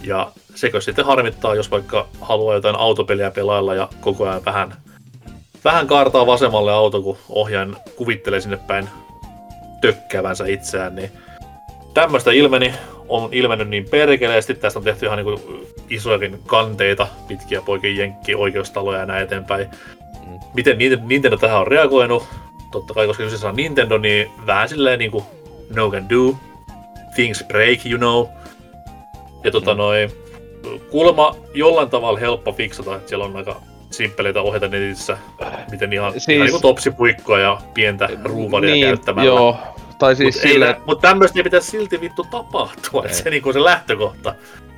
Ja sekö sitten harmittaa, jos vaikka haluaa jotain autopeliä pelailla ja koko ajan vähän, vähän kaartaa vasemmalle auto, kun ohjaajan kuvittelee sinne päin tökkäävänsä itseään, niin tämmöistä ilmeni, on ilmennyt niin perkeleesti. Tästä on tehty ihan niin isojakin kanteita, pitkiä poikien jenkki, oikeustaloja ja näin eteenpäin. Mm. Miten Nintendo tähän on reagoinut? Totta kai, koska kyseessä on Nintendo, niin vähän silleen niin kuin no can do. Things break, you know. Ja tota mm. noin, kuulemma jollain tavalla helppo fiksata, että siellä on aika simppeleitä ohjata netissä, miten ihan, siis... ihan niin topsipuikkoa ja pientä ruuvaria niin, käyttämällä. Joo, tai siis Mutta sille... mut tämmöistä ei pitäisi silti vittu tapahtua, että se niinku se lähtökohta.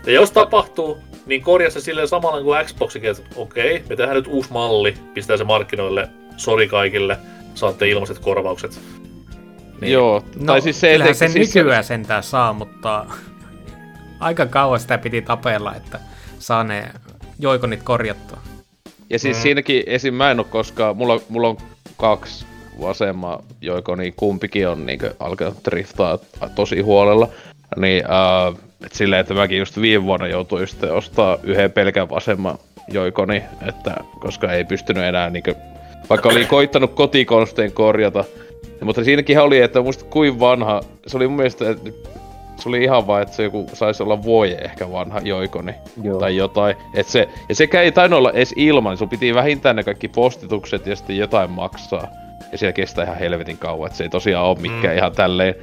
Ja jos tapahtuu, niin korjaa se silleen samalla kuin Xboxikin, että okei, me tehdään nyt uusi malli, pistää se markkinoille, sori kaikille, saatte ilmaiset korvaukset. Niin. Joo, no, tai siis se kyllähän sen siis nykyään se... sentään saa, mutta aika kauan sitä piti tapella, että saa ne joikonit korjattua. Ja siis mm. siinäkin esim. mä en oo koskaan, mulla, mulla on kaksi vasemma joikoni, kumpikin on niin alkanut driftaa tosi huolella. Niin uh, et silleen, että mäkin just viime vuonna joutuin just ostaa yhden pelkän vasemman joikoni, että koska ei pystynyt enää niin kuin, vaikka oli koittanut kotikonsteen korjata, mutta siinäkin oli, että muista kuin vanha, se oli mun mielestä, että se oli ihan vaan, että se joku saisi olla voi ehkä vanha joikoni Joo. tai jotain. Et se, ja sekä ei tainnut olla edes ilman, sun piti vähintään ne kaikki postitukset ja sitten jotain maksaa. Ja siellä kestää ihan helvetin kauan, että se ei tosiaan ole mikään mm. ihan tälleen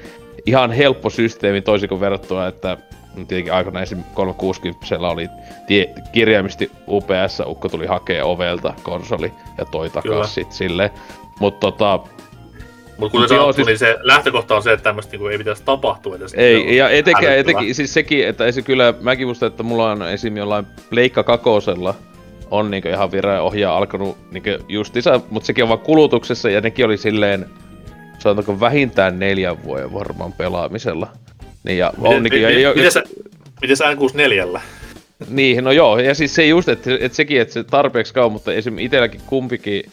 ihan helppo systeemi toisin kuin verrattuna, että tietenkin aikana esim. 360 oli tie, kirjaimisesti UPS, ukko tuli hakee ovelta konsoli ja toi takas sit silleen. Mutta tota, mutta kuten sanottu, siis... niin se lähtökohta on se, että tämmöistä niinku ei pitäisi tapahtua edes. Ei, ja etenkään, etenkin, siis sekin, että se kyllä, mäkin muistan, että mulla on esim. jollain Pleikka kakosella on niinku ihan vireen ohjaa alkanut niinku justiinsa, mutta sekin on vaan kulutuksessa ja nekin oli silleen, sanotaanko vähintään neljän vuoden varmaan pelaamisella. Niin ja miten, on, niin, ja, miten, sä, miten sä N64? Niin, no joo, ja siis se just, että, että sekin, että se tarpeeksi kauan, mutta esim. itselläkin kumpikin,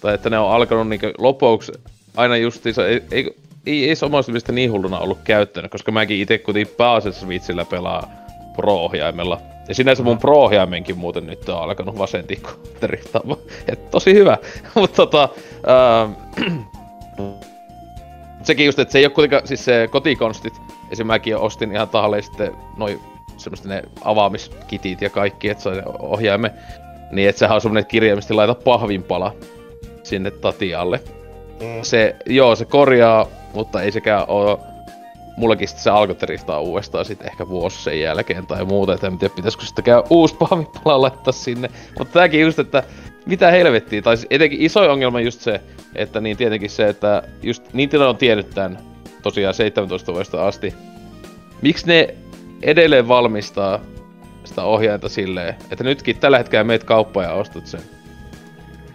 tai että ne on alkanut niinku lopuksi aina justiinsa, ei, ei, ei, ei omasta mielestä niin hulluna ollut käyttänyt, koska mäkin itse kuitenkin pääasiassa Switchillä pelaa Pro-ohjaimella. Ja sinänsä mun Pro-ohjaimenkin muuten nyt on alkanut vasen tikku Et tosi hyvä. Mutta tota... Ää, sekin just, että se ei ole kuitenkaan, siis se kotikonstit, esim. mäkin ostin ihan tahalleen sitten noin semmoista ne avaamiskitit ja kaikki, että se on ohjaimme. Niin, että sehän on semmonen, kirjaimisesti laita pahvinpala sinne tatialle. Se, joo, se korjaa, mutta ei sekään oo... Mullakin se alkoi driftaa uudestaan sitten ehkä vuosi sen jälkeen tai muuta, että en tiedä pitäisikö sitten käy uusi pahvipala laittaa sinne. Mutta tääkin just, että mitä helvettiä, tai siis etenkin iso ongelma just se, että niin tietenkin se, että just Nintendo on tiennyt tän tosiaan 17 vuodesta asti. Miksi ne edelleen valmistaa sitä ohjainta silleen, että nytkin tällä hetkellä meet kauppaan ja ostat sen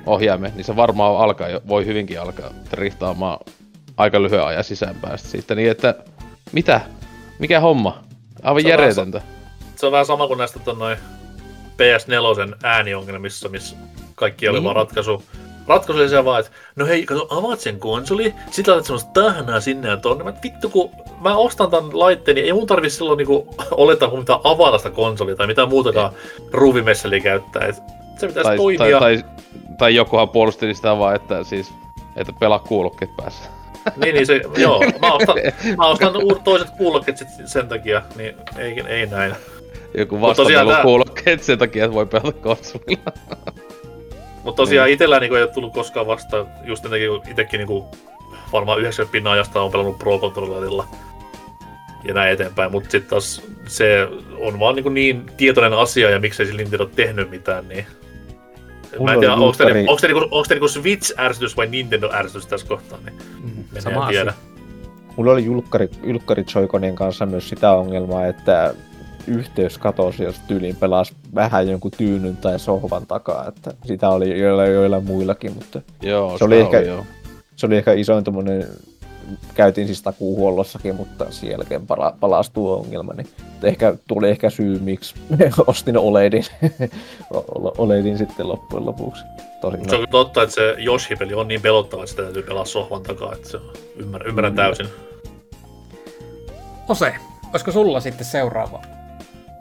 ohjaimen, niin se varmaan alkaa, voi hyvinkin alkaa driftaamaan aika lyhyen ajan sisäänpäästä siitä, niin että mitä? Mikä homma? Aivan järjetöntä. Se on vähän sama kuin näistä ton noin PS4 ääniongelmissa, missä kaikki oli niin. vaan ratkaisu. Ratkaisu oli se vaan, että no hei, kato, avaat sen konsoli, sit laitat semmoista tähnää sinne ja tonne. Mä, vittu, kun mä ostan tän laitteen, niin ei mun tarvi silloin niinku oleta kun mitä avata sitä konsolia tai mitään muutakaan ruuvimesseliä käyttää. Et se pitäisi tai, toimia. Tai, tai, tai jokuhan puolusteli sitä vaan, että siis, että pelaa kuulokkeet päässä. niin, niin se, joo. Mä ostan, mä ostan toiset kuulokkeet sit sen takia, niin ei, ei näin. Joku kuulokkeet tää... sen takia, että voi pelata konsolilla. Mutta tosiaan niin. itsellä niin ei ole tullut koskaan vasta, just itsekin niin varmaan 90 pinnan ajasta on pelannut Pro Controllerilla ja näin eteenpäin, mutta sitten taas se on vaan niin, niin tietoinen asia ja miksei sillä Nintendo ole tehnyt mitään, niin... Mulla Mä en tiedä, oli onko te, niinku, onko te niinku Switch-ärsytys vai Nintendo-ärsytys tässä kohtaa, niin Mm, en sama tiedä. asia. Mulla oli julkkari, julkkari Joy-Conin kanssa myös sitä ongelmaa, että yhteys katosi, jos tyyliin pelasi vähän jonkun tyynyn tai sohvan takaa, että sitä oli joilla, joilla muillakin, mutta Joo, Se oli ehkä- joo. se oli ehkä isoin tommonen, käytiin siis takuuhuollossakin, mutta sen jälkeen pala, palasi tuo ongelma, niin ehkä tuli ehkä syy, miksi ostin OLEDin, OLEDin sitten loppujen lopuksi. Tosin Se on totta, että se Yoshi-peli on niin pelottava, että sitä täytyy pelaa sohvan takaa, että se ymmärrän, ymmärrän Mm. täysin. Ose, olisiko sulla sitten seuraava?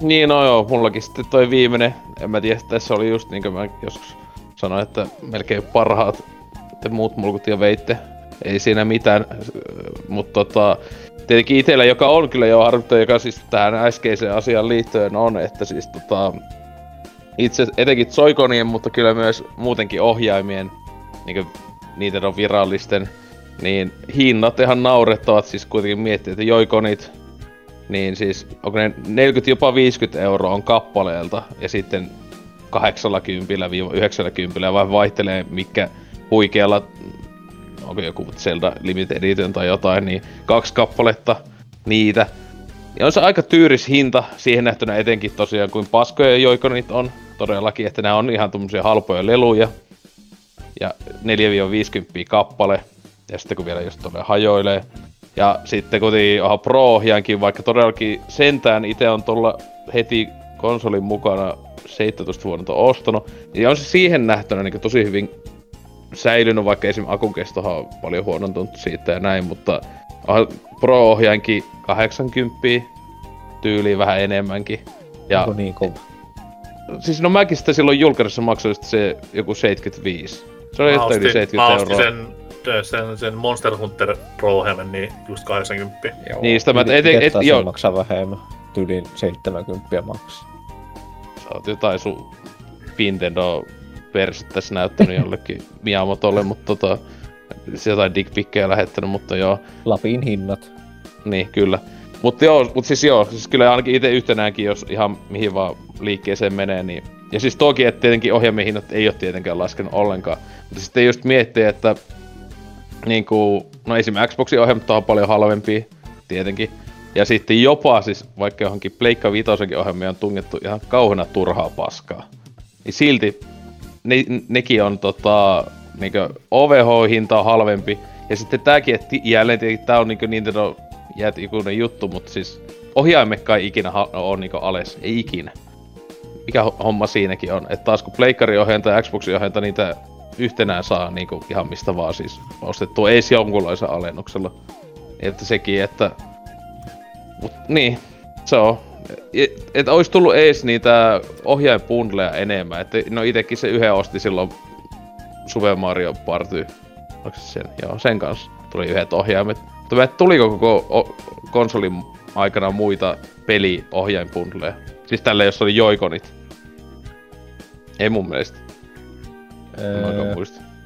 Niin, no joo, mullakin sitten toi viimeinen, en mä tiedä, tässä oli just niin kuin mä joskus sanoin, että melkein parhaat te muut mulkut ja veitte. Ei siinä mitään, mutta tota, tietenkin itsellä, joka on kyllä jo harvittu, joka siis tähän äskeiseen asiaan liittyen on, että siis tota, itse etenkin Joy-Conien, mutta kyllä myös muutenkin ohjaimien, niin niiden on virallisten, niin hinnat ihan naurettavat, siis kuitenkin miettii, että Joy-Conit, niin siis onko ne 40 jopa 50 euroa on kappaleelta ja sitten 80-90 vai vaihtelee mikä huikealla, onko joku Zelda Limited Edition tai jotain, niin kaksi kappaletta niitä. Ja on se aika tyyris hinta siihen nähtynä etenkin tosiaan kuin paskoja joikonit on todellakin, että nämä on ihan tuommoisia halpoja leluja. Ja 4-50 kappale. Ja sitten kun vielä just todella hajoilee. Ja sitten kuitenkin onhan Pro-ohjaankin, vaikka todellakin sentään itse on tuolla heti konsolin mukana 17 vuotta ostanut, niin on se siihen nähtynä niin tosi hyvin säilynyt, vaikka esim. akun kestohan on paljon huonontunut siitä ja näin, mutta onhan Pro-ohjaankin 80 tyyliin vähän enemmänkin. Ja Onko niin kova? siis no mäkin sitä silloin julkaisussa maksoin se joku 75. Se oli jotain yli ostin, 70 mä ostin euroa. sen, sen, sen Monster Hunter pro niin just 80. Joo. Niin, sitä mä, et, et, et, taas joo, maksaa vähemmän. Tyyliin 70 maksaa. sä oot jotain sun Nintendo versit tässä näyttänyt jollekin Miyamotolle, mutta tota, jotain dickpikkejä lähettänyt, mutta joo, Lapin hinnat. niin kyllä. Mutta joo, mut siis joo, siis kyllä ainakin itse yhtenäänkin, jos ihan mihin vaan liikkeeseen menee, niin... Ja siis toki, että tietenkin ohjaamien hinnat ei ole tietenkään laskenut ollenkaan. Mutta sitten just miettii, että niinku, no esim. Xboxin ohjelmat on paljon halvempia, tietenkin. Ja sitten jopa siis, vaikka johonkin Pleikka Vitosenkin ohjelmia on tungettu ihan kauheena turhaa paskaa. Niin silti ne, nekin on tota, niinku OVH-hinta on halvempi. Ja sitten tääkin, että jälleen tietenkin tää on niinku Nintendo ikuinen juttu, mutta siis ohjaimekaan ei ikinä ha- on niinku ales, ei ikinä. Mikä ho- homma siinäkin on, että taas kun Pleikkari ohjainta ja Xboxin ohjainta niitä yhtenään saa niinku ihan mistä vaan siis ostettua, ees jonkunlaisen alennuksella. Että sekin, että... Mut niin, se on. Et, et ois tullut ees niitä ohjainbundleja enemmän, että no itekin se yhden osti silloin Super Mario Party, onko se sen? Joo, sen kanssa tuli yhdet ohjaimet. Mutta mä et tuliko koko o- konsolin aikana muita peliohjainbundleja? Siis tällä jos oli joikonit. Ei mun mielestä. Öö.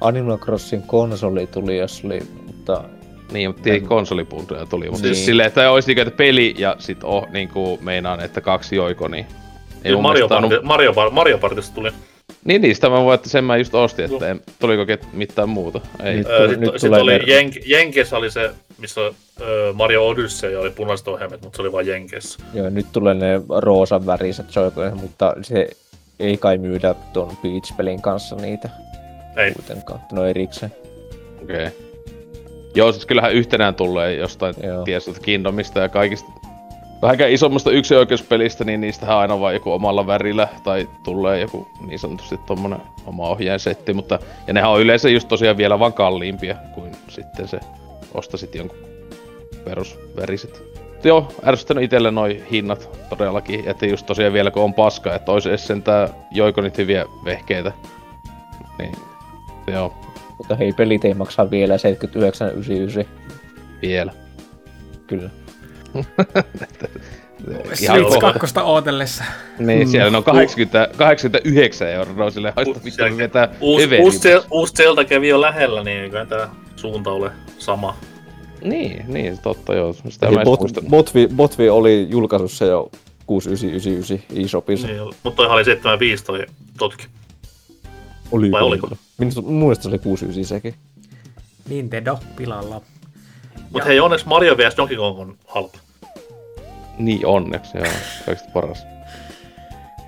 Animal Crossing konsoli tuli, jos oli, mutta Niin, mutta tietenkin konsolibundleja tuli. Mutta Niin. siis silleen, että olisi niinku, että peli ja sit oh, niinku meinaan, että kaksi joikoni. Ei mun Mario, mielestä Party, Mario, Par- Mario Partista tuli. Niin, niin, sitä mä voin, että sen mä just ostin, että en, tuliko ket, mitään muuta. Ei. Nyt Öö, tuli- nyt sit tulee oli Jenk, Jenkeissä oli se, missä öö, Mario Odyssey ja oli punaiset ohjelmat, mutta se oli vain Jenkeissä. joo, nyt tulee ne roosan väriset joy mutta se ei kai myydä ton Peach-pelin kanssa niitä Ei. kuitenkaan. No erikseen. Okei. Okay. Joo, siis kyllähän yhtenään tulee jostain. Tears Kingdomista ja kaikista vähänkään isommasta yksioikeuspelistä, niin niistähän on aina vaan joku omalla värillä tai tulee joku niin sanotusti tommonen oma ohjainsetti, mutta ja nehän on yleensä just tosiaan vielä vaan kalliimpia kuin sitten se ostasit jonkun perusväriset. Mutta joo, ärsyttänyt itelle noi hinnat todellakin, että just tosiaan vielä kun on paska, että olisi edes sentään joikonit hyviä vehkeitä. Niin, joo, Mutta hei, pelit ei maksaa vielä 79,99. vielä. Kyllä. Switch kohta. 2 ootellessa. Niin, siellä on 80, 89 euroa, sille haista me vetää Uusi, Zel- uusi Zelda kävi jo lähellä, niin kyllä tämä suunta ole sama. Niin, niin, totta joo. Sitä mä bot. Botvi, Botvi oli julkaisussa jo 6999 ei sopisi. Niin, mutta toihan oli 75 toi totki. Oli, vai oliko? Minusta, mun mielestä se oli 69 sekin. Nintendo pilalla. Mutta hei, onneksi Mario vs Donkey Kong on halpa. Niin onneksi, joo. Kaikista paras.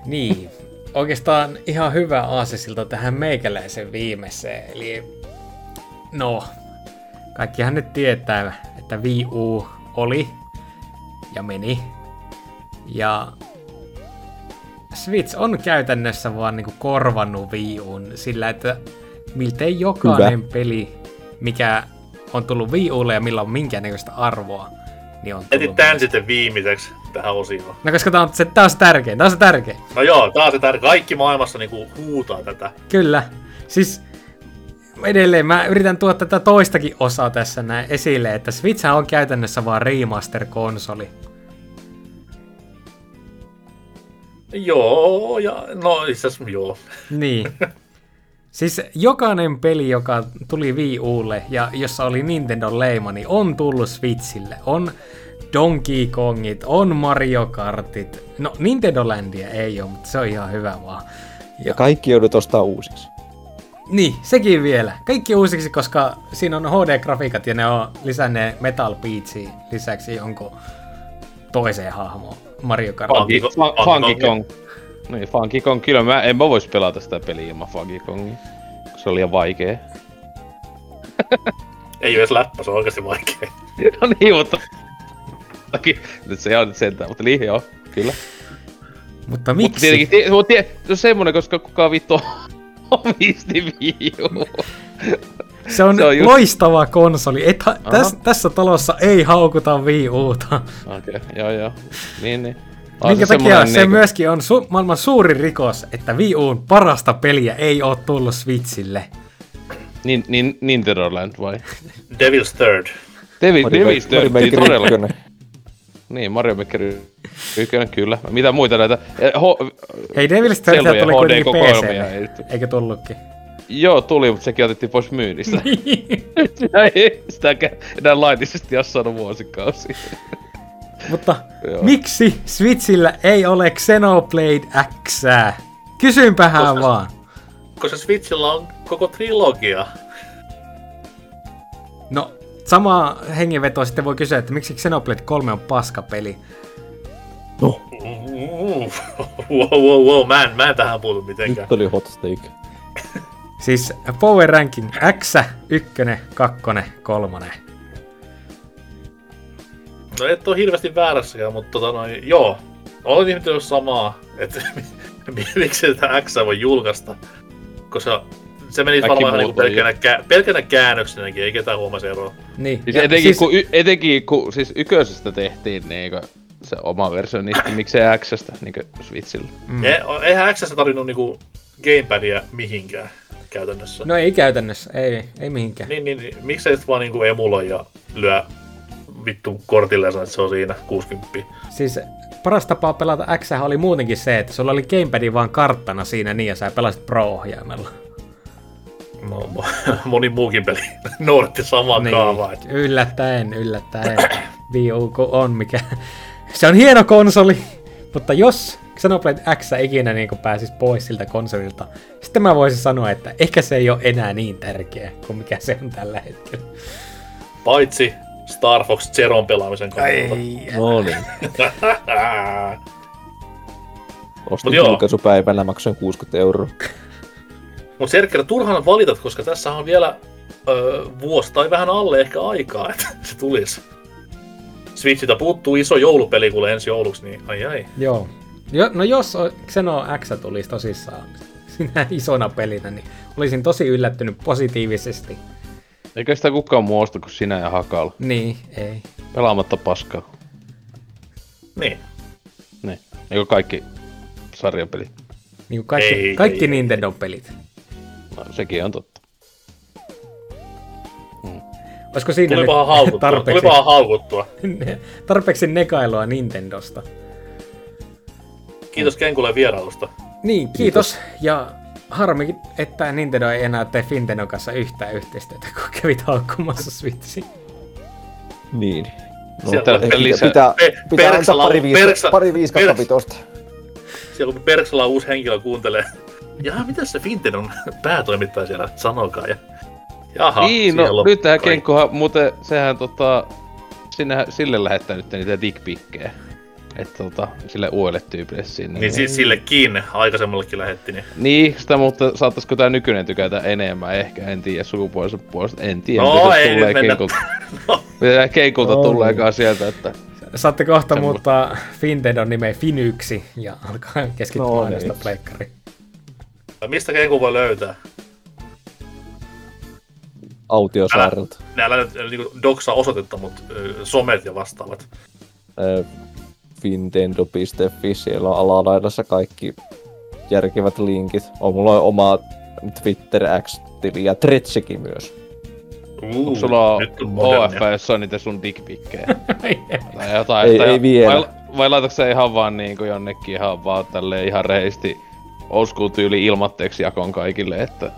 Niin, oikeastaan ihan hyvä aasesilta tähän meikäläisen viimeiseen. Eli no, kaikkihan nyt tietää, että Wii U oli ja meni. Ja Switch on käytännössä vaan niinku korvannut Wii Uun sillä, että miltei jokainen Hyvä. peli, mikä on tullut Wii Ulle ja millä on minkäännäköistä arvoa, niin on tullut. tän sitten viimeiseksi tähän osioon. No koska tää on se, tää on se tärkein, tää on se tärkein. No joo, tää on se tär- Kaikki maailmassa niinku huutaa tätä. Kyllä. Siis edelleen mä yritän tuoda tätä toistakin osaa tässä näin esille, että Switch on käytännössä vaan remaster-konsoli. Joo, ja no itse asiassa joo. Niin. Siis jokainen peli, joka tuli Wii Ulle ja jossa oli Nintendo leima, niin on tullut Switchille. On Donkey Kongit, on Mario Kartit. No Nintendo Landia ei ole, mutta se on ihan hyvä vaan. Ja kaikki joudut ostaa uusiksi. Niin, sekin vielä. Kaikki uusiksi, koska siinä on HD-grafiikat ja ne on lisänneet Metal Beatsiin lisäksi jonkun toiseen hahmoon. Mario Kart. Funky- Funky, Funky Funky Kong. Kong. Niin, Funky Kong. Kyllä mä, en mä vois pelata sitä peliä ilman Funky Kongia. Se on liian vaikee. Ei ole edes läppä, se on oikeasti vaikea. no niin, mutta... Toki, nyt se on nyt sentään, mutta niin joo, kyllä. Mutta Mutta miksi? tietenkin, tie, mutta tie, se on semmonen, koska kukaan vittu omisti Wii. Se on, se on just- loistava konsoli. Et, täs, tässä talossa ei haukuta Wii Uta. Okei, okay, joo joo. Niin, niin. On Minkä se takia se niinku- myöskin on su- maailman suuri rikos, että Wii Uun parasta peliä ei ole tullut Switchille. Niin, niin, Nintendo Land vai? Devil's Third. Devi, Mario Devil's Mario Third, Maker todella. ykkönen. Niin, Mario Maker ykkönen, kyllä. Mitä muita näitä? Eh, Ho, Hei, Devil's Third tuli kuitenkin PClle. Eikö tullutkin? Joo, tuli, mutta sekin otettiin pois myynnistä. sitä ei sitäkään enää laillisesti ole saanut vuosikausia. Mutta Joo. miksi Switchillä ei ole Xenoblade X? Kysynpähän Koska- vaan. Koska Switchillä on koko trilogia. No, sama hengenveto sitten voi kysyä, että miksi Xenoblade 3 on paskapeli. No, Uh, wow, wow, wow, mä en, mä en tähän puutu mitenkään. nyt oli hot steak. Siis Power Ranking X, 1, 2, 3. No et ole hirveästi väärässäkään, mutta tota noin, joo. Olen ihmetellyt samaa, että miksi sitä X voi julkaista. Koska se menisi Kaikki varmaan niinku on pelkänä, kä- pelkänä käännöksenäkin, ei ketään huomasi eroa. Niin. Siis etenkin, siis- kun, y, etenkin kun siis yköisestä tehtiin niinku se oma versio niistä, niin miksei Xstä niinku Switchillä. Mm. E- eihän X tarvinnut niinku gamepadia mihinkään käytännössä. No ei käytännössä, ei, ei mihinkään. Niin, niin, niin, miksei sit vaan niinku emuloi ja lyö vittu kortille ja sano, että se on siinä 60. Siis paras tapa pelata X oli muutenkin se, että sulla oli gamepadi vaan karttana siinä niin ja sä pelasit Pro-ohjaimella. No, mo- moni muukin peli noudatti samaa niin. kaavaa. Et. yllättäen, yllättäen. Wii U on mikä... Se on hieno konsoli, mutta jos Xenoblade X ikinä niin pääsis pois siltä konsolilta, sitten mä voisin sanoa, että ehkä se ei ole enää niin tärkeä kuin mikä se on tällä hetkellä. Paitsi Star Fox Zeron pelaamisen kannalta. No niin. Ostin julkaisupäivänä, maksoin 60 euroa. Mutta Serkkerä, turhaan valitat, koska tässä on vielä öö, vuosi tai vähän alle ehkä aikaa, että se tulisi. Switchiltä puuttuu iso joulupeli kuule ensi jouluksi, niin ai ai. Joo. Jo, no jos Xeno X tulisi tosissaan sinä isona pelinä, niin olisin tosi yllättynyt positiivisesti. Eikä sitä kukaan muusta kuin sinä ja Hakal. Niin, ei. Pelaamatta paskaa. Niin. Niin. Eikö kaikki sarjapelit? Niin kaikki, Ei, kaikki ei, Nintendo-pelit. No, sekin on totta. Olisiko siinä nyt haukuttua. tarpeeksi, Tulipahan haukuttua. tarpeeksi negailua Nintendosta? Kiitos Kenkulle vierailusta. Niin, kiitos. Ja harmi, että Nintendo ei enää tee Fintenon kanssa yhtään yhteistyötä, kun kävit haukkumassa Switchiin. Niin. No, Sieltä täällä on lisää. Pitää, pitää antaa pari viisi, Perksa- pari Perks- vitosta. Siellä kun Perksala uusi henkilö kuuntelee, jaha, mitä se Fintendon päätoimittaja siellä sanokaa? Ja, jaha, niin, no loppu nyt tähän. Kenkkohan, muuten sehän tota, sinne, sille lähettää nyt niitä dickpikkejä. Että tota, sille uudelle tyypille sinne. Niin si- sille kiinni, aikaisemmallekin lähetti, niin Niin, sitä mutta saattaisiko tää nykyinen tykätä enemmän, ehkä en tiedä sukupuolisen puolesta, en tiedä No, ei tulee nyt mennä. Kenkulta. No. Mitä Kenkulta No, tuleekaan sieltä, että Saatte kohta Semmo- muuttaa Fintendon nimeä Finyksi ja alkaa keskittyä No no, niin. pleikkariin. mistä Kenku voi löytää? Autiosaarelta. Näällä nyt äh, niinku doksaa osoitetta, mutta somet ja vastaavat. Ö, Fintendo.fi, siellä on alalaidassa kaikki järkevät linkit. On mulla oma Twitter X-tili ja Tretsekin myös. Uh, sulla on nyt on modernia. OF, on niitä sun dickpikkejä. tai jotain. Ei- ei vielä. Vai, vai laitatko se ihan vaan niinku jonnekin ihan vaan tälleen ihan rehellisesti old school tyyli ilmatteeksi jakon kaikille, että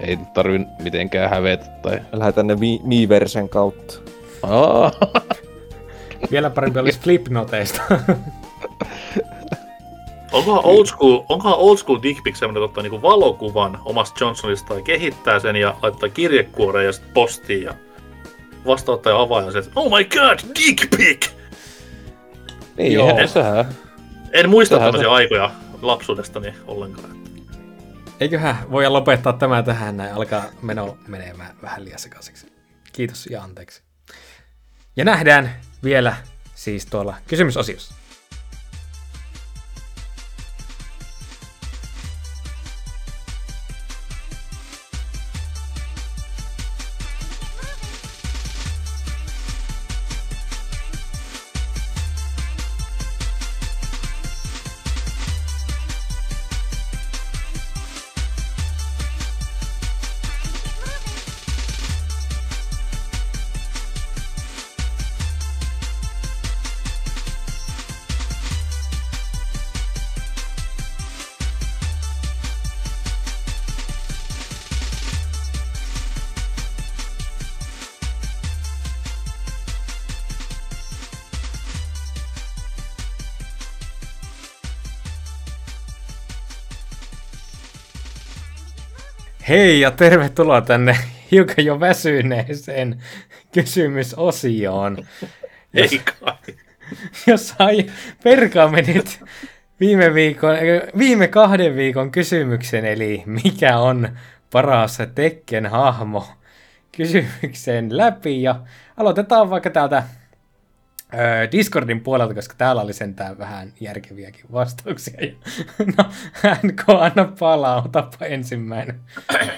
ei tarvi mitenkään hävetä tai... Lähetän ne Mi- Miiversen kautta. Aa, Vielä parempi olisi Flipnoteista. Onkohan old school, onkohan old school dick pic semmoinen, että ottaa niinku valokuvan omasta Johnsonista ja kehittää sen ja laittaa kirjekuoreen ja sitten postiin ja vastaanottaja avaa ja se, että oh my god, dick pic! niin, Joo. Joo. sehän. En muista Sehän tämmöisiä se- aikoja lapsuudestani ollenkaan. Eiköhän voi lopettaa tämä tähän näin, alkaa meno menemään vähän liian sekaiseksi. Kiitos ja anteeksi. Ja nähdään vielä siis tuolla kysymysosiossa. Hei ja tervetuloa tänne hiukan jo väsyneeseen kysymysosioon. Jos, Ei kai. jos sai perkamenit viime, viikon, viime kahden viikon kysymyksen, eli mikä on paras Tekken hahmo kysymyksen läpi. Ja aloitetaan vaikka täältä Discordin puolelta, koska täällä oli sentään vähän järkeviäkin vastauksia. Ja, no, NK, anna palaa, otapa ensimmäinen.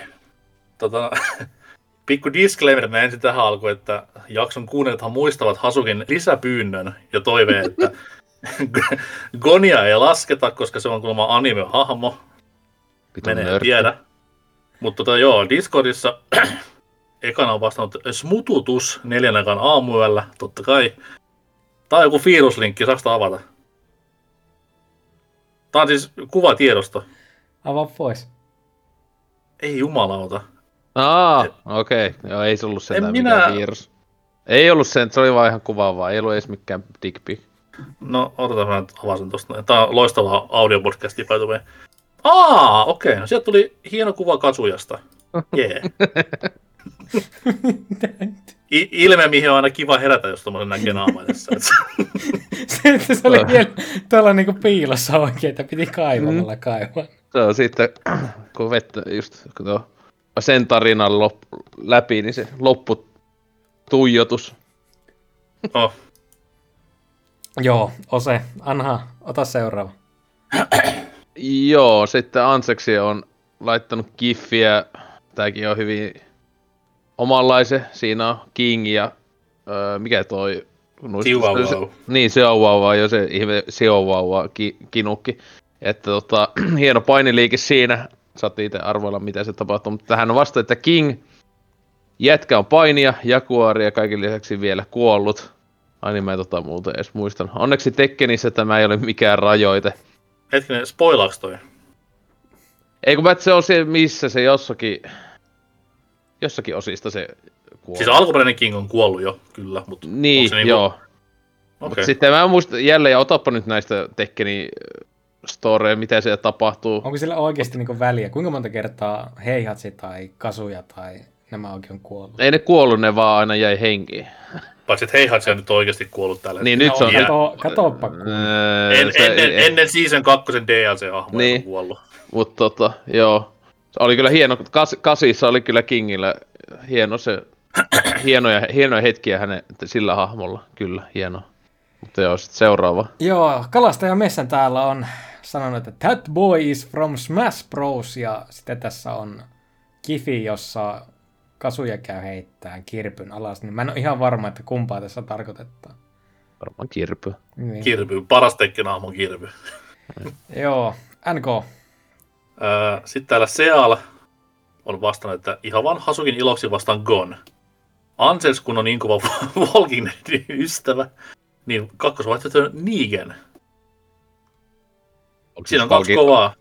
Tota, pikku disclaimer ensin tähän alkuun, että jakson kuunnelijathan muistavat Hasukin lisäpyynnön ja toiveen, että Gonia ei lasketa, koska se on kuulemma anime-hahmo. Menee tiedä. Mutta tota, joo, Discordissa ekana on vastannut smututus neljän aikaan aamuyöllä, totta kai. Tai joku viruslinkki, saako sitä avata? Tämä on siis kuvatiedosto. Avaa pois. Ei jumalauta. Aa, okei. Okay. Joo, ei se ollut sentään En minä... mikään virus. Ei ollut sen, se oli vaan ihan kuvaavaa. Ei ollut edes mikään dickpic. No, otetaan mä nyt avasin tosta. Tää on loistava audiopodcasti by the way. Aa, okei. Okay. No, sieltä tuli hieno kuva Katsujasta. Jee. Yeah. I- ilme, mihin on aina kiva herätä, jos tommosen näkee naamaidessa. se, että se oli vielä tuolla niinku piilossa oikein, että piti kaivamalla Mm. kaivaa. Se on sitten, kun vettä just, kun tuo sen tarinan lop, läpi, niin se loppu tuijotus. oh, Joo, Ose, Anha, ota seuraava. Joo, sitten Anseksi on laittanut giffiä. Tääkin on hyvin omanlaisen. Siinä on King ja öö, mikä toi? Chihuahua. se- Niin, se on vauva, jo se ihme Chihuahua ki, kinukki. Että tota, hieno painiliike siinä. Saatte itse arvoilla, mitä se tapahtuu. Mutta tähän on vasta, että King, jätkä on painia, Jaguari ja kaiken lisäksi vielä kuollut. Ai niin, mä en tota muuten edes muistan. Onneksi Tekkenissä tämä ei ole mikään rajoite. hetkinen, spoilaaks toi? Ei kun mä, se on se, missä se jossakin, jossakin osista se kuolee. Siis alkuperäinen King on kuollut jo, kyllä, mutta Niin, niinku- joo. Mut Okei. sitten mä muistan jälleen, ja otappa nyt näistä Tekkeni storeja, mitä siellä tapahtuu. Onko sillä oikeasti niin väliä? Kuinka monta kertaa Heihatsi tai Kasuja tai nämä oikein on kuollut? Ei ne kuollut, ne vaan aina jäi henkiin. Paitsi että Heihatsi on nyt oikeasti kuollut tällä Niin hetkellä. nyt se on... Kato, katoppa kun. Öö, En, se- ennen, en- ennen season 2 DLC-hahmo Niin. niin. kuollut. Mutta tota, joo. Se oli kyllä hieno, kas, kasissa oli kyllä Kingillä hieno se, hienoja, hienoja hetkiä hänen sillä hahmolla, kyllä, hieno. Mutta joo, sitten seuraava. Joo, Kalastaja Messän täällä on sanonut, että that boy is from Smash Bros. Ja sitten tässä on kifi, jossa Kasuja käy heittää kirpyn alas, niin mä en ole ihan varma, että kumpaa tässä tarkoitetaan. Varmaan kirpy. Niin. Kirby, paras Tekken-hahmo Kirby. Joo, NK. Öö, Sitten täällä Seal on vastannut, että ihan vaan Hasukin iloksi vastaan Gon. Ansels, kun on niin kova Deadin ystävä, niin kakkosvaihtoehto on Negan. Onko Siinä on siis kaksi Valki- kovaa,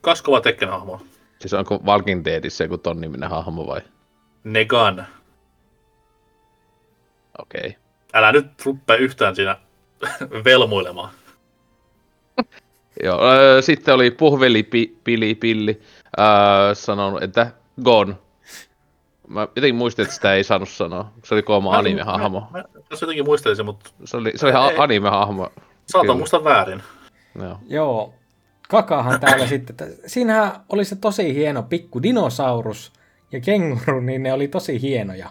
kaksi kovaa Tekken-hahmoa. Siis onko Walking Deadissä joku ton niminen hahmo vai? Negan. Okei. Okay. Älä nyt ruppea yhtään siinä velmuilemaan. Joo, öö, sitten oli Puhveli pi, Pili Pilli öö, sanonut, että Gon. Mä jotenkin muistin, että sitä ei saanut sanoa. Se oli kooma anime-hahmo. Mä, mä, mä jotenkin muistelisin, mutta Se oli, se oli ihan Ei. anime-hahmo. saatan muista väärin. Joo. Joo, Kakahan täällä sitten, että siinähän oli se tosi hieno pikku dinosaurus ja kenguru, niin ne oli tosi hienoja.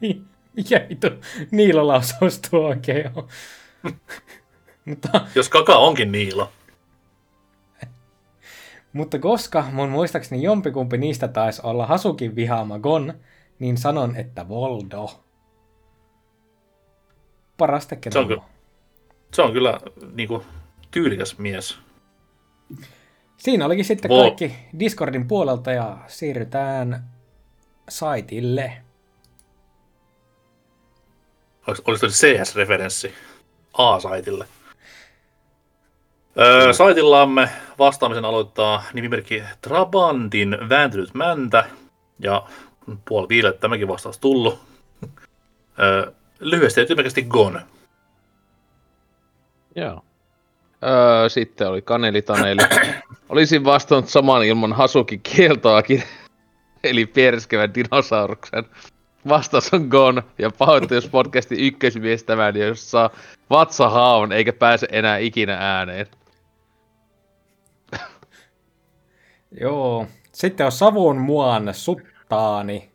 Mikä vittu niilolausaus tuo oikein on? Mutta, Jos kaka onkin Niilo. mutta koska mun muistaakseni jompikumpi niistä taisi olla Hasukin vihaama Gon, niin sanon, että Voldo. Paras Tekken Se on kyllä, se on kyllä niin kuin, tyylikäs mies. Siinä olikin sitten Vol- kaikki Discordin puolelta ja siirrytään saitille. Olis- Olisiko se CS-referenssi A-saitille? Öö, saitillamme vastaamisen aloittaa nimimerkki Trabandin vääntynyt mäntä. Ja puoli viilettä tämäkin vastaus tullut. Öö, lyhyesti ja tymäkästi Gon. Joo. Öö, sitten oli Kaneli Taneli. Olisin vastannut saman ilman Hasuki kieltoakin, eli piereskevän dinosauruksen. Vastaus on Gon, ja pahoittelen, jos podcastin ykkösmies tämän, jos saa vatsahaavon eikä pääse enää ikinä ääneen. Joo. Sitten on Savun muan suttaani.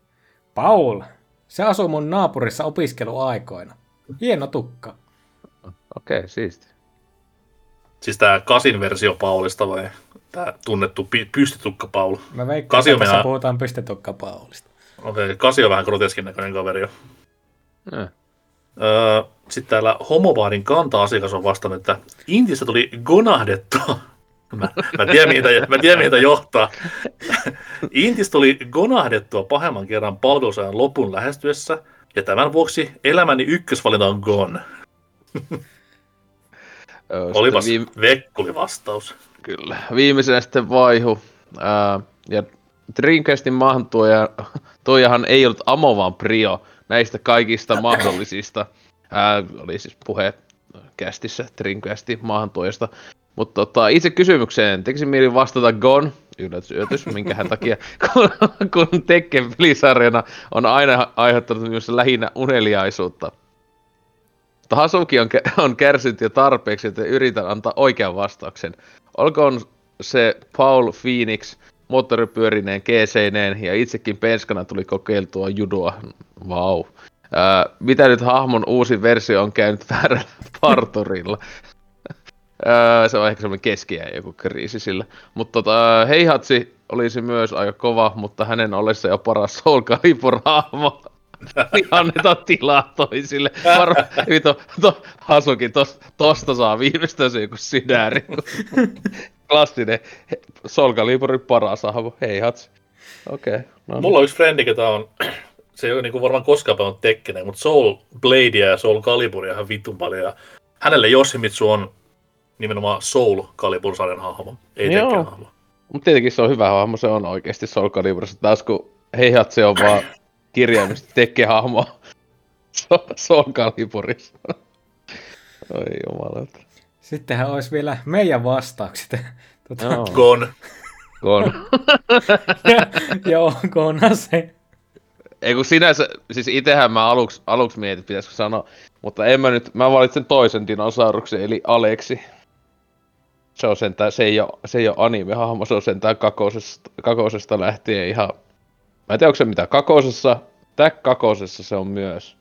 Paul. Se asuu mun naapurissa opiskeluaikoina. Hieno tukka. Okei, okay, siisti. Siis tää kasin versio Paulista vai tää tunnettu pi- pystytukka Paul? Mä veikkaan, Kasi että tässä minä- puhutaan pystytukka Paulista. Okei, okay, kasi on vähän groteskin näköinen kaveri jo. Eh. Öö, Sitten täällä homobaarin kanta-asiakas on vastannut, että Intistä tuli gonahdettua. Mä, mä, tiedän, mitä, mä tiedän, mitä johtaa. Intistä tuli gonahdettua pahemman kerran palvelusajan lopun lähestyessä, ja tämän vuoksi elämäni ykkösvalinta on Gon. Öö, Olipas viime- vekkuli vastaus. Kyllä. Viimeisenä sitten vaihu. Ää, ja Dreamcastin maahantuoja tuojahan ei ollut Amo, vaan Prio näistä kaikista mahdollisista. Ää, oli siis puhe kästissä Dreamcastin maahantuojasta. Mutta tota, itse kysymykseen tekisin mieli vastata Gon, yllätys, yllätys, minkähän takia, kun, kun Tekken pelisarjana on aina aiheuttanut myös lähinnä uneliaisuutta. Mutta Hasuki on, on kärsinyt jo tarpeeksi, että yritän antaa oikean vastauksen. Olkoon se Paul Phoenix moottoripyörineen keeseineen ja itsekin penskana tuli kokeiltua judoa. Vau. Wow. mitä nyt hahmon uusi versio on käynyt väärällä parturilla? Ää, se on ehkä semmoinen keskiä joku kriisi sillä. Mutta tota, Heihatsi olisi myös aika kova, mutta hänen ollessa jo paras Soul Calibur hahmo. niin annetaan tilaa toisille. Varmaan, vito, to, Hasuki, tos, tosta saa viimeistään se joku sydäri. Klassinen Soul Caliburin paras hahmo. Hei Hatsi. Okei. Okay, no. Mulla on yksi frendi, ketä on, se ei ole niinku varmaan koskaan pelannut Tekkeneen, mutta Soul Bladea ja Soul Caliburia ihan vittun paljon. Ja hänelle Yoshimitsu on nimenomaan Soul Calibur-sarjan hahmo, ei Joo. Tekken hahmo. Mutta tietenkin se on hyvä hahmo, se on oikeasti Soul Caliburissa. Taas kun Heihatsi on vaan kirjaimisesti tekee hahmo So- Soul Caliburissa. Oi jumalauta. Sittenhän olisi vielä meidän vastaukset. Tota, Joo. Gon. Gon. joo, Gona se. Ei kun sinänsä, siis itehän mä aluksi, aluksi mietin, pitäisikö sanoa, mutta en mä nyt, mä valitsen toisen dinosauruksen, eli Aleksi. Se on sentään, se ei ole, se ei ole anime-hahmo, se on sentään kakosesta, kakosesta lähtien ihan... Mä en tiedä, onko se mitä kakosessa, Tag kakosessa se on myös.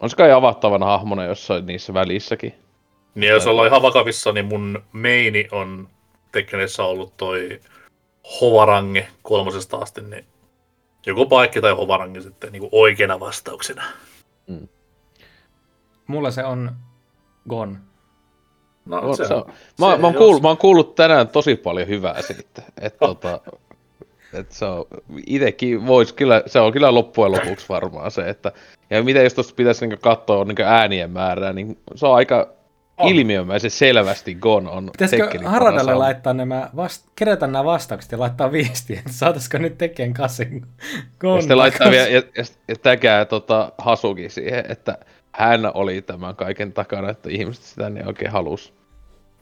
On se kai avattavana hahmona jossain niissä välissäkin. Niin jos ollaan ihan vakavissa, niin mun meini on Tekkenessä ollut toi Hovarange kolmosesta asti, niin joko Paikki tai Hovarange sitten niin kuin oikeana vastauksena. Mulla se on Gon. No, On, se, se on. Mä, se mä, oon kuullut, mä oon kuullut tänään tosi paljon hyvää siitä. Että tota, et se on, itekin vois kyllä, se on kyllä loppujen lopuksi varmaan se, että ja miten jos tuosta pitäisi niinku katsoa niinku äänien määrää, niin se on aika On. ilmiömäisen selvästi Gon on Pitäisikö Haradalle laittaa nämä, vast- kerätä nämä vastaukset ja laittaa viestiä, että saataisiko nyt tekeen kasin Gon. Ja sitten laittaa vielä, ja, ja, ja tägää tota Hasuki siihen, että hän oli tämän kaiken takana, että ihmiset sitä ne oikein halus.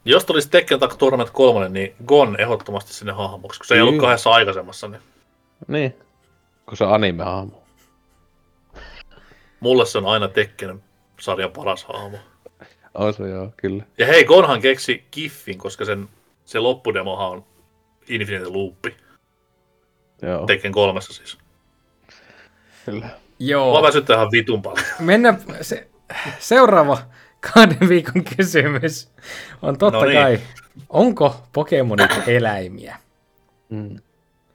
Jos tulisi Tekken Tag Tournament 3, niin Gon ehdottomasti sinne hahmoksi, kun se ei ollut Kyllä. kahdessa aikaisemmassa. Niin Niin. Kun se anime-hahmo. mulle se on aina Tekken sarjan paras hahmo. On se joo, kyllä. Ja hei, Gonhan keksi Kiffin, koska sen, se loppudemohan on Infinite Loopi. Joo, Tekken kolmessa siis. kyllä. Mua Joo, väsyttää ihan vitun paljon. mennään se, seuraava kahden viikon kysymys on totta No niin. kai, onko Pokemonit eläimiä? Mm.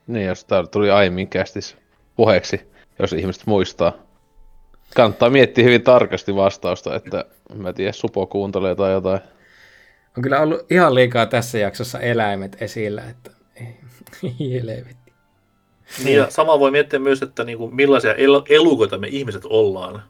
Niin, jos tää tuli aiemmin kästis puheeksi, jos ihmiset muistaa. Kannattaa miettiä hyvin tarkasti vastausta, että mä en tiedä, Supo kuuntelee tai jotain. On kyllä ollut ihan liikaa tässä jaksossa eläimet esillä, että ei, helvetti. Niin, ja sama voi miettiä myös, että niinku, millaisia el- elukoita me ihmiset ollaan.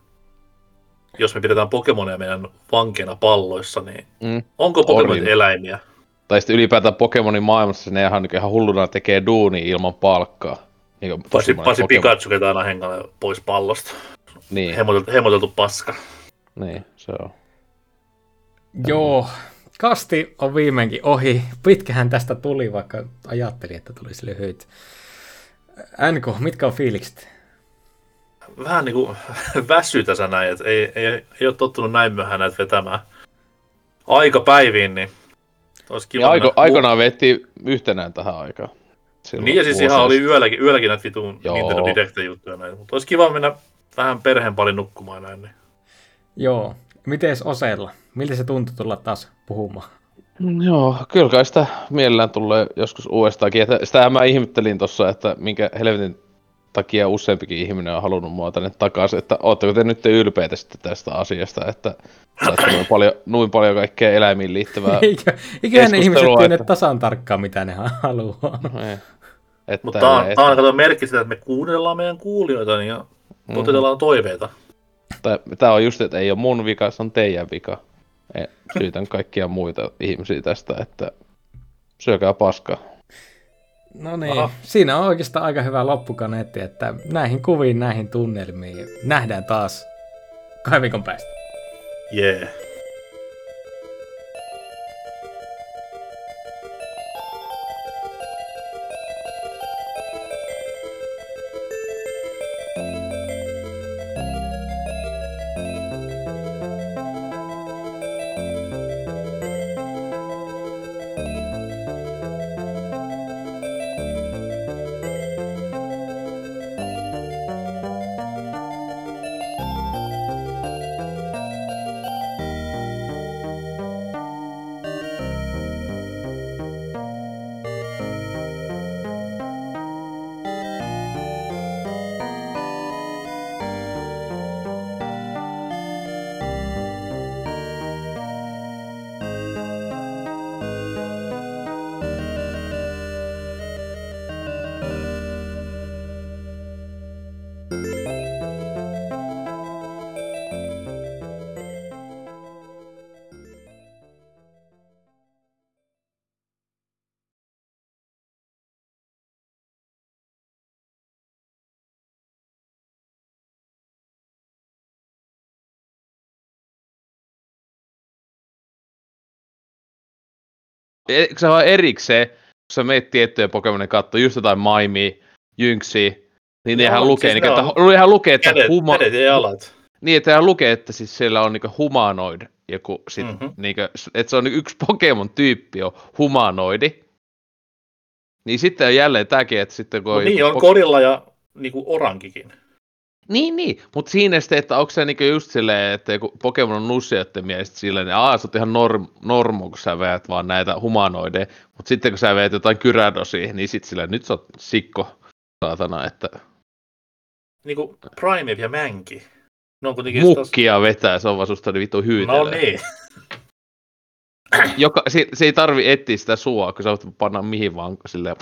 Jos me pidetään Pokemonia meidän vankeina palloissa, niin Mm. onko Pokemonit Orjina. eläimiä? Tai sitten ylipäätään Pokemonin maailmassa ne ihan, ihan hulluna tekee duunia ilman palkkaa. Niin Pasi, Pasi Pikachu ketä aina hengalle pois pallosta. Niin, Hemoteltu, hemoteltu paska. niin, se on. Joo, kasti on viimeinkin ohi. Pitkähän tästä tuli, vaikka ajattelin, että tulisi lyhyt. NK, mitkä on fiilikset? Vähän niinku väsy tässä näin, että ei, ei, ei ole tottunut näin myöhään näitä vetämään aikapäiviin, niin olisi kiva. Niin aiko, mennä- aikanaan vetti yhtenään tähän aikaan. Silloin Niin ja siis ihan oli yölläkin, yölläkin näitä vitun Joo. Nintendo Direct-juttuja näin. Mutta olisi kiva mennä vähän perheen paljon nukkumaan näin. Niin. Joo, miten Osella? Miltä se tuntui tulla taas puhumaan? Joo, kyllä kai sitä mielellään tulee joskus uudestaankin. Että sitä mä ihmettelin tossa, että minkä helvetin takia useampikin ihminen on halunnut mua tänne takaisin, että ootteko te nyt ylpeitä sitten tästä asiasta, että saatte noin paljon, noin paljon kaikkea eläimiin liittyvää. Eikö, eiköhän ne ihmiset tiedä että- tasan tarkkaan, mitä ne haluaa. Ei. Että Mutta tämä on, tää on kato merkki sitä, että me kuunnellaan meidän kuulijoita niin ja toteutellaan toiveita. Tämä on just, että ei ole mun vika, se on teidän vika. Syytän kaikkia muita ihmisiä tästä, että syökää paskaa. No niin, Aha. siinä on oikeastaan aika hyvä loppukaneetti, että näihin kuviin, näihin tunnelmiin nähdään taas kahden viikon päästä. Jee. Yeah. E- se on erikseen, kun sä meet tiettyjä Pokemonin katto, just jotain Maimia, Jynksiä, niin Joo, nehän lukee, siis niin, että, on lukee, että Kädet, huma, kädet ja jalat. niin, että sehän lukee, että siis siellä on niinku humanoid, joku sit, Mhm. mm-hmm. niinku, että se on niinku yksi Pokemon-tyyppi on humanoidi. Niin sitten on jälleen tämäkin, että sitten kun No niin, on Pok- korilla ja niinku orankikin. Niin, niin. Mutta siinä sitten, että onko se niinku just silleen, että joku Pokemon on nusseuttimia ja sitten silleen, että aah, sä oot ihan norm, normo, kun sä veät vaan näitä humanoideja. Mutta sitten kun sä veet jotain kyrädosia, niin sitten silleen, nyt sä oot sikko, saatana, että Niinku Prime ja Mänki. Ne on kuitenkin taas- mukkia vetää, se on vaan susta niin vittu No hyytelee. niin. Joka, se, se, ei tarvi etsiä sitä sua, kun sä voit panna mihin vaan silleen,